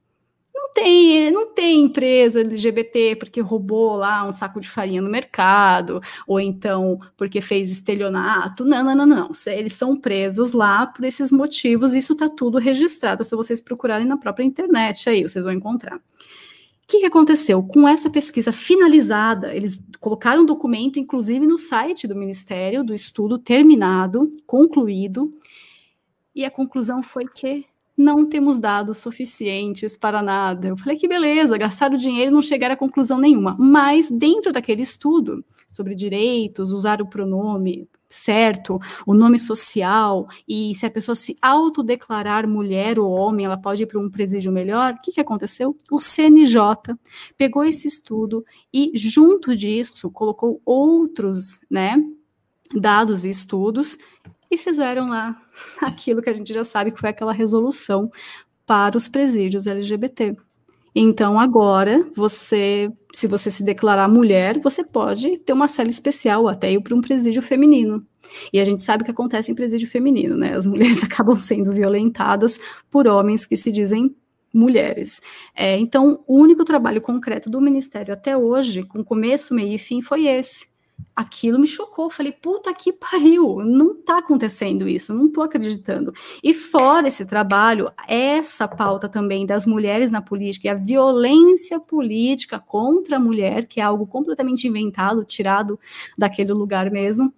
Não tem, não tem empresa LGBT porque roubou lá um saco de farinha no mercado, ou então porque fez estelionato. Não, não, não, não. Eles são presos lá por esses motivos, isso está tudo registrado. Se vocês procurarem na própria internet, aí vocês vão encontrar. O que, que aconteceu? Com essa pesquisa finalizada, eles colocaram um documento, inclusive, no site do Ministério, do estudo terminado, concluído, e a conclusão foi que não temos dados suficientes para nada. Eu falei que beleza, gastar o dinheiro e não chegar a conclusão nenhuma. Mas dentro daquele estudo sobre direitos, usar o pronome certo, o nome social, e se a pessoa se autodeclarar mulher ou homem, ela pode ir para um presídio melhor. O que, que aconteceu? O CNJ pegou esse estudo e, junto disso, colocou outros, né? Dados e estudos e fizeram lá (laughs) aquilo que a gente já sabe que foi aquela resolução para os presídios LGBT. Então, agora, você, se você se declarar mulher, você pode ter uma cela especial, até ir para um presídio feminino. E a gente sabe o que acontece em presídio feminino, né? As (laughs) mulheres acabam sendo violentadas por homens que se dizem mulheres. É, então, o único trabalho concreto do Ministério até hoje, com começo, meio e fim, foi esse aquilo me chocou. Falei, puta que pariu, não tá acontecendo isso, não tô acreditando. E fora esse trabalho, essa pauta também das mulheres na política e a violência política contra a mulher, que é algo completamente inventado, tirado daquele lugar mesmo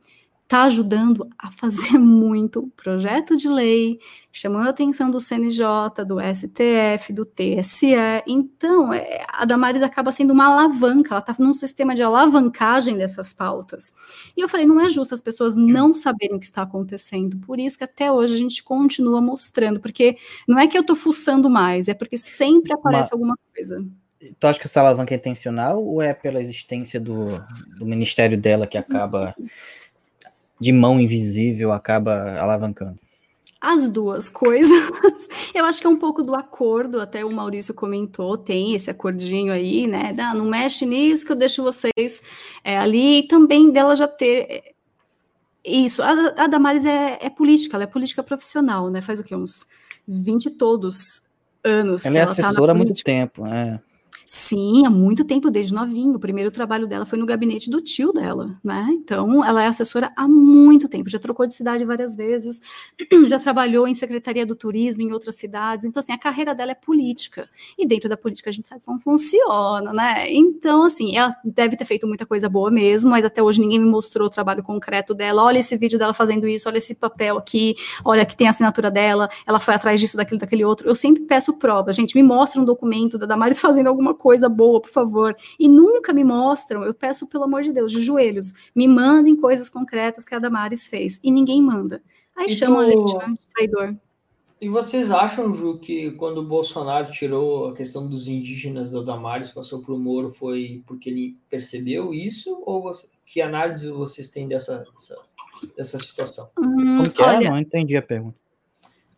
está ajudando a fazer (laughs) muito projeto de lei, chamando a atenção do CNJ, do STF, do TSE. Então, é, a Damares acaba sendo uma alavanca, ela está num sistema de alavancagem dessas pautas. E eu falei, não é justo as pessoas não saberem o que está acontecendo. Por isso que até hoje a gente continua mostrando, porque não é que eu estou fuçando mais, é porque sempre aparece Mas... alguma coisa. Tu acha que essa alavanca é intencional ou é pela existência do, do ministério dela que acaba de mão invisível acaba alavancando? As duas coisas. (laughs) Eu acho que é um pouco do acordo, até o Maurício comentou, tem esse acordinho aí, né? Ah, não mexe nisso que eu deixo vocês é, ali, e também dela já ter. É, isso, a, a Damares é, é, política, ela é política profissional, né? Faz o quê? Uns 20 todos anos. Ela é ela assessora tá há muito tempo, né? Sim, há muito tempo, desde novinho. O primeiro trabalho dela foi no gabinete do tio dela, né? Então, ela é assessora há muito tempo, já trocou de cidade várias vezes, (clears throat) já trabalhou em Secretaria do Turismo em outras cidades. Então, assim, a carreira dela é política. E dentro da política a gente sabe como funciona, né? Então, assim, ela deve ter feito muita coisa boa mesmo, mas até hoje ninguém me mostrou o trabalho concreto dela. Olha esse vídeo dela fazendo isso, olha esse papel aqui, olha que tem a assinatura dela, ela foi atrás disso, daquilo, daquele outro. Eu sempre peço provas. Gente, me mostra um documento da Damares (laughs) fazendo alguma coisa boa, por favor. E nunca me mostram, eu peço pelo amor de Deus, de joelhos, me mandem coisas concretas que a Damares fez. E ninguém manda. Aí e chamam a gente né, de traidor. E vocês acham, Ju, que quando o Bolsonaro tirou a questão dos indígenas do Damares, passou para o Moro, foi porque ele percebeu isso? Ou você, que análise vocês têm dessa, dessa, dessa situação? Hum, Como que é? olha, é? Não entendi a pergunta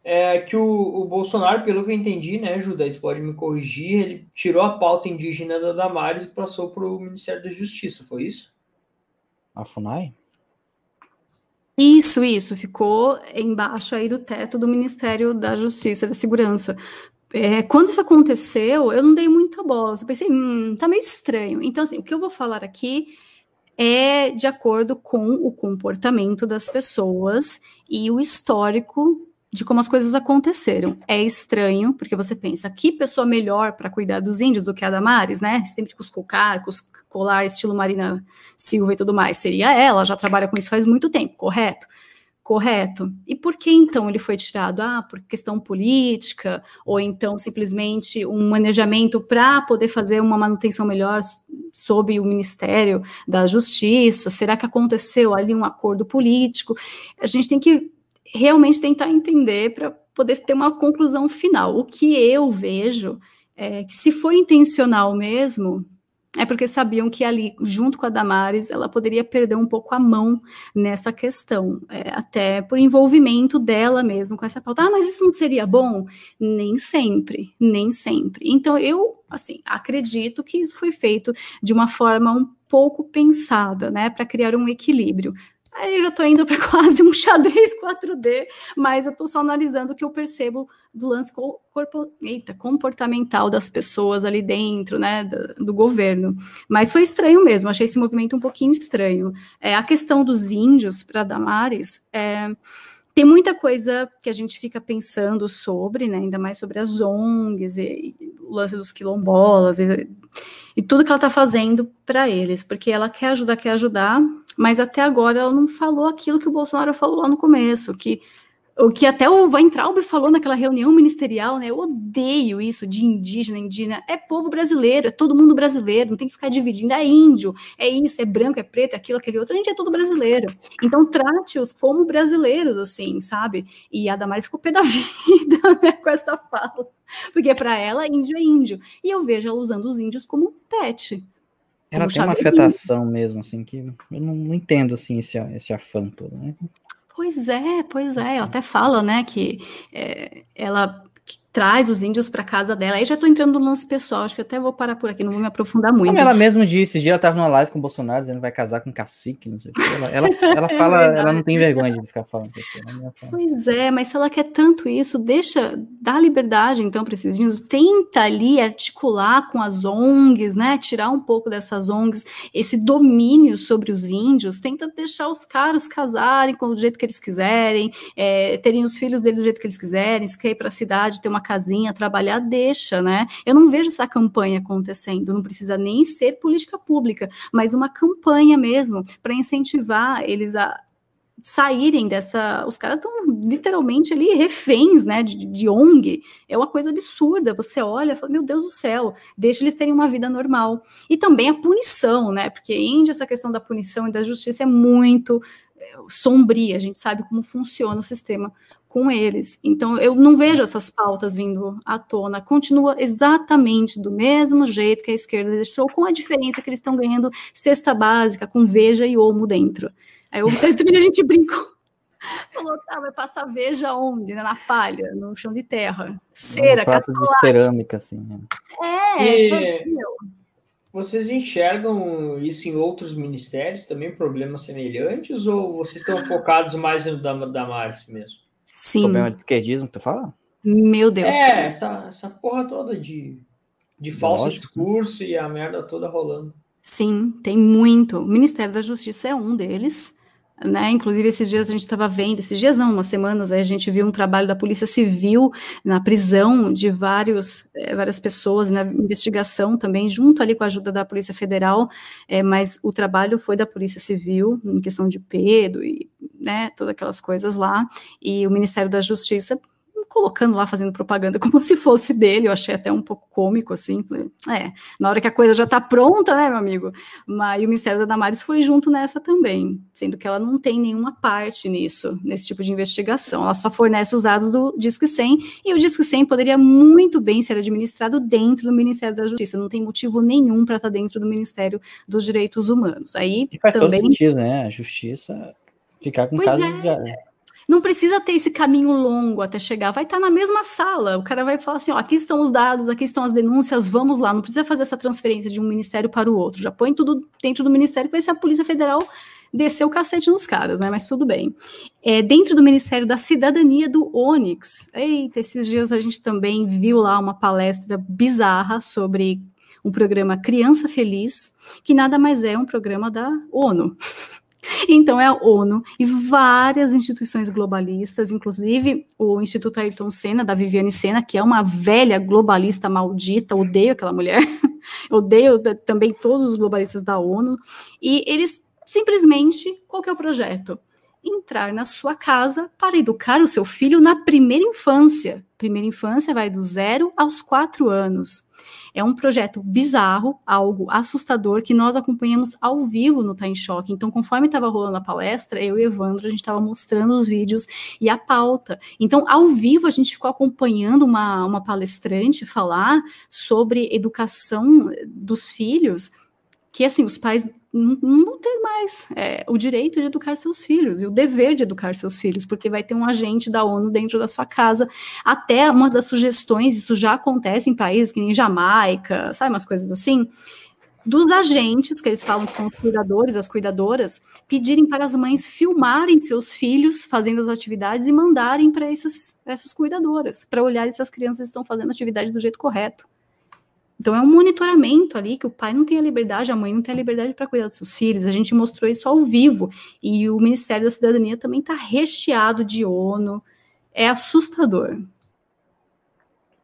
é que o, o, Bolsonaro, pelo que eu entendi, né, Judá, tu pode me corrigir, ele tirou a pauta indígena da Damares e passou para o Ministério da Justiça, foi isso? A FUNAI? Isso, isso, ficou embaixo aí do teto do Ministério da Justiça, da Segurança. É, quando isso aconteceu, eu não dei muita bola, eu pensei, hum, tá meio estranho. Então, assim, o que eu vou falar aqui é de acordo com o comportamento das pessoas e o histórico de como as coisas aconteceram. É estranho, porque você pensa, que pessoa melhor para cuidar dos índios do que a Damares, né? Sempre com os cocar, com os colar, estilo Marina Silva e tudo mais. Seria ela, já trabalha com isso faz muito tempo, correto? Correto. E por que então ele foi tirado? Ah, por questão política, ou então simplesmente um manejamento para poder fazer uma manutenção melhor sob o Ministério da Justiça? Será que aconteceu ali um acordo político? A gente tem que realmente tentar entender para poder ter uma conclusão final. O que eu vejo é que se foi intencional mesmo, é porque sabiam que ali, junto com a Damares, ela poderia perder um pouco a mão nessa questão, é, até por envolvimento dela mesmo com essa pauta. Ah, mas isso não seria bom? Nem sempre, nem sempre. Então, eu, assim, acredito que isso foi feito de uma forma um pouco pensada, né, para criar um equilíbrio. Aí eu já estou indo para (laughs) quase um xadrez 4D, mas eu estou só analisando o que eu percebo do lance corpo, eita, comportamental das pessoas ali dentro, né, do, do, governo. Mas foi estranho mesmo, achei esse movimento um pouquinho estranho. É, a questão dos índios para Damares, é, tem muita coisa que a gente fica pensando sobre, né, ainda mais sobre as ONGs e, e o lance dos quilombolas e, e tudo que ela está fazendo para eles, porque ela quer ajudar, quer ajudar, mas até agora ela não falou aquilo que o Bolsonaro falou lá no começo, que o que até o Weintraub falou naquela reunião ministerial, né? Eu odeio isso de indígena, indígena. É povo brasileiro, é todo mundo brasileiro, não tem que ficar dividindo. É índio, é isso, é branco, é preto, é aquilo, aquele outro. A gente é todo brasileiro. Então trate-os como brasileiros, assim, sabe? E a Damares ficou pé da (laughs) vida né, com essa fala. Porque para ela, índio é índio. E eu vejo ela usando os índios como pet. Ela tem uma afetação mesmo, assim, que eu não, não entendo, assim, esse, esse afã todo, né? Pois é, pois é. Ela até fala, né, que é, ela traz os índios para casa dela. Aí já estou entrando no lance pessoal, acho que até vou parar por aqui, não vou me aprofundar muito. Como ela mesmo disse, esse dia ela estava numa live com o Bolsonaro dizendo que vai casar com cacique, não sei o que. Ela, ela, (laughs) ela é fala, é ela não tem vergonha de ficar falando isso. Pois é, mas se ela quer tanto isso, deixa, dá liberdade então para esses índios, tenta ali articular com as ONGs, né, tirar um pouco dessas ONGs, esse domínio sobre os índios, tenta deixar os caras casarem com o jeito que eles quiserem, é, terem os filhos deles do jeito que eles quiserem, se quer ir para a cidade, ter uma casinha, trabalhar, deixa, né? Eu não vejo essa campanha acontecendo, não precisa nem ser política pública, mas uma campanha mesmo para incentivar eles a saírem dessa. Os caras estão literalmente ali reféns, né, de, de, ONG. É uma coisa absurda. Você olha e fala, meu Deus do céu, deixa eles terem uma vida normal. E também a punição, né, porque Índia, essa questão da punição e da justiça é muito é, sombria. A gente sabe como funciona o sistema com eles. Então, eu não vejo essas pautas vindo à tona. Continua exatamente do mesmo jeito que a esquerda deixou, com a diferença que eles estão ganhando cesta básica com veja e omo dentro. Aí outro dia a gente brincou. (laughs) Falou, tá, vai passar veja onde? Na palha, no chão de terra. Cera, de cerâmica, assim. Né? É, e... Vocês enxergam isso em outros ministérios também, problemas semelhantes, ou vocês estão focados mais no da Damares mesmo? Sim. Problema de esquerdismo que tu fala? Meu Deus. É, essa, essa porra toda de, de falso Lógico. discurso e a merda toda rolando. Sim, tem muito. O Ministério da Justiça é um deles. Né? Inclusive, esses dias a gente estava vendo, esses dias não, umas semanas, a gente viu um trabalho da Polícia Civil na prisão de vários, é, várias pessoas, na investigação também, junto ali com a ajuda da Polícia Federal, é, mas o trabalho foi da Polícia Civil, em questão de Pedro e né, todas aquelas coisas lá, e o Ministério da Justiça colocando lá, fazendo propaganda (laughs) como se fosse dele, eu achei até um pouco cômico, assim, falei, é, na hora que a coisa já tá pronta, né, meu amigo, mas o Ministério da Damares foi junto nessa também, sendo que ela não tem nenhuma parte nisso, nesse tipo de investigação, ela só fornece os dados do Disque 100, e o Disque 100 poderia muito bem ser administrado dentro do Ministério da Justiça, não tem motivo nenhum para estar tá dentro do Ministério dos Direitos Humanos, aí e faz também... todo sentido, né, a Justiça ficar com casos é. de não precisa ter esse caminho longo até chegar, vai estar na mesma sala. O cara vai falar assim: ó, aqui estão os dados, aqui estão as denúncias, vamos lá. Não precisa fazer essa transferência de um ministério para o outro. Já põe tudo dentro do ministério, que vai a Polícia Federal descer o cacete nos caras, né? Mas tudo bem. É, dentro do Ministério da Cidadania do Onyx, eita, esses dias a gente também viu lá uma palestra bizarra sobre um programa Criança Feliz, que nada mais é um programa da ONU. (laughs) Então é a ONU e várias instituições globalistas, inclusive o Instituto Ayrton Senna, da Viviane Senna, que é uma velha globalista maldita, odeio aquela mulher, (laughs) odeio também todos os globalistas da ONU, e eles simplesmente, qual que é o projeto? Entrar na sua casa para educar o seu filho na primeira infância. Primeira infância vai do zero aos quatro anos. É um projeto bizarro, algo assustador, que nós acompanhamos ao vivo no Time Shock. Então, conforme estava rolando a palestra, eu e Evandro, a gente estava mostrando os vídeos e a pauta. Então, ao vivo, a gente ficou acompanhando uma, uma palestrante falar sobre educação dos filhos que assim os pais não, ter mais é, o direito de educar seus filhos e o dever de educar seus filhos, porque vai ter um agente da ONU dentro da sua casa. Até uma das sugestões, isso já acontece em países que nem Jamaica, sabe, umas coisas assim, dos agentes, que eles falam que são os cuidadores, as cuidadoras, pedirem para as mães filmarem seus filhos fazendo as atividades e mandarem para essas, essas cuidadoras, para olhar se as crianças estão fazendo a atividade do jeito correto. Então é um monitoramento ali que o pai não tem a liberdade, a mãe não tem a liberdade para cuidar dos seus filhos. A gente mostrou isso ao vivo e o Ministério da Cidadania também está recheado de ONU. É assustador.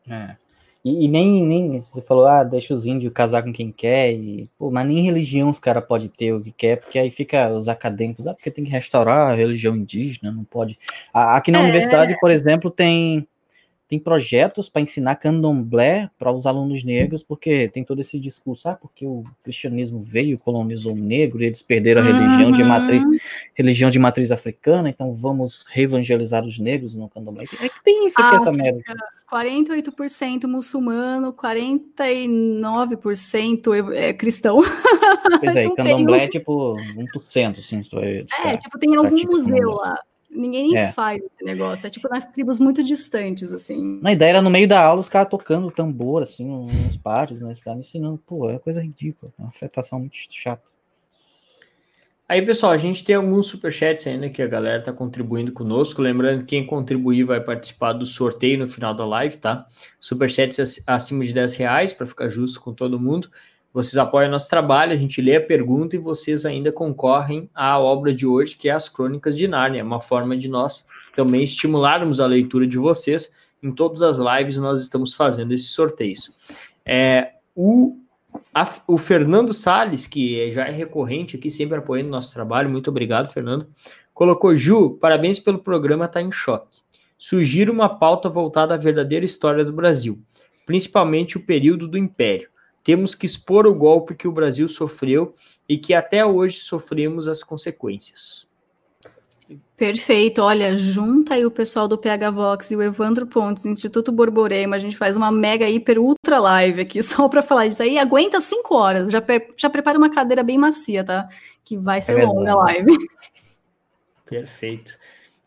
É. E, e, nem, nem você falou, ah, deixa os índios casar com quem quer, e, pô, mas nem religião os caras podem ter o que quer, porque aí fica os acadêmicos, ah, porque tem que restaurar a religião indígena, não pode. Aqui na é. universidade, por exemplo, tem tem projetos para ensinar candomblé para os alunos negros, porque tem todo esse discurso, ah, porque o cristianismo veio, colonizou o negro, e eles perderam a uhum. religião de matriz religião de matriz africana, então vamos reevangelizar os negros no candomblé. É que tem isso aqui, essa merda. 48% muçulmano, 49% é cristão. Pois é, (laughs) candomblé é tipo 1%, assim, É, tipo, tem algum museu lá. Ninguém nem é. faz esse negócio. É tipo nas tribos muito distantes, assim. Na ideia era no meio da aula os caras tocando tambor, assim, nos pátios, né? Cidade, ensinando. Pô, é coisa ridícula. É uma afetação muito chata. Aí, pessoal, a gente tem alguns superchats ainda que a galera tá contribuindo conosco. Lembrando que quem contribuir vai participar do sorteio no final da live, tá? Superchats acima de 10 reais, para ficar justo com todo mundo. Vocês apoiam nosso trabalho, a gente lê a pergunta e vocês ainda concorrem à obra de hoje, que é as Crônicas de Nárnia, uma forma de nós também estimularmos a leitura de vocês. Em todas as lives nós estamos fazendo esses sorteios. É, o, a, o Fernando Sales, que já é recorrente aqui, sempre apoiando nosso trabalho, muito obrigado, Fernando, colocou, Ju, parabéns pelo programa, tá em choque. Sugiro uma pauta voltada à verdadeira história do Brasil, principalmente o período do Império temos que expor o golpe que o Brasil sofreu e que até hoje sofremos as consequências. Perfeito. Olha, junta aí o pessoal do PH Vox e o Evandro Pontes, Instituto Borborema. A gente faz uma mega, hiper, ultra live aqui (laughs) só para falar disso aí. Aguenta cinco horas. Já, já prepara uma cadeira bem macia, tá? Que vai ser é longa a live. (laughs) Perfeito.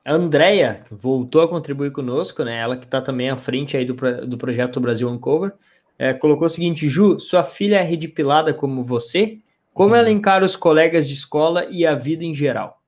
A Andrea voltou a contribuir conosco, né? Ela que está também à frente aí do, do projeto Brasil Uncover é, colocou o seguinte: Ju, sua filha é redipilada como você? Como ela encara os colegas de escola e a vida em geral?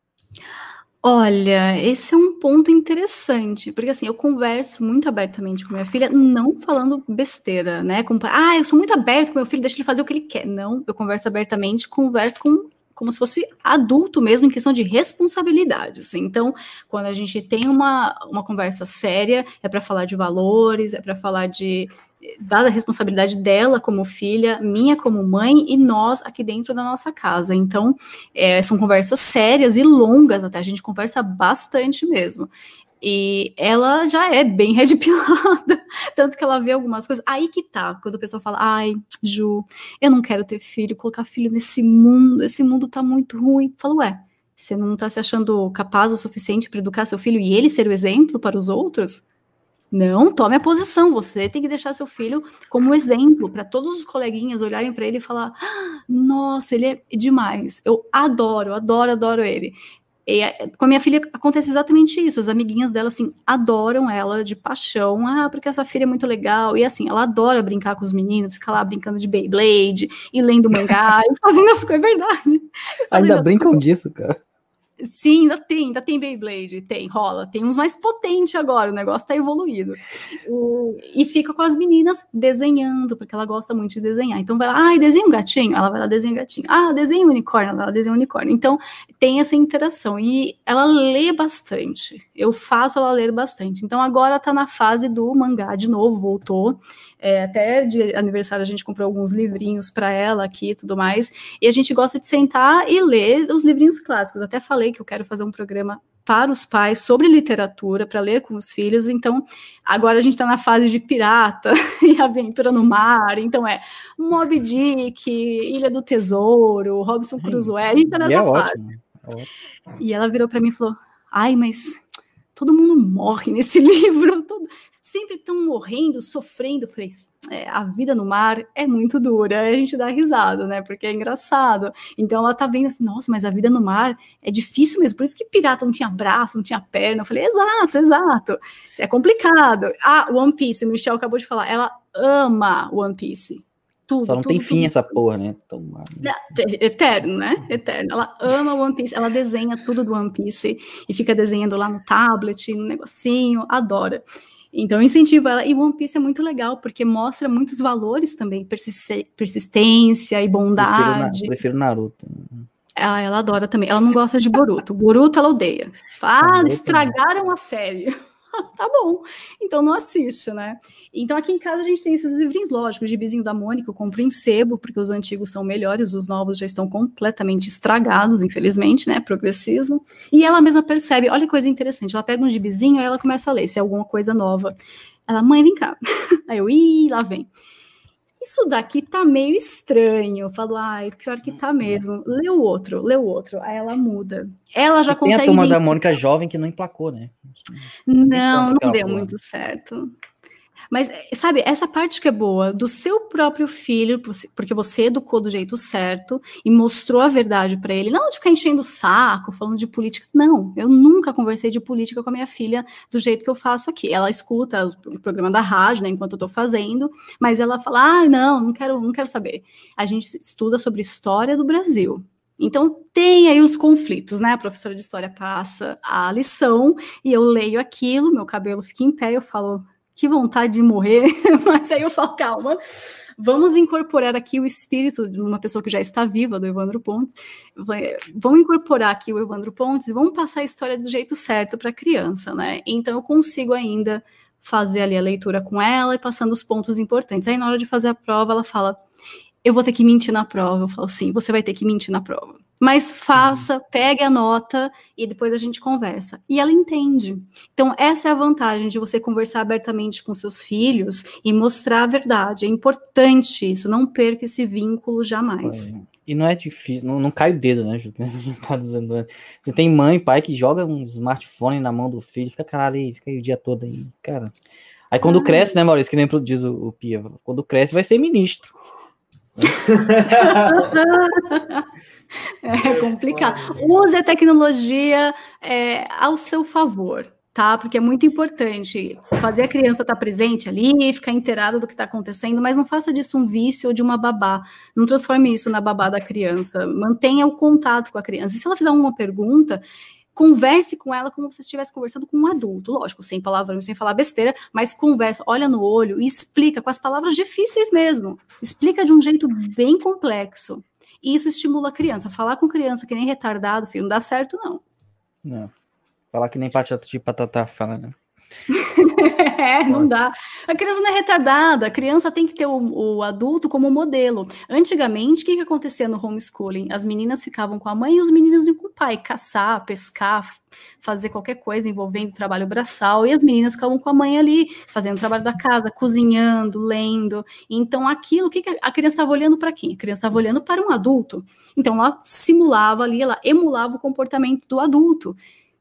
Olha, esse é um ponto interessante, porque assim, eu converso muito abertamente com minha filha, não falando besteira, né? Com, ah, eu sou muito aberto com meu filho, deixa ele fazer o que ele quer. Não, eu converso abertamente, converso com como se fosse adulto mesmo em questão de responsabilidades. Então, quando a gente tem uma, uma conversa séria, é para falar de valores, é para falar de dada a responsabilidade dela como filha, minha como mãe e nós aqui dentro da nossa casa. Então, é, são conversas sérias e longas, até a gente conversa bastante mesmo. E ela já é bem redpilada, (laughs) tanto que ela vê algumas coisas. Aí que tá, quando o pessoal fala, ai, Ju, eu não quero ter filho, colocar filho nesse mundo, esse mundo tá muito ruim. Falo, ué, você não tá se achando capaz o suficiente para educar seu filho e ele ser o exemplo para os outros? Não, tome a posição. Você tem que deixar seu filho como exemplo para todos os coleguinhas olharem para ele e falar: ah, Nossa, ele é demais. Eu adoro, adoro, adoro ele. E com a minha filha acontece exatamente isso. As amiguinhas dela, assim, adoram ela de paixão. Ah, porque essa filha é muito legal. E assim, ela adora brincar com os meninos, ficar lá brincando de Beyblade e lendo mangá e fazendo as coisas, é verdade. Ainda brincam coisas. disso, cara. Sim, ainda tem, ainda tem Beyblade, tem, rola. Tem uns mais potentes agora, o negócio tá evoluído. E, e, fica com as meninas desenhando, porque ela gosta muito de desenhar. Então vai lá, ai, desenha um gatinho, ela vai lá desenha um gatinho. Ah, desenha um unicórnio, ela vai lá desenha um unicórnio. Então tem essa interação. E ela lê bastante. Eu faço ela ler bastante. Então agora tá na fase do mangá de novo, voltou. É, até de aniversário a gente comprou alguns livrinhos para ela aqui e tudo mais. E a gente gosta de sentar e ler os livrinhos clássicos. Até falei que eu quero fazer um programa para os pais sobre literatura, para ler com os filhos. Então, agora a gente está na fase de pirata (laughs) e aventura no mar. Então, é Moby Dick, Ilha do Tesouro, Robson Crusoe. A gente está nessa é fase. Ótimo. É ótimo. E ela virou para mim e falou: Ai, mas todo mundo morre nesse (laughs) livro. Todo sempre estão morrendo, sofrendo. Eu falei, é, a vida no mar é muito dura. Aí a gente dá risada, né? Porque é engraçado. Então ela tá vendo assim, nossa, mas a vida no mar é difícil mesmo. Por isso que pirata não tinha braço, não tinha perna. Eu falei, exato, exato. É complicado. Ah, One Piece, Michel acabou de falar, ela ama One Piece. Tudo, Só não tudo, tem fim tudo. essa porra, né? Toma. Eterno, né? Eterno. Ela ama One Piece, ela desenha tudo do One Piece e fica desenhando lá no tablet, no negocinho, adora. Então, eu incentivo ela. E One Piece é muito legal, porque mostra muitos valores também, persistência e bondade. Eu prefiro, Naruto. Ela, ela adora também. Ela não gosta de Boruto. Boruto ela odeia. Ah, estragaram a série. (laughs) tá bom, então não assiste, né? Então aqui em casa a gente tem esses livrinhos, lógicos, de Bizinho da Mônica, eu compro em sebo, porque os antigos são melhores, os novos já estão completamente estragados, infelizmente, né? Progressismo. E ela mesma percebe, olha que coisa interessante, ela pega um gibizinho, aí ela começa a ler, se é alguma coisa nova. Ela, mãe, vem cá. (laughs) Aí eu, ih, lá vem isso daqui tá meio estranho. Eu falo, ai, pior que tá mesmo. Lê o outro, lê o outro. Aí ela muda. Ela já e consegue. Tem a turma da Mônica jovem que não emplacou, né? Não, não deu muito certo. Mas, sabe, essa parte que é boa do seu próprio filho, porque você educou do jeito certo e mostrou a verdade para ele, não de ficar enchendo o saco, falando de política. Não, eu nunca conversei de política com a minha filha do jeito que eu faço aqui. Ela escuta o programa da rádio, né, enquanto eu tô fazendo, mas ela fala: ah, não, não quero, não quero saber. A gente estuda sobre história do Brasil. Então tem aí os conflitos, né? A professora de história passa a lição e eu leio aquilo, meu cabelo fica em pé, eu falo, que vontade de morrer, (laughs) mas aí eu falo, calma, vamos incorporar aqui o espírito de uma pessoa que já está viva, do Evandro Pontes, vamos incorporar aqui o Evandro Pontes e vamos passar a história do jeito certo para a criança, né? Então eu consigo ainda fazer ali a leitura com ela e passando os pontos importantes. Aí na hora de fazer a prova, ela fala, eu vou ter que mentir na prova. Eu falo, sim, você vai ter que mentir na prova. Mas faça, pegue a nota e depois a gente conversa. E ela entende. Então, essa é a vantagem de você conversar abertamente com seus filhos e mostrar a verdade. É importante isso, não perca esse vínculo jamais. E não é difícil, não, não cai o dedo, né, (laughs) tá dizendo. Né? Você tem mãe, pai que joga um smartphone na mão do filho, fica caralho aí, fica aí o dia todo aí, cara. Aí quando ah. cresce, né, Maurício, que nem diz o, o Pia, quando cresce vai ser ministro. (laughs) é complicado. Use a tecnologia é, ao seu favor, tá? Porque é muito importante fazer a criança estar tá presente ali, ficar inteirada do que está acontecendo, mas não faça disso um vício ou de uma babá. Não transforme isso na babá da criança. Mantenha o contato com a criança. E se ela fizer uma pergunta, converse com ela como se estivesse conversando com um adulto, lógico, sem palavrão, sem falar besteira, mas conversa, olha no olho e explica com as palavras difíceis mesmo. Explica de um jeito bem complexo. E isso estimula a criança. Falar com criança que nem retardado, filho, não dá certo, não. Não. Falar que nem patata de patatá fala, né? (laughs) (laughs) é, não dá. A criança não é retardada, a criança tem que ter o, o adulto como modelo. Antigamente, o que, que acontecia no homeschooling? As meninas ficavam com a mãe e os meninos iam com o pai, caçar, pescar, fazer qualquer coisa envolvendo trabalho braçal, e as meninas ficavam com a mãe ali, fazendo trabalho da casa, cozinhando, lendo. Então, aquilo, o que, que a criança estava olhando para quem? A criança estava olhando para um adulto. Então, ela simulava ali, ela emulava o comportamento do adulto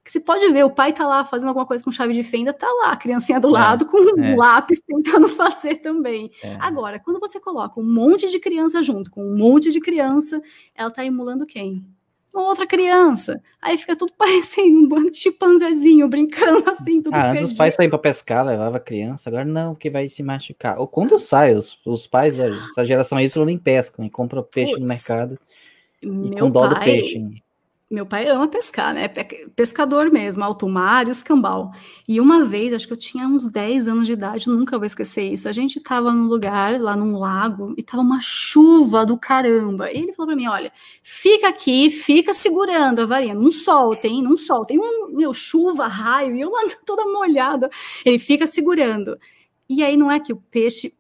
que você pode ver, o pai tá lá fazendo alguma coisa com chave de fenda, tá lá, a criancinha do é, lado com um é. lápis tentando (laughs) fazer também. É. Agora, quando você coloca um monte de criança junto com um monte de criança, ela tá emulando quem? Uma outra criança. Aí fica tudo (laughs) parecendo um bando de chimpanzézinho brincando assim, tudo ah, antes os pais saíam para pescar, levava a criança, agora não, porque vai se machucar. Ou quando sai, os, os pais da geração Y nem pescam e compram peixe Puts, no mercado. E com dó pai, do peixe meu pai ama pescar, né? Pescador mesmo, alto mar e escambau. E uma vez, acho que eu tinha uns 10 anos de idade, nunca vou esquecer isso. A gente tava num lugar, lá num lago, e tava uma chuva do caramba. E ele falou para mim: olha, fica aqui, fica segurando a varinha, não soltem, não soltem. Um, meu, chuva, raio, e eu lá (laughs) toda molhada. Ele fica segurando. E aí não é que o peixe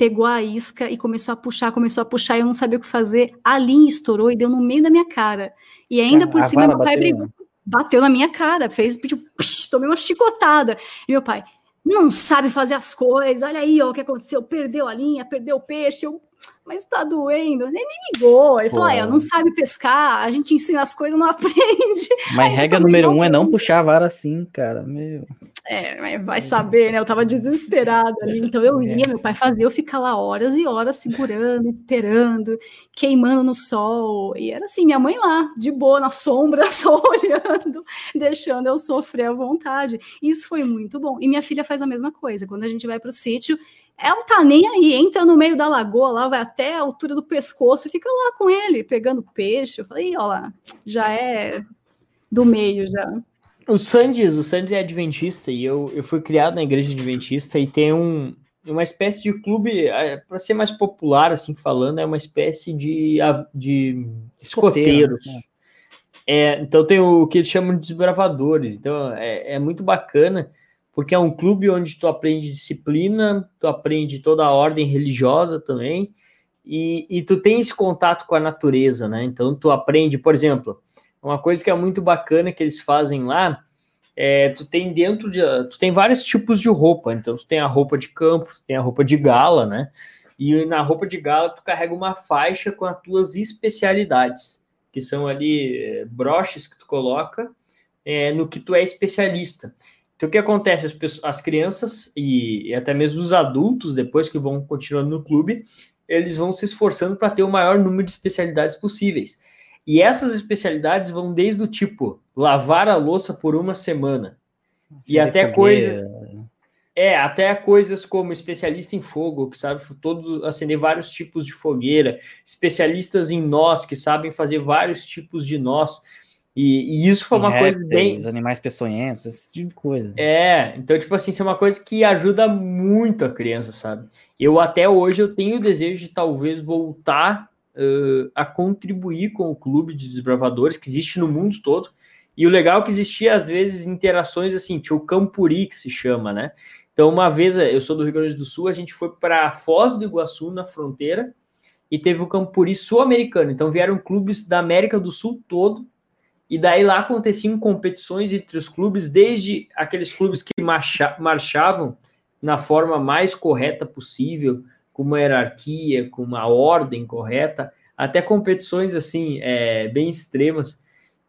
pegou a isca e começou a puxar, começou a puxar, e eu não sabia o que fazer. A linha estourou e deu no meio da minha cara. E ainda por cima, meu pai bateu, brigou, bateu na minha cara, fez, pediu, psh, tomei uma chicotada. E meu pai, não sabe fazer as coisas, olha aí ó, o que aconteceu, perdeu a linha, perdeu o peixe, eu, mas tá doendo, nem me ligou. Ele Pô. falou, ah, não sabe pescar, a gente ensina as coisas, não (laughs) aprende. Mas aí regra número um é não puxar a vara assim, cara, meu... É, vai saber, né? Eu tava desesperada ali. Então eu ia, meu pai fazia eu ficar lá horas e horas segurando, esperando, queimando no sol. E era assim, minha mãe lá, de boa, na sombra, (laughs) só olhando, deixando eu sofrer à vontade. Isso foi muito bom. E minha filha faz a mesma coisa. Quando a gente vai pro sítio, ela tá nem aí, entra no meio da lagoa lá, vai até a altura do pescoço e fica lá com ele, pegando peixe. Eu falei, ó lá, já é do meio já. O Sandes, o Sandes é adventista e eu, eu fui criado na igreja adventista e tem um, uma espécie de clube, é, para ser mais popular, assim falando, é uma espécie de, de escoteiros. Né? É, então tem o que eles chamam de desbravadores. Então é, é muito bacana porque é um clube onde tu aprende disciplina, tu aprende toda a ordem religiosa também, e, e tu tem esse contato com a natureza, né? Então tu aprende, por exemplo, uma coisa que é muito bacana que eles fazem lá, é, tu tem dentro de, tu tem vários tipos de roupa, então tu tem a roupa de campo, tu tem a roupa de gala, né? E na roupa de gala tu carrega uma faixa com as tuas especialidades, que são ali é, broches que tu coloca é, no que tu é especialista. Então, o que acontece? As, pessoas, as crianças e, e, até mesmo os adultos, depois que vão continuando no clube, eles vão se esforçando para ter o maior número de especialidades possíveis. E essas especialidades vão desde o tipo lavar a louça por uma semana e até coisas. É, até coisas como especialista em fogo, que sabe todos acender vários tipos de fogueira, especialistas em nós, que sabem fazer vários tipos de nós. E, e isso foi uma coisa bem. Os animais peçonhentos, esse tipo de coisa. É, então, tipo assim, isso é uma coisa que ajuda muito a criança, sabe? Eu até hoje eu tenho o desejo de talvez voltar uh, a contribuir com o clube de desbravadores que existe no mundo todo. E o legal é que existia, às vezes, interações assim, tinha o Campuri, que se chama, né? Então, uma vez, eu sou do Rio Grande do Sul, a gente foi para Foz do Iguaçu, na fronteira, e teve o Campuri sul-americano. Então, vieram clubes da América do Sul todo e daí lá aconteciam competições entre os clubes, desde aqueles clubes que marcha, marchavam na forma mais correta possível, com uma hierarquia, com uma ordem correta, até competições assim, é, bem extremas.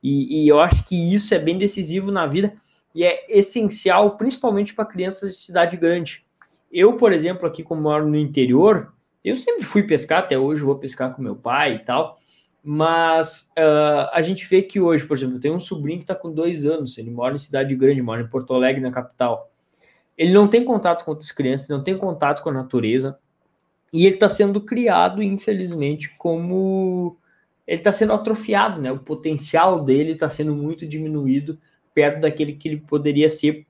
E, e eu acho que isso é bem decisivo na vida e é essencial, principalmente para crianças de cidade grande. Eu, por exemplo, aqui como moro no interior, eu sempre fui pescar, até hoje vou pescar com meu pai e tal. Mas uh, a gente vê que hoje, por exemplo, tem um sobrinho que está com dois anos, ele mora em cidade grande, mora em Porto Alegre, na capital. Ele não tem contato com outras crianças, não tem contato com a natureza, e ele está sendo criado, infelizmente, como ele está sendo atrofiado, né? O potencial dele está sendo muito diminuído perto daquele que ele poderia ser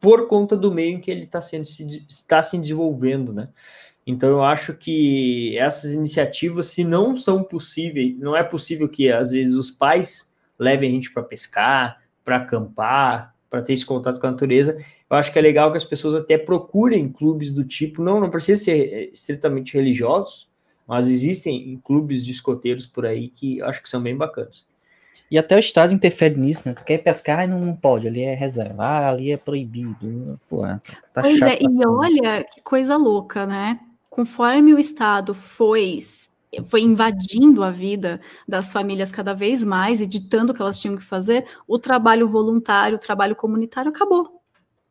por conta do meio em que ele está sendo se, está se desenvolvendo, né? Então eu acho que essas iniciativas, se não são possíveis, não é possível que às vezes os pais levem a gente para pescar, para acampar, para ter esse contato com a natureza. Eu acho que é legal que as pessoas até procurem clubes do tipo, não, não precisa ser estritamente religiosos, mas existem clubes de escoteiros por aí que eu acho que são bem bacanas. E até o Estado interfere nisso, né? Tu quer pescar e não pode, ali é reserva, ah, ali é proibido. Pô, tá pois é, e olha que coisa louca, né? conforme o Estado foi foi invadindo a vida das famílias cada vez mais e ditando o que elas tinham que fazer, o trabalho voluntário, o trabalho comunitário acabou,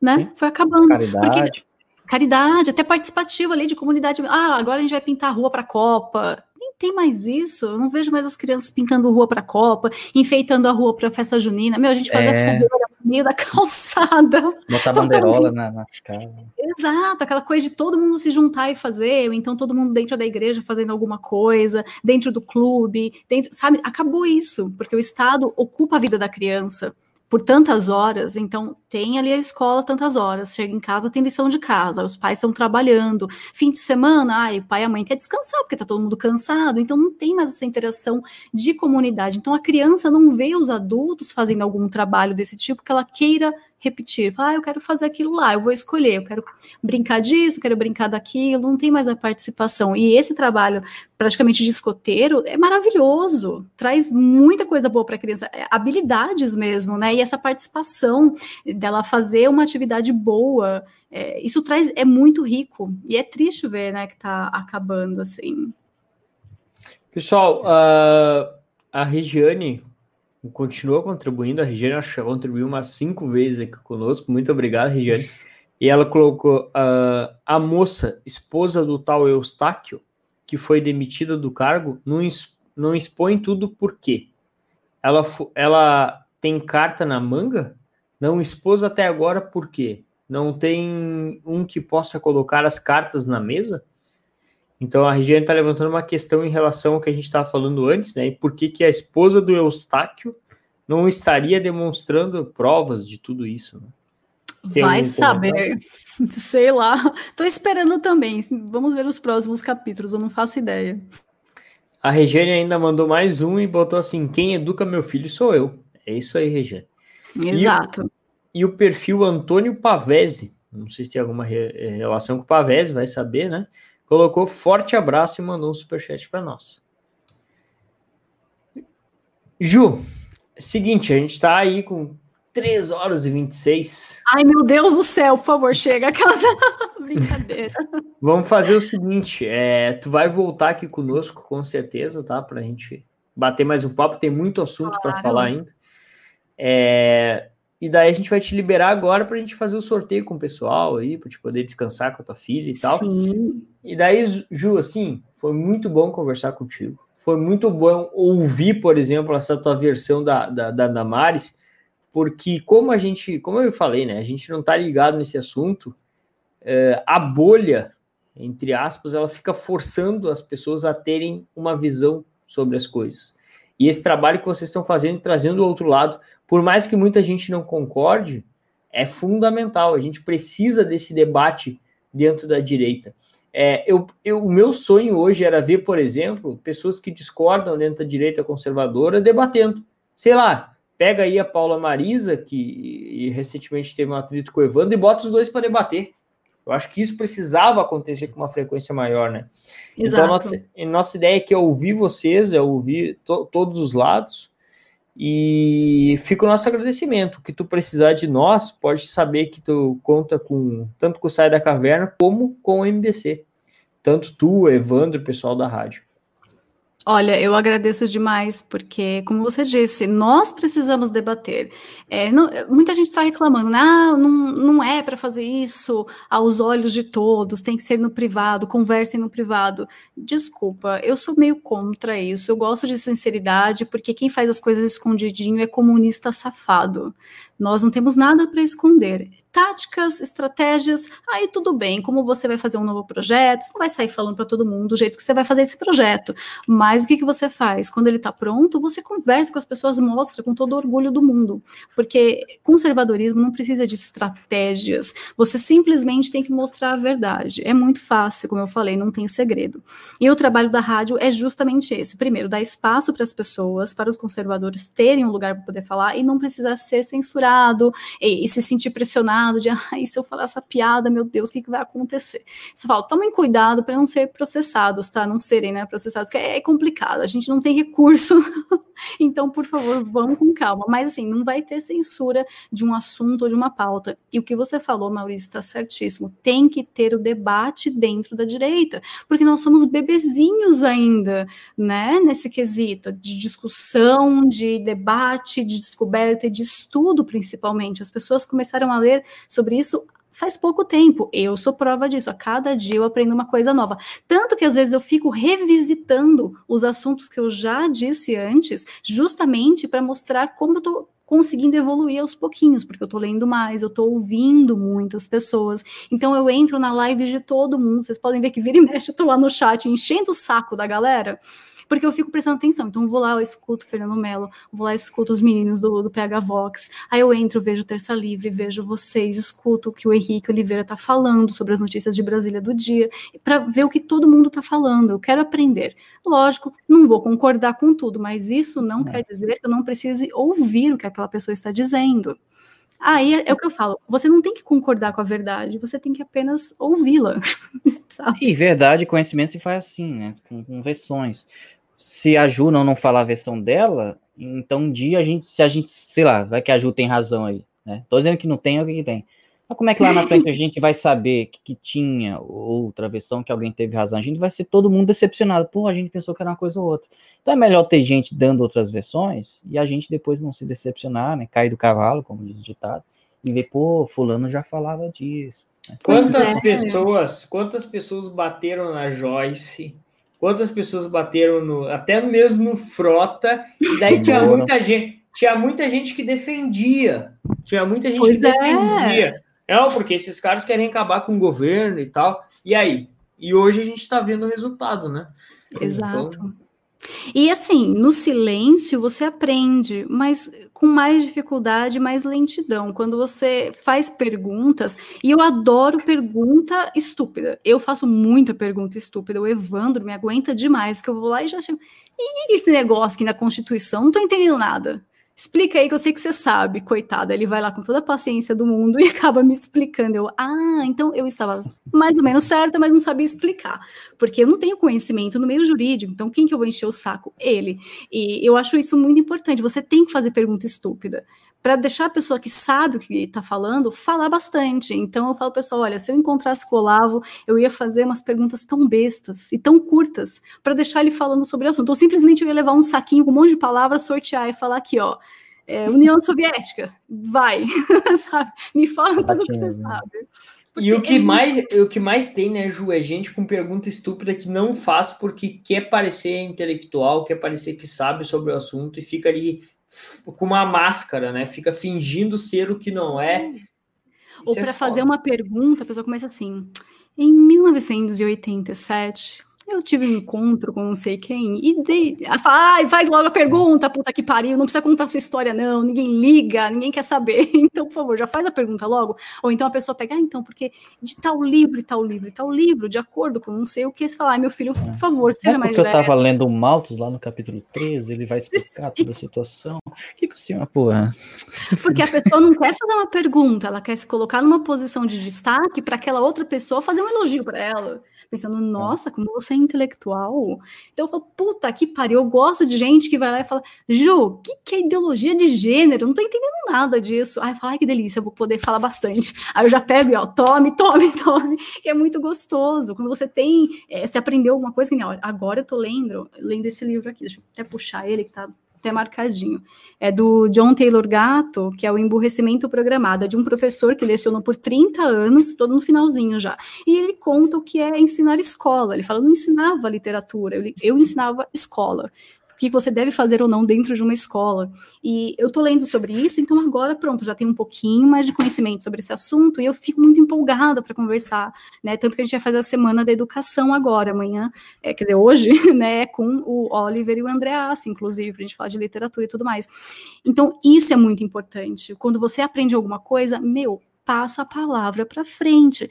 né? Sim. Foi acabando. Caridade. Porque, caridade, até participativo ali de comunidade. Ah, agora a gente vai pintar a rua para a Copa. Nem tem mais isso. Eu não vejo mais as crianças pintando rua para a Copa, enfeitando a rua para a festa junina. Meu, a gente fazia é... fogueira meio da (laughs) calçada. Botar bandeirola na, nas casas. Exato, aquela coisa de todo mundo se juntar e fazer, ou então todo mundo dentro da igreja fazendo alguma coisa, dentro do clube, dentro, sabe? Acabou isso, porque o Estado ocupa a vida da criança por tantas horas, então tem ali a escola tantas horas, chega em casa, tem lição de casa, os pais estão trabalhando, fim de semana, ai, o pai e a mãe quer descansar, porque tá todo mundo cansado, então não tem mais essa interação de comunidade. Então a criança não vê os adultos fazendo algum trabalho desse tipo que ela queira repetir. Falar, ah, eu quero fazer aquilo lá, eu vou escolher, eu quero brincar disso, eu quero brincar daquilo, não tem mais a participação. E esse trabalho, praticamente de escoteiro, é maravilhoso, traz muita coisa boa para a criança, é, habilidades mesmo, né? E essa participação dela fazer uma atividade boa, é, isso traz, é muito rico. E é triste ver, né, que está acabando assim. Pessoal, uh, a Regiane continua contribuindo. A Regiane contribuiu umas cinco vezes aqui conosco. Muito obrigado, Regiane. E ela colocou uh, a moça, esposa do tal Eustáquio, que foi demitida do cargo, não, não expõe tudo por quê? Ela, ela tem carta na manga? Não expôs até agora por quê? Não tem um que possa colocar as cartas na mesa? Então a Regiane está levantando uma questão em relação ao que a gente estava falando antes, né? E por que, que a esposa do Eustáquio não estaria demonstrando provas de tudo isso? Né? Vai saber, (laughs) sei lá. Tô esperando também. Vamos ver os próximos capítulos, eu não faço ideia. A Regiane ainda mandou mais um e botou assim: quem educa meu filho sou eu. É isso aí, Regiane. Exato. E, e o perfil Antônio Pavese, não sei se tem alguma re, relação com o Pavese, vai saber, né? Colocou forte abraço e mandou um superchat para nós. Ju, seguinte, a gente está aí com 3 horas e 26. Ai, meu Deus do céu, por favor, chega a casa. (laughs) Brincadeira. Vamos fazer o seguinte: é, tu vai voltar aqui conosco, com certeza, tá? Para a gente bater mais um papo, tem muito assunto claro. para falar ainda. É, e daí a gente vai te liberar agora para a gente fazer o sorteio com o pessoal aí, para te poder descansar com a tua filha e tal. Sim. E daí, Ju, assim, foi muito bom conversar contigo. Foi muito bom ouvir, por exemplo, essa tua versão da, da, da Damares, porque como a gente, como eu falei, né, a gente não tá ligado nesse assunto, é, a bolha, entre aspas, ela fica forçando as pessoas a terem uma visão sobre as coisas. E esse trabalho que vocês estão fazendo, trazendo o outro lado, por mais que muita gente não concorde, é fundamental. A gente precisa desse debate dentro da direita. É, eu, eu, o meu sonho hoje era ver, por exemplo, pessoas que discordam dentro da direita conservadora debatendo. Sei lá, pega aí a Paula Marisa, que recentemente teve um atrito com o Evandro, e bota os dois para debater. Eu acho que isso precisava acontecer com uma frequência maior, né? Exato. Então, nossa, nossa ideia é que é ouvir vocês, é ouvir to, todos os lados, e fica o nosso agradecimento. O que tu precisar de nós, pode saber que tu conta com tanto com o Sai da Caverna como com o MBC. Tanto tu, Evandro, pessoal da rádio. Olha, eu agradeço demais, porque, como você disse, nós precisamos debater. É, não, muita gente está reclamando, ah, não, não é para fazer isso aos olhos de todos, tem que ser no privado, conversem no privado. Desculpa, eu sou meio contra isso. Eu gosto de sinceridade, porque quem faz as coisas escondidinho é comunista safado. Nós não temos nada para esconder táticas, estratégias, aí tudo bem, como você vai fazer um novo projeto, você não vai sair falando para todo mundo do jeito que você vai fazer esse projeto, mas o que, que você faz? Quando ele está pronto, você conversa com as pessoas, mostra com todo o orgulho do mundo, porque conservadorismo não precisa de estratégias, você simplesmente tem que mostrar a verdade, é muito fácil, como eu falei, não tem segredo. E o trabalho da rádio é justamente esse, primeiro, dar espaço para as pessoas, para os conservadores terem um lugar para poder falar e não precisar ser censurado e, e se sentir pressionado de, ai, se eu falar essa piada, meu Deus, o que, que vai acontecer? Só falo, tomem cuidado para não ser processados, tá? Não serem, né, processados, que é, é complicado, a gente não tem recurso, (laughs) então, por favor, vamos com calma. Mas, assim, não vai ter censura de um assunto ou de uma pauta. E o que você falou, Maurício, está certíssimo, tem que ter o debate dentro da direita, porque nós somos bebezinhos ainda, né, nesse quesito de discussão, de debate, de descoberta e de estudo, principalmente. As pessoas começaram a ler sobre isso faz pouco tempo. Eu sou prova disso. A cada dia eu aprendo uma coisa nova. Tanto que às vezes eu fico revisitando os assuntos que eu já disse antes, justamente para mostrar como eu estou conseguindo evoluir aos pouquinhos, porque eu estou lendo mais, eu estou ouvindo muitas pessoas. Então eu entro na live de todo mundo. Vocês podem ver que vira e mexe, eu estou lá no chat enchendo o saco da galera porque eu fico prestando atenção. Então, eu vou lá, eu escuto Fernando Mello, vou lá, escuto os meninos do, do PH Vox, aí eu entro, vejo Terça Livre, vejo vocês, escuto o que o Henrique Oliveira está falando sobre as notícias de Brasília do dia, para ver o que todo mundo está falando. Eu quero aprender. Lógico, não vou concordar com tudo, mas isso não é. quer dizer que eu não precise ouvir o que aquela pessoa está dizendo. Aí é, é, o que eu falo, você não tem que concordar com a verdade, você tem que apenas ouvi-la. (laughs) E verdade, conhecimento se faz assim, né? Com, com versões se a Ju não, não falar a versão dela, então um dia a gente, se a gente, sei lá, vai que a Ju tem razão aí, né? Tô dizendo que não tem, é o que, que tem. Mas como é que lá na frente a gente vai saber que, que, tinha outra versão, que alguém teve razão? A gente vai ser todo mundo decepcionado. Pô, a gente pensou que era uma coisa ou outra. Então é melhor ter gente dando outras versões e a gente depois não se decepcionar, né? Cair do cavalo, como diz o ditado, e ver, pô, fulano já falava disso. Quantas é. pessoas, quantas pessoas bateram na Joyce? Quantas pessoas bateram no, até mesmo no Frota? E daí tinha muita gente, tinha muita gente que defendia. Tinha muita gente pois que é. defendia. Não, porque esses caras querem acabar com o governo e tal. E aí? E hoje a gente está vendo o resultado, né? Exato. Então, e assim, no silêncio você aprende, mas com mais dificuldade, mais lentidão. Quando você faz perguntas, e eu adoro pergunta estúpida. Eu faço muita pergunta estúpida. O Evandro me aguenta demais, que eu vou lá e já chego. E esse negócio aqui na Constituição? Não tô entendendo nada. Explica aí que eu sei que você sabe, coitada. Ele vai lá com toda a paciência do mundo (laughs) e acaba me explicando. Eu, ah, então eu estava mais ou menos certa, mas não sabia explicar. Porque eu não tenho conhecimento no meio jurídico, então quem que eu vou encher o saco? Ele. E eu acho isso muito importante. Você tem que fazer pergunta estúpida para deixar a pessoa que sabe o que está falando falar bastante. Então eu falo, pessoal, olha, se eu encontrasse com o Olavo, eu ia fazer umas perguntas tão bestas e tão curtas para deixar ele falando sobre o assunto. Ou simplesmente eu ia levar um saquinho com um monte de palavras, sortear e falar aqui, ó. É, União Soviética, vai, (laughs) sabe? Me fala tudo que você sabe. Porque e o que, é... mais, o que mais tem, né, Ju, é gente com pergunta estúpida que não faz porque quer parecer intelectual, quer parecer que sabe sobre o assunto e fica ali com uma máscara, né? Fica fingindo ser o que não é. Ou para é fazer uma pergunta, a pessoa começa assim: em 1987, eu tive um encontro com não sei quem e dei. Ai, faz logo a pergunta, puta que pariu, não precisa contar sua história, não, ninguém liga, ninguém quer saber. (laughs) Então, por favor, já faz a pergunta logo. Ou então a pessoa pega, ah, então, porque de tal livro e tal livro e tal livro, de acordo com não sei o que, você fala, ai, meu filho, por favor, seja é mais porque eu tava lendo o Malthus lá no capítulo 13, ele vai (laughs) explicar Sim. toda a situação. O que, que o senhor, porra? Porque a pessoa não quer fazer uma pergunta, ela quer se colocar numa posição de destaque para aquela outra pessoa fazer um elogio para ela pensando, é. nossa, como você é intelectual. Então eu falo, puta que pariu, eu gosto de gente que vai lá e fala, Ju, o que, que é ideologia de gênero? Eu não tô entendendo nada disso. Aí fala, ai que delícia, eu vou poder falar bastante. Aí eu já pego e ó, tome, tome, (laughs) tome, que é muito gostoso. Quando você tem, é, você aprendeu alguma coisa, que agora eu tô lendo, lendo esse livro aqui, deixa eu até puxar ele, que tá até marcadinho. É do John Taylor Gatto, que é o emburrecimento programado, é de um professor que lecionou por 30 anos, todo no finalzinho já. E ele conta o que é ensinar escola. Ele fala, eu não ensinava literatura, eu, eu ensinava escola que você deve fazer ou não dentro de uma escola. E eu tô lendo sobre isso, então agora, pronto, já tenho um pouquinho mais de conhecimento sobre esse assunto e eu fico muito empolgada para conversar, né? Tanto que a gente vai fazer a semana da educação agora, amanhã, é, quer dizer, hoje, (laughs) né, com o Oliver e o Andreas, inclusive, para a gente falar de literatura e tudo mais. Então, isso é muito importante. Quando você aprende alguma coisa, meu, passa a palavra para frente.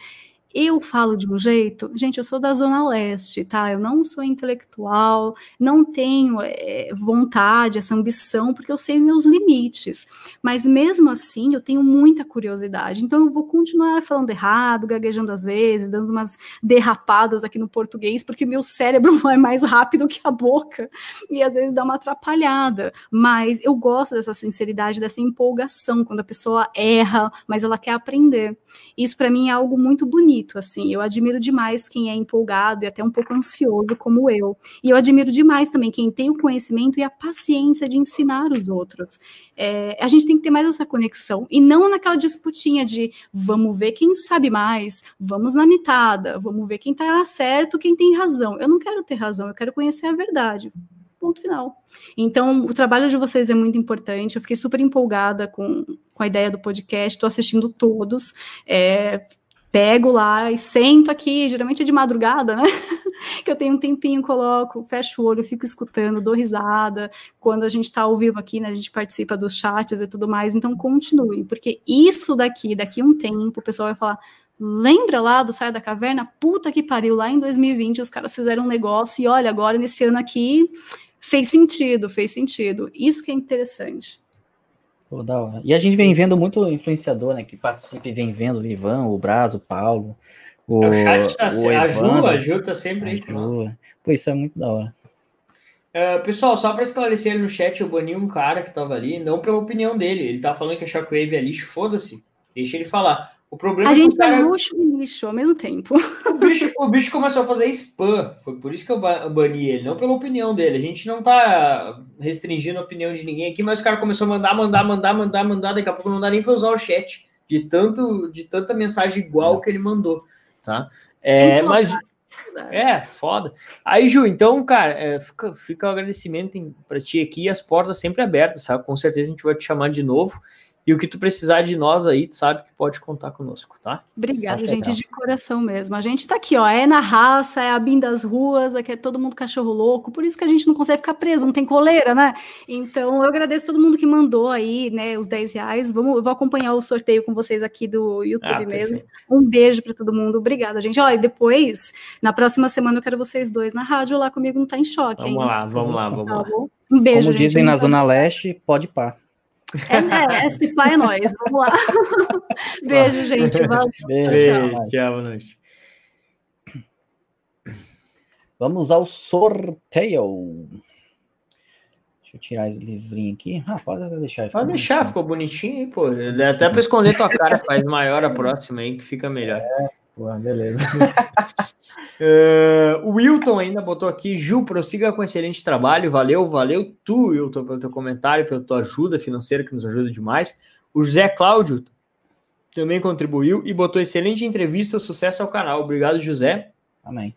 Eu falo de um jeito, gente, eu sou da Zona Leste, tá? Eu não sou intelectual, não tenho é, vontade, essa ambição, porque eu sei meus limites. Mas mesmo assim, eu tenho muita curiosidade. Então, eu vou continuar falando errado, gaguejando às vezes, dando umas derrapadas aqui no português, porque meu cérebro (laughs) vai mais rápido que a boca e às vezes dá uma atrapalhada. Mas eu gosto dessa sinceridade, dessa empolgação, quando a pessoa erra, mas ela quer aprender. Isso, para mim, é algo muito bonito bonito, assim. Eu admiro demais quem é empolgado e até um pouco ansioso como eu. E eu admiro demais também quem tem o conhecimento e a paciência de ensinar os outros. É, a gente tem que ter mais essa conexão e não naquela disputinha de vamos ver quem sabe mais, vamos na mitada, vamos ver quem está certo, quem tem razão. Eu não quero ter razão, eu quero conhecer a verdade ponto final. Então, o trabalho de vocês é muito importante. Eu fiquei super empolgada com, com a ideia do podcast, estou assistindo todos. É, pego lá e sento aqui, geralmente é de madrugada, né? (laughs) que eu tenho um tempinho, coloco, fecho o olho, fico escutando, dou risada. Quando a gente está ao vivo aqui, né, a gente participa dos chats e tudo mais, então continuem, porque isso daqui, daqui um tempo, o pessoal vai falar. Lembra lá do Saia da Caverna? Puta que pariu, lá em 2020 os caras fizeram um negócio e olha, agora nesse ano aqui fez sentido, fez sentido. Isso que é interessante. Pô, da hora. E a gente vem vendo muito influenciador, né? Que participa e vem vendo o Ivan, o Braz, o Paulo. O, o chat tá o a Ju, a Ju tá sempre aí. Pô, isso é muito da hora. Uh, pessoal, só para esclarecer no chat, eu bani um cara que tava ali, não pela opinião dele. Ele tá falando que a Shockwave é lixo, foda-se. Deixa ele falar. O problema a é gente cara... é luxo e lixo ao mesmo tempo. O bicho, o bicho começou a fazer spam. Foi por isso que eu bani ele, não pela opinião dele. A gente não tá restringindo a opinião de ninguém aqui, mas o cara começou a mandar, mandar, mandar, mandar, mandar. Daqui a pouco não dá nem para usar o chat. De, tanto, de tanta mensagem igual que ele mandou. Tá? É, mas. É, foda. Aí, Ju, então, cara, é, fica, fica o agradecimento para ti aqui as portas sempre abertas, sabe? Com certeza a gente vai te chamar de novo. E o que tu precisar de nós aí, tu sabe que pode contar conosco, tá? Obrigada, gente, legal. de coração mesmo. A gente tá aqui, ó, é na raça, é a BIM das ruas, aqui é todo mundo cachorro louco, por isso que a gente não consegue ficar preso, não tem coleira, né? Então, eu agradeço todo mundo que mandou aí, né, os 10 reais. Vamos, eu vou acompanhar o sorteio com vocês aqui do YouTube ah, mesmo. Um beijo para todo mundo. Obrigada, gente. Olha, depois, na próxima semana, eu quero vocês dois na rádio lá comigo, não tá em choque, Vamos hein? lá, vamos lá, vamos tá lá. Um beijo, Como gente. dizem na Zona Leste, pode pá. É, é, esse pai é nós. Vamos lá. (laughs) Beijo, gente. Valeu. Beijo, tchau. Tchau, boa noite. Vamos ao sorteio. Deixa eu tirar esse livrinho aqui. Ah, pode deixar. Pode deixar, ficou bonitinho, pô. Até para esconder tua cara, faz maior a próxima aí, que fica melhor. É. Pô, beleza. uh, (laughs) o Wilton ainda botou aqui, Ju, prossiga com excelente trabalho, valeu, valeu tu, Wilton, pelo teu comentário, pela tua ajuda financeira, que nos ajuda demais. O José Cláudio também contribuiu e botou excelente entrevista, sucesso ao canal. Obrigado, José. Amém.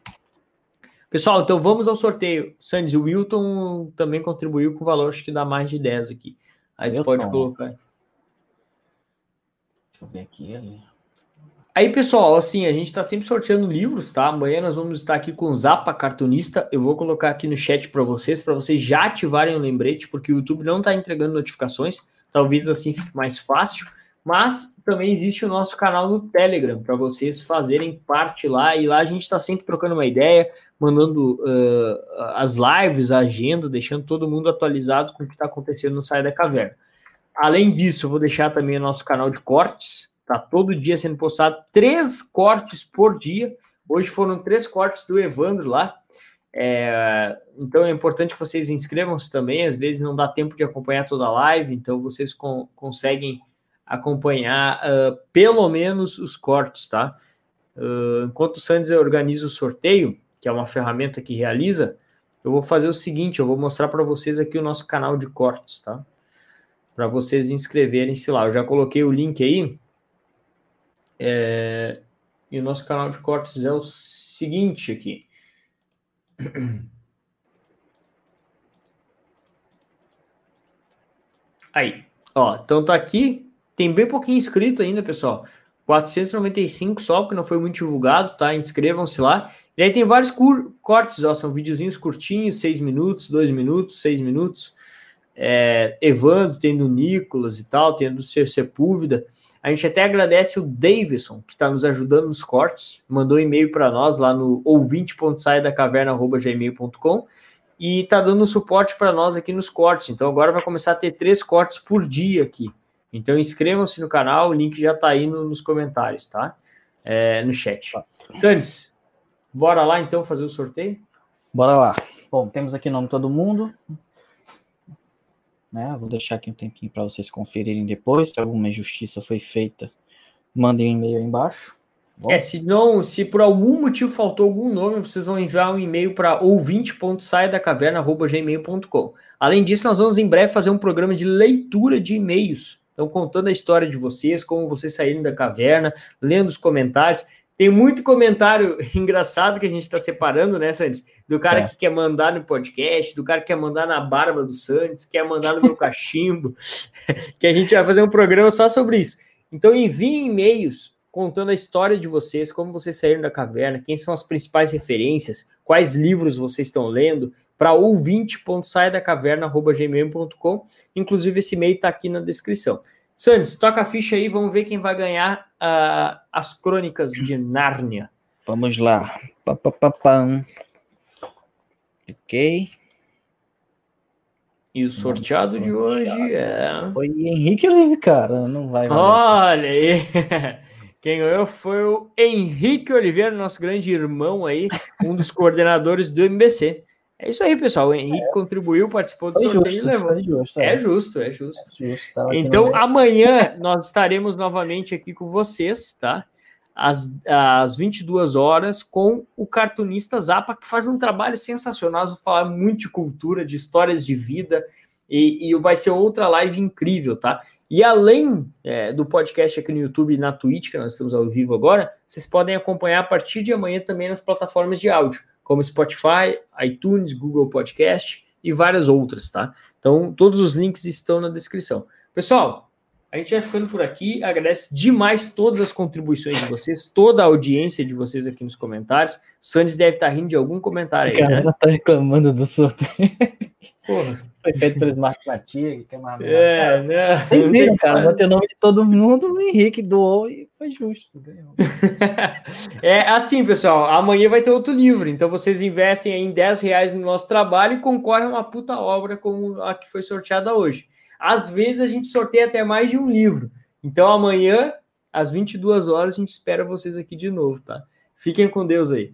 Pessoal, então vamos ao sorteio. Sandy, o Wilton também contribuiu com valor, acho que dá mais de 10 aqui. Aí Wilton. tu pode colocar. Deixa eu ver aqui. Ali. Aí, pessoal, assim, a gente está sempre sorteando livros, tá? Amanhã nós vamos estar aqui com o Zapa Cartunista. Eu vou colocar aqui no chat para vocês, para vocês já ativarem o lembrete, porque o YouTube não está entregando notificações. Talvez assim fique mais fácil. Mas também existe o nosso canal no Telegram, para vocês fazerem parte lá. E lá a gente está sempre trocando uma ideia, mandando uh, as lives, a agenda, deixando todo mundo atualizado com o que está acontecendo no Sai da Caverna. Além disso, eu vou deixar também o nosso canal de cortes Tá todo dia sendo postado três cortes por dia. Hoje foram três cortes do Evandro lá. É, então é importante que vocês inscrevam-se também. Às vezes não dá tempo de acompanhar toda a live, então vocês conseguem acompanhar uh, pelo menos os cortes, tá? Uh, enquanto o Sandes organiza o sorteio, que é uma ferramenta que realiza, eu vou fazer o seguinte: eu vou mostrar para vocês aqui o nosso canal de cortes, tá? Para vocês inscreverem-se lá. Eu já coloquei o link aí. É, e o nosso canal de cortes é o seguinte aqui. Aí, ó, então tá aqui, tem bem pouquinho inscrito ainda, pessoal. 495 só, porque não foi muito divulgado, tá? Inscrevam-se lá. E aí tem vários cortes, ó, são videozinhos curtinhos, 6 minutos, 2 minutos, 6 minutos. É, Evandro, tem do Nicolas e tal, tem do Ser Sepúlveda. A gente até agradece o Davidson, que está nos ajudando nos cortes, mandou um e-mail para nós lá no ouvinte.saidacaverna.gmail.com e está dando suporte para nós aqui nos cortes. Então agora vai começar a ter três cortes por dia aqui. Então inscrevam-se no canal, o link já está aí no, nos comentários, tá? É, no chat. Sandes, bora lá então fazer o sorteio? Bora lá. Bom, temos aqui o nome de todo mundo né? Vou deixar aqui um tempinho para vocês conferirem depois. Se alguma injustiça foi feita, mandem um e-mail aí embaixo. Bom. É, se não, se por algum motivo faltou algum nome, vocês vão enviar um e-mail para ouvinte.saidacaverna.gmail.com. Além disso, nós vamos em breve fazer um programa de leitura de e-mails. Então, contando a história de vocês, como vocês saíram da caverna, lendo os comentários. Tem muito comentário (laughs) engraçado que a gente está separando, né, Santos? Do cara certo. que quer mandar no podcast, do cara que quer mandar na barba do Santos, quer mandar no meu (laughs) cachimbo, (laughs) que a gente vai fazer um programa só sobre isso. Então enviem e-mails contando a história de vocês, como vocês saíram da caverna, quem são as principais referências, quais livros vocês estão lendo, para ouvinte.saidacaverna.gmail.com. Inclusive, esse e-mail está aqui na descrição. Santos, toca a ficha aí, vamos ver quem vai ganhar uh, as crônicas de Nárnia. Vamos lá. Pá. Ok. E o sorteado de hoje é. Foi Henrique Oliveira, cara. Não vai. Olha aí. (laughs) Quem ganhou foi o Henrique Oliveira, nosso grande irmão aí, um dos coordenadores do MBC. É isso aí, pessoal. O Henrique é. contribuiu, participou do sorteio justo, e levou. Justo, é. é. justo, é justo. É justo então, amanhã nós estaremos novamente aqui com vocês, tá? Às, às 22 horas, com o cartunista Zapa, que faz um trabalho sensacional. Nós vamos falar muito de cultura, de histórias de vida, e, e vai ser outra live incrível, tá? E além é, do podcast aqui no YouTube e na Twitch, que nós estamos ao vivo agora, vocês podem acompanhar a partir de amanhã também nas plataformas de áudio como Spotify, iTunes, Google Podcast e várias outras, tá? Então, todos os links estão na descrição. Pessoal, a gente vai ficando por aqui. Agradece demais todas as contribuições de vocês, toda a audiência de vocês aqui nos comentários. O Sandes deve estar rindo de algum comentário aí. Cara, né? tá reclamando do sorteio. Porra, (laughs) foi feito pelo Smart Fatigue, que é uma. É, né? Vocês viram, cara, botei o nome de todo mundo, o Henrique doou e foi justo. (laughs) é assim, pessoal. Amanhã vai ter outro livro, então vocês investem em 10 reais no nosso trabalho e concorrem a uma puta obra como a que foi sorteada hoje. Às vezes a gente sorteia até mais de um livro. Então amanhã, às 22 horas, a gente espera vocês aqui de novo, tá? Fiquem com Deus aí.